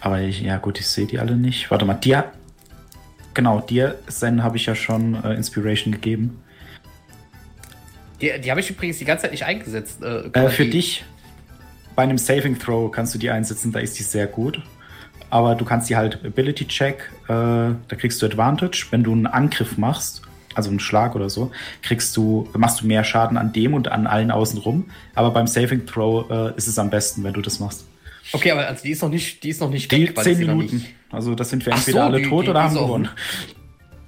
Aber ich, ja gut, ich sehe die alle nicht. Warte mal, dir. Genau, dir, Zen, habe ich ja schon äh, Inspiration gegeben. Die, die habe ich übrigens die ganze Zeit nicht eingesetzt. Äh, Äh, für dich, bei einem Saving Throw kannst du die einsetzen, da ist die sehr gut. Aber du kannst die halt Ability Check, äh, da kriegst du Advantage. Wenn du einen Angriff machst, also einen Schlag oder so, kriegst du, machst du mehr Schaden an dem und an allen außen rum. Aber beim Saving Throw äh, ist es am besten, wenn du das machst. Okay, aber also die ist noch nicht, die ist noch nicht Die weg, weil 10 ich sie noch Minuten. nicht- Also das sind wir Ach entweder so, alle die- tot die- oder haben gewonnen.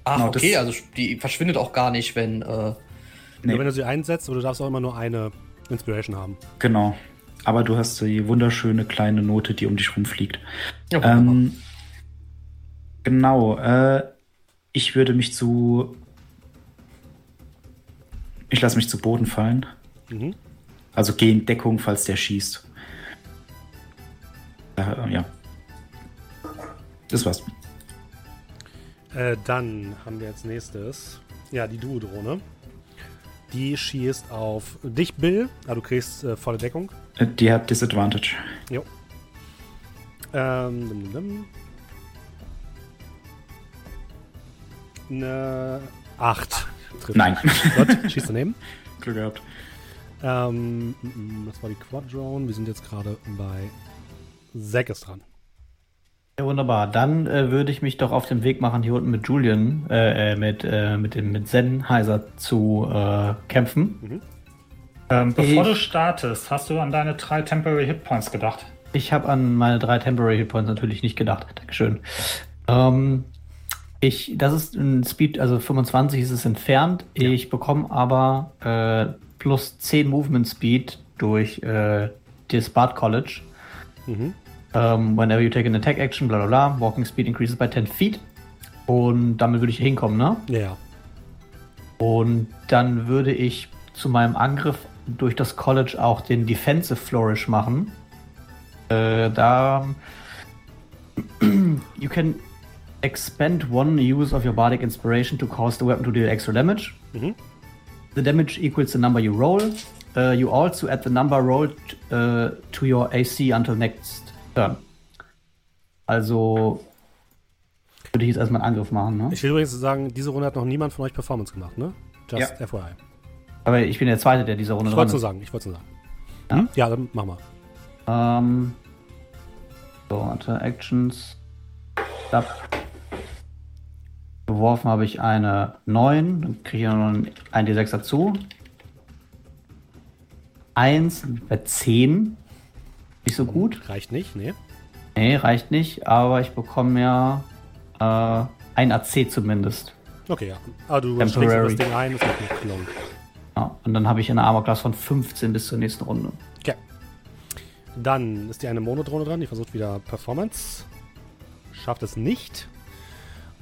Ach, Genau, das- okay, also die verschwindet auch gar nicht, wenn. Äh, Nur wenn du sie einsetzt, aber du darfst auch immer nur eine Inspiration haben. Genau. Aber du hast die wunderschöne kleine Note, die um dich rumfliegt. ja. Ähm, genau. Äh, ich würde mich zu. Ich lasse mich zu Boden fallen. Mhm. Also geh in Deckung, falls der schießt. Äh, ja. Das war's. Äh, dann haben wir als nächstes, ja, die Duo-Drohne. Die schießt auf dich, Bill. Ah, du kriegst äh, volle Deckung. Äh, Die hat Disadvantage. Jo. Ähm, dum, dum. Eine 8. Trifft. Nein. Gut, schießt daneben. Glück gehabt. Ähm, mm, mm, das war die Quadrone. Wir sind jetzt gerade bei Zack ist dran. Ja, wunderbar. Dann äh, würde ich mich doch auf den Weg machen, hier unten mit Julian, äh, äh, mit, äh, mit dem mit Sennheiser zu äh, kämpfen. Ähm, bevor Ich- du startest, hast du an deine drei Temporary Hitpoints gedacht? Ich habe an meine drei Temporary Hit Points natürlich nicht gedacht. Dankeschön. Ähm, ich, das ist ein Speed, also 25 ist es entfernt. Ich bekomme aber äh, plus 10 Movement Speed durch äh, das Bard College. Mhm. Ähm, whenever you take an attack action, bla bla bla, walking speed increases by 10 feet. Und damit würde ich hier hinkommen, ne? Ja, ja. Und dann würde ich zu meinem Angriff durch das College auch den Defensive Flourish machen. Äh, da you can expend one use of your bardic inspiration to cause the weapon to deal extra damage. Mhm. The damage equals the number you roll. Uh, you also add the number rolled uh, to your AC until next turn. Also würde ich jetzt erstmal einen Angriff machen, ne? Ich will übrigens sagen, diese Runde hat noch niemand von euch Performance gemacht, ne? Just Ja. FYI. Aber ich bin der Zweite, der diese Runde Ich wollte es nur sagen, ich wollte es nur sagen. Ja? Ja, dann mach mal. Ähm, so, warte, Actions. Stop. Geworfen habe ich eine 9, dann kriege ich noch einen 1d6 dazu. 1 bei 10. Nicht so gut. Reicht nicht, nee. Nee, reicht nicht, aber ich bekomme ja äh, ein AC zumindest. Okay, ja. Aber du Temporary. auf das Ding ein, das macht nicht gelungen. Ja, und dann habe ich eine Armor Class von 15 bis zur nächsten Runde. Okay. Dann ist die eine Monodrohne dran, die versucht wieder Performance. Schafft es nicht.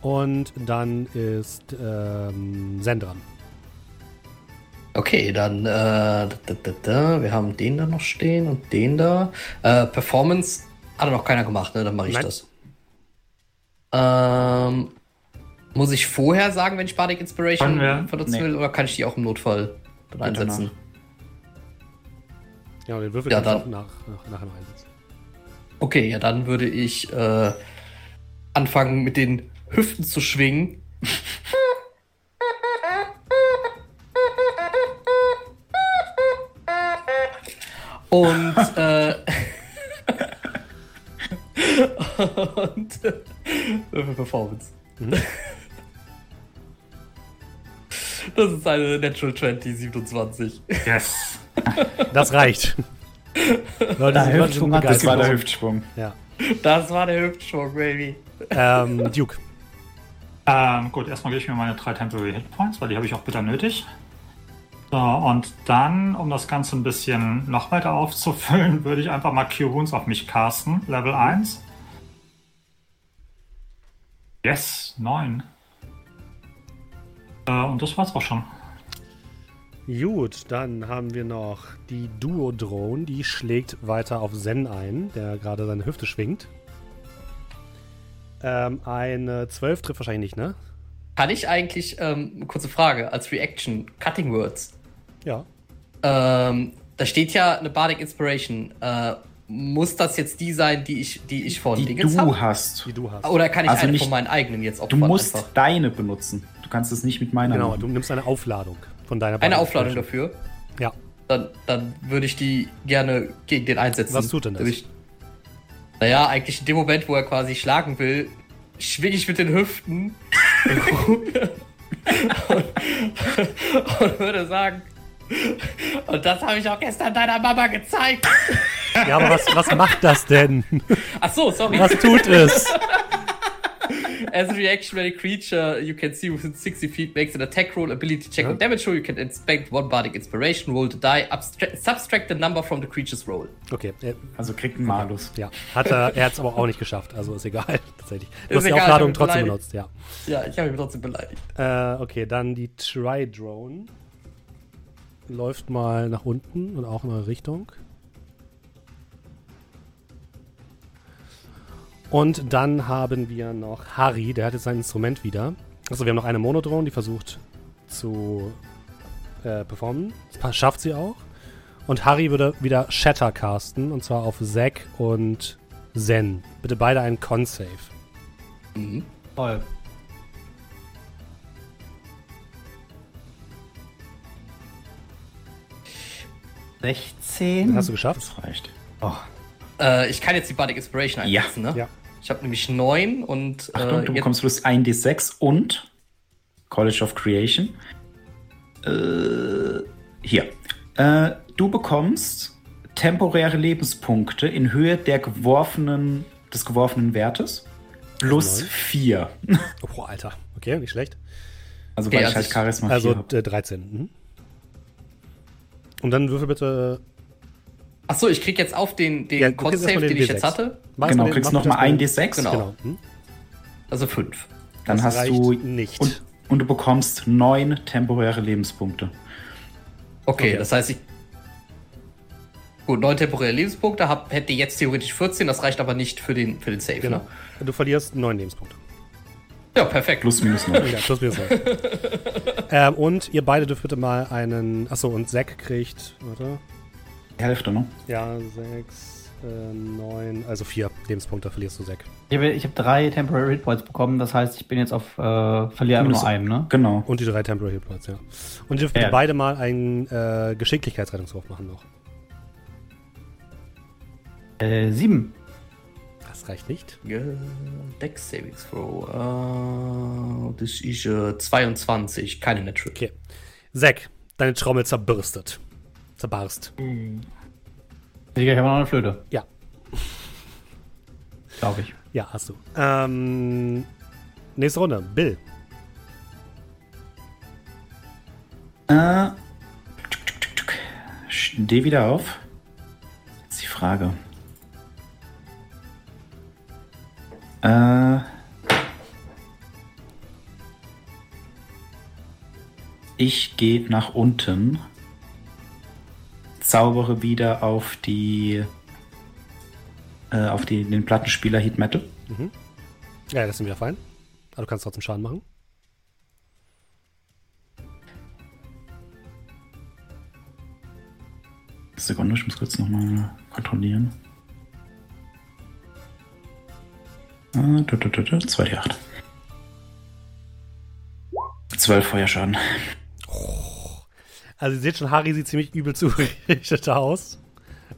Und dann ist ähm, Zen dran. Okay, dann, äh, da, da, da, da. wir haben den da noch stehen und den da. Äh, Performance hat noch keiner gemacht, ne? Dann mache ich Nein. das. Ähm, muss ich vorher sagen, wenn ich Bardic Inspiration benutzen Nee. will, oder kann ich die auch im Notfall dann einsetzen? Ja, und den Würfel Ja, dann- auch nach, nach, nachher noch einsetzen. Okay, ja, dann würde ich äh, anfangen mit den Hüften zu schwingen. Und, äh, und, äh, Würfel Performance. Das ist eine Natural 20, 27. Yes. Das reicht. Leute, Der Hüftschwung Das war der Hüftschwung. Ja. Das war der Hüftschwung, Baby. Ähm, Duke. Ähm, gut, erstmal gebe ich mir meine drei Temporary Hit Points, weil die habe ich auch bitter nötig. So, und dann, um das Ganze ein bisschen noch weiter aufzufüllen, würde ich einfach mal Cure Wounds auf mich casten. Level 1. Yes, 9. Äh, und das war's auch schon. Gut, dann haben wir noch die Duo-Drone, die schlägt weiter auf Zen ein, der gerade seine Hüfte schwingt. Ähm, eine 12 trifft wahrscheinlich nicht, ne? Kann ich eigentlich, ähm, eine kurze Frage, als Reaction, Cutting Words. Ja. Ähm, da steht ja eine Bardic Inspiration. Äh, muss das jetzt die sein, die ich, die ich von Die Dingens du hab? hast. Die du hast. Oder kann ich Also eine nicht- von meinen eigenen jetzt Du opfern? musst einfach? deine benutzen. Du kannst es nicht mit meiner Genau, machen. du nimmst eine Aufladung von deiner Eine Body Aufladung dafür. Ja. Dann, dann würde ich die gerne gegen den einsetzen. Was tut denn das? Ich, naja, eigentlich in dem Moment, wo er quasi schlagen will, schwinge ich mit den Hüften und, und würde sagen, und das habe ich auch gestern deiner Mama gezeigt. Ja, aber was, was macht das denn? Ach so, sorry. Was tut es? As a reaction, when a creature you can see within 60 feet makes an attack roll, ability check, Ja. or damage roll, you can inspect one bardic inspiration, roll the die, subtract the number from the creature's roll. Okay, er, Also kriegt ein Malus. ja. Hat er, er hat es aber auch nicht geschafft, also ist egal, tatsächlich. Du Ist hast die egal, ich Aufladung trotzdem beleidigt. benutzt, ja. Ja, ich habe ihn trotzdem beleidigt. Äh, okay, dann die Tri-Drone. Läuft mal nach unten und auch in eure Richtung. Und dann haben wir noch Harry, der hat jetzt sein Instrument wieder. Also wir haben noch eine Monodrone, die versucht zu äh, performen. Das schafft sie auch. Und Harry würde wieder Shatter casten, und zwar auf Zack und Zen. Bitte beide einen Con-Save. Mhm. Toll. Sechzehn. Hast du geschafft? Das reicht. Oh, Äh, ich kann jetzt die bardic inspiration Ja. einsetzen, ne? Ja. Ich habe nämlich 9 und Achtung, äh, du jetzt, bekommst plus 1d6 und College of Creation. Äh, hier. Äh, du bekommst temporäre Lebenspunkte in Höhe der geworfenen, des geworfenen Wertes. Plus Neun. 4. Oh, boah, Alter. Okay, nicht schlecht. Also Okay, weil also ich halt ich- Charisma 4 Also hab. äh, 13. Mhm. Und dann würfel bitte. Achso, ich krieg jetzt auf den, den Ja, erstmal den den ich jetzt D6. hatte, Mach Genau, den- kriegst nochmal ein mal- D6. Genau. Genau. Hm? also 5. Dann Das hast du nicht. Und, und du bekommst 9 temporäre Lebenspunkte. Okay, Okay. das heißt, ich. Gut, 9 temporäre Lebenspunkte, hab, hätte jetzt theoretisch 14, das reicht aber nicht für den, für den Save, Genau. ne? Du verlierst neun Lebenspunkte. Ja, perfekt. Plus minus 9. Ja, plus minus neun. ähm, und ihr beide dürft bitte mal einen. Achso, und Zack kriegt. Warte. Die Hälfte, ne? Ja, sechs, äh, neun, also vier Lebenspunkte verlierst du Zack. ich habe hab drei Temporary Hit Points bekommen, das heißt, ich bin jetzt auf, äh, verliere einfach nur einen, ne? Genau. Und die drei Temporary Hit Points, ja. Und ihr dürft Ja. bitte beide mal einen äh, Geschicklichkeitsrettungswurf machen noch. Äh, sieben. Das reicht nicht. Ja, Dex Savings Throw. Äh, das ist äh, 22, keine Natural. Okay. Zack, deine Trommel zerbürstet. Zerbarst. Ich habe noch eine Flöte. Ja. Glaube ich. Ja, hast du. Ähm, nächste Runde. Bill. Äh, steh wieder auf. Jetzt die Frage. Äh, ich gehe nach unten, zaubere wieder auf die äh, auf die, den Plattenspieler Heat Metal. Ja, das ist wieder fein. Aber du kannst trotzdem Schaden machen. Sekunde, ich muss kurz nochmal kontrollieren. 2 die 8. Zwölf Feuerschaden. Also, ihr seht schon, Harry sieht ziemlich übel zugerichtet aus.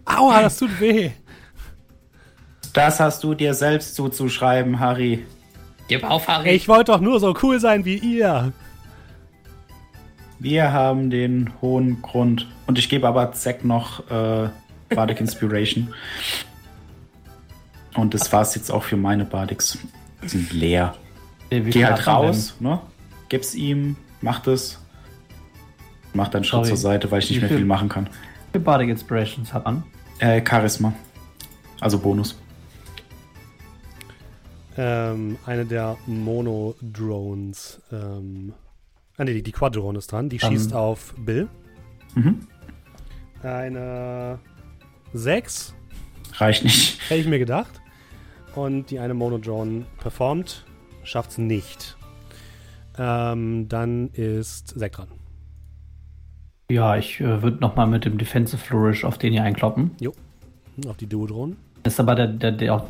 Aua, das tut weh. Das hast du dir selbst zuzuschreiben, Harry. Gib auf, Harry. Ich wollte doch nur so cool sein wie ihr. Wir haben den hohen Grund. Und ich gebe aber Zack noch äh, Bardic Inspiration. Und das war's jetzt auch für meine. Die sind leer. Geh halt raus, ne? Gib's ihm, mach das. Mach dann Schritt Sorry. zur Seite, weil ich nicht Wie mehr viel? viel machen kann. Wie Bardic Inspirations hat man? Äh, Charisma. Also Bonus. Ähm, eine der Mono-Drones. Ähm, ah, nee, die, die Quadrone ist dran. Die Ähm. schießt auf Bill. Mhm. Eine 6, Reicht nicht. hätte ich mir gedacht. Und die eine Monodrone performt, schafft's nicht. Ähm, dann ist Zack dran. Ja, ich äh, würde nochmal mit dem Defensive Flourish auf den hier einkloppen. Hm, Auf die Duodronen. Ist aber der, der, der auch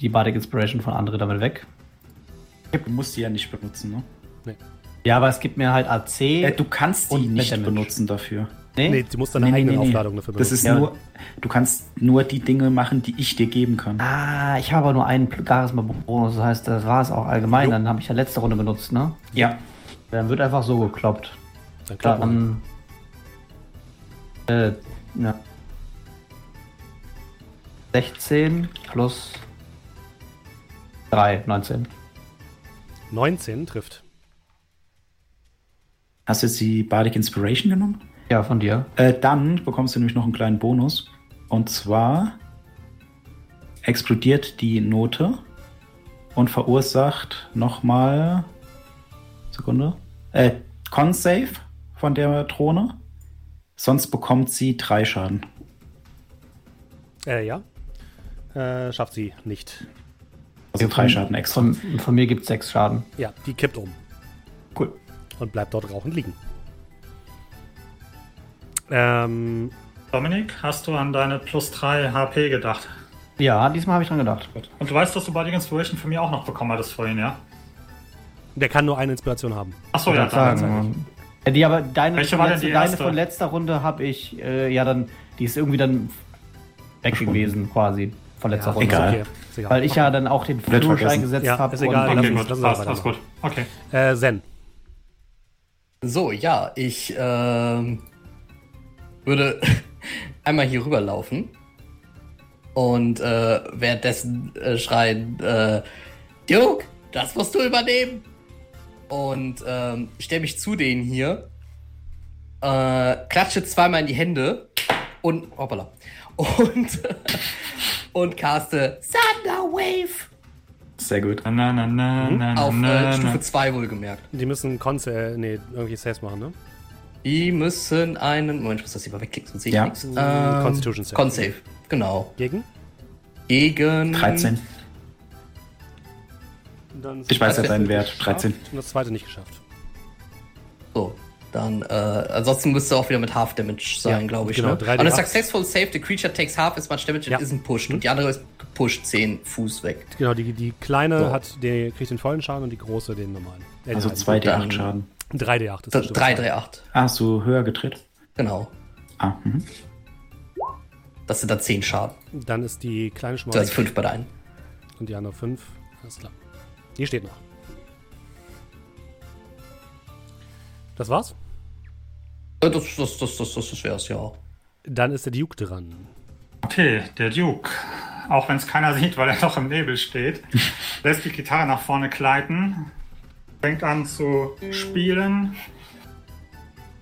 die Bardic Inspiration von André damit weg. Du musst die ja nicht benutzen, ne? Ja, aber es gibt mir halt AC. Äh, du kannst die nicht Damage. benutzen dafür. Nee? Nee, du musst deine Nee, eigene nee, nee. Aufladung dafür Das benutzen. ist Ja. nur, du kannst nur die Dinge machen, die ich dir geben kann. Ah, ich habe aber nur einen Charisma-Bonus. Das heißt, das war es auch allgemein. Jo. Dann habe ich ja letzte Runde benutzt, ne? Ja. Dann wird einfach so gekloppt. Dann klappt man. Dann. Äh, ja. 16 plus 3, 19. 19 trifft. Hast du jetzt die Bardic Inspiration genommen? Ja, von dir. Äh, dann bekommst du nämlich noch einen kleinen Bonus. Und zwar explodiert die Note und verursacht nochmal. Sekunde. Äh, Con-Save von der Drohne. Sonst bekommt sie drei Schaden. Äh, ja. Äh, schafft sie nicht. Also drei Schaden extra. Von, von mir gibt es 6 Schaden. Ja, die kippt um Cool. und bleibt dort rauchend liegen. Ähm, Dominik, hast du an deine plus 3 HP gedacht? Ja, diesmal habe ich dran gedacht. Und du weißt, dass du Bardic Inspiration von mir auch noch bekommen hattest vorhin, ja? der kann nur eine Inspiration haben. Achso, ja, dann sagen. Ja, die aber deine, Welche war denn letzte, die deine erste? von letzter Runde habe ich äh, ja dann, die ist irgendwie dann weg gewesen quasi von letzter Ja, Runde. egal. Ist okay. Ist egal. Weil ich ja dann auch den vergessen. eingesetzt Ja, habe. ist egal, Okay, gut, uns passt, alles gut. Okay. Äh, Zen. So, ja, ich ähm, würde einmal hier rüberlaufen und äh, währenddessen äh, schreien, äh, Duke, das musst du übernehmen. Und ähm, stelle mich zu denen hier, äh, klatsche zweimal in die Hände und, hoppala, und, und caste Thunder Wave Sehr gut. Na, na, na, na, na, auf na, äh, Stufe na. 2 wohlgemerkt. Die müssen Konze, äh, nee, irgendwie Saves machen, ne? Die müssen einen. Moment, ich muss das lieber wegklicken, sonst sehe ich Ja. nichts. Mm, Constitution Save. Con Save, genau. Gegen? Gegen. 13. Dann Ich weiß ja deinen Wert. 13. Und das zweite nicht geschafft. So, dann, äh, ansonsten müsste auch wieder mit Half Damage sein, Ja, glaube ich. genau, ne? 3D8. On a successful save, the creature takes half as much damage Ja. and isn't pushed. Und die andere ist gepusht 10 Fuß weg. Genau, die, die kleine So. hat, die kriegt den vollen Schaden und die große den normalen. Äh, Also den 2d8 dann- Schaden. 3D8 ist das 3, 3, 8. Ah, hast du höher gedreht? Genau. Ah, mhm. Das sind dann 10 Schaden. Dann ist die kleine schon mal Das ist weg 5 bei der einen. und die andere 5. Alles klar. Die steht noch. Das war's? Das, das, das, das, das, das wär's, ja. Dann ist der Duke dran. Okay, der Duke. Auch wenn es keiner sieht, weil er noch im Nebel steht, lässt die Gitarre nach vorne gleiten, fängt an zu spielen.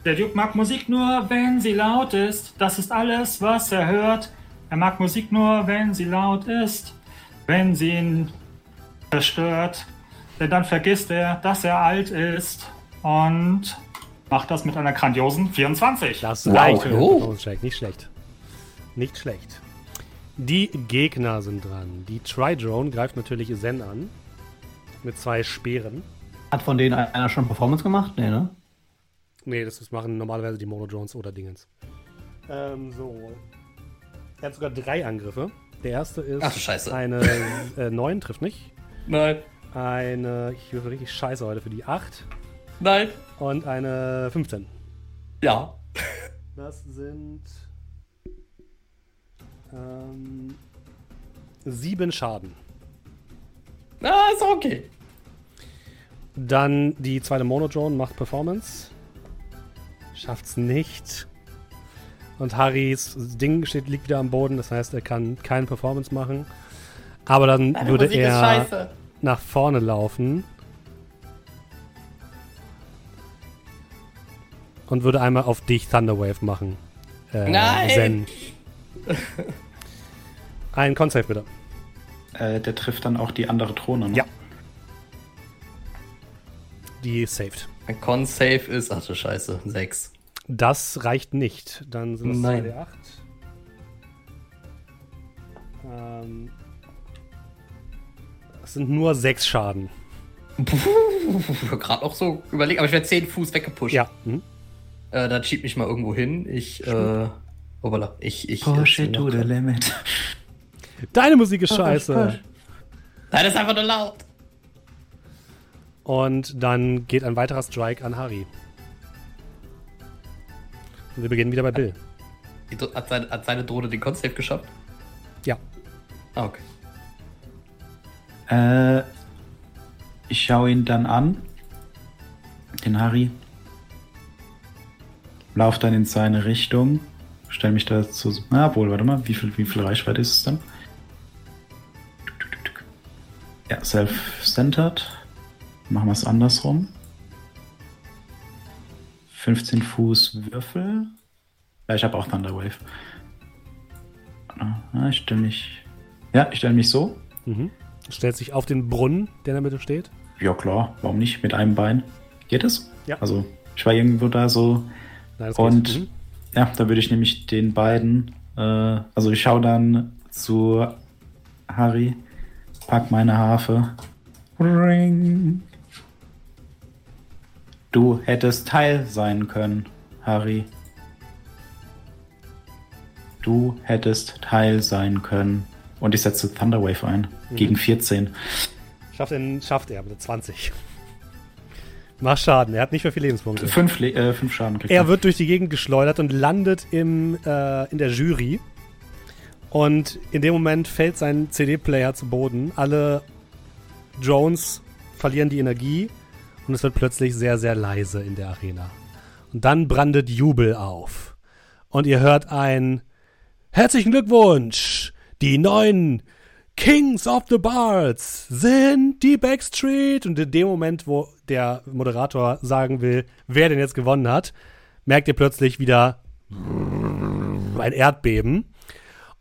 Der Duke mag Musik nur, wenn sie laut ist. Das ist alles, was er hört. Er mag Musik nur, wenn sie laut ist. Wenn sie ihn zerstört. Denn dann vergisst er, dass er alt ist. Und macht das mit einer grandiosen 24. Das Wow. reicht den Oh. Nicht schlecht. Nicht schlecht. Die Gegner sind dran. Die Tridrone greift natürlich Zen an. Mit zwei Speeren. Hat von denen einer schon Performance gemacht? Nee, ne? Nee, das machen normalerweise die Mono-Drones oder Dingens. Ähm, so. Er hat sogar drei Angriffe. Der erste ist Ach du Scheiße. eine äh, 9, trifft nicht. Nein, Eine, ich würfel richtig scheiße heute für die 8. nein. und eine 15. Ja. Das sind ähm, sieben Schaden. Ah, ist okay. Dann die zweite Monodrone macht Performance. Schafft's nicht. Und Harrys Ding steht, liegt wieder am Boden, das heißt, er kann keine Performance machen. Aber dann Deine würde Musik er nach vorne laufen. Und würde einmal auf dich Thunderwave machen. Äh, Nein! Zen. Ein Con-Save bitte. Äh, der trifft dann auch die andere Drohne. Ne? Ja. Die saved. Ein Con-Save ist, ach du Scheiße, 6. Das reicht nicht. Dann sind es Nein. 2d8. Ähm, das sind nur sechs Schaden. Ich hab gerade auch so überlegt, aber ich werde 10 Fuß weggepusht. Ja. Mhm. Äh, dann schieb mich mal irgendwo hin. Ich, äh, hoppala, ich, ich. Push it to the limit. Deine Musik ist scheiße. Nein, das ist einfach nur laut. Und dann geht ein weiterer Strike an Harry. Und wir beginnen wieder bei Bill. Dro- Hat seine, hat seine Drohne den Con-Save geschafft? Ja. Ah, okay. Äh, ich schaue ihn dann an. Den Harry. Lauf dann in seine Richtung. Stell mich dazu. Na, wohl, warte mal. Wie viel, wie viel Reichweite ist es dann? Ja, self-centered. Machen wir es andersrum. 15 Fuß Würfel. Ja, ich habe auch Thunderwave. Ah, ich stelle mich. Ja, ich stelle mich so. Mhm. Stellt sich auf den Brunnen, der in der Mitte steht. Ja, klar, warum nicht? Mit einem Bein. Geht es? Ja. Also, ich war irgendwo da so. Nein, Und. Mhm. ja, da würde ich nämlich den beiden. Äh, also, ich schaue dann zu Harry, pack meine Harfe. Ring. Du hättest Teil sein können, Harry. Du hättest Teil sein können. Und ich setze Thunderwave ein. Mhm. Gegen 14. Schafft, er, schafft er mit 20. Mach Schaden, er hat nicht mehr viele Lebenspunkte. Fünf, Le äh, fünf Schaden kriegt Er wird durch die Gegend geschleudert und landet im, äh, in der Jury. Und in dem Moment fällt sein CD-Player zu Boden. Alle Drones verlieren die Energie und es wird plötzlich sehr, sehr leise in der Arena. Und dann brandet Jubel auf. Und ihr hört ein Herzlichen Glückwunsch! Die neuen Kings of the Bards sind die Backstreet. Und in dem Moment, wo der Moderator sagen will, wer denn jetzt gewonnen hat, merkt ihr plötzlich wieder ein Erdbeben.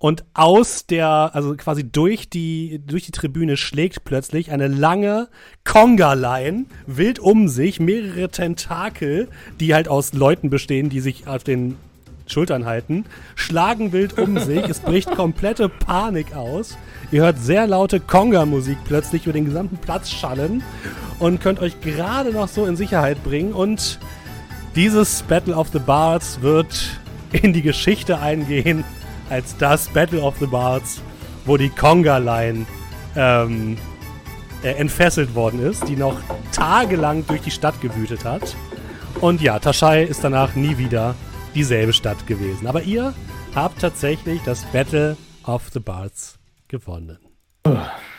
Und aus der, also quasi durch die, durch die Tribüne schlägt plötzlich eine lange Conga-Line wild um sich, mehrere Tentakel, die halt aus Leuten bestehen, die sich auf den Schultern halten, schlagen wild um sich. Es bricht komplette Panik aus. Ihr hört sehr laute Conga-Musik plötzlich über den gesamten Platz schallen und könnt euch gerade noch so in Sicherheit bringen. Und dieses Battle of the Bards wird in die Geschichte eingehen als das Battle of the Bards, wo die Conga-Line ähm, äh, entfesselt worden ist, die noch tagelang durch die Stadt gewütet hat. Und ja, Tashai ist danach nie wieder dieselbe Stadt gewesen. Aber ihr habt tatsächlich das Battle of the Bards gewonnen.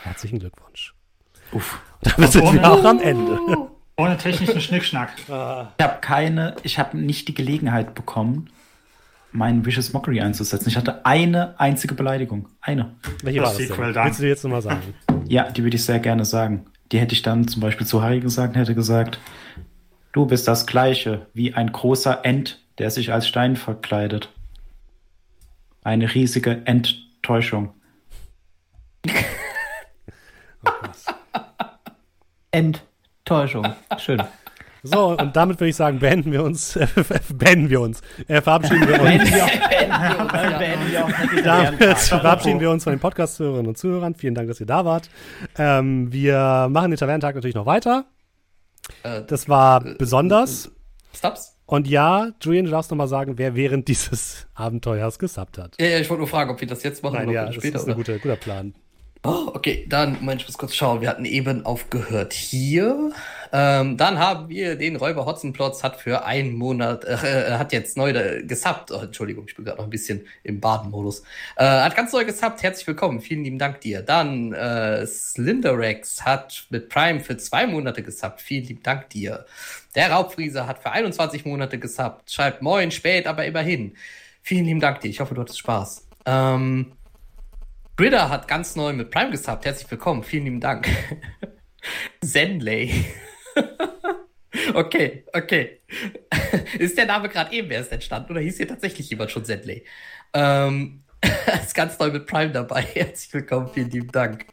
Herzlichen Glückwunsch. Uff. Damit sind wir auch am Ende. Ohne technischen Schnickschnack. Ich habe keine, ich habe nicht die Gelegenheit bekommen, meinen Vicious Mockery einzusetzen. Ich hatte eine einzige Beleidigung. Eine. Welche Das war das Sequel denn? dann. Willst du dir jetzt nochmal sagen? Ja, die würde ich sehr gerne sagen. Die hätte ich dann zum Beispiel zu Harry gesagt, hätte gesagt, du bist das Gleiche wie ein großer Ent, der sich als Stein verkleidet. Eine riesige Enttäuschung. Enttäuschung. Schön. So, und damit würde ich sagen, beenden wir uns, äh, beenden wir uns, äh, verabschieden wir uns. Beenden wir beenden wir dieser Damit verabschieden wir uns von den Podcast-Hörerinnen und Zuhörern. Vielen Dank, dass ihr da wart. Ähm, wir machen den Tavernentag natürlich noch weiter. Äh, Das war besonders. Stubbs? Und ja, Julian, du darfst noch mal sagen, wer während dieses Abenteuers gesubbt hat. Ja, ja, ich wollte nur fragen, ob wir das jetzt machen Nein, oder ja, wir das später. ist ein guter, guter Plan. Oh, okay, dann, Moment, ich muss kurz schauen. Wir hatten eben aufgehört hier. Ähm, dann haben wir den Räuber Hotzenplotz, hat für einen Monat, äh, hat jetzt neu äh, gesubbt. Oh, Entschuldigung, ich bin gerade noch ein bisschen im Badenmodus. Äh, hat ganz neu gesubbt. Herzlich willkommen. Vielen lieben Dank dir. Dann äh, Slinderex hat mit Prime für zwei Monate gesubbt. Vielen lieben Dank dir. Der Raubfrieser hat für 21 Monate gesubbt. Schreibt moin, spät, aber immerhin. Vielen lieben Dank dir. Ich hoffe, du hattest Spaß. Ähm, Britta hat ganz neu mit Prime gesubbt. Herzlich willkommen. Vielen lieben Dank. Zenley. okay, okay. Ist der Name gerade eben erst entstanden oder hieß hier tatsächlich jemand schon Zenley? Ähm, ist ganz neu mit Prime dabei. Herzlich willkommen. Vielen lieben Dank.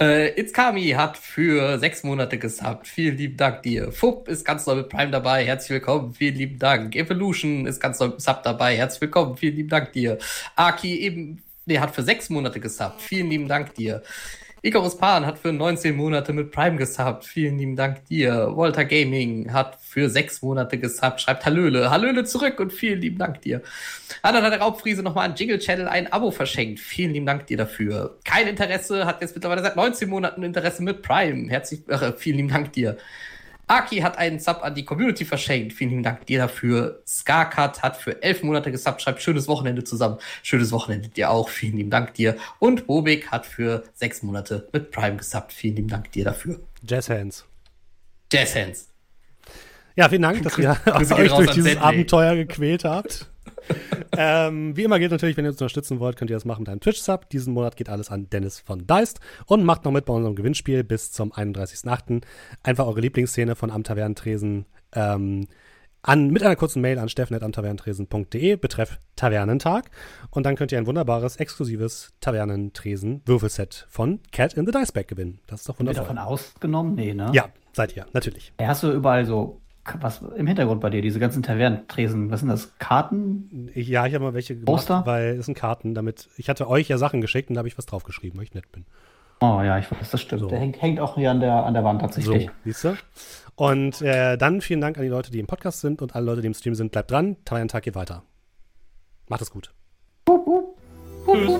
Äh, Itzkami hat für sechs Monate gesubbt. Vielen lieben Dank dir. Fupp ist ganz neu mit Prime dabei. Herzlich willkommen. Vielen lieben Dank. Evolution ist ganz neu mit Sub dabei. Herzlich willkommen. Vielen lieben Dank dir. Aki eben nee, hat für sechs Monate gesubbt. Vielen lieben Dank dir. Icarus Pan hat für 19 Monate mit Prime gesubbt. Vielen lieben Dank dir. Walter Gaming hat für sechs Monate gesubbt. Schreibt Hallöle. Hallöle zurück und vielen lieben Dank dir. Ah, dann hat der Raubfriese nochmal an Jingle Channel ein Abo verschenkt. Vielen lieben Dank dir dafür. Kein Interesse, hat jetzt mittlerweile seit 19 Monaten Interesse mit Prime. Herzlich, äh, vielen lieben Dank dir. Aki hat einen Sub an die Community verschenkt. Vielen lieben Dank dir dafür. Skarkat hat für elf Monate gesubbt. Schreibt schönes Wochenende zusammen. Schönes Wochenende dir auch. Vielen lieben Dank dir. Und Bobik hat für sechs Monate mit Prime gesubbt. Vielen lieben Dank dir dafür. Jazz Hands. Jazz Hands. Ja, vielen Dank, dass ihr euch durch dieses. Abenteuer gequält habt. ähm, wie immer geht natürlich, wenn ihr uns unterstützen wollt, könnt ihr das machen mit einem Twitch-Sub. Diesen Monat geht alles an Dennis von Deist und macht noch mit bei unserem Gewinnspiel bis zum 31.08. Einfach eure Lieblingsszene von Am Tavernentresen ähm, an, mit einer kurzen Mail an steffen.amtavernentresen.de betreff Tavernentag und dann könnt ihr ein wunderbares, exklusives Tavernentresen-Würfelset von Cat in the Dice Bag gewinnen. Das ist doch wundervoll. davon ausgenommen? Nee, ne? Ja, seid ihr, natürlich. Ja, Hast du überall so, was im Hintergrund bei dir, diese ganzen Tavernentresen, was sind das? Karten? Ich, ja, ich habe mal welche gemacht, Poster? weil es sind Karten, damit ich hatte euch ja Sachen geschickt und da habe ich was draufgeschrieben, weil ich nett bin. Oh ja, ich weiß, das stimmt. So. Der hängt, hängt auch hier an der, an der Wand tatsächlich. So, siehst du? Und äh, dann vielen Dank an die Leute, die im Podcast sind und alle Leute, die im Stream sind. Bleibt dran, Tag geht weiter. Macht es gut. Tschüss.